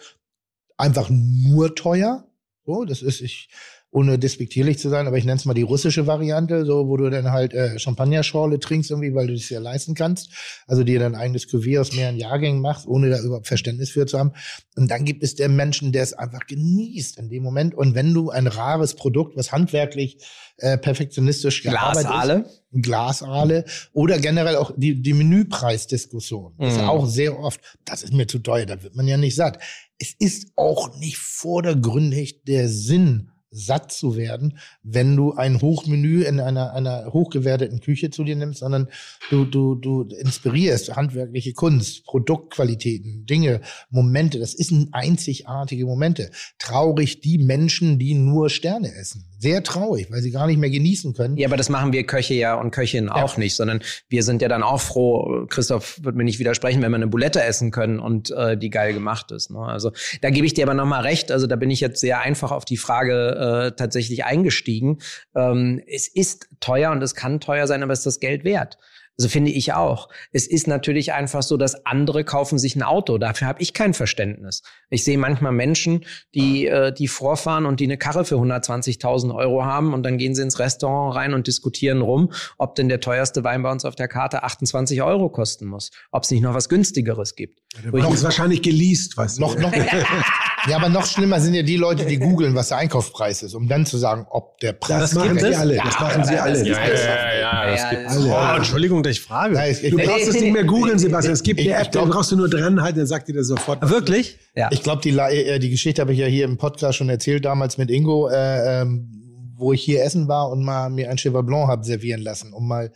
einfach nur teuer. So, das ist ich ohne despektierlich zu sein, aber ich nenne es mal die russische Variante, so wo du dann halt äh, Champagnerschorle trinkst irgendwie, weil du das ja leisten kannst. Also dir dein eigenes Cuvée aus mehreren Jahrgängen machst, ohne da überhaupt Verständnis für zu haben. Und dann gibt es den Menschen, der es einfach genießt in dem Moment. Und wenn du ein rares Produkt, was handwerklich äh, perfektionistisch gearbeitet Glasaale? ist, ein Glasaale oder generell auch die, die Menüpreisdiskussion. Das ist Mhm. auch sehr oft, das ist mir zu teuer, da wird man ja nicht satt. Es ist auch nicht vordergründig der Sinn, satt zu werden, wenn du ein Hochmenü in einer, einer hochgewerteten Küche zu dir nimmst, sondern du, du, du inspirierst handwerkliche Kunst, Produktqualitäten, Dinge, Momente. Das ist ein einzigartige Momente. Traurig die Menschen, die nur Sterne essen. Sehr traurig, weil sie gar nicht mehr genießen können. Ja, aber das machen wir Köche ja und Köchinnen auch nicht, sondern wir sind ja dann auch froh, Christoph wird mir nicht widersprechen, wenn wir eine Bulette essen können und äh, die geil gemacht ist. Ne? Also da gebe ich dir aber nochmal recht. Also da bin ich jetzt sehr einfach auf die Frage äh, tatsächlich eingestiegen. Ähm, es ist teuer und es kann teuer sein, aber es ist das Geld wert. Also finde ich auch. Es ist natürlich einfach so, dass andere kaufen sich ein Auto. Dafür habe ich kein Verständnis. Ich sehe manchmal Menschen, die, äh, die vorfahren und die eine Karre für 120.000 Euro haben und dann gehen sie ins Restaurant rein und diskutieren rum, ob denn der teuerste Wein bei uns auf der Karte 28 Euro kosten muss. Ob es nicht noch was günstigeres gibt. Ich- Noch ist wahrscheinlich geleast, weißt du. Noch, noch, [laughs] ja, aber noch schlimmer sind ja die Leute, die googeln, was der Einkaufspreis ist, um dann zu sagen, ob der Preis. Das machen sie alle, das machen sie alle. Ja, ja, ja, das gibt's. Alle. Oh, Entschuldigung, dass ich frage. Du brauchst es nicht mehr googeln, [laughs] Sebastian. Es gibt eine App, da brauchst du nur dran halten, dann sagt dir das sofort. Wirklich? Ja. ich glaube, die, La- äh, die Geschichte habe ich ja hier im Podcast schon erzählt, damals mit Ingo, äh, ähm, wo ich hier essen war und mal mir ein Cheval Blanc habe servieren lassen, um mal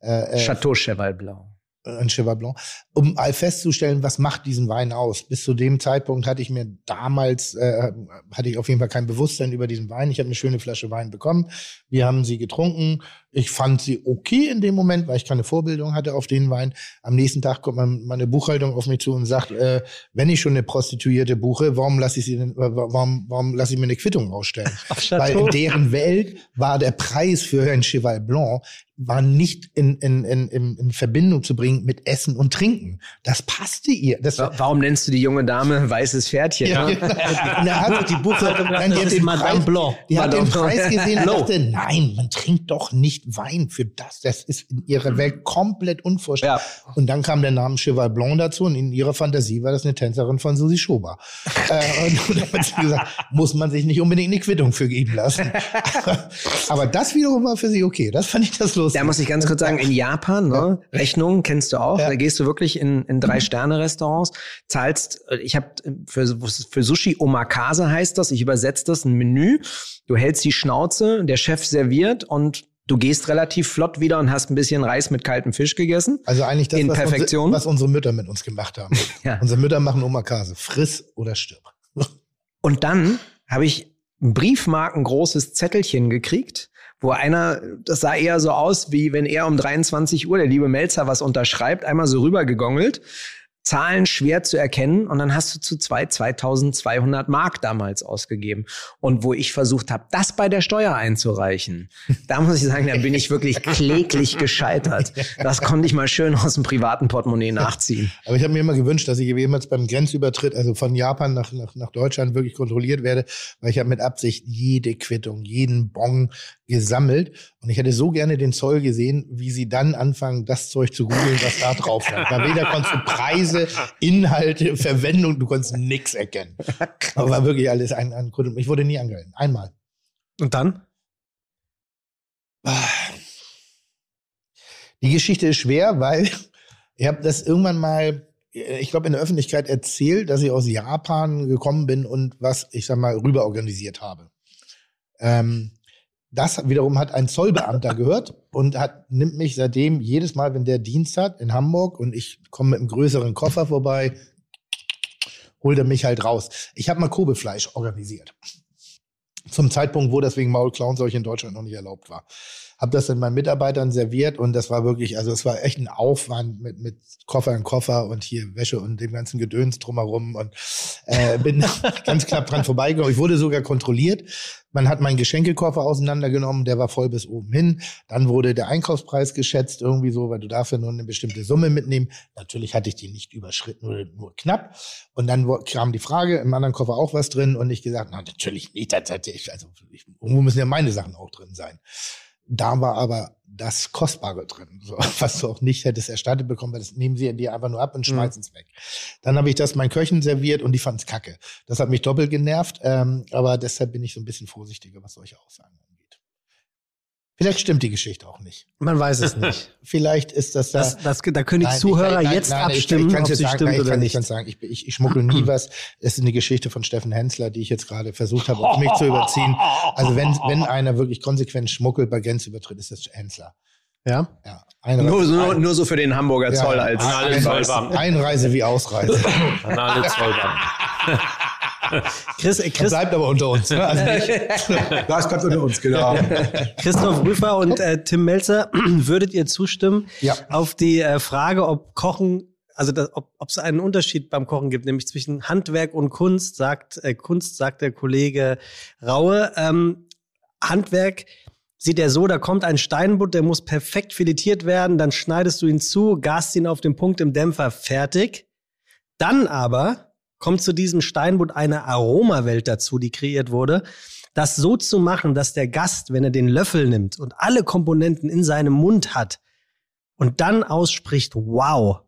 äh, äh, Chateau Cheval Blanc. äh, ein Cheval Blanc, um all festzustellen, was macht diesen Wein aus. Bis zu dem Zeitpunkt hatte ich mir damals, äh, hatte ich auf jeden Fall kein Bewusstsein über diesen Wein. Ich habe eine schöne Flasche Wein bekommen. Wir haben sie getrunken. Ich fand sie okay in dem Moment, weil ich keine Vorbildung hatte auf den Wein. Am nächsten Tag kommt meine Buchhaltung auf mich zu und sagt, äh, wenn ich schon eine Prostituierte buche, warum lasse ich sie denn, warum, warum lasse ich mir eine Quittung ausstellen? [laughs] Weil in deren Welt war der Preis für ein Cheval Blanc war nicht in, in, in, in Verbindung zu bringen mit Essen und Trinken. Das passte ihr. Das Warum nennst du die junge Dame weißes Pferdchen? Ja. Ja. und da hat die Buchhaltung [laughs] dann die hat den Madame Preis, Blanc. Die hat den Preis gesehen und dachte, nein, man trinkt doch nicht Wein für das. Das ist in ihrer Welt komplett unvorstellbar. Ja. Und dann kam der Name Cheval Blanc dazu und in ihrer Fantasie war das eine Tänzerin von Susi Schober. [laughs] äh, und, und hat sie gesagt, muss man sich nicht unbedingt eine Quittung für geben lassen. [laughs] Aber das wiederum war für sie okay. Das fand ich das lustig. Da muss ich ganz kurz sagen, in Japan, ne, ja. Rechnungen kennst du auch. Ja. Da gehst du wirklich in, in drei Sterne Restaurants, zahlst, äh, ich habe für, für Sushi Omakase heißt das, ich übersetze das, ein Menü. Du hältst die Schnauze, der Chef serviert und Du gehst relativ flott wieder und hast ein bisschen Reis mit kaltem Fisch gegessen. Also eigentlich das, in was. Unsere, was unsere Mütter mit uns gemacht haben. [laughs] ja. Unsere Mütter machen Omakase. Friss oder stirb. [laughs] und dann habe ich ein briefmarkengroßes Zettelchen gekriegt wo einer, das sah eher so aus, wie wenn er um 23 Uhr, der liebe Melzer, was unterschreibt, einmal so rübergegongelt. Zahlen schwer zu erkennen und dann hast du zu zwei 2200 Mark damals ausgegeben. Und wo ich versucht habe, das bei der Steuer einzureichen, [laughs] da muss ich sagen, da bin ich wirklich kläglich gescheitert. Das konnte ich mal schön aus dem privaten Portemonnaie [laughs] nachziehen. Aber ich habe mir immer gewünscht, dass ich jemals beim Grenzübertritt, also von Japan nach, nach, nach Deutschland wirklich kontrolliert werde, weil ich habe mit Absicht jede Quittung, jeden Bon gesammelt. Und ich hätte so gerne den Zoll gesehen, wie sie dann anfangen, das Zeug zu googeln, was da drauf stand. Weil weder konntest du Preise, Inhalte, Verwendung, du konntest nichts erkennen. Aber war wirklich alles ein, ein Grund. Ich wurde nie angehalten. Einmal. Und dann? Die Geschichte ist schwer, weil ich habe das irgendwann mal, ich glaube, in der Öffentlichkeit erzählt, dass ich aus Japan gekommen bin und was, ich sag mal, rüber organisiert habe. Ähm, das wiederum hat ein Zollbeamter [laughs] gehört und hat, nimmt mich seitdem jedes Mal, wenn der Dienst hat in Hamburg und ich komme mit einem größeren Koffer vorbei, holt er mich halt raus. Ich habe mal Kobefleisch organisiert. Zum Zeitpunkt, wo das wegen Maulklauenseuche in Deutschland noch nicht erlaubt war habe das dann meinen Mitarbeitern serviert und das war wirklich, also es war echt ein Aufwand mit, mit Koffer in Koffer und hier Wäsche und dem ganzen Gedöns drumherum und äh, bin [laughs] ganz knapp dran vorbeigekommen. Ich wurde sogar kontrolliert. Man hat meinen Geschenkekoffer auseinandergenommen, der war voll bis oben hin. Dann wurde der Einkaufspreis geschätzt, irgendwie so, weil du darfst ja nur eine bestimmte Summe mitnehmen. Natürlich hatte ich die nicht überschritten, nur, nur knapp. Und dann kam die Frage, im anderen Koffer auch was drin und ich gesagt, na, natürlich nicht, das ich, also ich, irgendwo müssen ja meine Sachen auch drin sein. Da war aber das Kostbare drin, so, [laughs] was du auch nicht hättest erstattet bekommen, weil das nehmen sie dir einfach nur ab und mhm. schmeißen es mhm. weg. Dann habe ich das meinen Köchen serviert und die fanden es kacke. Das hat mich doppelt genervt, ähm, aber deshalb bin ich so ein bisschen vorsichtiger, was solche Aussagen angeht. Vielleicht stimmt die Geschichte auch nicht. Man weiß es nicht. [laughs] Vielleicht ist das da. Das, das, da können die Zuhörer ich, nein, jetzt nein, abstimmen, ich, ich ob sie sagen, stimmt nein, oder nicht. Ich kann sagen, ich, ich, ich schmuggle nie was. Es ist eine Geschichte von Steffen Hensler, die ich jetzt gerade versucht habe, auf mich zu überziehen. Also wenn, wenn einer wirklich konsequent schmuggelt bei Grenzübertritt, ist das Hensler. Ja? Ja. Einreise, nur, nur, nur so für den Hamburger Zoll ja, als Einreise, Einreise wie Ausreise. An alle Zollbeamten. Chris, Chris, das bleibt aber unter uns. Ne? Also [laughs] das bleibt unter uns, genau. Christoph Rüfer und äh, Tim Melzer, [clears throat] würdet ihr zustimmen ja. auf die äh, Frage, ob Kochen, also das, ob es einen Unterschied beim Kochen gibt, nämlich zwischen Handwerk und Kunst, sagt äh, Kunst, sagt der Kollege Raue. Ähm, Handwerk sieht er so, da kommt ein Steinbutt, der muss perfekt filetiert werden, dann schneidest du ihn zu, gast ihn auf den Punkt im Dämpfer, fertig. Dann aber kommt zu diesem Steinbutt eine Aromawelt dazu, die kreiert wurde. Das so zu machen, dass der Gast, wenn er den Löffel nimmt und alle Komponenten in seinem Mund hat und dann ausspricht, wow,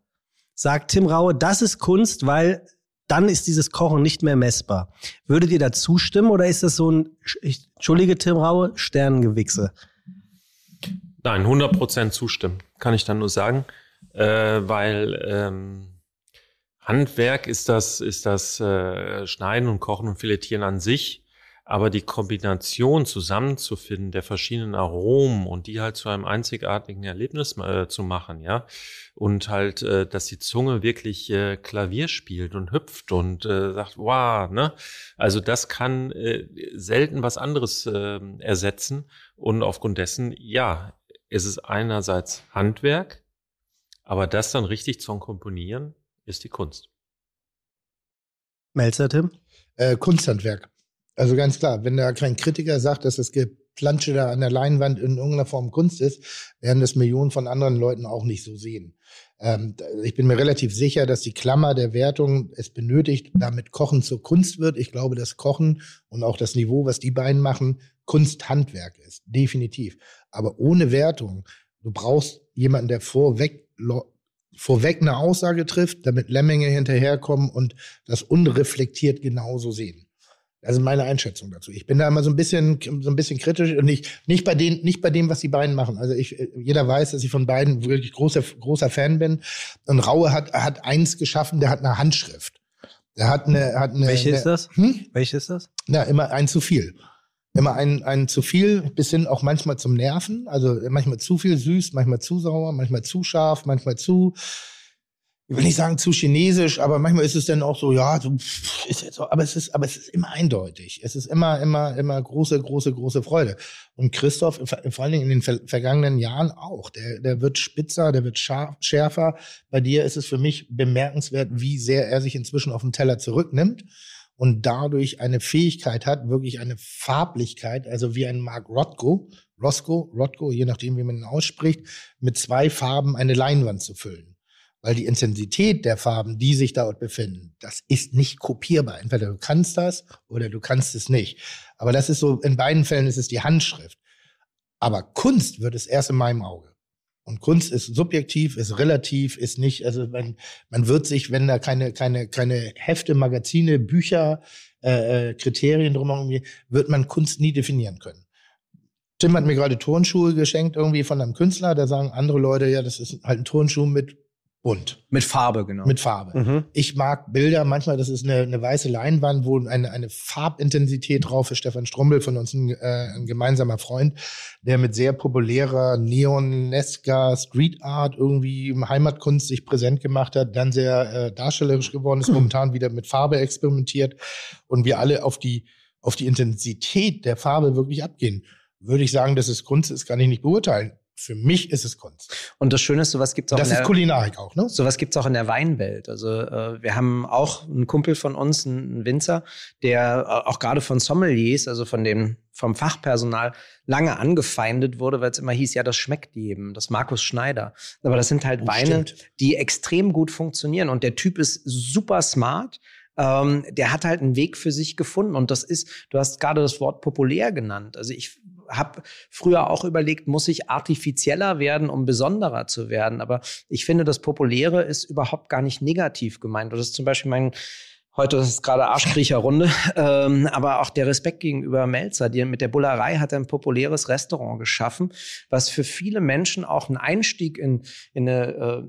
sagt Tim Raue, das ist Kunst, weil dann ist dieses Kochen nicht mehr messbar. Würdet ihr da zustimmen oder ist das so ein, ich, entschuldige Tim Raue, Sternengewichse? Nein, 100% zustimmen, kann ich dann nur sagen, äh, weil ähm, Handwerk ist das, ist das äh, Schneiden und Kochen und Filetieren an sich. Aber die Kombination zusammenzufinden der verschiedenen Aromen und die halt zu einem einzigartigen Erlebnis äh, zu machen, ja, und halt, äh, dass die Zunge wirklich äh, Klavier spielt und hüpft und äh, sagt, wow, ne? Also das kann äh, selten was anderes äh, ersetzen. Und aufgrund dessen, ja, es ist einerseits Handwerk, aber das dann richtig zu komponieren, ist die Kunst. Melzer, Tim? Äh, Kunsthandwerk. Also ganz klar, wenn da kein Kritiker sagt, dass das Geplansche da an der Leinwand in irgendeiner Form Kunst ist, werden das Millionen von anderen Leuten auch nicht so sehen. Ähm, ich bin mir relativ sicher, dass die Klammer der Wertung es benötigt, damit Kochen zur Kunst wird. Ich glaube, dass Kochen und auch das Niveau, was die beiden machen, Kunsthandwerk ist. Definitiv. Aber ohne Wertung. Du brauchst jemanden, der vorweg vorweg eine Aussage trifft, damit Lemminge hinterherkommen und das unreflektiert genauso sehen. Das ist meine Einschätzung dazu. Ich bin da immer so ein bisschen, so ein bisschen kritisch und nicht, nicht bei den, nicht bei dem, was die beiden machen. Also ich, jeder weiß, dass ich von beiden wirklich großer, großer Fan bin. Und Raue hat, hat eins geschaffen, der hat eine Handschrift. Der hat eine, hat eine. Welche eine, ist das? Hm? Welche ist das? Na, immer ein zu viel. Immer ein, ein zu viel, bis hin auch manchmal zum Nerven. Also manchmal zu viel süß, manchmal zu sauer, manchmal zu scharf, manchmal zu, ich will nicht sagen zu chinesisch, aber manchmal ist es dann auch so, ja, so, ist jetzt so, aber es ist, aber es ist immer eindeutig. Es ist immer, immer, immer große, große, große Freude. Und Christoph, vor allen Dingen in den ver vergangenen Jahren auch, der, der wird spitzer, der wird scharf, schärfer. Bei dir ist es für mich bemerkenswert, wie sehr er sich inzwischen auf den Teller zurücknimmt und dadurch eine Fähigkeit hat, wirklich eine Farblichkeit, also wie ein Mark Rothko, Roscoe, Rothko, je nachdem, wie man ihn ausspricht, mit zwei Farben eine Leinwand zu füllen. Weil die Intensität der Farben, die sich dort befinden, das ist nicht kopierbar. Entweder du kannst das oder du kannst es nicht. Aber das ist so, in beiden Fällen ist es die Handschrift. Aber Kunst wird es erst in meinem Auge. Und Kunst ist subjektiv, ist relativ, ist nicht, also man, man wird sich, wenn da keine, keine, keine Hefte, Magazine, Bücher, äh, äh Kriterien drumherum, wird man Kunst nie definieren können. Tim hat mir gerade Turnschuhe geschenkt, irgendwie von einem Künstler, da sagen andere Leute, ja, das ist halt ein Turnschuh mit bunt. Mit Farbe, genau. Mit Farbe. Mhm. Ich mag Bilder, manchmal, das ist eine, eine weiße Leinwand, wo eine, eine Farbintensität drauf ist. Stefan Strumbel von uns, ein, äh, ein gemeinsamer Freund, der mit sehr populärer neonesker Street Art irgendwie im Heimatkunst sich präsent gemacht hat, dann sehr äh, darstellerisch geworden ist, [clears throat] momentan wieder mit Farbe experimentiert und wir alle auf die, auf die Intensität der Farbe wirklich abgehen. Würde ich sagen, dass es Kunst ist, kann ich nicht beurteilen für mich ist es Kunst. Und das Schöne ist, sowas gibt es auch das in der, ist Kulinarik auch, ne? Sowas gibt es auch in der Weinwelt. Also äh, wir haben auch einen Kumpel von uns, einen Winzer, der äh, auch gerade von Sommeliers, also von dem vom Fachpersonal lange angefeindet wurde, weil es immer hieß, ja, das schmeckt jedem, das Markus Schneider. Aber das sind halt Oh, Weine, stimmt. die extrem gut funktionieren. Und der Typ ist super smart. Ähm, der hat halt einen Weg für sich gefunden. Und das ist, du hast gerade das Wort populär genannt. Also ich habe früher auch überlegt, muss ich artifizieller werden, um besonderer zu werden. Aber ich finde, das Populäre ist überhaupt gar nicht negativ gemeint. Das ist zum Beispiel mein Heute ist es gerade Arschkriecherrunde, [laughs] ähm, aber auch der Respekt gegenüber Melzer. Die, mit der Bullerei hat er ein populäres Restaurant geschaffen, was für viele Menschen auch ein Einstieg in, in eine äh,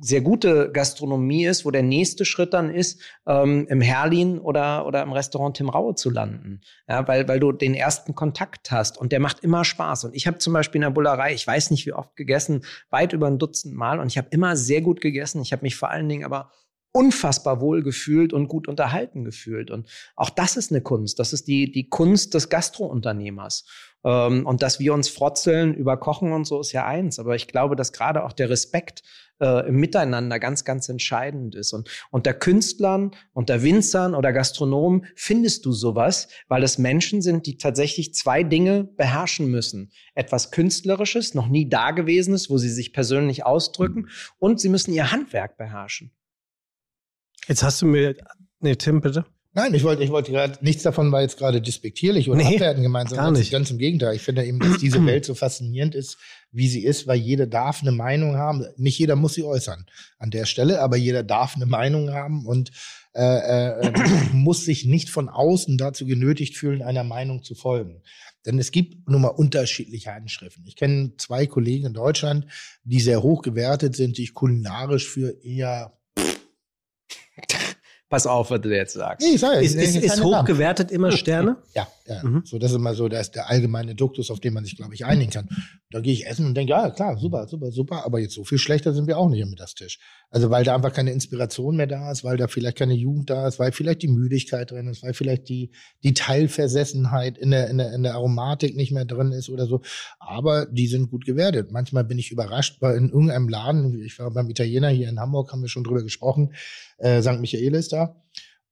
sehr gute Gastronomie ist, wo der nächste Schritt dann ist, ähm, im Herlin oder, oder im Restaurant Tim Raue zu landen. Ja, weil, weil du den ersten Kontakt hast und der macht immer Spaß. Und ich habe zum Beispiel in der Bullerei, ich weiß nicht wie oft gegessen, weit über ein Dutzend Mal und ich habe immer sehr gut gegessen. Ich habe mich vor allen Dingen aber unfassbar wohl gefühlt und gut unterhalten gefühlt. Und auch das ist eine Kunst. Das ist die, die Kunst des Gastrounternehmers. Ähm, und dass wir uns frotzeln über Kochen und so ist ja eins. Aber ich glaube, dass gerade auch der Respekt äh, im Miteinander ganz, ganz entscheidend ist. Und unter Künstlern, unter Winzern oder Gastronomen findest du sowas, weil es Menschen sind, die tatsächlich zwei Dinge beherrschen müssen. Etwas Künstlerisches, noch nie Dagewesenes, wo sie sich persönlich ausdrücken und sie müssen ihr Handwerk beherrschen. Jetzt hast du mir. Nee, Tim, bitte. Nein, ich wollte, ich wollte gerade, nichts davon war jetzt gerade despektierlich oder Nee, abwerten gemeint, sondern gar ganz- nicht. ganz im Gegenteil. Ich finde eben, dass diese [clears throat] Welt so faszinierend ist, wie sie ist, weil jeder darf eine Meinung haben. Nicht jeder muss sie äußern an der Stelle, aber jeder darf eine Meinung haben und äh, äh, muss sich nicht von außen dazu genötigt fühlen, einer Meinung zu folgen. Denn es gibt nun mal unterschiedliche Handschriften. Ich kenne zwei Kollegen in Deutschland, die sehr hoch gewertet sind, die ich kulinarisch für eher [laughs] Pass auf, was du jetzt sagst. Nee, ich sage, Ist, ist, ist hochgewertet immer Sterne? Ja, Ja, so das ist immer so, da ist der allgemeine Duktus, auf den man sich, glaube ich, einigen kann. Da gehe ich essen und denke, ja, klar, super, super, super, aber jetzt so viel schlechter sind wir auch nicht am Mittagstisch. Also weil da einfach keine Inspiration mehr da ist, weil da vielleicht keine Jugend da ist, weil vielleicht die Müdigkeit drin ist, weil vielleicht die, die Teilversessenheit in der, in, der, in der Aromatik nicht mehr drin ist oder so. Aber die sind gut gewertet. Manchmal bin ich überrascht, weil in irgendeinem Laden, ich war beim Italiener hier in Hamburg, haben wir schon drüber gesprochen, äh, St. Michael ist da.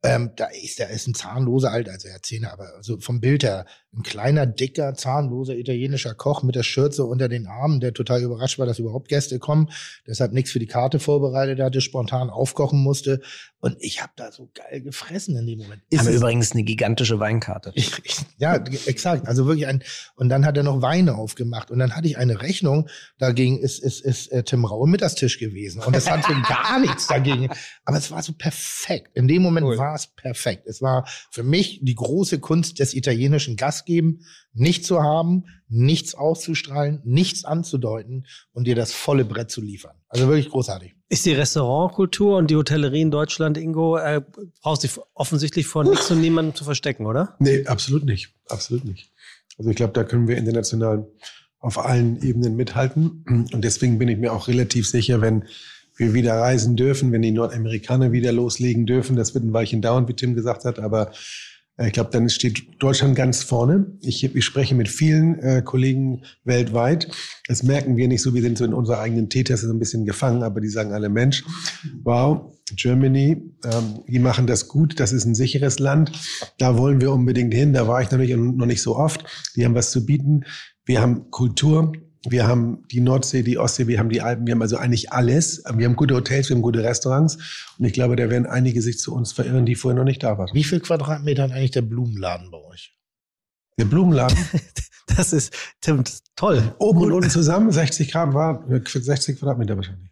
Ähm, da ist, der ist ein zahnloser Alter, also er hat Zähne, aber also vom Bild her ein kleiner, dicker, zahnloser italienischer Koch mit der Schürze unter den Armen, der total überrascht war, dass überhaupt Gäste kommen, deshalb nichts für die Karte vorbereitet hatte, spontan aufkochen musste. Und ich habe da so geil gefressen in dem Moment. Haben wir es- übrigens eine gigantische Weinkarte. ja, exakt. Also wirklich ein, und dann hat er noch Weine aufgemacht. Und dann hatte ich eine Rechnung, dagegen ist, ist, ist äh, Tim Raue Mittagstisch gewesen. Und das hatte gar nichts dagegen. Aber es war so perfekt. In dem Moment war es perfekt. Es war für mich die große Kunst des italienischen Gastgeben, nicht zu haben, nichts auszustrahlen, nichts anzudeuten und dir das volle Brett zu liefern. Also wirklich großartig. Ist die Restaurantkultur und die Hotellerie in Deutschland, Ingo, äh, brauchst du dich offensichtlich vor nichts und niemandem zu verstecken, oder? Nee, absolut nicht. Absolut nicht. Also ich glaube, da können wir international auf allen Ebenen mithalten. Und deswegen bin ich mir auch relativ sicher, wenn wir wieder reisen dürfen, wenn die Nordamerikaner wieder loslegen dürfen, das wird ein Weilchen dauern, wie Tim gesagt hat, aber äh, ich glaube, dann steht Deutschland ganz vorne. Ich, ich spreche mit vielen äh, Kollegen weltweit. Das merken wir nicht so. Wir sind so in unserer eigenen Teetasse so ein bisschen gefangen, aber die sagen alle, Mensch, wow, Germany, ähm, die machen das gut. Das ist ein sicheres Land. Da wollen wir unbedingt hin. Da war ich noch nicht, noch nicht so oft. Die haben was zu bieten. Wir haben Kultur. Wir haben die Nordsee, die Ostsee, wir haben die Alpen, wir haben also eigentlich alles. Wir haben gute Hotels, wir haben gute Restaurants. Und ich glaube, da werden einige sich zu uns verirren, die vorher noch nicht da waren. Wie viel Quadratmeter hat eigentlich der Blumenladen bei euch? Der Blumenladen. [laughs] Das ist, Tim, das ist toll. Oben und unten zusammen, 60 Grad war, 60 Quadratmeter wahrscheinlich.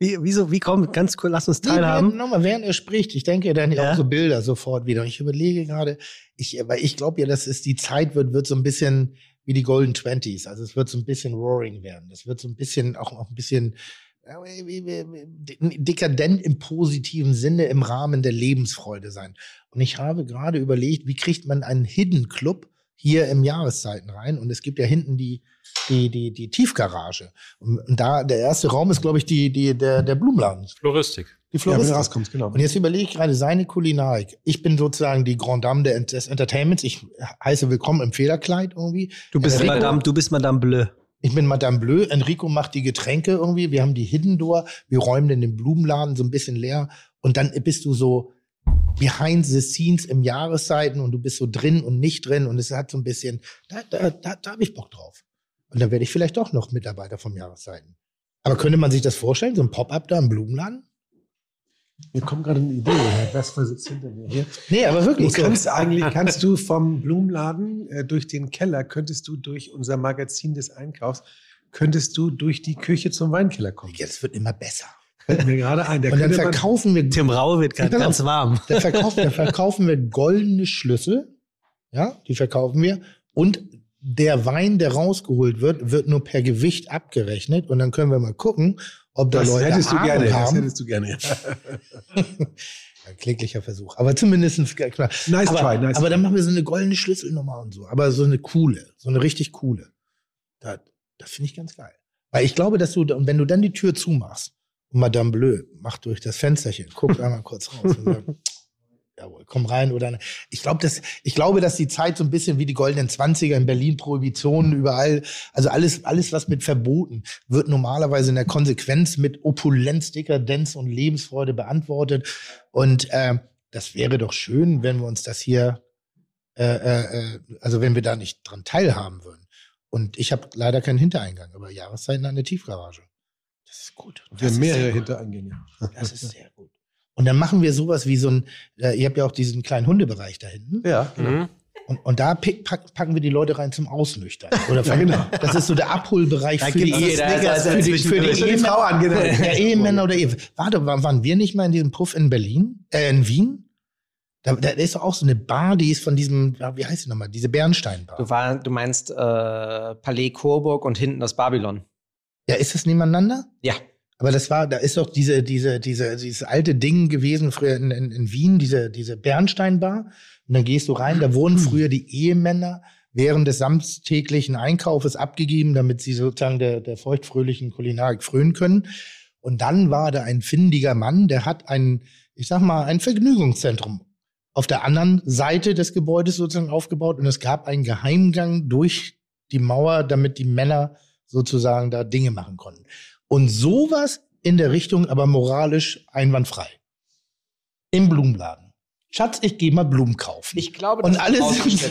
Wie, wieso, wie kommt, ganz kurz, lass uns Nee, teilhaben. während- Nochmal, während er spricht, ich denke dann Ja. auch so Bilder sofort wieder. Ich überlege gerade, ich, weil ich glaube ja, dass es die Zeit wird, wird so ein bisschen wie die Golden Twenties. Also es wird so ein bisschen roaring werden. Das wird so ein bisschen, auch, auch ein bisschen äh, dekadent im positiven Sinne im Rahmen der Lebensfreude sein. Und ich habe gerade überlegt, wie kriegt man einen Hidden Club hier im Jahreszeiten rein? Und es gibt ja hinten die, die, die, die Tiefgarage. Und, da, der erste Raum ist, glaube ich, die, die, der, der Blumenladen. Floristik. Die Ja, Floristik. du rauskommst, genau. Und jetzt überlege ich gerade seine Kulinarik. Ich bin sozusagen die Grand Dame des Entertainments. Ich heiße willkommen im Federkleid irgendwie. Du bist Enrico- Madame, du bist Madame Bleu. Ich bin Madame Bleu. Enrico macht die Getränke irgendwie. Wir haben die Hidden Door. Wir räumen den Blumenladen so ein bisschen leer. Und dann bist du so behind the scenes im Jahreszeiten und du bist so drin und nicht drin. Und es hat so ein bisschen, da, da, da, da habe ich Bock drauf. Und dann werde ich vielleicht doch noch Mitarbeiter vom Jahreszeiten. Aber könnte man sich das vorstellen, so ein Pop-up da im Blumenladen? Mir kommt gerade eine Idee. Herr Westphal sitzt hinter mir hier. Nee, aber wirklich Du so. kannst eigentlich, kannst du vom Blumenladen äh, durch den Keller, könntest du durch unser Magazin des Einkaufs, könntest du durch die Küche zum Weinkeller kommen. Jetzt wird immer besser. Fällt mir gerade ein. Da Und dann könnte man- verkaufen wir. Tim Rau wird Pass auf. ganz warm. [laughs] Da verkaufen, verkaufen wir goldene Schlüssel. Ja, die verkaufen wir. Und der Wein, der rausgeholt wird, wird nur per Gewicht abgerechnet. Und dann können wir mal gucken, ob da das Leute hättest du gerne. Das haben. hättest du gerne. [laughs] [laughs] Ein kläglicher Versuch. Aber zumindest klar. Nice aber, try, nice aber try. dann machen wir so eine goldene Schlüsselnummer und so. Aber so eine coole, so eine richtig coole. Das, das finde ich ganz geil. Weil ich glaube, dass du, und wenn du dann die Tür zumachst und Madame Bleu macht durch das Fensterchen, guckt einmal kurz raus und sagt, [laughs] jawohl, komm rein oder ich glaube, dass ich glaube, dass die Zeit so ein bisschen wie die goldenen Zwanziger in Berlin Prohibitionen überall, also alles alles was mit Verboten wird normalerweise in der Konsequenz mit Opulenz, Dekadenz und Lebensfreude beantwortet und äh, das wäre doch schön, wenn wir uns das hier äh, äh, äh, also wenn wir da nicht dran teilhaben würden. Und ich habe leider keinen Hintereingang, aber Jahreszeiten eine Tiefgarage. Das ist gut. Wir Das haben ist mehrere sehr gut. Hintereingänge. Das ist sehr gut. Und dann machen wir sowas wie so ein, äh, ihr habt ja auch diesen kleinen Hundebereich da hinten. Ja, Mhm. Und, und da pick, pack, packen wir die Leute rein zum Ausnüchtern. Oder Ja, genau. Das ist so der Abholbereich Da für die, jeder Snickers für die, für die, dazwischen. Ehemänner, Frau an, genau. der Ehemänner oder Ehe. Warte, waren wir nicht mal in diesem Puff in Berlin? Äh, in Wien? Da, da ist doch auch so eine Bar, die ist von diesem, wie heißt die nochmal? Diese Bernsteinbar. Du, war, du meinst äh, Palais Coburg und hinten das Babylon. Ja, ist das nebeneinander? Ja. Aber das war, da ist doch diese, diese, diese, dieses alte Ding gewesen früher in, in, in Wien, diese, diese Bernsteinbar. Und dann gehst du rein, da wurden früher die Ehemänner während des samstäglichen Einkaufes abgegeben, damit sie sozusagen der, der feuchtfröhlichen Kulinarik frönen können. Und dann war da ein findiger Mann, der hat ein, ich sag mal, ein Vergnügungszentrum auf der anderen Seite des Gebäudes sozusagen aufgebaut und es gab einen Geheimgang durch die Mauer, damit die Männer sozusagen da Dinge machen konnten. Und sowas in der Richtung, aber moralisch einwandfrei. Im Blumenladen. Schatz, ich gehe mal Blumen kaufen. Ich glaube, Und alles. [laughs] ich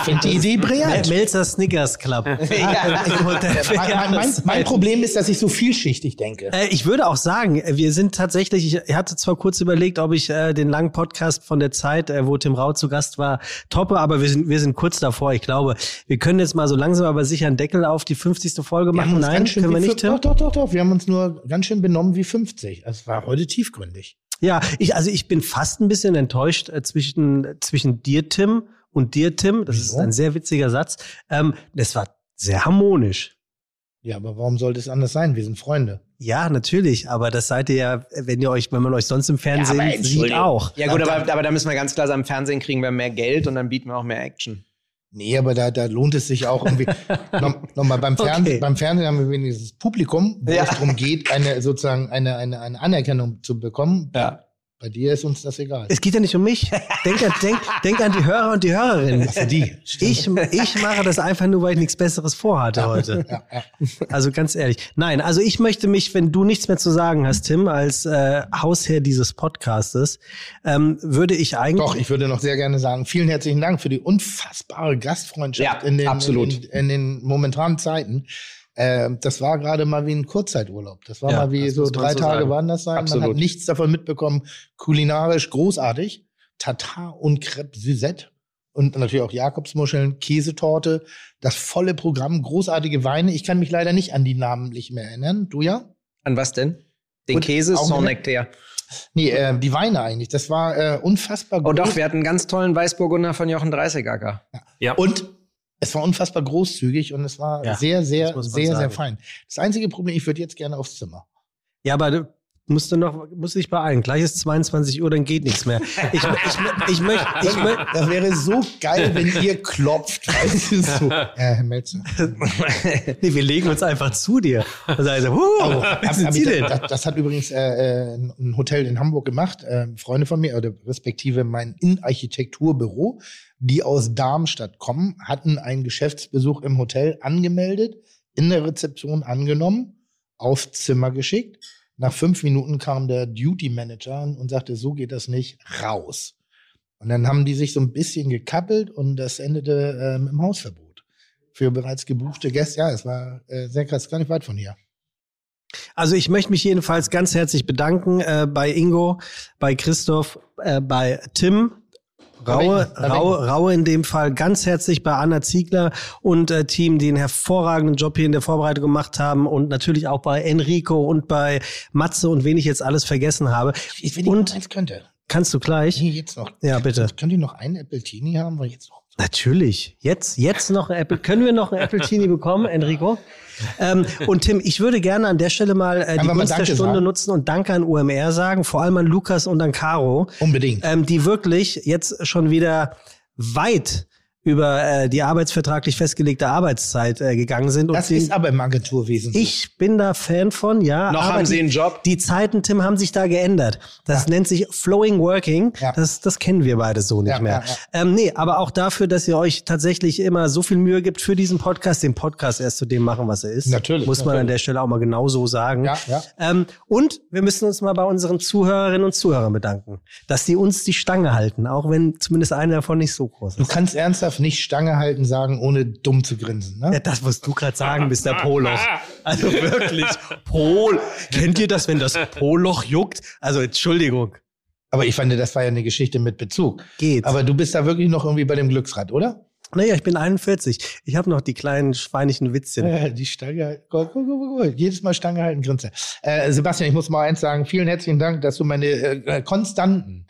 finde die Idee brillant. Melzer Snickers Club. [laughs] Ja. mein, mein, mein Problem ist, dass ich so vielschichtig denke. Äh, ich würde auch sagen, wir sind tatsächlich, ich hatte zwar kurz überlegt, ob ich äh, den langen Podcast von der Zeit, äh, wo Tim Rau zu Gast war, toppe, aber wir sind, wir sind kurz davor. Ich glaube, wir können jetzt mal so langsam aber sicher einen Deckel auf die 50. Folge machen. Nein, können wir nicht, Tim? Doch, doch, doch, doch. Wir haben uns nur ganz schön benommen wie 50. Es war heute tiefgründig. Ja, ich, also ich bin fast ein bisschen enttäuscht äh, zwischen, zwischen dir, Tim, und dir, Tim. Das ist Wieso? ein sehr witziger Satz. Ähm, das war sehr harmonisch. Ja, aber warum sollte es anders sein? Wir sind Freunde. Ja, natürlich, aber das seid ihr ja, wenn ihr euch, wenn man euch sonst im Fernsehen aber sieht, auch. Ja gut, aber, aber da müssen wir ganz klar sagen, im Fernsehen kriegen wir mehr Geld und dann bieten wir auch mehr Action. Nee, aber da, da lohnt es sich auch irgendwie. Nochmal [laughs] noch beim, Fernsehen, Okay. beim Fernsehen haben wir wenigstens Publikum, wo Ja. es darum geht, eine sozusagen eine, eine, eine Anerkennung zu bekommen. Ja. Bei dir ist uns das egal. Es geht ja nicht um mich. Denk an, denk, denk an die Hörer und die Hörerinnen. Für die. Ich, ich mache das einfach nur, weil ich nichts Besseres vorhatte heute. Ja, ja. Also ganz ehrlich. Nein, also ich möchte mich, wenn du nichts mehr zu sagen hast, Tim, als äh, Hausherr dieses Podcastes, ähm, würde ich eigentlich. Doch, ich würde noch sehr gerne sagen, vielen herzlichen Dank für die unfassbare Gastfreundschaft Ja, in, den, absolut. in, in den momentanen Zeiten. Ähm, das war gerade mal wie ein Kurzzeiturlaub. Das war Ja, mal wie so man drei so Tage sagen. waren das sein. Man Absolut. hat nichts davon mitbekommen. Kulinarisch großartig. Tatar und Crepe Suzette. Und natürlich auch Jakobsmuscheln, Käsetorte, das volle Programm, großartige Weine. Ich kann mich leider nicht an die namentlich mehr erinnern. Du ja? An was denn? Den Und Käse, auch Saint mit- Nectaire. Nee, äh, die Weine eigentlich. Das war äh, unfassbar Oh doch, wir hatten einen ganz tollen Weißburgunder von Jochen Dreißigacker. Ja. Und es war unfassbar großzügig und es war Ja, sehr, sehr, sehr, sehr sagen. fein. Das einzige Problem, ich würde jetzt gerne aufs Zimmer. Ja, aber du musst du noch, musst dich beeilen. Gleich ist 22 Uhr, dann geht nichts mehr. Ich, ich, ich, ich möchte, ich [laughs] möchte, Das wäre so geil, wenn ihr klopft. Weißt du, so. äh, Herr Melzer. nee, wir legen uns einfach zu dir. Und sagen so, huh, Oh, hab, sind Sie denn? das, das hat übrigens äh, äh, ein Hotel in Hamburg gemacht. Äh, Freunde von mir, oder respektive mein Innenarchitekturbüro, die aus Darmstadt kommen, hatten einen Geschäftsbesuch im Hotel angemeldet, in der Rezeption angenommen, aufs Zimmer geschickt. Nach fünf Minuten kam der Duty Manager und sagte, so geht das nicht, raus. Und dann haben die sich so ein bisschen gekappelt und das endete ähm, im Hausverbot. Für bereits gebuchte Gäste. Ja, es war äh, sehr krass, gar nicht weit von hier. Also ich möchte mich jedenfalls ganz herzlich bedanken äh, bei Ingo, bei Christoph, äh, bei Tim. Raue? Raue, Raue in dem Fall ganz herzlich bei Anna Ziegler und äh, Team, die einen hervorragenden Job hier in der Vorbereitung gemacht haben und natürlich auch bei Enrico und bei Matze und wen ich jetzt alles vergessen habe. Ich, wenn ich Und- noch eins könnte. Kannst du gleich? Nee, jetzt noch. Ja, bitte. Könnt ihr noch einen Appletini haben? Weil jetzt noch. Natürlich. Jetzt, jetzt noch ein Apple. Können wir noch ein Apple Teenie bekommen, Enrico? Ähm, und Tim, ich würde gerne an der Stelle mal äh, die Gunst der Stunde sagen. nutzen und Danke an UMR sagen, vor allem an Lukas und an Caro, Unbedingt. ähm, die wirklich jetzt schon wieder weit über äh, die arbeitsvertraglich festgelegte Arbeitszeit äh, gegangen sind. Und Das ist aber im Agenturwesen. so. ich bin da Fan von, ja. Noch aber haben Sie die, einen Job? Die Zeiten, Tim, haben sich da geändert. Das nennt sich Flowing Working. Ja. Das, das kennen wir beide so nicht Ja, mehr. ja, ja. Ähm, nee, aber auch dafür, dass ihr euch tatsächlich immer so viel Mühe gibt für diesen Podcast, den Podcast erst zu dem machen, was er ist. Natürlich, Muss man an der Stelle auch mal genau so sagen. Ja, ja. Ähm, und wir müssen uns mal bei unseren Zuhörerinnen und Zuhörern bedanken, dass die uns die Stange halten, auch wenn zumindest einer davon nicht so groß Du ist. kannst ernsthaft nicht Stange halten sagen, ohne dumm zu grinsen. Ne? Ja, das musst du gerade sagen, Mr. Poloch. [laughs] Also wirklich, Pol. Kennt ihr das, wenn das Poloch juckt? Also Entschuldigung. Aber ich fand, das war ja eine Geschichte mit Bezug. Geht. Aber du bist da wirklich noch irgendwie bei dem Glücksrad, oder? Naja, ich bin 41. Ich habe noch die kleinen schweinischen Witzchen. Ja, die Stange, guck, guck, guck, guck. jedes Mal Stange halten, Grinse. Äh, Sebastian, ich muss mal eins sagen, vielen herzlichen Dank, dass du meine äh, äh, konstanten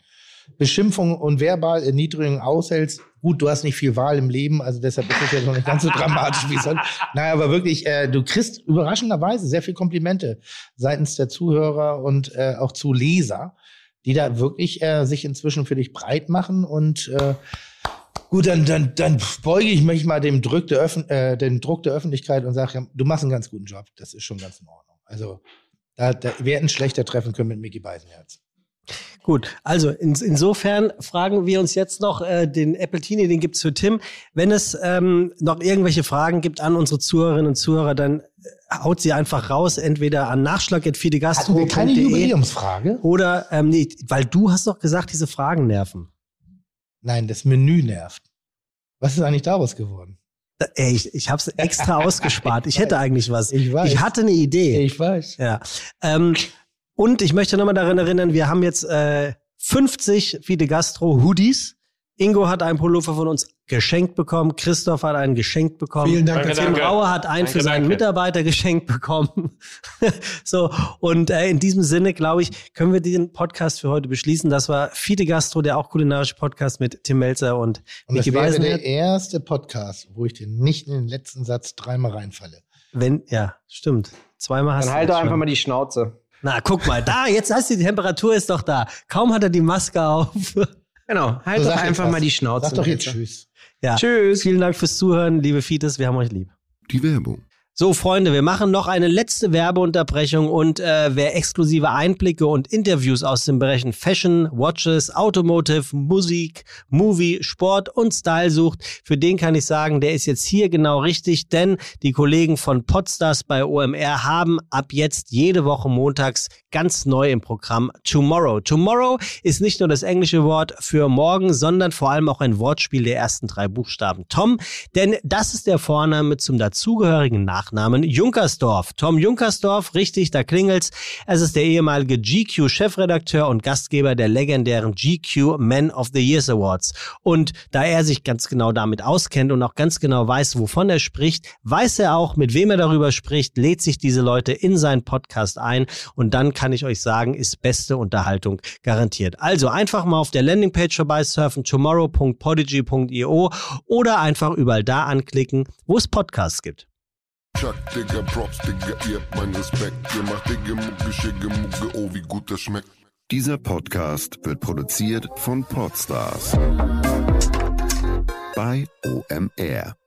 Beschimpfung und verbal Erniedrigung aushältst, gut, du hast nicht viel Wahl im Leben, also deshalb ist es jetzt noch nicht ganz so dramatisch wie sonst. Naja, aber wirklich, äh, du kriegst überraschenderweise sehr viel Komplimente seitens der Zuhörer und äh, auch zu Leser, die da wirklich äh, sich inzwischen für dich breit machen und äh, Gut, dann, dann, dann beuge ich mich mal dem Druck der, Öffn äh, dem Druck der Öffentlichkeit und sage, ja, du machst einen ganz guten Job. Das ist schon ganz in Ordnung. Also, da, da wir hätten schlechter treffen können mit Mickey Beisenherz. Gut, also in, insofern fragen wir uns jetzt noch äh, den Appletini, den gibt's für Tim. Wenn es ähm, noch irgendwelche Fragen gibt an unsere Zuhörerinnen und Zuhörer, dann äh, haut sie einfach raus, entweder an nachschlag.fidegastro.de. Hatten wir keine Jubiläumsfrage? Oder, ähm, nee, weil du hast doch gesagt, diese Fragen nerven. Nein, das Menü nervt. Was ist eigentlich daraus geworden? Ey, ich, ich habe es extra [laughs] ausgespart. Ich hätte eigentlich was. Ich weiß. Ich hatte eine Idee. Ich weiß. Ja. Ähm, und ich möchte nochmal daran erinnern, wir haben jetzt äh, 50 Fide Gastro Hoodies. Ingo hat einen Pullover von uns geschenkt bekommen. Christoph hat einen geschenkt bekommen. Vielen Dank. Danke, Tim danke. Rauer hat einen Danke, für seinen danke. Mitarbeiter geschenkt bekommen. [laughs] so, und äh, in diesem Sinne, glaube ich, können wir den Podcast für heute beschließen. Das war Fide Gastro, der auch kulinarische Podcast mit Tim Melzer und, Und das Micky wäre Beisenherz. der erste Podcast, wo ich dir nicht in den letzten Satz dreimal reinfalle. Wenn, ja, stimmt. Zweimal hast Dann du halt das doch einfach mal die Schnauze. Na, guck mal, da, jetzt hast du die Temperatur ist doch da. Kaum hat er die Maske auf. [laughs] Genau, halt So, doch einfach mal die Schnauze. Sag doch jetzt. Tschüss. Ja. Tschüss. Vielen Dank fürs Zuhören, liebe Fites, wir haben euch lieb. Die Werbung. So, Freunde, wir machen noch eine letzte Werbeunterbrechung und äh, wer exklusive Einblicke und Interviews aus den Bereichen Fashion, Watches, Automotive, Musik, Movie, Sport und Style sucht, für den kann ich sagen, der ist jetzt hier genau richtig, denn die Kollegen von Podstars bei OMR haben ab jetzt jede Woche montags ganz neu im Programm Tomorrow. Tomorrow ist nicht nur das englische Wort für morgen, sondern vor allem auch ein Wortspiel der ersten drei Buchstaben Tom, denn das ist der Vorname zum dazugehörigen Nachnamen Junkersdorf. Tom Junkersdorf, richtig, da klingelt's. Es ist der ehemalige GQ-Chefredakteur und Gastgeber der legendären GQ Men of the Years Awards. Und da er sich ganz genau damit auskennt und auch ganz genau weiß, wovon er spricht, weiß er auch, mit wem er darüber spricht, lädt sich diese Leute in seinen Podcast ein und dann kann ich euch sagen, ist beste Unterhaltung garantiert. Also einfach mal auf der Landingpage vorbeisurfen, tomorrow.podigy.io oder einfach überall da anklicken, wo es Podcasts gibt. Chuck, Digga, Props, Digga, ihr habt meinen Respekt. Ihr macht Digga, Mucke, Schicke, Mucke, oh, wie gut das schmeckt. Dieser Podcast wird produziert von Podstars bei OMR.